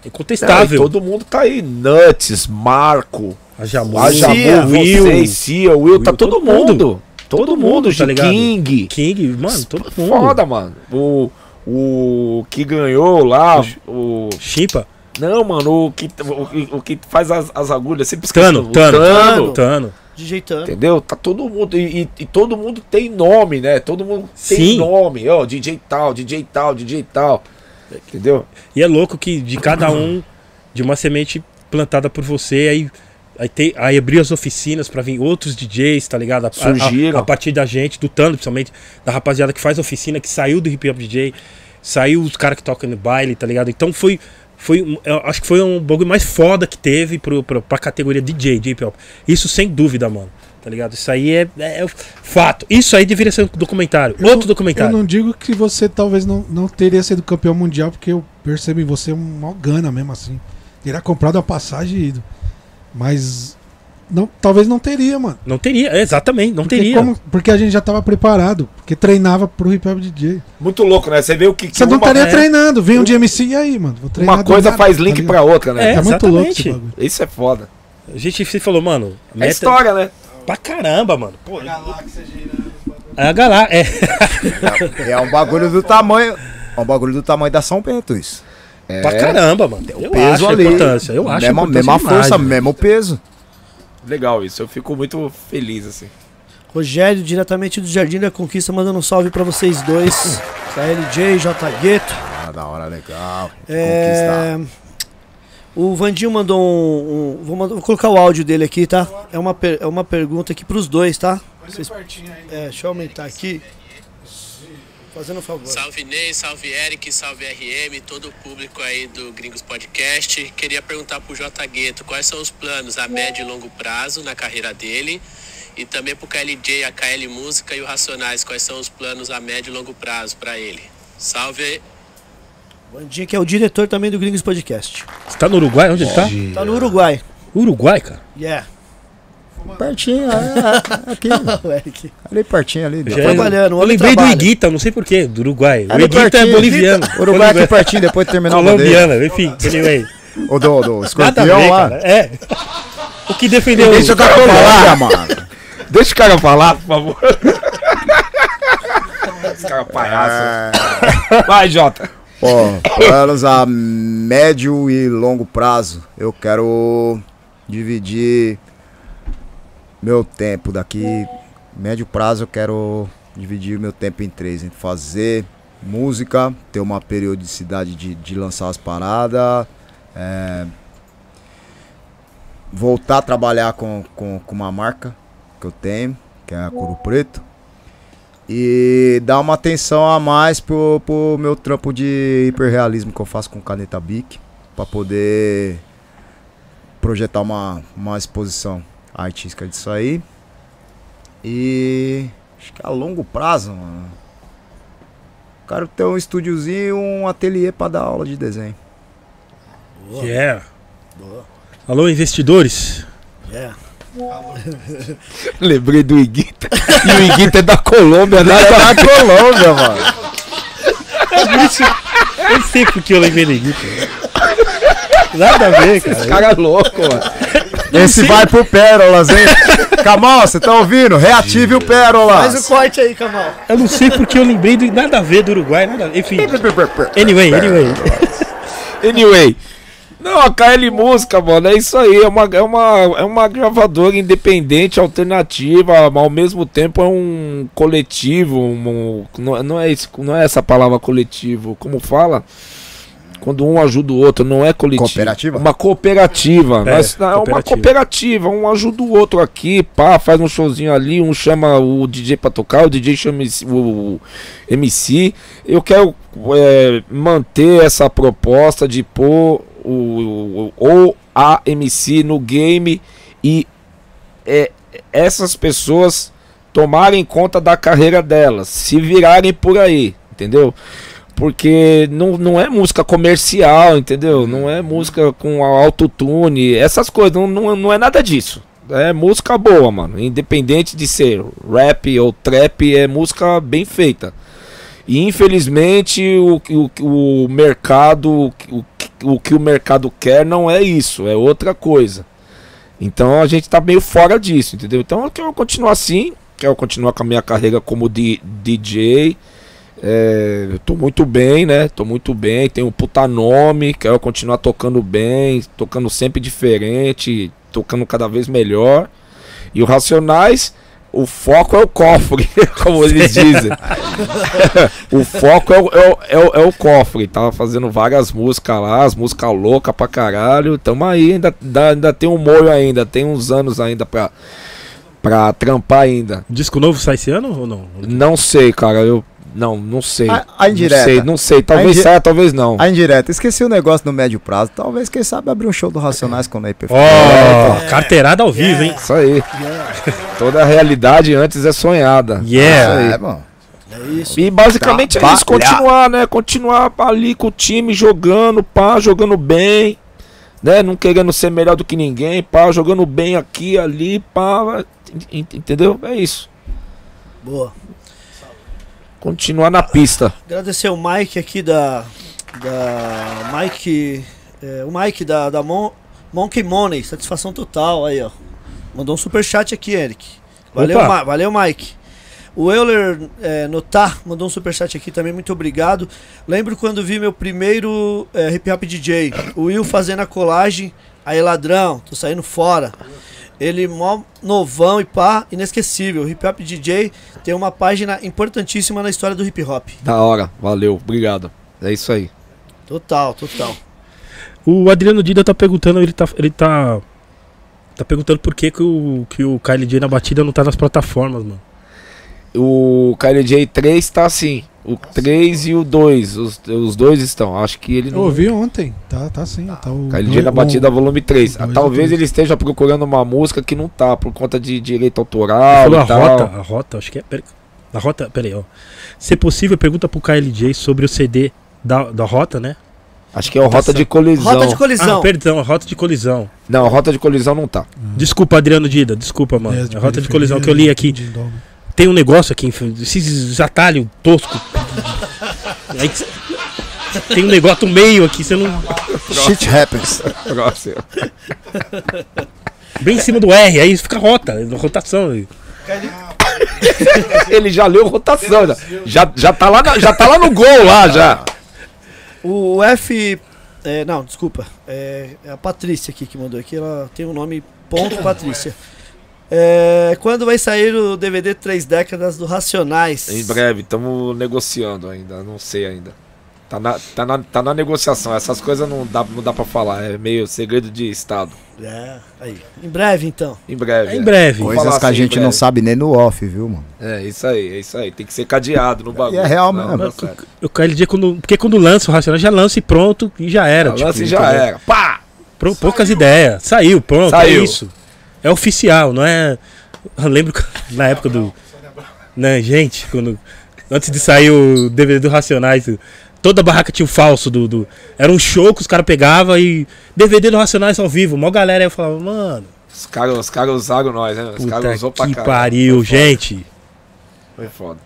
e incontestável. todo mundo tá aí. Nuts, Marco, A Jamu, a Jamu, Will, vocês, Cia, Will, tá Will, todo, todo mundo. mundo. Todo, Todo mundo, mundo, tá? King. King, mano, todo mundo. Foda, mano. O, o que ganhou lá, o... Chimpa, Não, mano, o que, o, que- o que faz as, as agulhas, sempre esqueço. Tano, o Tano, Tano. Tano. Dijeitando. Entendeu? Tá todo mundo. E, e- todo mundo tem nome, né? Todo mundo tem Sim. nome. Ó, DJ tal, DJ tal, DJ tal. Entendeu? E é louco que de cada um, de uma semente plantada por você, aí, aí, tem, aí abriu as oficinas pra vir outros DJs, tá ligado? A, a- Surgiram. A, a partir da gente, do Tano, principalmente, da rapaziada que faz oficina, que saiu do hip hop DJ, saiu os caras que tocam no baile, tá ligado? Então foi. Foi, eu acho que foi um bagulho mais foda que teve pro, pro, pra categoria DJ, hop. Isso sem dúvida, mano. Tá ligado? Isso aí é, é, é fato. Isso aí deveria ser um documentário. Eu Outro não- documentário. Eu não digo que você talvez não, não teria sido campeão mundial, porque eu percebo em você um maior gana mesmo assim. Teria comprado a passagem e ido. Mas não, talvez não teria, mano. Não teria, é, exatamente, não Porque, teria. como- porque a gente já tava preparado, porque treinava pro hip hop DJ. Muito louco, né? Você vê o que, que Você não estaria é. treinando, vem um de MC e aí, mano. Vou treinar uma coisa nada, faz tá link ligado? pra outra, né? É, É, muito louco esse bagulho. Isso é foda. A gente se falou, mano. É Meta história, né? pra caramba, mano. Pô, é a galá, é. É um bagulho do tamanho. É um bagulho do tamanho da São Bento, isso. É Pra caramba, mano. Eu peso acho ali. a importância. Eu acho mesma, a importância mesma demais, força, mano. mesmo peso. Legal isso. Eu fico muito feliz, assim. Rogério, diretamente do Jardim da Conquista, mandando um salve pra vocês dois. KLJ, J Gueto. Ah, da hora, legal. É... O Vandinho mandou um. um- vou, mandar- vou colocar o áudio dele aqui, tá? É uma, per- é uma pergunta aqui pros dois, tá? Vocês- É, deixa eu aumentar aqui. Fazendo um favor. Salve Ney, salve Eric, salve RM, todo o público aí do Gringos Podcast. Queria perguntar pro J Gueto quais são os planos a médio e longo prazo na carreira dele. E também pro KLJ, a KL Música e o Racionais, quais são os planos a médio e longo prazo para ele. Salve! Bandinha que é o diretor também do Gringos Podcast. Você tá no Uruguai? Onde ele tá? Tá no Uruguai. Uruguai, cara. Yeah. Pertinho, é, aqui. (laughs) O Eric. Ali pertinho ali. Já é- trabalhando, o Eu lembrei do trabalha. Iguita, não sei porquê, do Uruguai. O Ali Iguita é pertinho. boliviano. Uruguai aqui pertinho, depois de terminar o. Colombiana, enfim, anyway. O do, do escorpião ver, lá. cara. É. O que defendeu Deixa o o cara falar, mano. Deixa o cara falar, por favor. Esse cara é palhaço. Vai, Jota. Ó, planos a médio e longo prazo. Eu quero dividir meu tempo daqui. Médio prazo eu quero dividir meu tempo em três. Fazer música, ter uma periodicidade de, de lançar as paradas. é, voltar a trabalhar com, com, com uma marca que eu tenho, que é a Couro Preto. E dar uma atenção a mais pro, pro meu trampo de hiperrealismo que eu faço com caneta Bic. Pra poder projetar uma, uma exposição artística disso aí. E acho que a longo prazo, mano. Quero ter um estúdiozinho e um ateliê pra dar aula de desenho. Yeah. Alô, investidores? Yeah. (laughs) Lembrei do Iguita. E o Iguita é da Colômbia, né? Na (laughs) Colômbia, mano. Eu sei porque eu lembrei do Iguita. Nada a ver, cara. Esse cara é louco, mano. Esse vai pro Pérolas, hein? Camal, você tá ouvindo? Reative o Pérolas. Faz o corte aí, Camal. Eu não sei porque eu lembrei do nada a ver do Uruguai, nada a ver. Enfim. Anyway, anyway. (laughs) Anyway. Não, a KL Música, mano, é isso aí. É uma, é uma, é uma gravadora independente, alternativa, mas ao mesmo tempo é um coletivo. um- não, não, é isso, não é essa palavra coletivo. Como fala? Quando um ajuda o outro, não é coletivo. Cooperativa? Uma cooperativa. É, Nós- é uma cooperativa. cooperativa. Um ajuda o outro aqui, pá, faz um showzinho ali, um chama o DJ pra tocar, o DJ chama o MC. Eu quero é, manter essa proposta de pôr o, o, o a MC no game e é, essas pessoas tomarem conta da carreira delas, se virarem por aí, entendeu? Porque não, não é música comercial, entendeu? Não é música com autotune, essas coisas, não, não, não é nada disso. É música boa, mano. Independente de ser rap ou trap, é música bem feita. E infelizmente o, o, o mercado, o, o, que- o mercado quer não é isso, é outra coisa. Então a gente tá meio fora disso, entendeu? Então eu quero continuar assim, quero continuar com a minha carreira como DJ. É, eu tô muito bem, né? Tô muito bem, tenho um puta nome, quero continuar tocando bem, tocando sempre diferente, tocando cada vez melhor. E o Racionais, o foco é o cofre, (laughs) como eles dizem. (laughs) o foco é o, é, o, é, o, é o cofre. Tava fazendo várias músicas lá, as músicas loucas pra caralho. Tamo aí, ainda, ainda tem um molho ainda, tem uns anos ainda pra, pra trampar ainda. Disco novo sai esse ano ou não? Não sei, cara, eu. Não, não sei. A- a indireta. Não sei, não sei. Talvez indi- saia, talvez não. A indireta. Esqueci o negócio no médio prazo. Talvez, quem sabe, abrir um show do Racionais com o Ney Ó, É. carteirada ao vivo, hein? Isso aí. (laughs) Toda a realidade antes é sonhada. Yeah. Isso aí. É, mano. É isso. E basicamente é isso, continuar, né? Continuar ali com o time jogando, pá, jogando bem, né? Não querendo ser melhor do que ninguém, pá, jogando bem aqui, ali, pá, en- en- entendeu? É isso. Boa. Continuar na pista. Agradecer o Mike aqui da. Da. Mike. é, o Mike da, da Mon, Monkey Money. Satisfação total aí, ó. Mandou um superchat aqui, Eric. Valeu. Ma- valeu Mike. O Euler é, Notar mandou um superchat aqui também, muito obrigado. Lembro quando vi meu primeiro é, hip hop DJ, o Will fazendo a colagem. Aí, ladrão, tô saindo fora. Ele mó novão e pá, inesquecível. O hip hop DJ tem uma página importantíssima na história do hip hop. Da hora, valeu, obrigado. É isso aí. Total, total. O Adriano Dida tá perguntando, ele tá, ele tá Tá perguntando por que, que, o, que o Kylie J na batida não tá nas plataformas, mano. O KLJ 3 tá assim. O 3 e o 2. Os, os dois estão. Acho que ele Eu não. ouvi ontem. Tá, tá sim. Tá o KLJ dois- na batida volume 3. dois e Talvez ele esteja procurando uma música que não tá, por conta de direito autoral a e tal. rota, a rota, acho que é. Pera, a rota, peraí, ó. Se possível, pergunta pro KLJ sobre o CD da, da rota, né? Acho que é o rota de colisão. Rota de colisão. Ah, perdão, rota de colisão. Não, a rota de colisão não tá. Desculpa, Adriano Dida, desculpa, mano. Ideias a rota de colisão que eu li aqui. Tem um negócio aqui, esses atalhos tosco. Aí tem um negócio no meio aqui, você não. Shit happens. Próximo. Bem em cima do R, aí fica rota, rotação. Ele já leu rotação. Já, já, já, tá lá na- já tá lá no gol lá já. O F. é, não, desculpa. É, é a Patrícia aqui que mandou aqui. Ela tem o nome ponto Patrícia. É, quando vai sair o DVD Três Décadas do Racionais? Em breve, estamos negociando ainda, não sei ainda. Tá na, tá, na, tá na negociação, essas coisas não dá, não dá pra falar, é meio segredo de Estado. É, aí. Em breve, então. Em breve. É em é. breve. Coisas que a assim, gente não sabe nem no off, viu, mano? É, isso aí, é isso aí. Tem que ser cadeado no bagulho. E é real Não, mesmo. tá certo. O KLJ, quando, porque quando lança o Racional, já lança e pronto, e já era. Lance tipo, já entendeu? era. Pá! Pro- poucas ideias. Saiu, pronto, Saiu. é isso. É oficial, não é. Eu lembro na época do. Né, gente, quando. Antes de sair o DVD do Racionais, toda barraca tinha o falso do. do- era um show que os caras pegavam e. DVD do Racionais ao vivo. Mó galera aí eu falava, mano. Os caras os cara usaram nós, né? Os caras usou pra que pariu, gente. Foi foda.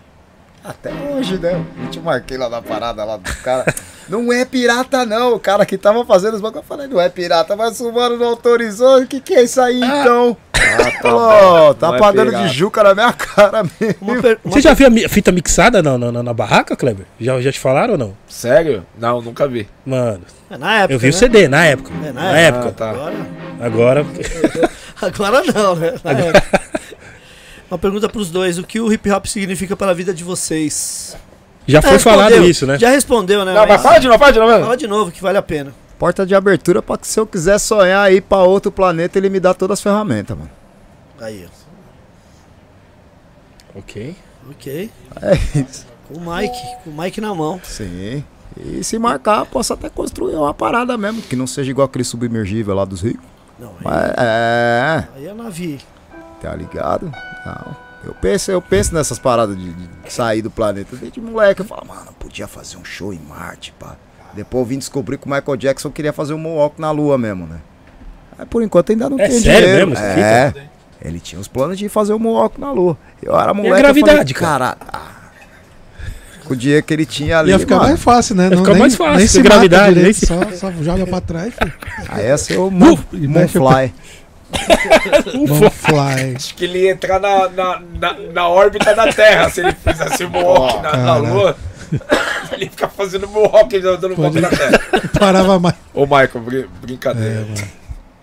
Até hoje, né? Eu te marquei lá na parada lá do cara. Não é pirata, não. O cara que tava fazendo os bagulho, eu falei, não é pirata, mas o mano não autorizou. O que, que é isso aí, então? Ah, tá tá Não é pagando pirata. de juca na minha cara mesmo. Uma per- uma Você já viu a mi- fita mixada na, na, na barraca, Kleber? Já, já te falaram ou não? Sério? Não, nunca vi. Mano, É, na época. eu vi o né? CD na época. É, na na época. época. Ah, tá. Agora, Agora. (laughs) agora não, né? Na época. Uma pergunta pros dois: o que o hip hop significa para a vida de vocês? Já foi respondeu, falado isso, né? Já respondeu, né? Não, mas fala de novo, fala de novo. Fala de novo que vale a pena. Porta de abertura pra que se eu quiser sonhar aí pra outro planeta, ele me dá todas as ferramentas, mano. Aí, ó. Ok. Ok. É isso. Com o Mike, com o Mike na mão. Sim. E se marcar, posso até construir uma parada mesmo, que não seja igual aquele submergível lá dos ricos. Não, aí, Mas é. aí é navio. Tá ligado? Não. Eu penso, eu penso nessas paradas de, de sair do planeta. Desde moleque, eu falo, mano, podia fazer um show em Marte, pá. Depois eu vim descobrir que o Michael Jackson queria fazer um moonwalk na Lua mesmo, né? Mas por enquanto ainda não É tem sério dinheiro. mesmo É. Ele tinha os planos de fazer um moonwalk na Lua. Eu era moleque, gravidade, eu falei, cara. ah, com o dinheiro que ele tinha ali, Ia ficar mano, mais fácil, né? Ia ficar nem, mais fácil, nem se mata gravidade, direito, nem se- só, só joga pra trás, filho. aí ia ser o Moon, E Moonfly. Vamos fly. Acho que ele ia entrar na, na, na, na órbita da Terra se ele fizesse o Mohawk na, na. Lua. (laughs) ele ia ficar fazendo Mohawk dando volta na Terra. (laughs) Parava mais. Ô, Michael, brin- brincadeira. É.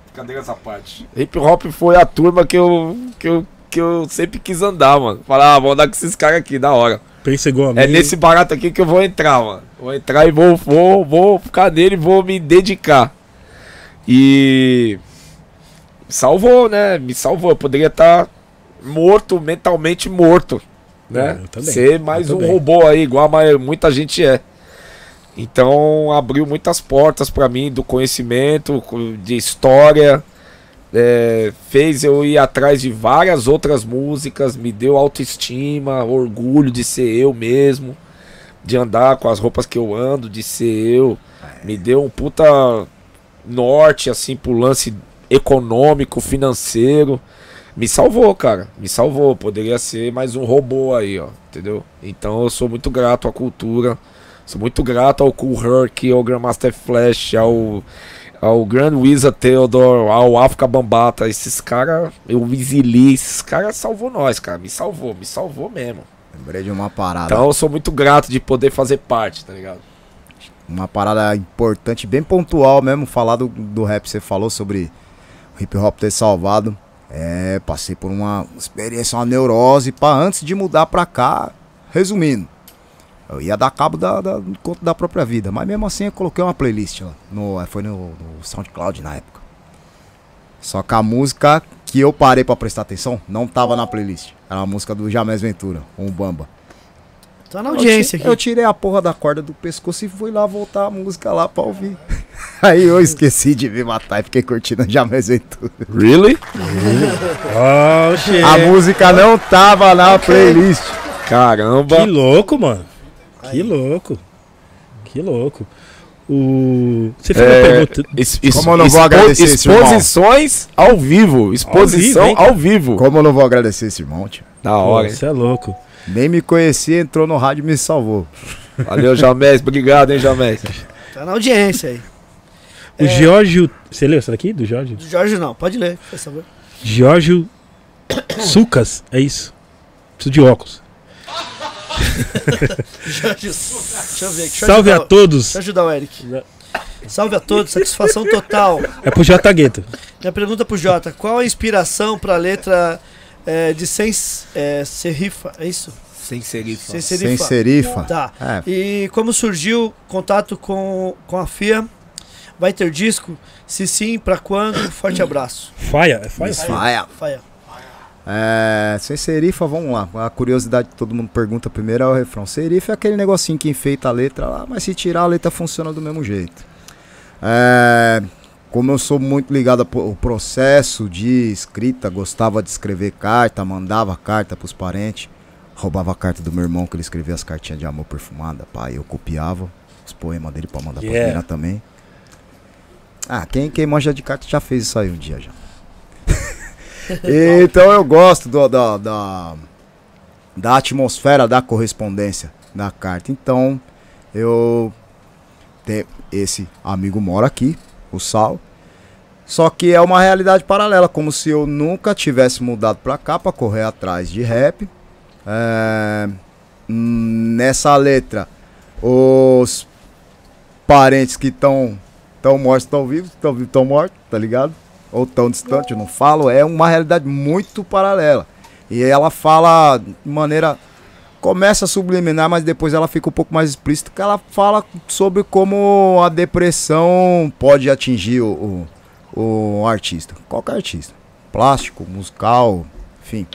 Brincadeira essa parte. Hip hop foi a turma que eu, que eu, que eu sempre quis andar, mano. Falar, ah, vou andar com esses caras aqui, da hora. Pensa igual a mim. É nesse barato aqui que eu vou entrar, mano. Vou entrar e vou, vou, vou ficar nele e vou me dedicar. E. Salvou, né? Me salvou. Eu poderia estar morto, mentalmente morto. Né? É. Ser mais Eu um também. robô aí, igual muita gente é. Então abriu muitas portas pra mim do conhecimento, co- de história. é, fez eu ir atrás de várias outras músicas, me deu autoestima, orgulho de ser eu mesmo, de andar com as roupas que eu ando, de ser eu. Me deu um puta norte assim pro lance econômico, financeiro. Me salvou, cara. Me salvou. Poderia ser mais um robô aí, ó. Entendeu? Então eu sou muito grato à cultura. Sou muito grato ao Cool Herc, ao Grandmaster Flash, ao, ao Grand Wizard Theodore, ao África Bambata. Esses caras, eu exili, esses caras salvou nós, cara. Me salvou, me salvou mesmo. Lembrei de uma parada. Então eu sou muito grato de poder fazer parte, tá ligado? uma parada importante, bem pontual mesmo, falar do, do rap, você falou sobre hip hop ter salvado. É, passei por uma experiência, uma neurose, pra antes de mudar pra cá, resumindo, eu ia dar cabo da, da, da própria vida, mas mesmo assim eu coloquei uma playlist, ó, no, foi no, no SoundCloud na época. Só que a música que eu parei pra prestar atenção não tava na playlist. Era a música do Jamés Ventura, um Bamba. Tá na audiência eu, aqui. eu tirei a porra da corda do pescoço e fui lá voltar a música lá pra ouvir. (laughs) Aí eu esqueci de me matar e fiquei curtindo o Jamés Ventura. Really? Oh, shit. A música não tava na playlist. Caramba. Que louco, mano. Que louco. Que louco. O... Você fez uma É, pergunta. es- Como eu não vou expo- agradecer esse irmão? Exposições ao vivo. Exposição hein, ao vivo. Como eu não vou agradecer esse irmão, tio? Da hora. Você é louco. Nem me conhecia, entrou no rádio e me salvou. Valeu, Jamés. Obrigado, hein, Jamés. Tá na audiência aí. O Giorgio. Você leu essa daqui? Do Giorgio? Do Jorge não, pode ler, por favor. Giorgio Sucas, é isso. Preciso de óculos. (laughs) Jorge, deixa eu ver aqui. Deixa Salve a ajudar o- todos. Deixa eu ajudar o Eric. Salve a todos, satisfação total. É pro J Gueto. Minha pergunta pro Jota: qual a inspiração pra letra é, de Sem é, Serifa? É isso? Sem serifa. Sem Sem Serifa. serifa. Tá. É, E como surgiu contato com, com a FIA? Vai ter disco? Se sim, pra quando? (coughs) Forte abraço. Faia, é faia. Faia. Faia. É, sem serifa, vamos lá. A curiosidade que todo mundo pergunta primeiro é o refrão. Serifa é aquele negocinho que enfeita a letra lá, mas se tirar a letra funciona do mesmo jeito. É, como eu sou muito ligado ao processo de escrita, gostava de escrever carta, mandava carta pros parentes, roubava a carta do meu irmão que ele escrevia as cartinhas de amor perfumada, pai, eu copiava os poemas dele pra mandar Yeah. pra mina também. Ah, quem, quem manja de carta já fez isso aí um dia já. (laughs) então eu gosto do- da, da, da atmosfera da correspondência da carta. Então eu esse amigo mora aqui, o Sal. Só que é uma realidade paralela, como se eu nunca tivesse mudado pra cá pra correr atrás de rap. É, nessa letra, os parentes que estão tão mortos estão vivos, estão vivos estão mortos, tá ligado? Ou tão distante, eu não falo, é uma realidade muito paralela. E ela fala de maneira. Começa subliminar, mas depois ela fica um pouco mais explícita, que ela fala sobre como a depressão pode atingir o, o, o artista. Qualquer artista. Plástico, musical, enfim.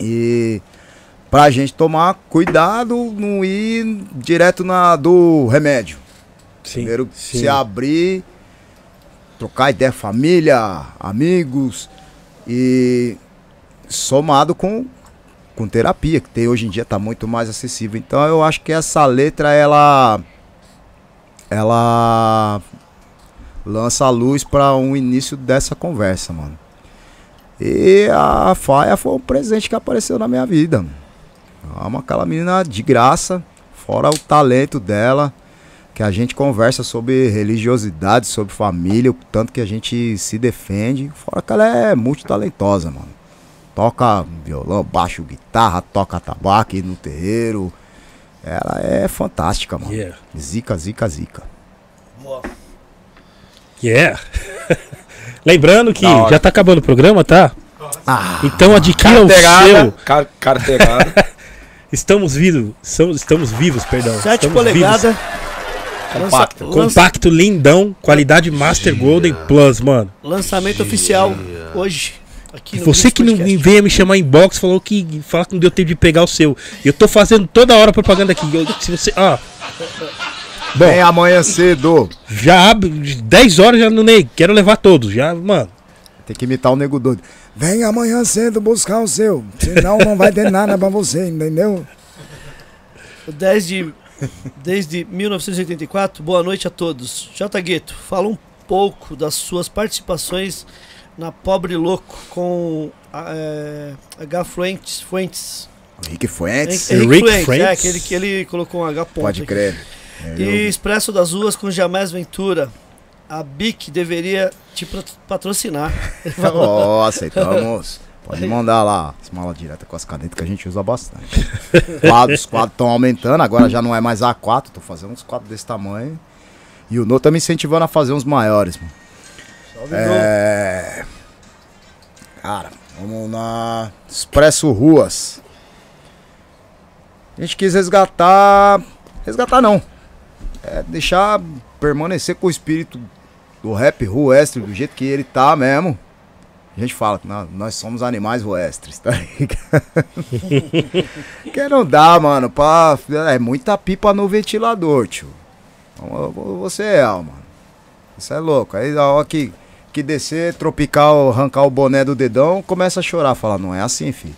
E pra gente tomar cuidado, não ir direto na do remédio. Sim, Primeiro sim. se abrir, trocar ideia, família, amigos e somado com, com terapia, que tem hoje em dia tá muito mais acessível. Então eu acho que essa letra ela ela lança a luz para um início dessa conversa, mano. E a Faia foi um presente que apareceu na minha vida. Amo aquela menina de graça, fora o talento dela que a gente conversa sobre religiosidade, sobre família, o tanto que a gente se defende. Fora que ela é multitalentosa, mano. Toca violão, baixo, guitarra, toca tabaco no terreiro. Ela é fantástica, mano. Yeah. Zica, zica, zica. Yeah. (laughs) Lembrando que já tá acabando o programa, tá? então adquira o Carteirada. seu. Car carteirada. (laughs) Estamos vivos. Somos, estamos vivos, perdão. 7 estamos polegadas. Compacto. Lança- lança- Compacto lindão, qualidade Master Golden Plus, mano. lançamento oficial hoje. Aqui Você que não Podcast. veio me chamar em box, falou que, fala que não deu tempo de pegar o seu. Eu tô fazendo toda hora propaganda aqui. Eu- se você, ó. Bom, Vem amanhã cedo. já abre 10 horas já no Ney. Quero levar todos. Já, mano. Tem que imitar o nego doido. Vem amanhã cedo buscar o seu. Senão não vai ter nada pra você, entendeu? Desde, desde 1984, boa noite a todos. J. Gueto, fala um pouco das suas participações na Pobre Louco com a, é, H. Fuentes. Fuentes. Rick Fuentes. Henrique Rick Fuentes, Fuentes? é, aquele que ele colocou um H. ponto Pode aqui. crer. E Expresso das Ruas com Jamais Ventura. A BIC deveria te pat- patrocinar. (laughs) Ó, aceitamos. Pode mandar lá as malas diretas com as canetas que a gente usa bastante. (laughs) Quadros, os quadros estão aumentando, agora já não é mais A4, tô fazendo uns quadros desse tamanho. E o No tá me incentivando a fazer uns maiores, mano. É. Cara, vamos na Expresso Ruas. A gente quis resgatar. Resgatar não. É deixar permanecer com o espírito do rap ruestre do jeito que ele tá mesmo. A gente fala que nó- nós somos animais voestres, (laughs) tá ligado? que não dá, mano, pra, é muita pipa no ventilador, tio. Você é, mano. Isso é louco. Aí a hora que, descer, tropical, arrancar o boné do dedão, começa a chorar. Fala, não é assim, filho.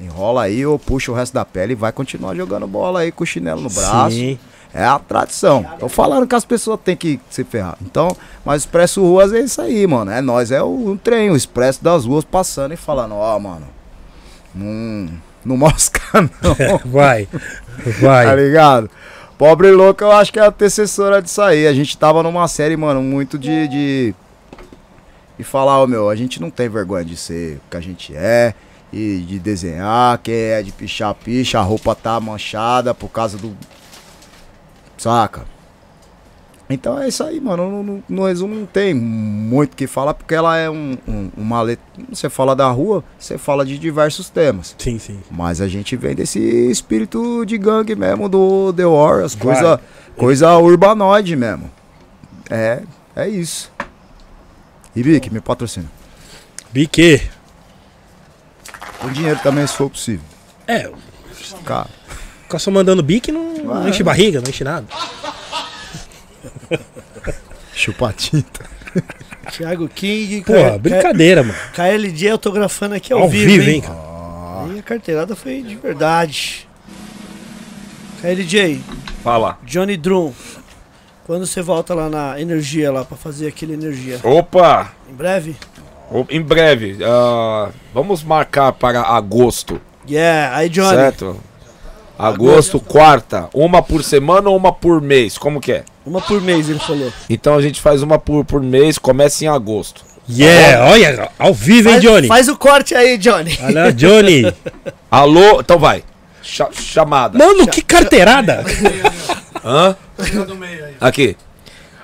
Enrola aí ou puxa o resto da pele e vai continuar jogando bola aí com o chinelo no braço. Sim. É a tradição. Tô falando que as pessoas têm que se ferrar. Então, mas o Expresso Ruas é isso aí, mano. É nós, é o, o trem, o Expresso das ruas passando e falando, ó, mano. Não, não (laughs) mosca, não. (laughs) Vai. tá Vai. ligado? Pobre louca, eu acho que é a antecessora disso aí. A gente tava numa série, mano, muito de. de, de falar, ó, meu, a gente não tem vergonha de ser o que a gente é. E de desenhar, quem é de pichar, picha, a roupa tá manchada por causa do. Saca? Então é isso aí, mano. No, no- no resumo não tem muito o que falar, porque ela é um, um- uma letra. Você fala da rua, você fala de diversos temas. Sim, sim. Mas a gente vem desse espírito de gangue mesmo do The Warriors, coisa, coisa urbanoide mesmo. É, é isso. E Vic, me patrocina. Bique. Com dinheiro também, se for possível. É, Cara, ficar só mandando bique não, não enche barriga, não enche nada. (laughs) chupa tinta. Thiago King, Pô, K- brincadeira, mano. K- KLJ autografando aqui ao, Ao vivo, hein, hein? cara. E a carteirada foi de verdade. KLJ, Fala. Johnny Drum. Quando você volta lá na energia lá pra fazer aquele energia? Opa! Em breve? O- Em breve, ah, vamos marcar para agosto, Yeah, aí Johnny. certo? Agosto, quarta. Uma por semana ou uma por mês? Como que é? Uma por mês, ele falou. Então a gente faz uma por, por mês, começa em agosto. Yeah, olha, ao vivo, hein, Johnny? faz o corte aí, Johnny. Olha, Johnny. (laughs) Alô? Então vai. Cha- chamada. Mano, que carteirada. (laughs) Hã? Aqui.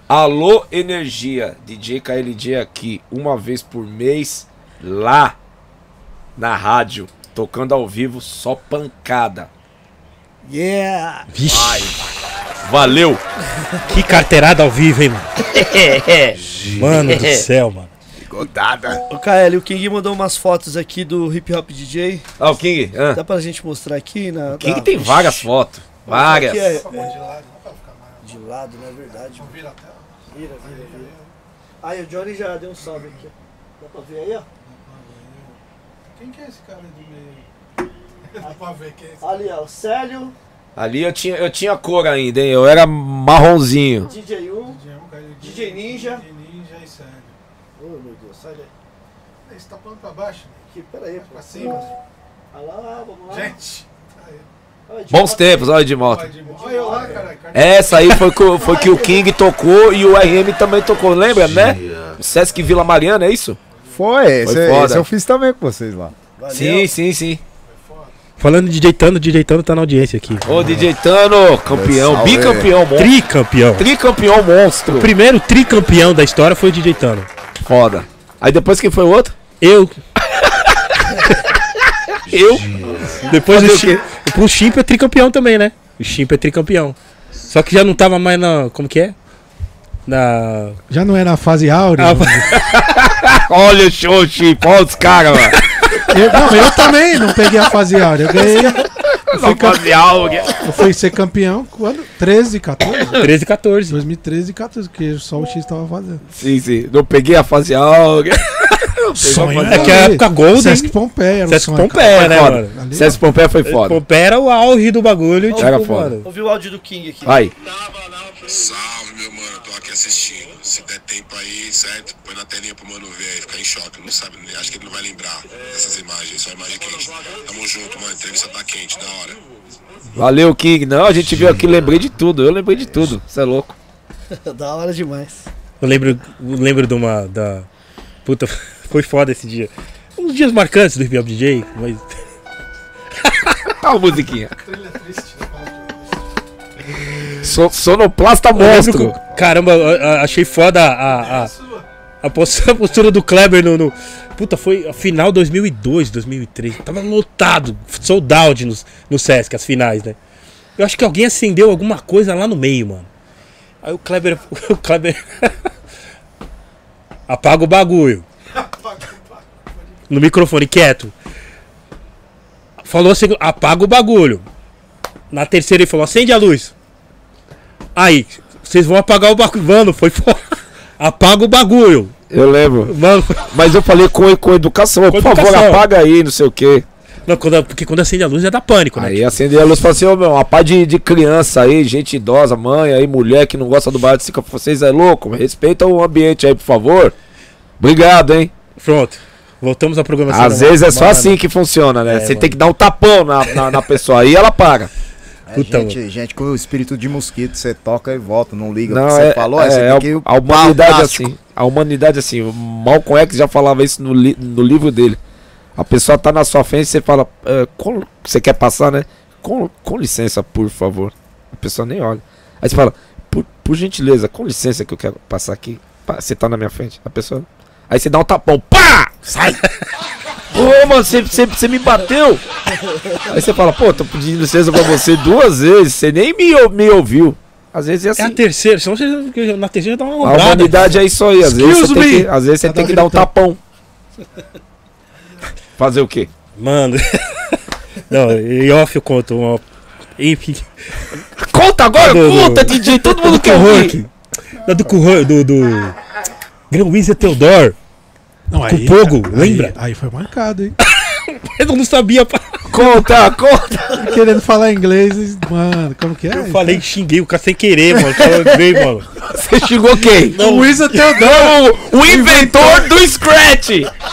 Alô Energia, DJ KLJ aqui, uma vez por mês, lá na rádio, tocando ao vivo, só pancada. Yeah. Vixe, Valeu! que carteirada ao vivo, hein, mano? (laughs) Mano do céu, mano. O KL, o King mandou umas fotos aqui do Hip Hop DJ. Ah, o King? hã? Dá pra gente mostrar aqui? Na, O King na- tem várias fotos. Várias. Aqui é, De lado, não pra ficar mais. de lado, não é verdade. Vira a tela. Vira, vira, vira. Aí o Johnny já deu um salve aqui. Dá pra ver aí, ó? Quem que é esse cara aí do meio? (laughs) Dá pra ver quem é esse Ali, ó, o Célio, Ali eu tinha, eu tinha cor ainda, hein? Eu era marronzinho. DJ1. DJ, um, cara, DJ Ninja. DJ Ninja e Sério. Oh, meu Deus, sai daí. Aí, Você tá falando pra baixo? Aqui, peraí. Pra cima? Olha lá, vamos lá. Gente! Bons tempos, olha de moto. Essa aí foi que, o- foi que o King tocou e o RM também tocou, lembra, né? O Sesc Vila Mariana, é isso? Foi, esse, foda. esse eu fiz também com vocês lá. Valeu. Sim, sim, sim. Falando de DJ Tano, DJ Tano tá na audiência aqui. Ô, DJ Tano, campeão, Salve. bicampeão, monstro. Tricampeão. Tricampeão monstro. O primeiro tricampeão da história foi o DJ Tano. Foda. Aí depois quem foi o outro? Eu. (laughs) Eu. Depois Fazer o o quê? Chimp. Chimp é tricampeão também, né? O Chimp é tricampeão. Só que já não tava mais na. Como que é? Na. Já não era a fase áurea? Ah, (laughs) Olha o show, Chip. Olha os caras, mano. Eu, não, eu também não peguei a fase áurea. Eu ganhei. Eu fui, cam- eu fui ser campeão quando? 13, 14? 13 e 14. 2013 e 14, que só o X tava fazendo. Sim, sim. Não peguei a fase áurea. Sonho. É que a época Golden. Sesc Pompeia Sesc Pompeia, né, foda. mano? Ali, César Pompeia foi foda. Pompeia era o auge do bagulho. Tipo, Era foda. mano. Ouvi o áudio do King aqui. Vai. Salve, meu mano, tô aqui assistindo. Se der tempo aí, certo? Põe na telinha pro mano ver aí, ficar em choque. Não sabe, né? acho que ele não vai lembrar dessas imagens, só imagem quente. Tamo junto, mano. A entrevista tá quente, da hora. Valeu, King. Não, a gente veio aqui, lembrei de tudo. Eu lembrei de tudo. Você é louco. (laughs) da hora demais. Eu lembro, eu lembro de uma. Da... Puta, foi foda esse dia. Uns dias marcantes do Hip Hop DJ, mas. (laughs) Olha a musiquinha. Trilha triste. So, sonoplasta monstro. que- caramba, achei foda a, a, a, (laughs) a postura do Kleber no, no- Puta, foi a final 2002, 2003. Tava lotado, sold out no, no Sesc, as finais, né? Eu acho que alguém acendeu alguma coisa lá no meio, mano. Aí o Kleber. (laughs) O Kleber. Apaga o bagulho. No microfone, quieto. Falou assim, apaga o bagulho. Na terceira ele falou, acende a luz. Aí, vocês vão apagar o bagulho. Mano, foi foda. (laughs) Apaga o bagulho. Eu lembro. Mano, foi- Mas eu falei com, com educação, Com por favor, educação. apaga aí, não sei o quê. não, quando, porque quando acende a luz já dá pânico, né? Aí acendeu a luz e falou assim, ô meu, uma pá de, de criança aí, gente idosa, mãe aí, mulher que não gosta do fica- vocês é louco, respeita o ambiente aí, por favor. Obrigado, hein? Pronto. Voltamos à programação. Às vezes é só Mano, assim que funciona, né? É, Você mano. tem que dar um tapão na, na, na pessoa aí ela para. É, Puta, gente, gente com o espírito de mosquito, você toca e volta, não liga. Não, o que você é, falou, é, é, você é, tem que a humanidade Fantástico. assim. A humanidade assim. O Malcolm X já falava isso no, li- no livro dele. A pessoa tá na sua frente e você fala, é, com- você quer passar, né? Com, com licença, por favor. A pessoa nem olha. Aí você fala, por, por gentileza, com licença que eu quero passar aqui. Você tá na minha frente. A pessoa. Aí você dá um tapão, pá! Sai! (laughs) Ô, mano, você, você, você me bateu! Aí você fala, pô, tô pedindo licença pra você duas vezes, você nem me, me ouviu. Às vezes é É assim. a terceira, senão você, na terceira dá uma A ombrada. humanidade é isso aí. Às vezes Excuse você tem que, às vezes você Tá tem que dar um gritão. tapão. (laughs) Fazer o quê? Mano. (laughs) Não, em off eu conto. Uma... Enfim. Conta agora, Do- do- conta, DJ. Todo mundo quer ouvir. Do Curro, do. do... Gran Wizard Theodore. Não, Com Pogo, lembra? Aí, aí foi marcado, hein? (laughs) Eu não sabia. Conta, conta. (laughs) Querendo falar inglês, e- mano, como que é? Eu falei, xinguei o cara sem querer, mano. Bem, mano. (laughs) Você xingou quem? O Wizard Theodore. Não, o inventor do Scratch.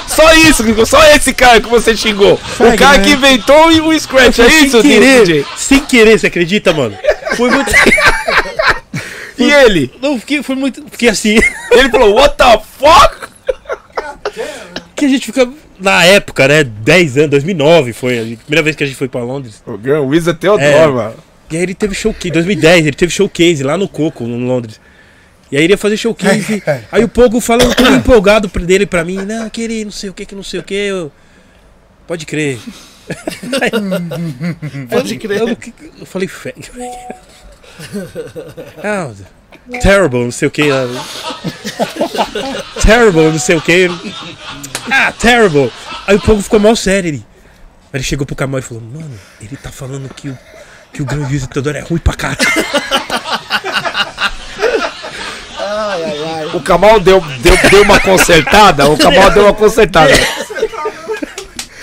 Só isso, só esse cara que você xingou. O Fag, cara né? que inventou o Scratch, é Sem isso, querer. DJ? Sem querer, você acredita, mano? Foi muito. E ele? Não, fiquei, foi muito. Fiquei assim. (laughs) Ele falou, what the fuck? Que a gente fica. Na época, né? 10 anos, 2009 foi. A primeira vez que a gente foi pra Londres. O Grand Wizard Theodore, É. mano. E aí ele teve showcase, 2010, ele teve showcase lá no Coco, no Londres. E aí ele ia fazer showcase. (laughs) aí o Pogo falando todo empolgado dele pra mim, não, querer, não sei o que, que não sei o que. Eu... Pode crer. (laughs) Pode crer. Eu, eu, eu falei, fé. (laughs) Ah, terrible, não sei o que. terrible, não sei o que. Ah, terrible. Aí o Pogo ficou mal sério. Ele, aí ele chegou pro Camal e falou, mano, ele tá falando que o que o grande visitador é ruim pra caralho. O Kamal deu, deu, deu uma consertada. O Kamal deu uma consertada. (laughs)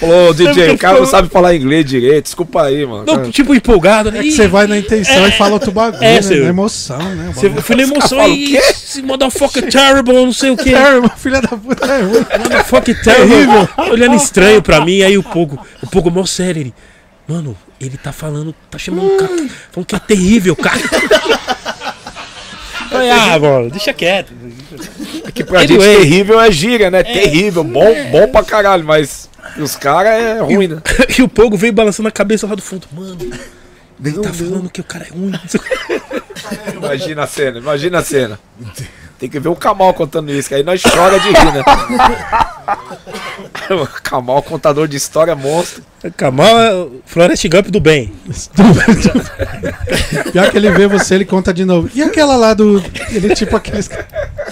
Ô, DJ, o cara não sabe falar inglês direito. Desculpa aí, mano. Não, tipo, empolgado, né? É que você vai na intenção e fala outro bagulho, É, né? seu- Na emoção, né? Você foi na emoção fala o e quê? esse motherfucker terrible, não sei o que. Terrible, filha da puta, é ruim. Motherfucker terrible. Olhando estranho pra mim, aí o Pogo, o Pogo mó sério, ele. Mano, ele tá falando, tá chamando o cara, falando que é terrível, cara. Ah, mano, deixa quieto. Que pra Anyway. gente terrível é gíria, né? Terrível, bom, bom pra caralho, mas os caras é ruim, né? (laughs) E o Pogo veio balançando a cabeça lá do fundo. Mano, ele tá falando que o cara é ruim. (laughs) Imagina a cena, imagina a cena. (laughs) Tem que ver o Kamal contando isso, que aí nós chora de rir, né? o (laughs) Kamal, contador de história, monstro. Kamal é o Florest Gump do bem. (laughs) Pior que ele vê você, ele conta de novo. E aquela lá do. Ele tipo aqueles.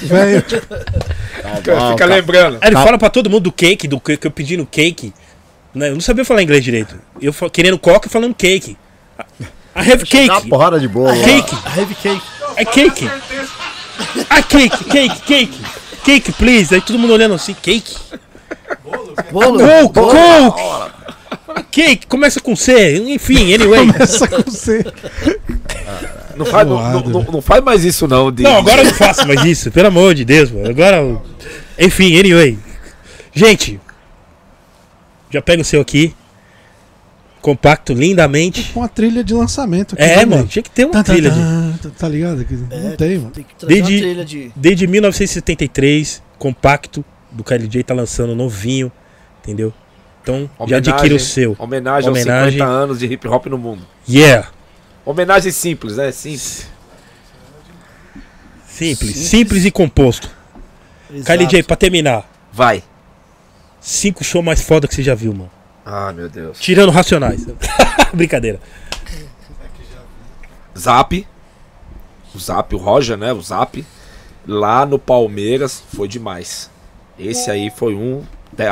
Velho. Fica, fica lembrando. Aí ele fala pra todo mundo do cake, do que eu pedi no cake. Né, Eu não sabia falar inglês direito. Eu querendo coca e falando cake. I have Dá uma cake. porrada de boa. Cake. Heavy cake. É cake. Ah, cake, cake, cake. Cake, please. Aí todo mundo olhando assim, cake. Bolo. Coke, coke. Cake, começa com C. Enfim, anyway. Começa com você. Não faz, não, não- não faz mais isso, não. de- Não, agora eu não faço mais isso, pelo amor de Deus, mano. Agora. Enfim, anyway. Gente, já pega o seu aqui. Compacto lindamente. Com a trilha de lançamento. aqui É, também. mano, tinha que ter uma Tá, tá, trilha. de- tá, tá ligado? Não tem, mano. Tem que trazer Desde- uma trilha de. Desde 1973, compacto do KLJ tá lançando novinho, entendeu? Então, já Homenagem- adquira o seu. Homenagem, Homenagem. aos 50 anos de hip hop no mundo. Yeah! Homenagem simples, né? Simples. Simples, simples, e composto. KLJ, pra terminar, Vai. cinco shows mais foda que você já viu, mano. Ah, meu Deus. Tirando Racionais. (laughs) Brincadeira. Zap. O Zap, o Roger, né? O Zap. Lá no Palmeiras foi demais. Esse aí foi um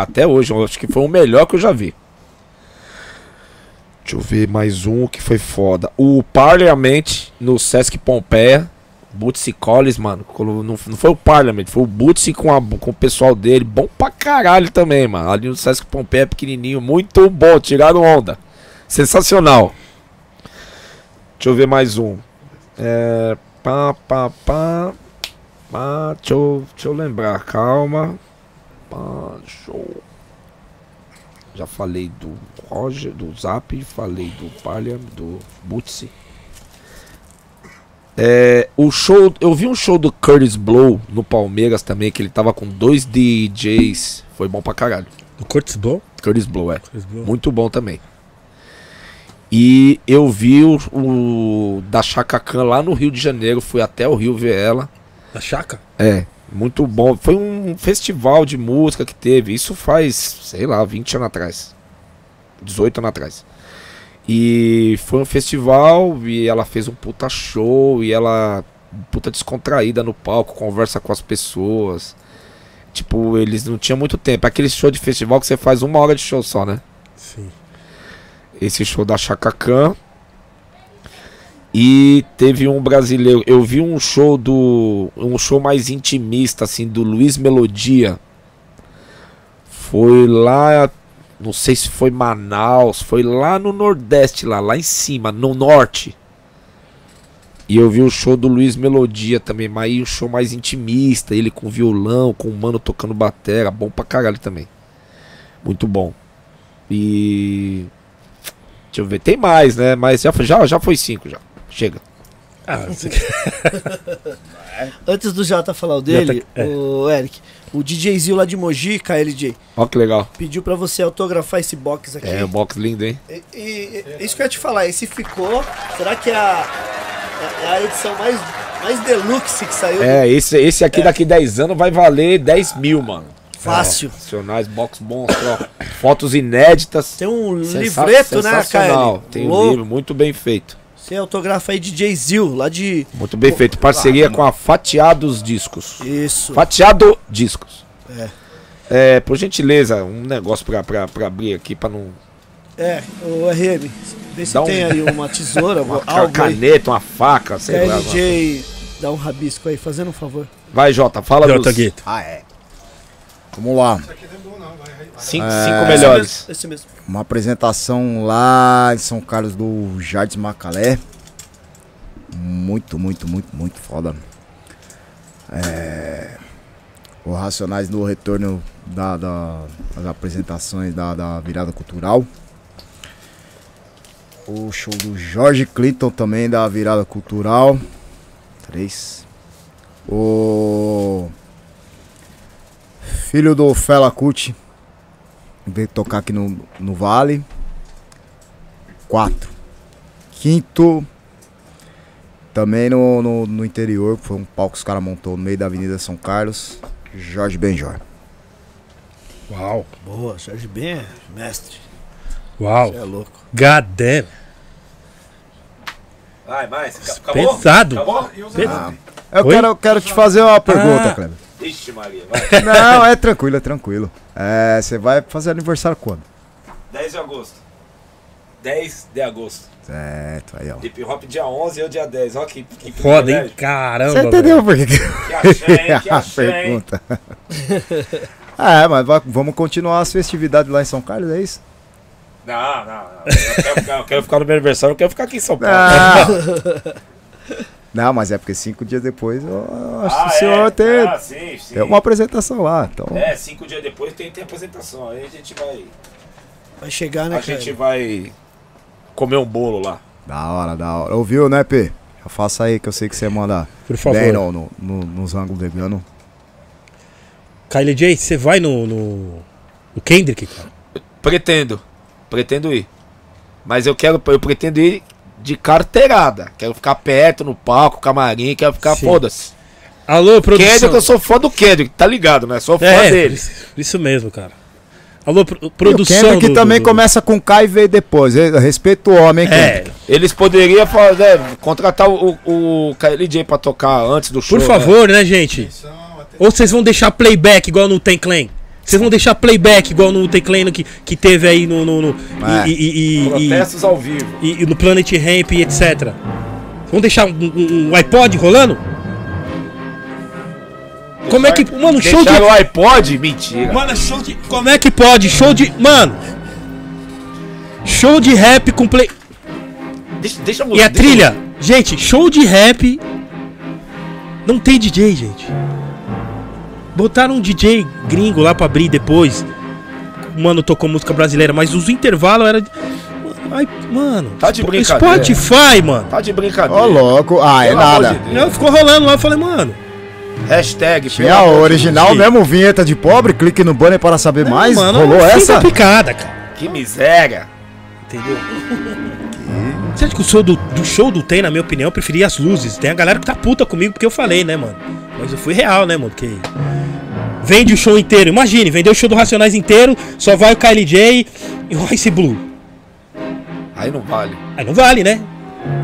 Até, hoje, eu acho que foi o melhor que eu já vi. Deixa eu ver mais um que foi foda. O Parliament no Sesc Pompeia. Bootsy Collins, mano. Não, foi o Parliament, foi o Bootsy com, com o pessoal dele. Bom pra caralho também, mano. Ali no Sesc Pompeia, pequenininho. Muito bom, tiraram onda. Sensacional. Deixa eu ver mais um. É. Pá, pá, pá. pá deixa, eu, deixa eu lembrar, calma. Pá, show. Já falei do Roger, do Zap, falei do Palha, do Bootsy. É, o show, eu vi um show do Curtis Blow no Palmeiras também, que ele tava com dois DJs. Foi bom pra caralho. O Curtis Blow? Curtis Blow, é. Curtis Blow. Muito bom também. E eu vi o, o da Chaka Khan lá no Rio de Janeiro, fui até o Rio ver ela. A Chaca? É, muito bom. Foi um festival de música que teve. Isso faz, sei lá, 20 anos atrás. 18 anos atrás. E foi um festival e ela fez um puta show e ela puta descontraída no palco, conversa com as pessoas. Tipo, eles não tinham muito tempo. É Aquele show de festival que você faz uma hora de show só, né? Sim. esse show da Chaka Khan. E teve um brasileiro, eu vi um show do um show mais intimista assim do Luiz Melodia. Foi lá, não sei se foi Manaus, foi lá no Nordeste lá, lá em cima, no norte. E eu vi o show do Luiz Melodia também, mas aí um show mais intimista, ele com violão, com o mano tocando batera, bom pra caralho também. Muito bom. E Deixa eu ver, tem mais, né? Mas já, foi- já, já foi cinco, já. Chega. Ah, (laughs) você... Antes do Jota falar o dele, Jota, é. o Eric, o DJzinho lá de Mogi, KLJ, Ó que legal. pediu pra você autografar esse box aqui. É, o box lindo, hein? E, e- e- isso que eu ia te falar, esse ficou. Será que é a, é a edição mais, mais deluxe que saiu? É, esse, esse aqui daqui 10 anos vai valer 10 mil, mano. Fácil. Nacionais, box monstro, ó. Fotos inéditas. Tem um livreto, né. KL? Tem um Louco. livro muito bem feito. Você autografa aí DJ Zil, lá de. Muito bem feito. Parceria com a Fatiados Discos. Isso. Fatiado Discos. É. por gentileza, um negócio pra, pra, pra abrir aqui pra não. É, o RM. Vê se Dá um- tem aí uma tesoura, (laughs) Uma algo aí. caneta, uma faca, sei lá. KLJ, dá um rabisco aí, fazendo um favor. Vai, Jota, fala Jota dos Gueto. Ah, é. Vamos lá. cinco, É. cinco melhores. Esse mesmo. Uma apresentação lá em São Carlos do Jardim Macalé. Muito, muito, muito, muito foda. É, O Racionais no retorno da, da- das apresentações da, da virada cultural. O show do Jorge Clinton também da virada cultural. Três. O filho do Fela Kuti veio tocar aqui no, no Vale. Quatro. Quinto. Também no, no, no interior, foi um palco que os caras montou no meio da Avenida São Carlos. Jorge Benjor. Uau. Boa, Jorge Ben é mestre. Uau. Você é louco. God damn. Vai, mais. Pesado. Eu Oi? quero, eu quero te fazer uma pergunta, Ah. Kleber. Ixi, Maria, vai. (laughs) Não, é tranquilo, é tranquilo. É, você vai fazer aniversário quando? 10 de agosto. 10 de agosto. Certo, aí ó. Hip hop dia 11 e eu dia 10. Olha que, que Foda, hein? Caramba. Você entendeu por que que achei, hein? Que a achei, pergunta? (laughs) é, mas vamos continuar as festividades lá em São Carlos, é isso? Não, não, não. Eu quero, ficar, eu quero ficar no meu aniversário, eu quero ficar aqui em São Paulo. Não, (laughs) não mas é porque cinco dias depois eu acho Ah, que o senhor é? tem, Ah, sim, sim. tem uma apresentação lá. Então, É, cinco dias depois tem, tem apresentação. Aí a gente vai. Vai chegar, né, A gente cara? vai comer um bolo lá. da hora, da hora. Ouviu, né, P? Já faça aí que eu sei que você manda Por favor. bem no, no, no, nos ângulos veganos. Kylie J, você vai no, no, no Kendrick, cara? Pretendo. Pretendo ir. Mas eu quero. Eu pretendo ir de carteirada. Quero ficar perto no palco, camarim, quero ficar foda-se. Alô, produção. Kendrick, eu sou fã do Kendrick, tá ligado, né? Sou fã É, dele. isso, isso mesmo, cara. Alô, pro- E o produção. Kendrick do- também do- começa com K e veio depois. Eu Respeito o homem, hein, É, Kendrick? Eles poderiam fa- né, contratar o, o KLJ pra tocar antes do show. por né? favor, né, gente? Ou vocês vão deixar playback igual no Tem Clan? Vocês vão deixar playback igual no Teclano que, que teve aí no. no, no- É. e, e- e- e- Protestos ao vivo. e- e no Planet Ramp e etc. Vão deixar um, um- um iPod rolando? Como é que. Mano, show de. O iPod? Mentira. Mano, show de. Como é que pode? Show de. Mano! Show de rap com play. Deixa, deixa E a deixa- trilha? Gente, show de rap. Não tem DJ, gente. Botaram um DJ gringo lá pra abrir depois. Mano, tocou música brasileira, mas os intervalos era. Ai, mano. Tá de brincadeira. Spotify, mano. Tá de brincadeira. Ô, louco. Ah, é Pelo nada. de Deus. Não, ficou rolando lá, eu falei, mano. Hashtag. Tinha a original mesmo, vinheta de pobre, clique no banner para saber mais. mano, Rolou essa? da picada, cara. Que miséria. Entendeu? Você acha que o show do, do show do Tem, na minha opinião, eu preferia as luzes. Tem a galera que tá puta comigo porque eu falei, né, mano? Mas eu fui real, né, mano? Porque. Vende o show inteiro. Imagine, vendeu o show do Racionais inteiro, só vai o Kylie J e o Ice Blue. Aí não vale. Aí não vale, né?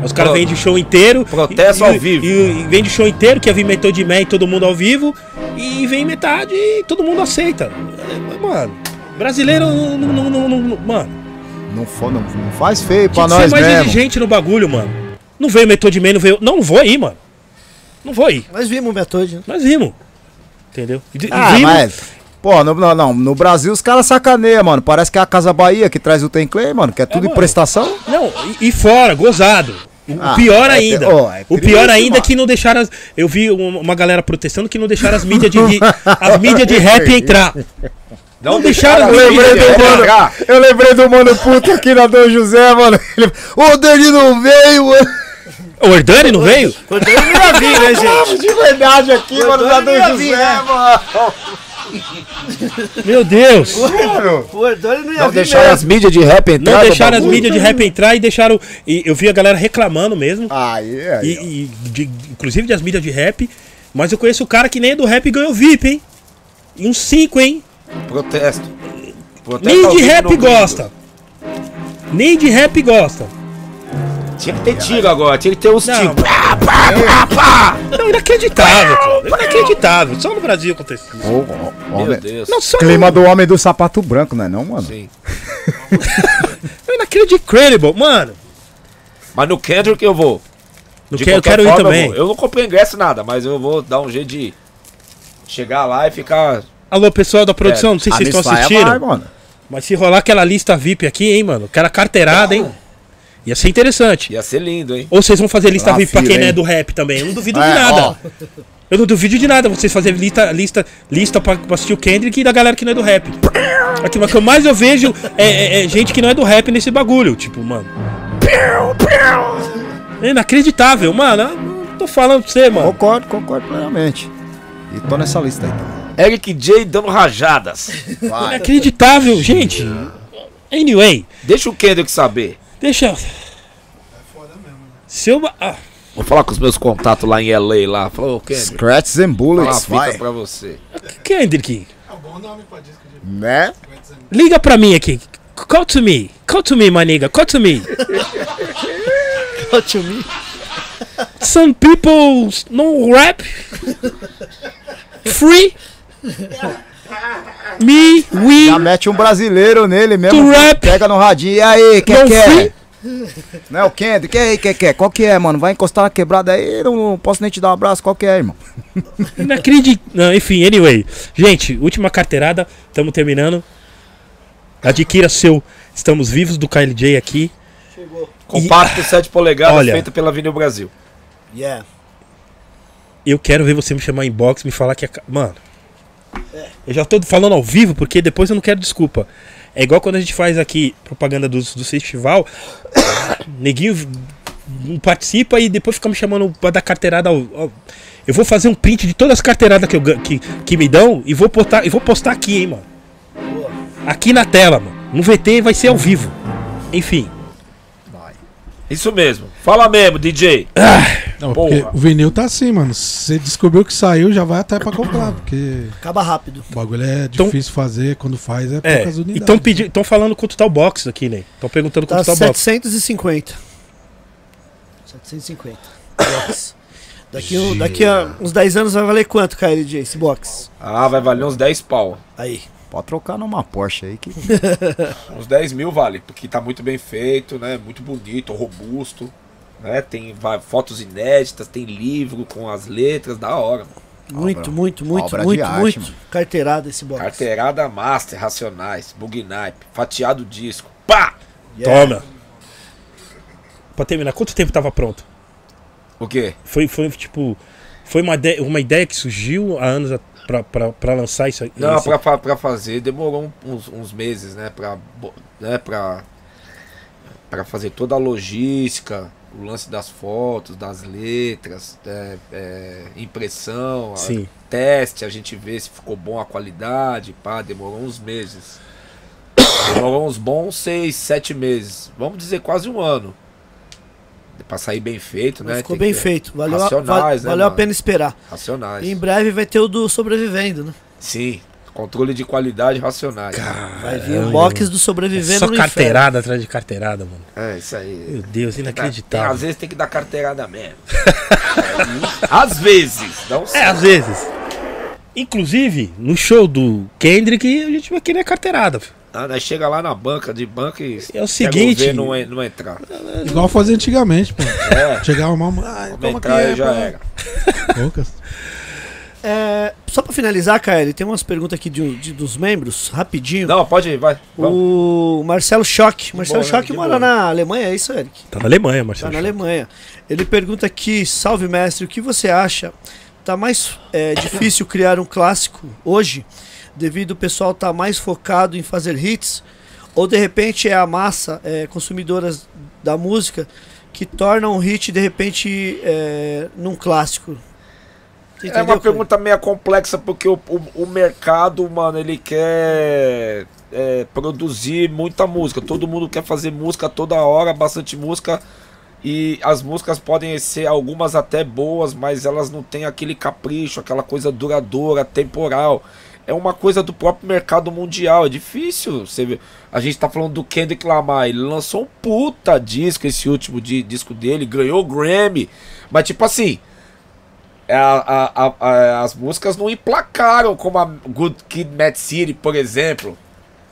Os caras vendem o show inteiro. Protesto e- ao e- vivo. E, e vende o show inteiro, que é vir de Man e todo mundo ao vivo. E vem metade e todo mundo aceita. Mano, brasileiro não- não- não- não- mano. Não, fo- não, não faz feio Tinha pra que ser nós mais mesmo. exigente no bagulho, mano. Não veio Metal de Man, não veio. Não, não vou ir, mano. Não vou ir. Nós vimos o Method, né? Nós vimos. Entendeu? E, Ah, vimos- mas. Pô, no, não, não, no Brasil os caras sacaneiam, mano. Parece que é a Casa Bahia que traz o Tem Clay, mano, que é tudo em mano. prestação. Não, e, e fora, gozado. O Ah, pior é- ainda. ó, é o pior ainda é mano. que não deixaram. As, eu vi uma, uma galera protestando que não deixaram as mídias de, as mídias de rap (laughs) entrar. Não, deixaram as Eu lembrei mídias de do mano. Eu lembrei do mano puto aqui na Dom José, mano. Ele, o Dani não veio, mano. O Herdani não veio? Quando eu não ia vir, né, gente? De verdade aqui, mano, na Dani Dom não José, vir, né? mano. (laughs) Meu Deus! O Herdani não ia Não vir deixaram mesmo. as mídias de rap entrar. Não no deixaram as mídias de rap entrar e deixaram. E eu vi a galera reclamando mesmo. Aí, aí. E, e de- inclusive das mídias de rap. Mas eu conheço o cara que nem é do rap e ganhou VIP, hein? E uns 5, hein? Protesto. Protesto Nem de rap no gosta. Nem de rap gosta. Tinha que ter tiro agora, tinha que ter os Não, tiros. Não, inacreditável, cara. Inacreditável. Só no Brasil acontece ô, Meu homem. Deus. Não, só Clima do homem do sapato branco, não é não, mano? Sim. (laughs) no... Inacreditável. Mano, Mas no Kendrick eu vou. não De quero, eu quero ir forma, também. Eu, vou. Eu não comprei ingresso nada, mas eu vou dar um jeito de chegar lá e ficar. Alô, pessoal da produção, não sei se vocês estão Missaia assistindo. vai, mano. Mas se rolar aquela lista VIP aqui, hein, mano? Aquela carteirada, hein? Ia ser interessante. Ia ser lindo, hein? Ou vocês vão fazer lista Ah, VIP pra quem não é do rap também? Eu não duvido É, de nada. ó. Eu não duvido de nada vocês fazerem lista, lista, lista pra, pra assistir o Kendrick e da galera que não é do rap. Aqui, mas o que eu mais eu vejo é, é- é gente que não é do rap nesse bagulho. Tipo, mano. É inacreditável, mano. Eu tô falando pra você, mano. Concordo, concordo plenamente. E tô nessa lista aí também. Eric J dando rajadas. Vai. Inacreditável, gente. Anyway, Deixa o Kendrick saber. deixa. Se eu. Ah, Vou falar com os meus contatos lá em LA lá. Falou, Kendrick. Scratches and bullets, fita vai. pra você. Kendrick, Né? liga pra mim aqui. Call to me. Call to me, my nigga. Call to me. Call to me. Some people no rap. Free. Me, we. Já mete um brasileiro nele mesmo. Rap. Pega no radinho. E aí, que Não que é? free? Não é o Kendrick? Que aí, que que é? Qual que é, mano? Vai encostar na quebrada aí? Não posso nem te dar um abraço. Qual que é, irmão? (laughs) Inacreditável. Enfim, anyway. Gente, última carteirada. Estamos terminando. Adquira seu Estamos Vivos do KLJ aqui. Compacto 7 polegadas Olha. feito pela Vinil Brasil. Yeah. Eu quero ver você me chamar em box me falar que é. ca- Eu já tô falando ao vivo porque depois eu não quero desculpa. É igual quando a gente faz aqui propaganda do, do festival. (coughs) Neguinho não participa e depois fica me chamando pra dar carteirada ao, ao- Eu vou fazer um print de todas as carteiradas que, eu, que, que me dão e vou postar, e vou postar aqui, hein, mano. Aqui na tela, mano. No VT vai ser ao vivo. Enfim. Isso mesmo. Fala mesmo, DJ. Não, Porra. o vinil tá assim, mano. Você descobriu que saiu, já vai até pra comprar. Porque Acaba rápido. o bagulho é Então- difícil fazer. Quando faz é É. poucas unidades. Então pedi, estão falando quanto tá o box aqui, né? Estão perguntando Tá quanto tá o box. 750. 750. Box. (coughs) Daqui, um- daqui a uns 10 anos vai valer quanto, KLJ, esse box? Ah, vai valer uns 10 pau. Aí. Pode trocar numa Porsche aí que. (laughs) Uns 10 mil vale, porque tá muito bem feito, né? Muito bonito, robusto. Né? Tem fotos inéditas, tem livro com as letras, da hora. Muito, Obra- muito, muito, obra de muito, arte, muito. mano. Carteirada esse box. Carteirada Master, Racionais, Bug Nipe, fatiado disco. Pá! Toma. Pra terminar, quanto tempo tava pronto? O quê? Foi, foi tipo. Foi uma ideia, uma ideia que surgiu há anos a- pra, pra, pra lançar isso aí. Não, esse- pra, pra fazer demorou uns, uns meses, né? Pra, bo- né? pra, pra fazer toda a logística, o lance das fotos, das letras, é, é, impressão, a- teste, a gente vê se ficou bom a qualidade, pá, demorou uns meses. (coughs) Demorou uns bons seis, sete meses. Vamos dizer quase um ano. Pra sair bem feito, né? ficou Tem bem feito. Valeu, a, Racionais, va- né, valeu a mano? pena esperar. Racionais. E em breve vai ter o do sobrevivendo, né? Sim, controle de qualidade racionais. Vai vir o box do É sobrevivendo só no inferno. carteirada atrás de carteirada, mano. É, isso aí. Meu Deus, Tem- inacreditável. às vezes tem que dar carteirada mesmo. (laughs) às vezes, não sei. É, às vezes. Inclusive, no show do Kendrick, a gente vai querer carteirada. filho. Ah, nós chega lá na banca de banca e É o seguinte- não, não entrar. Igual fazia antigamente, pô. É, Chegava uma. Ah, toma aqui, entrar aí já pô. era. (laughs) Poucas. É, só pra finalizar, Kaeli, tem umas perguntas aqui de- de- dos membros, rapidinho. Não, pode ir, vai. Vamos. O Marcelo Schock. Marcelo boa, né? Schock De mora boa. na Alemanha, é isso, Eric? Tá na Alemanha, Tá Marcelo. na Alemanha. Ele pergunta aqui, salve mestre, o que você acha? Tá mais é, difícil criar um clássico hoje, devido o pessoal tá mais focado em fazer hits? Ou de repente é a massa é, consumidora da música que torna um hit de repente é, num clássico? É entendeu, uma cara? pergunta meio complexa porque o, o, o mercado, mano, ele quer é, produzir muita música. Todo mundo quer fazer música toda hora, bastante música. E as músicas podem ser algumas até boas, mas elas não têm aquele capricho, aquela coisa duradoura, temporal. É uma coisa do próprio mercado mundial. É difícil. Você vê. A gente tá falando do Kendrick Lamar. Ele lançou um puta disco, esse último di- disco dele, ganhou Grammy. Mas tipo assim, a- a- a- as músicas não emplacaram como a Good Kid, Mad City, por exemplo,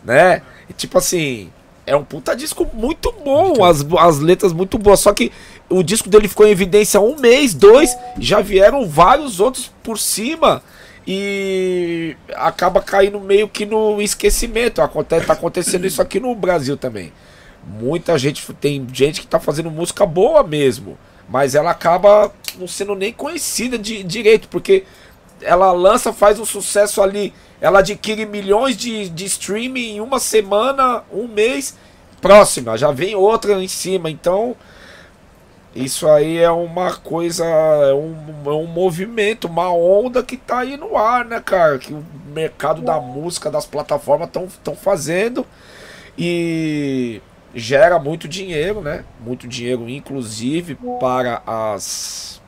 né? E, tipo assim, é um puta disco muito bom, as, as letras muito boas, só que o disco dele ficou em evidência um mês, dois, já vieram vários outros por cima e acaba caindo meio que no esquecimento. Acontece, tá acontecendo isso aqui no Brasil também. Muita gente, tem gente que tá fazendo música boa mesmo, mas ela acaba não sendo nem conhecida de direito, porque ela lança, faz um sucesso ali, ela adquire milhões de, de streaming em uma semana, um mês, próxima, já vem outra em cima, então isso aí é uma coisa, é um, é um movimento, uma onda que tá aí no ar, né, cara? Que o mercado da música, das plataformas estão fazendo e gera muito dinheiro, né? Muito dinheiro, inclusive para as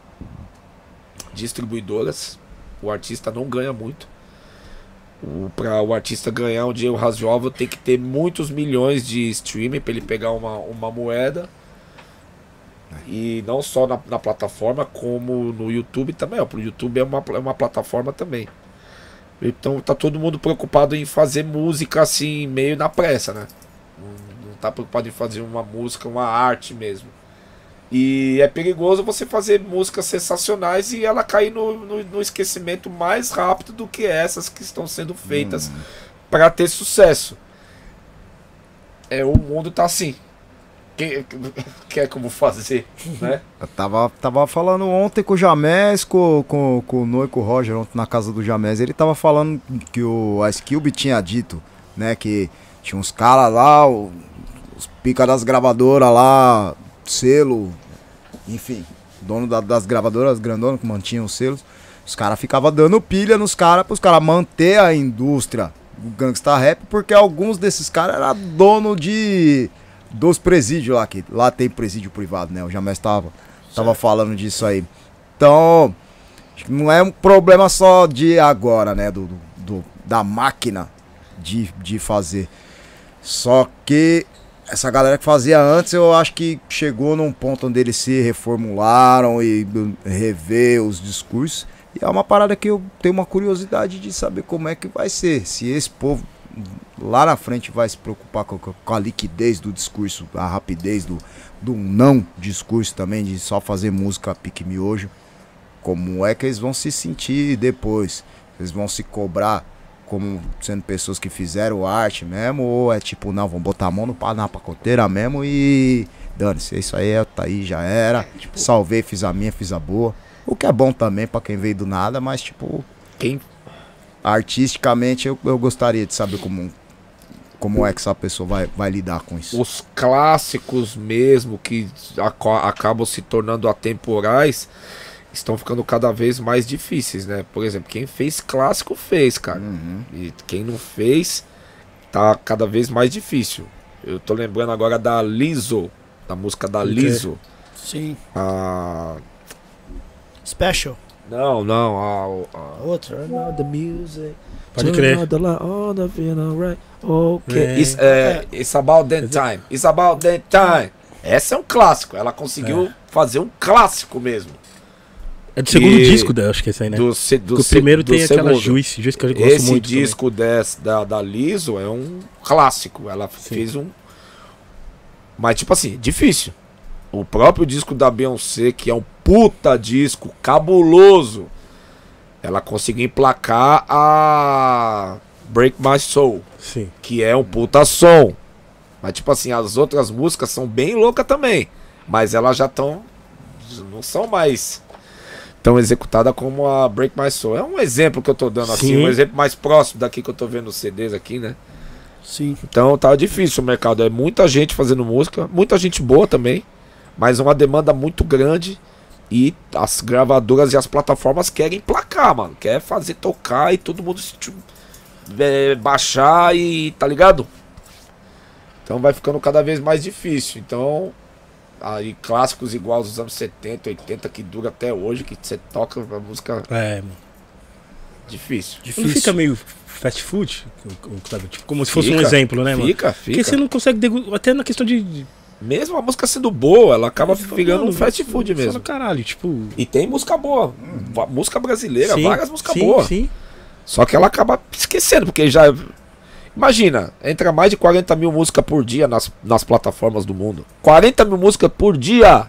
distribuidoras. O artista não ganha muito. Para o artista ganhar um dinheiro razoável, tem que ter muitos milhões de streaming para ele pegar uma, uma moeda. E não só na, na plataforma, como no YouTube também. Ó, pro YouTube é uma, é uma plataforma também. Então tá todo mundo preocupado em fazer música assim, meio na pressa, né? Não, não tá preocupado em fazer uma música, uma arte mesmo. E é perigoso você fazer músicas sensacionais e ela cair no, no, no esquecimento mais rápido do que essas que estão sendo feitas para ter sucesso. É, o mundo tá assim. Que, que é como fazer, né? Eu tava, tava falando ontem com o Jamés, com, com, com o Noi, com o Roger, ontem na casa do Jamés. Ele tava falando que o Ice Cube tinha dito, né? Que tinha uns caras lá, os pica das gravadoras lá, selo, enfim, dono da- das gravadoras grandonas que mantinham os selos. Os caras ficavam dando pilha nos caras, pros caras manter a indústria do gangsta rap, porque alguns desses caras eram dono de dos presídios lá, que lá tem presídio privado, né? O Jamés tava, tava falando disso aí. Então, não é um problema só de agora, né? Do, do- da máquina de, de fazer. Só que essa galera que fazia antes, eu acho que chegou num ponto onde eles se reformularam e rever os discursos. E é uma parada que eu tenho uma curiosidade de saber como é que vai ser. Se esse povo lá na frente vai se preocupar com, com a liquidez do discurso, a rapidez do, do não discurso também, de só fazer música pique miojo, como é que eles vão se sentir depois? Eles vão se cobrar como sendo pessoas que fizeram arte mesmo, ou é tipo, não, vamos botar a mão no na pacoteira mesmo e dane-se, isso aí é, tá aí, já era, salvei, fiz a minha, fiz a boa. O que é bom também pra quem veio do nada, mas tipo, Quem artisticamente eu, eu gostaria de saber como, como é que essa pessoa vai, vai lidar com isso. os clássicos mesmo que aco- acabam se tornando atemporais estão ficando cada vez mais difíceis, né? Por exemplo, quem fez clássico fez, cara. Uhum. E quem não fez tá cada vez mais difícil. Eu tô lembrando agora da Liso, da música da Liso. Sim. A... Special. Não, não, a, a... Outra. the music. Pode crer. Okay. É. It's, é, it's about that time. It's about that time. Essa é um clássico. Ela conseguiu fazer um clássico mesmo. É do segundo disco dela, acho que é esse aí, né? Do, se- do Porque o se- primeiro do tem aquela segundo. Juice, Juice que eu gosto Esse muito. também. disco desse, da, da Liso é um clássico. Ela fez um. Mas, tipo assim, difícil. O próprio disco da Beyoncé, que é um puta disco cabuloso, ela conseguiu emplacar a Break My Soul, Sim. que é um puta som. Mas, tipo assim, as outras músicas são bem loucas também. Mas elas já estão. Não são mais tão executada como a Break My Soul. É um exemplo que eu tô dando assim, Sim. um exemplo mais próximo daqui que eu tô vendo os CDs aqui, né? Sim. Então tá difícil o mercado. É muita gente fazendo música, muita gente boa também, mas uma demanda muito grande. E as gravadoras e as plataformas querem placar, mano. Quer fazer tocar e todo mundo se, é, baixar e. tá ligado? Então vai ficando cada vez mais difícil. Então, aí clássicos igual aos anos 70, 80, que dura até hoje, que você toca a música É, mano. difícil. Não fica meio fast food? Tipo, como se fosse um Fica, exemplo, né, mano? Fica, Porque fica. você não consegue. Até na questão de. Mesmo a música sendo boa, ela acaba Fica, virando um fast food mesmo. caralho, tipo. E tem música boa. va- Música brasileira, sim, várias músicas sim, boas. Sim. Só que ela acaba esquecendo, porque já. Imagina, entra mais de 40 mil músicas por dia nas, nas plataformas do mundo. 40 mil músicas por dia!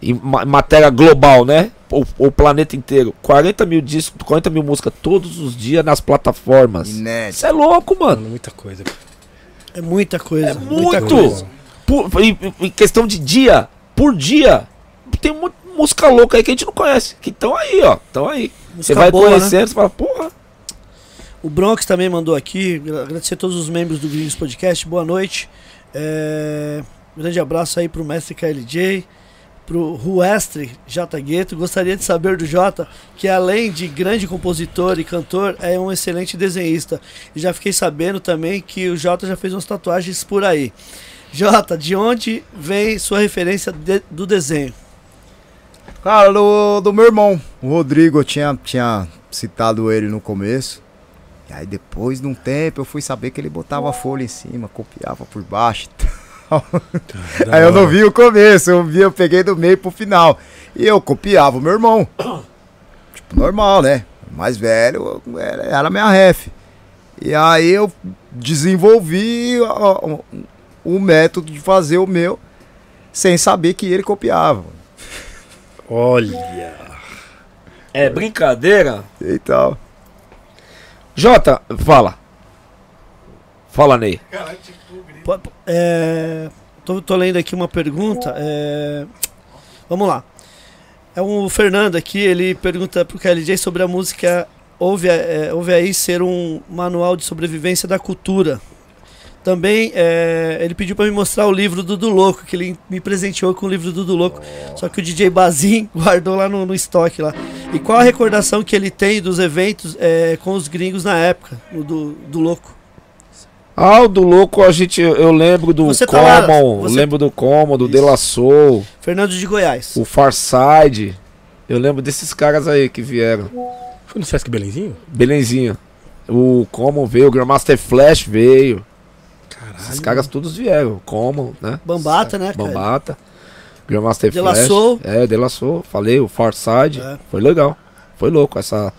Em ma- matéria global, né? O, o planeta inteiro. 40 mil discos, 40 mil músicas todos os dias nas plataformas. Isso é louco, mano. Mano, muita coisa. É muita coisa. É muita muito! coisa. Por- em, questão de dia, por dia, tem muita música louca aí que a gente não conhece. Que estão aí, ó. Estão aí. Você vai boa, né? conhecendo, você fala, porra. O Bronx também mandou aqui. Agradecer a todos os membros do Gringos Podcast. Boa noite. É, grande abraço aí pro mestre KLJ. Pro Ruestre J. Gueto. Gostaria de saber do Jota que, além de grande compositor e cantor, é um excelente desenhista. E já fiquei sabendo também que o Jota já fez umas tatuagens por aí. Jota, de onde vem sua referência de- do desenho? Cara, do, do meu irmão, o Rodrigo, eu tinha, tinha citado ele no começo. E aí depois de um tempo eu fui saber que ele botava a folha em cima, copiava por baixo tal. Aí eu não vi o começo, eu vi, eu peguei do meio pro final. E eu copiava o meu irmão. (coughs) Tipo, normal, né? Mais velho era, minha ref. E aí eu desenvolvi o, o método de fazer o meu sem saber que ele copiava. Olha. É brincadeira? E tal. Jota, fala. Fala, Ney. Po- po- É, tô, tô lendo aqui uma pergunta. é, vamos lá. É o Fernando aqui, ele pergunta pro KLJ sobre a música Ouve, é, Ouve Aí ser um manual de sobrevivência da cultura. Também é, ele pediu para me mostrar o livro do Dudu Louco, que ele me presenteou com o livro do Dudu Louco. Só que o DJ Bazin (laughs) guardou lá no, no estoque lá. E qual a recordação que ele tem dos eventos é, com os gringos na época, do, do Louco? Ah, o do louco, a gente, eu lembro do Você tá lá, Common, você- lembro do Common, do. De La Soul, Fernando de Goiás. o Farside. Eu lembro desses caras aí que vieram. Foi no Sesc Belenzinho? Belenzinho. O Common veio, o Grandmaster Flash veio. Caralho. Esses caras todos vieram. Common, né? Bambata, né, cara? Bambata. Grandmaster Flash. Soul. É, De La Soul. Falei, o Farside. É. Foi legal. Foi louco essa,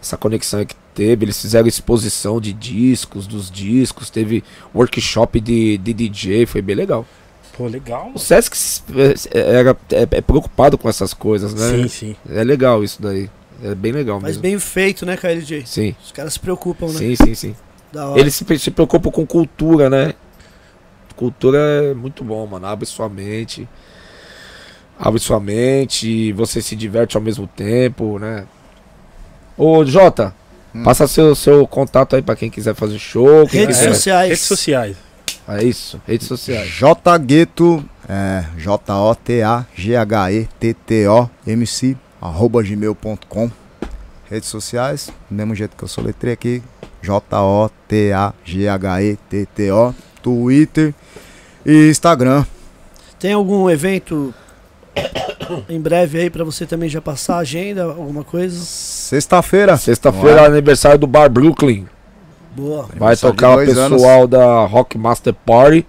essa conexão que Teve, eles fizeram exposição de discos, dos discos, teve workshop de, de DJ, foi bem legal. Pô, legal. O Sesc é, era, é, é preocupado com essas coisas, né? Sim, sim. É legal isso daí. É bem legal Mas mesmo. bem feito, né, KLJ? Sim, Os caras se preocupam, né? sim, sim, sim. Da hora. Eles se, se preocupam com cultura, né? Cultura é muito bom, mano. Abre sua mente. Abre sua mente você se diverte ao mesmo tempo, né? Ô, Jota, Hum. passa seu, seu contato aí pra quem quiser fazer show. Quem Redes quiser. sociais. Redes sociais. É isso, redes sociais. J Gueto, é, J-O-T-A-G-H-E-T-T-O-M-C, arroba gmail.com. Redes sociais, do mesmo jeito que eu soletrei aqui, J-O-T-A-G-H-E-T-T-O, Twitter e Instagram. Tem algum evento em breve aí pra você também já passar a agenda, alguma coisa? Sexta-feira. Sexta-feira, aniversário do Bar Brooklyn. Boa. Vai tocar o dois anos. pessoal da Rock Master Party.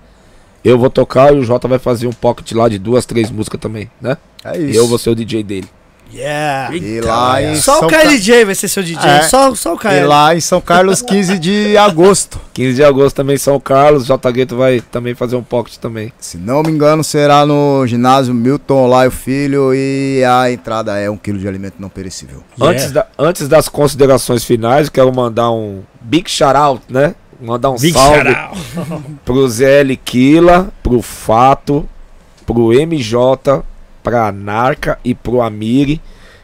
Eu vou tocar e o Jota vai fazer um pocket lá de duas, três músicas também, né? É E isso. eu vou ser o DJ dele. Yeah. E lá em Só São o Ca- KLJ vai ser seu DJ. É. Só, só o E KL. lá em São Carlos, 15 de (laughs) agosto. 15 de agosto também São Carlos. J Gueto vai também fazer um pocket também. Se não me engano, será no ginásio Milton Laio Filho e a entrada é um quilo de alimento não perecível. Yeah. Antes, da- antes das considerações finais, eu quero mandar um big shout out, né? Mandar um Big salve shout out. pro ZL Kila, pro Fato, pro MJ, pra Narca e pro Amiri,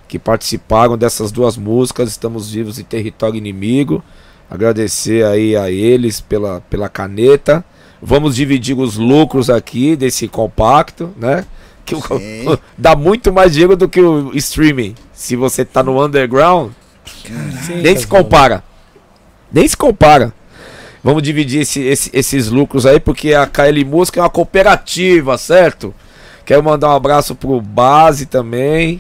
que participaram dessas duas músicas. Estamos vivos em território inimigo. Agradecer aí a eles pela, pela caneta. Vamos dividir os lucros aqui desse compacto, né? Que o- (laughs) dá muito mais dinheiro do que o streaming. Se você tá no underground, Sim. nem se compara. Nem se compara. Vamos dividir esse- esse- esses lucros aí, porque a KL Música é uma cooperativa, certo? Quero mandar um abraço pro Base também.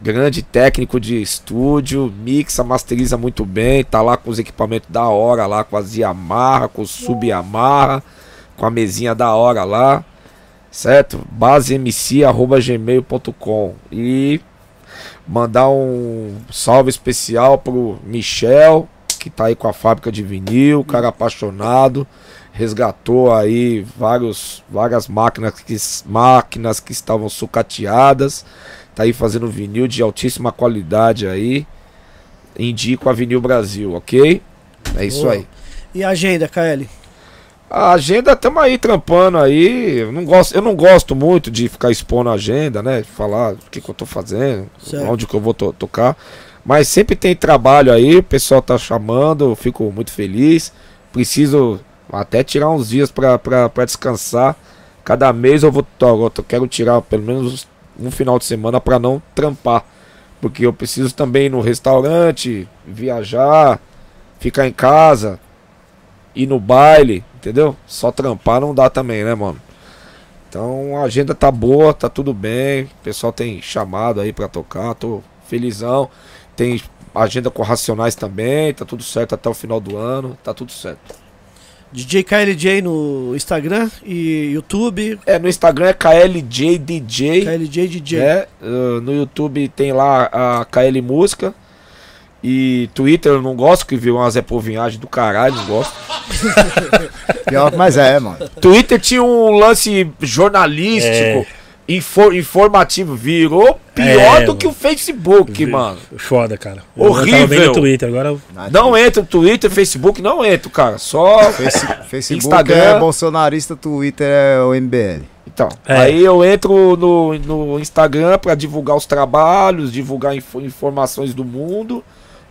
Grande técnico de estúdio, mixa, masteriza muito bem, tá lá com os equipamentos da hora lá, com as Yamaha, com o Sub Yamaha, com a mesinha da hora lá, certo? basemc.gmail.com e mandar um salve especial pro Michel, que tá aí com a fábrica de vinil, cara apaixonado, resgatou aí vários, várias máquinas que, máquinas que estavam sucateadas, tá aí fazendo vinil de altíssima qualidade aí. Indico a Vinil Brasil, ok? É isso Boa. aí. E a agenda, KL? A agenda estamos aí trampando aí. Eu não, gosto, eu não gosto muito de ficar expondo a agenda, né? Falar o que, que eu tô fazendo, Certo. onde que eu vou to- tocar. Mas sempre tem trabalho aí, o pessoal tá chamando, eu fico muito feliz. Preciso até tirar uns dias pra descansar. Cada mês eu vou eu quero tirar pelo menos um final de semana pra não trampar. Porque eu preciso também ir no restaurante, viajar, ficar em casa, ir no baile, entendeu? Só trampar não dá também, né, mano? Então a agenda tá boa, tá tudo bem. O pessoal tem chamado aí pra tocar, tô felizão. Tem agenda com Racionais também, tá tudo certo até o final do ano, tá tudo certo. DJ KLJ no Instagram e YouTube. É, no Instagram é KLJDJ, KLJ DJ. né? Uh, no YouTube tem lá a KL Música. E Twitter eu não gosto, que viu umas repovinhagem do caralho, não gosto. (laughs) Pior, mas é, mano. Twitter tinha um lance jornalístico, infor- informativo, virou pior É, do que o Facebook, Vi- mano. Foda, cara. Eu Horrível. bem no Twitter, agora eu- Não entra no Twitter, Facebook, não entra, cara. Só. Face- Facebook Instagram. é bolsonarista, Twitter é o MBL. Então, É. aí eu entro no, no Instagram pra divulgar os trabalhos, divulgar info- informações do mundo.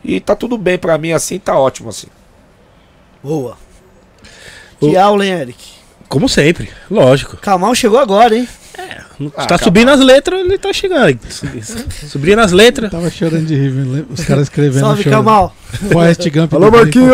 E tá tudo bem pra mim assim, tá ótimo assim. Boa. Que aula, hein, Eric? Como sempre, lógico. Kamal chegou agora, hein? Ah, tá subindo as letras, ele tá chegando. Subindo as letras. Tava chorando de rir, os caras escrevendo. Salve, chorando. Kamal. Forrest Gump. Alô, do Marquinhos!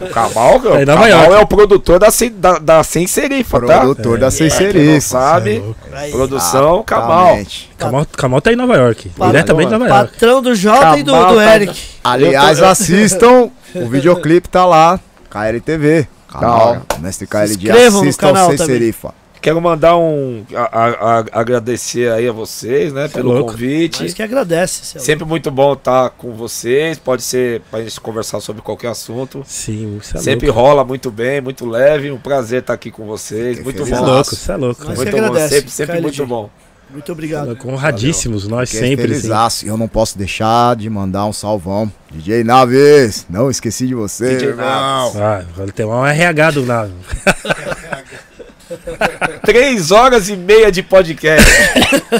O Cabal, Tá Nova Cabal York. é o produtor da, Sem- da, da Sem Serifa, tá? Produtor da Quem não Sencerifa. sabe, é produção Cabal. Kamal, Kamal tá em Nova York. Tá diretamente de Nova York. patrão do Jota e do, do tá- Eric. Aliás, Eu tô- assistam. O videoclipe tá lá. KLTV. Da Canal. hora. Mestre KLD. Assistam Sem também. Serifa. Quero mandar um. a- a- a- agradecer aí a vocês, né, pelo louco. convite. Mas que agradece. Céu. Sempre muito bom estar com vocês. Pode ser pra gente conversar sobre qualquer assunto. Sim, isso é Sempre louco. rola muito bem, muito leve. Um prazer estar aqui com vocês. Muito Isso é bom. louco, isso é louco. Muito bom. agradece, Sempre, sempre KLG. muito bom. Muito obrigado. Louco, Honradíssimos, nós Fiquei sempre. Assim. felizaço. Eu não posso deixar de mandar um salvão. DJ Naves, não esqueci de você, DJ. Naves. Ah, vai ter um RH do nada. (laughs) (laughs) Três horas e meia de podcast.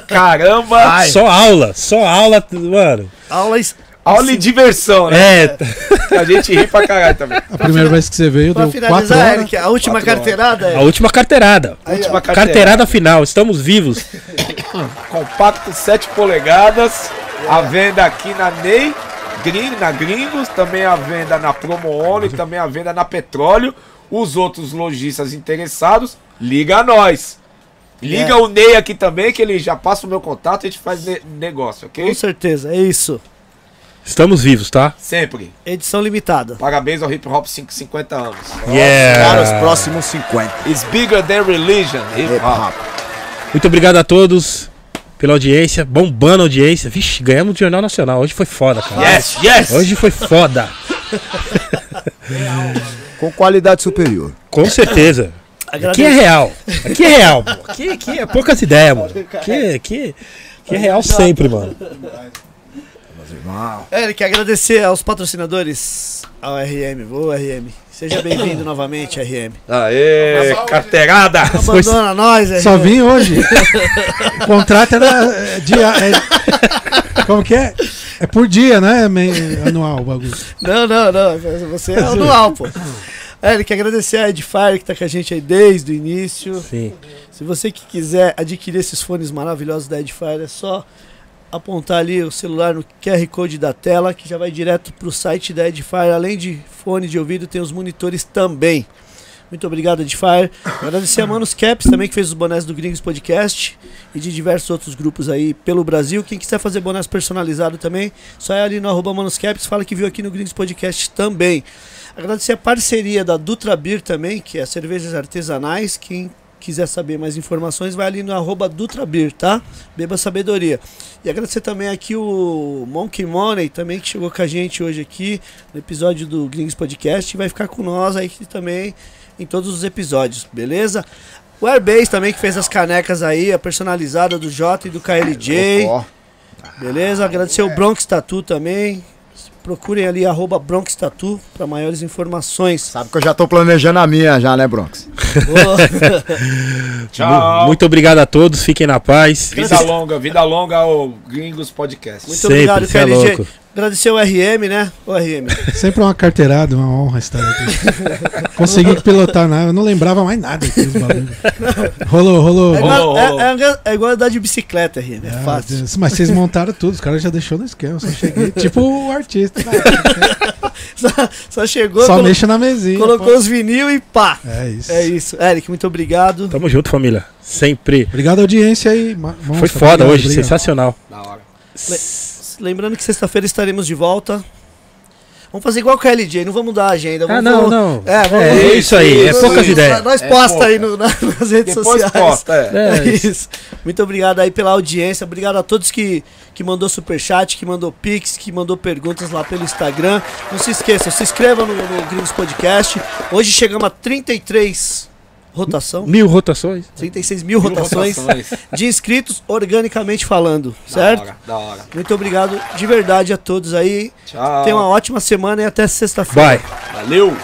Caramba! Só aula, só aula, mano. Aulas Aula e diversão, né? É, A gente ri pra caralho também. A primeira vez que você veio Pra deu quatro horas. Eric, a última horas. carteirada. a última carteirada. Última Carteirada final, estamos vivos. (coughs) Compacto 7 polegadas. A venda aqui na Ney, Gring, na Gringos, também a venda na Promo Only, também a venda na Petróleo. Os outros lojistas interessados, liga a nós. Liga É. o Ney aqui também, que ele já passa o meu contato e a gente faz ne- negócio, ok? Com certeza, é isso. Estamos vivos, tá? Sempre. Edição limitada. Parabéns ao Hip Hop 5, 50 anos. Para Yeah. os próximos 50. It's bigger than religion. Hip Hip Hop. hop. Muito obrigado a todos pela audiência, bombando a audiência. Vixe, ganhamos o Jornal Nacional. Hoje foi foda, cara. Yes, yes! Hoje foi foda. (laughs) Com qualidade superior. Com certeza. Aqui é real. Aqui é real, pô. Aqui, aqui é poucas ideias, mano. Aqui, aqui, aqui é real sempre, mano. Eric, agradecer aos patrocinadores, ao RM. Ô, RM. Seja bem-vindo novamente, RM. Aê, carteirada! Abandona nós, RM. Só vim hoje. o contrato era é, dia. é- como que é? É por dia, né? Anual o bagulho. Não, não, não. Você é anual, pô. Eric, agradecer a Edifier que tá com a gente aí desde o início. Sim. Se você que quiser adquirir esses fones maravilhosos da Edifier, é só apontar ali o celular no QR Code da tela, que já vai direto pro site da Edifier. Além de fone de ouvido, tem os monitores também. Muito obrigado, Edifier. Agradecer a Manos Caps também, que fez os bonés do Gringos Podcast e de diversos outros grupos aí pelo Brasil. Quem quiser fazer bonés personalizado também, só é ali no arroba Manos Caps, fala que viu aqui no Gringos Podcast também. Agradecer a parceria da Dutra Beer também, que é cervejas artesanais. Quem quiser saber mais informações, vai ali no arroba Dutra Beer, tá? Beba sabedoria. E agradecer também aqui o Monkey Money, também, que chegou com a gente hoje aqui no episódio do Gringos Podcast. E vai ficar com nós aí também em todos os episódios, beleza? O Airbase também, que fez as canecas aí, a personalizada do Jota e do KLJ. Beleza? Agradecer o Bronx Tattoo também. Procurem ali, arroba Bronx Tattoo, para maiores informações. sabe que eu já tô planejando a minha já, né, Bronx? (laughs) Tchau! Muito obrigado a todos, fiquem na paz. Vida longa, vida longa ao Gringos Podcast. Muito Sempre, obrigado, cê é louco. Agradecer o RM, né? O RM. Sempre uma carteirada, uma honra estar aqui. Consegui pilotar nada, eu não lembrava mais nada bagulho. Rolou, rolou. É igual, Rolou, rolou. é- é- é igual andar de bicicleta, RM. É Ah, fácil. Deus, Mas vocês montaram tudo, os caras já deixou no esquema, eu só cheguei. (laughs) tipo o artista. Só, só chegou, Só colo- mexa na mesinha. colocou os vinil e pá. pô. É isso. É isso. Eric, muito obrigado. Tamo junto, família. Sempre. Obrigado, audiência aí. Foi foda obrigado, hoje, obrigado. sensacional. Da hora. Lembrando que sexta-feira estaremos de volta. Vamos fazer igual com a LJ, não vamos mudar a agenda. Ah, Vamos, não, vamos- não. É, vamos, É isso aí, é poucas isso. ideias. Nós É posta pouca. aí no- na- (laughs) nas redes Depois sociais. posta, é. É, (laughs) É isso. Muito obrigado aí pela audiência. Obrigado a todos que, que mandou superchat, que mandou pix, que mandou perguntas lá pelo Instagram. Não se esqueçam, se inscrevam no, no Gringos Podcast. Hoje chegamos a 33 rotação, Mil rotações. 36 mil Mil rotações rotações. de inscritos organicamente falando, Da certo? hora, da hora. Muito obrigado de verdade a todos aí. Tchau. Tenham uma ótima semana e até sexta-feira. Vai. Valeu!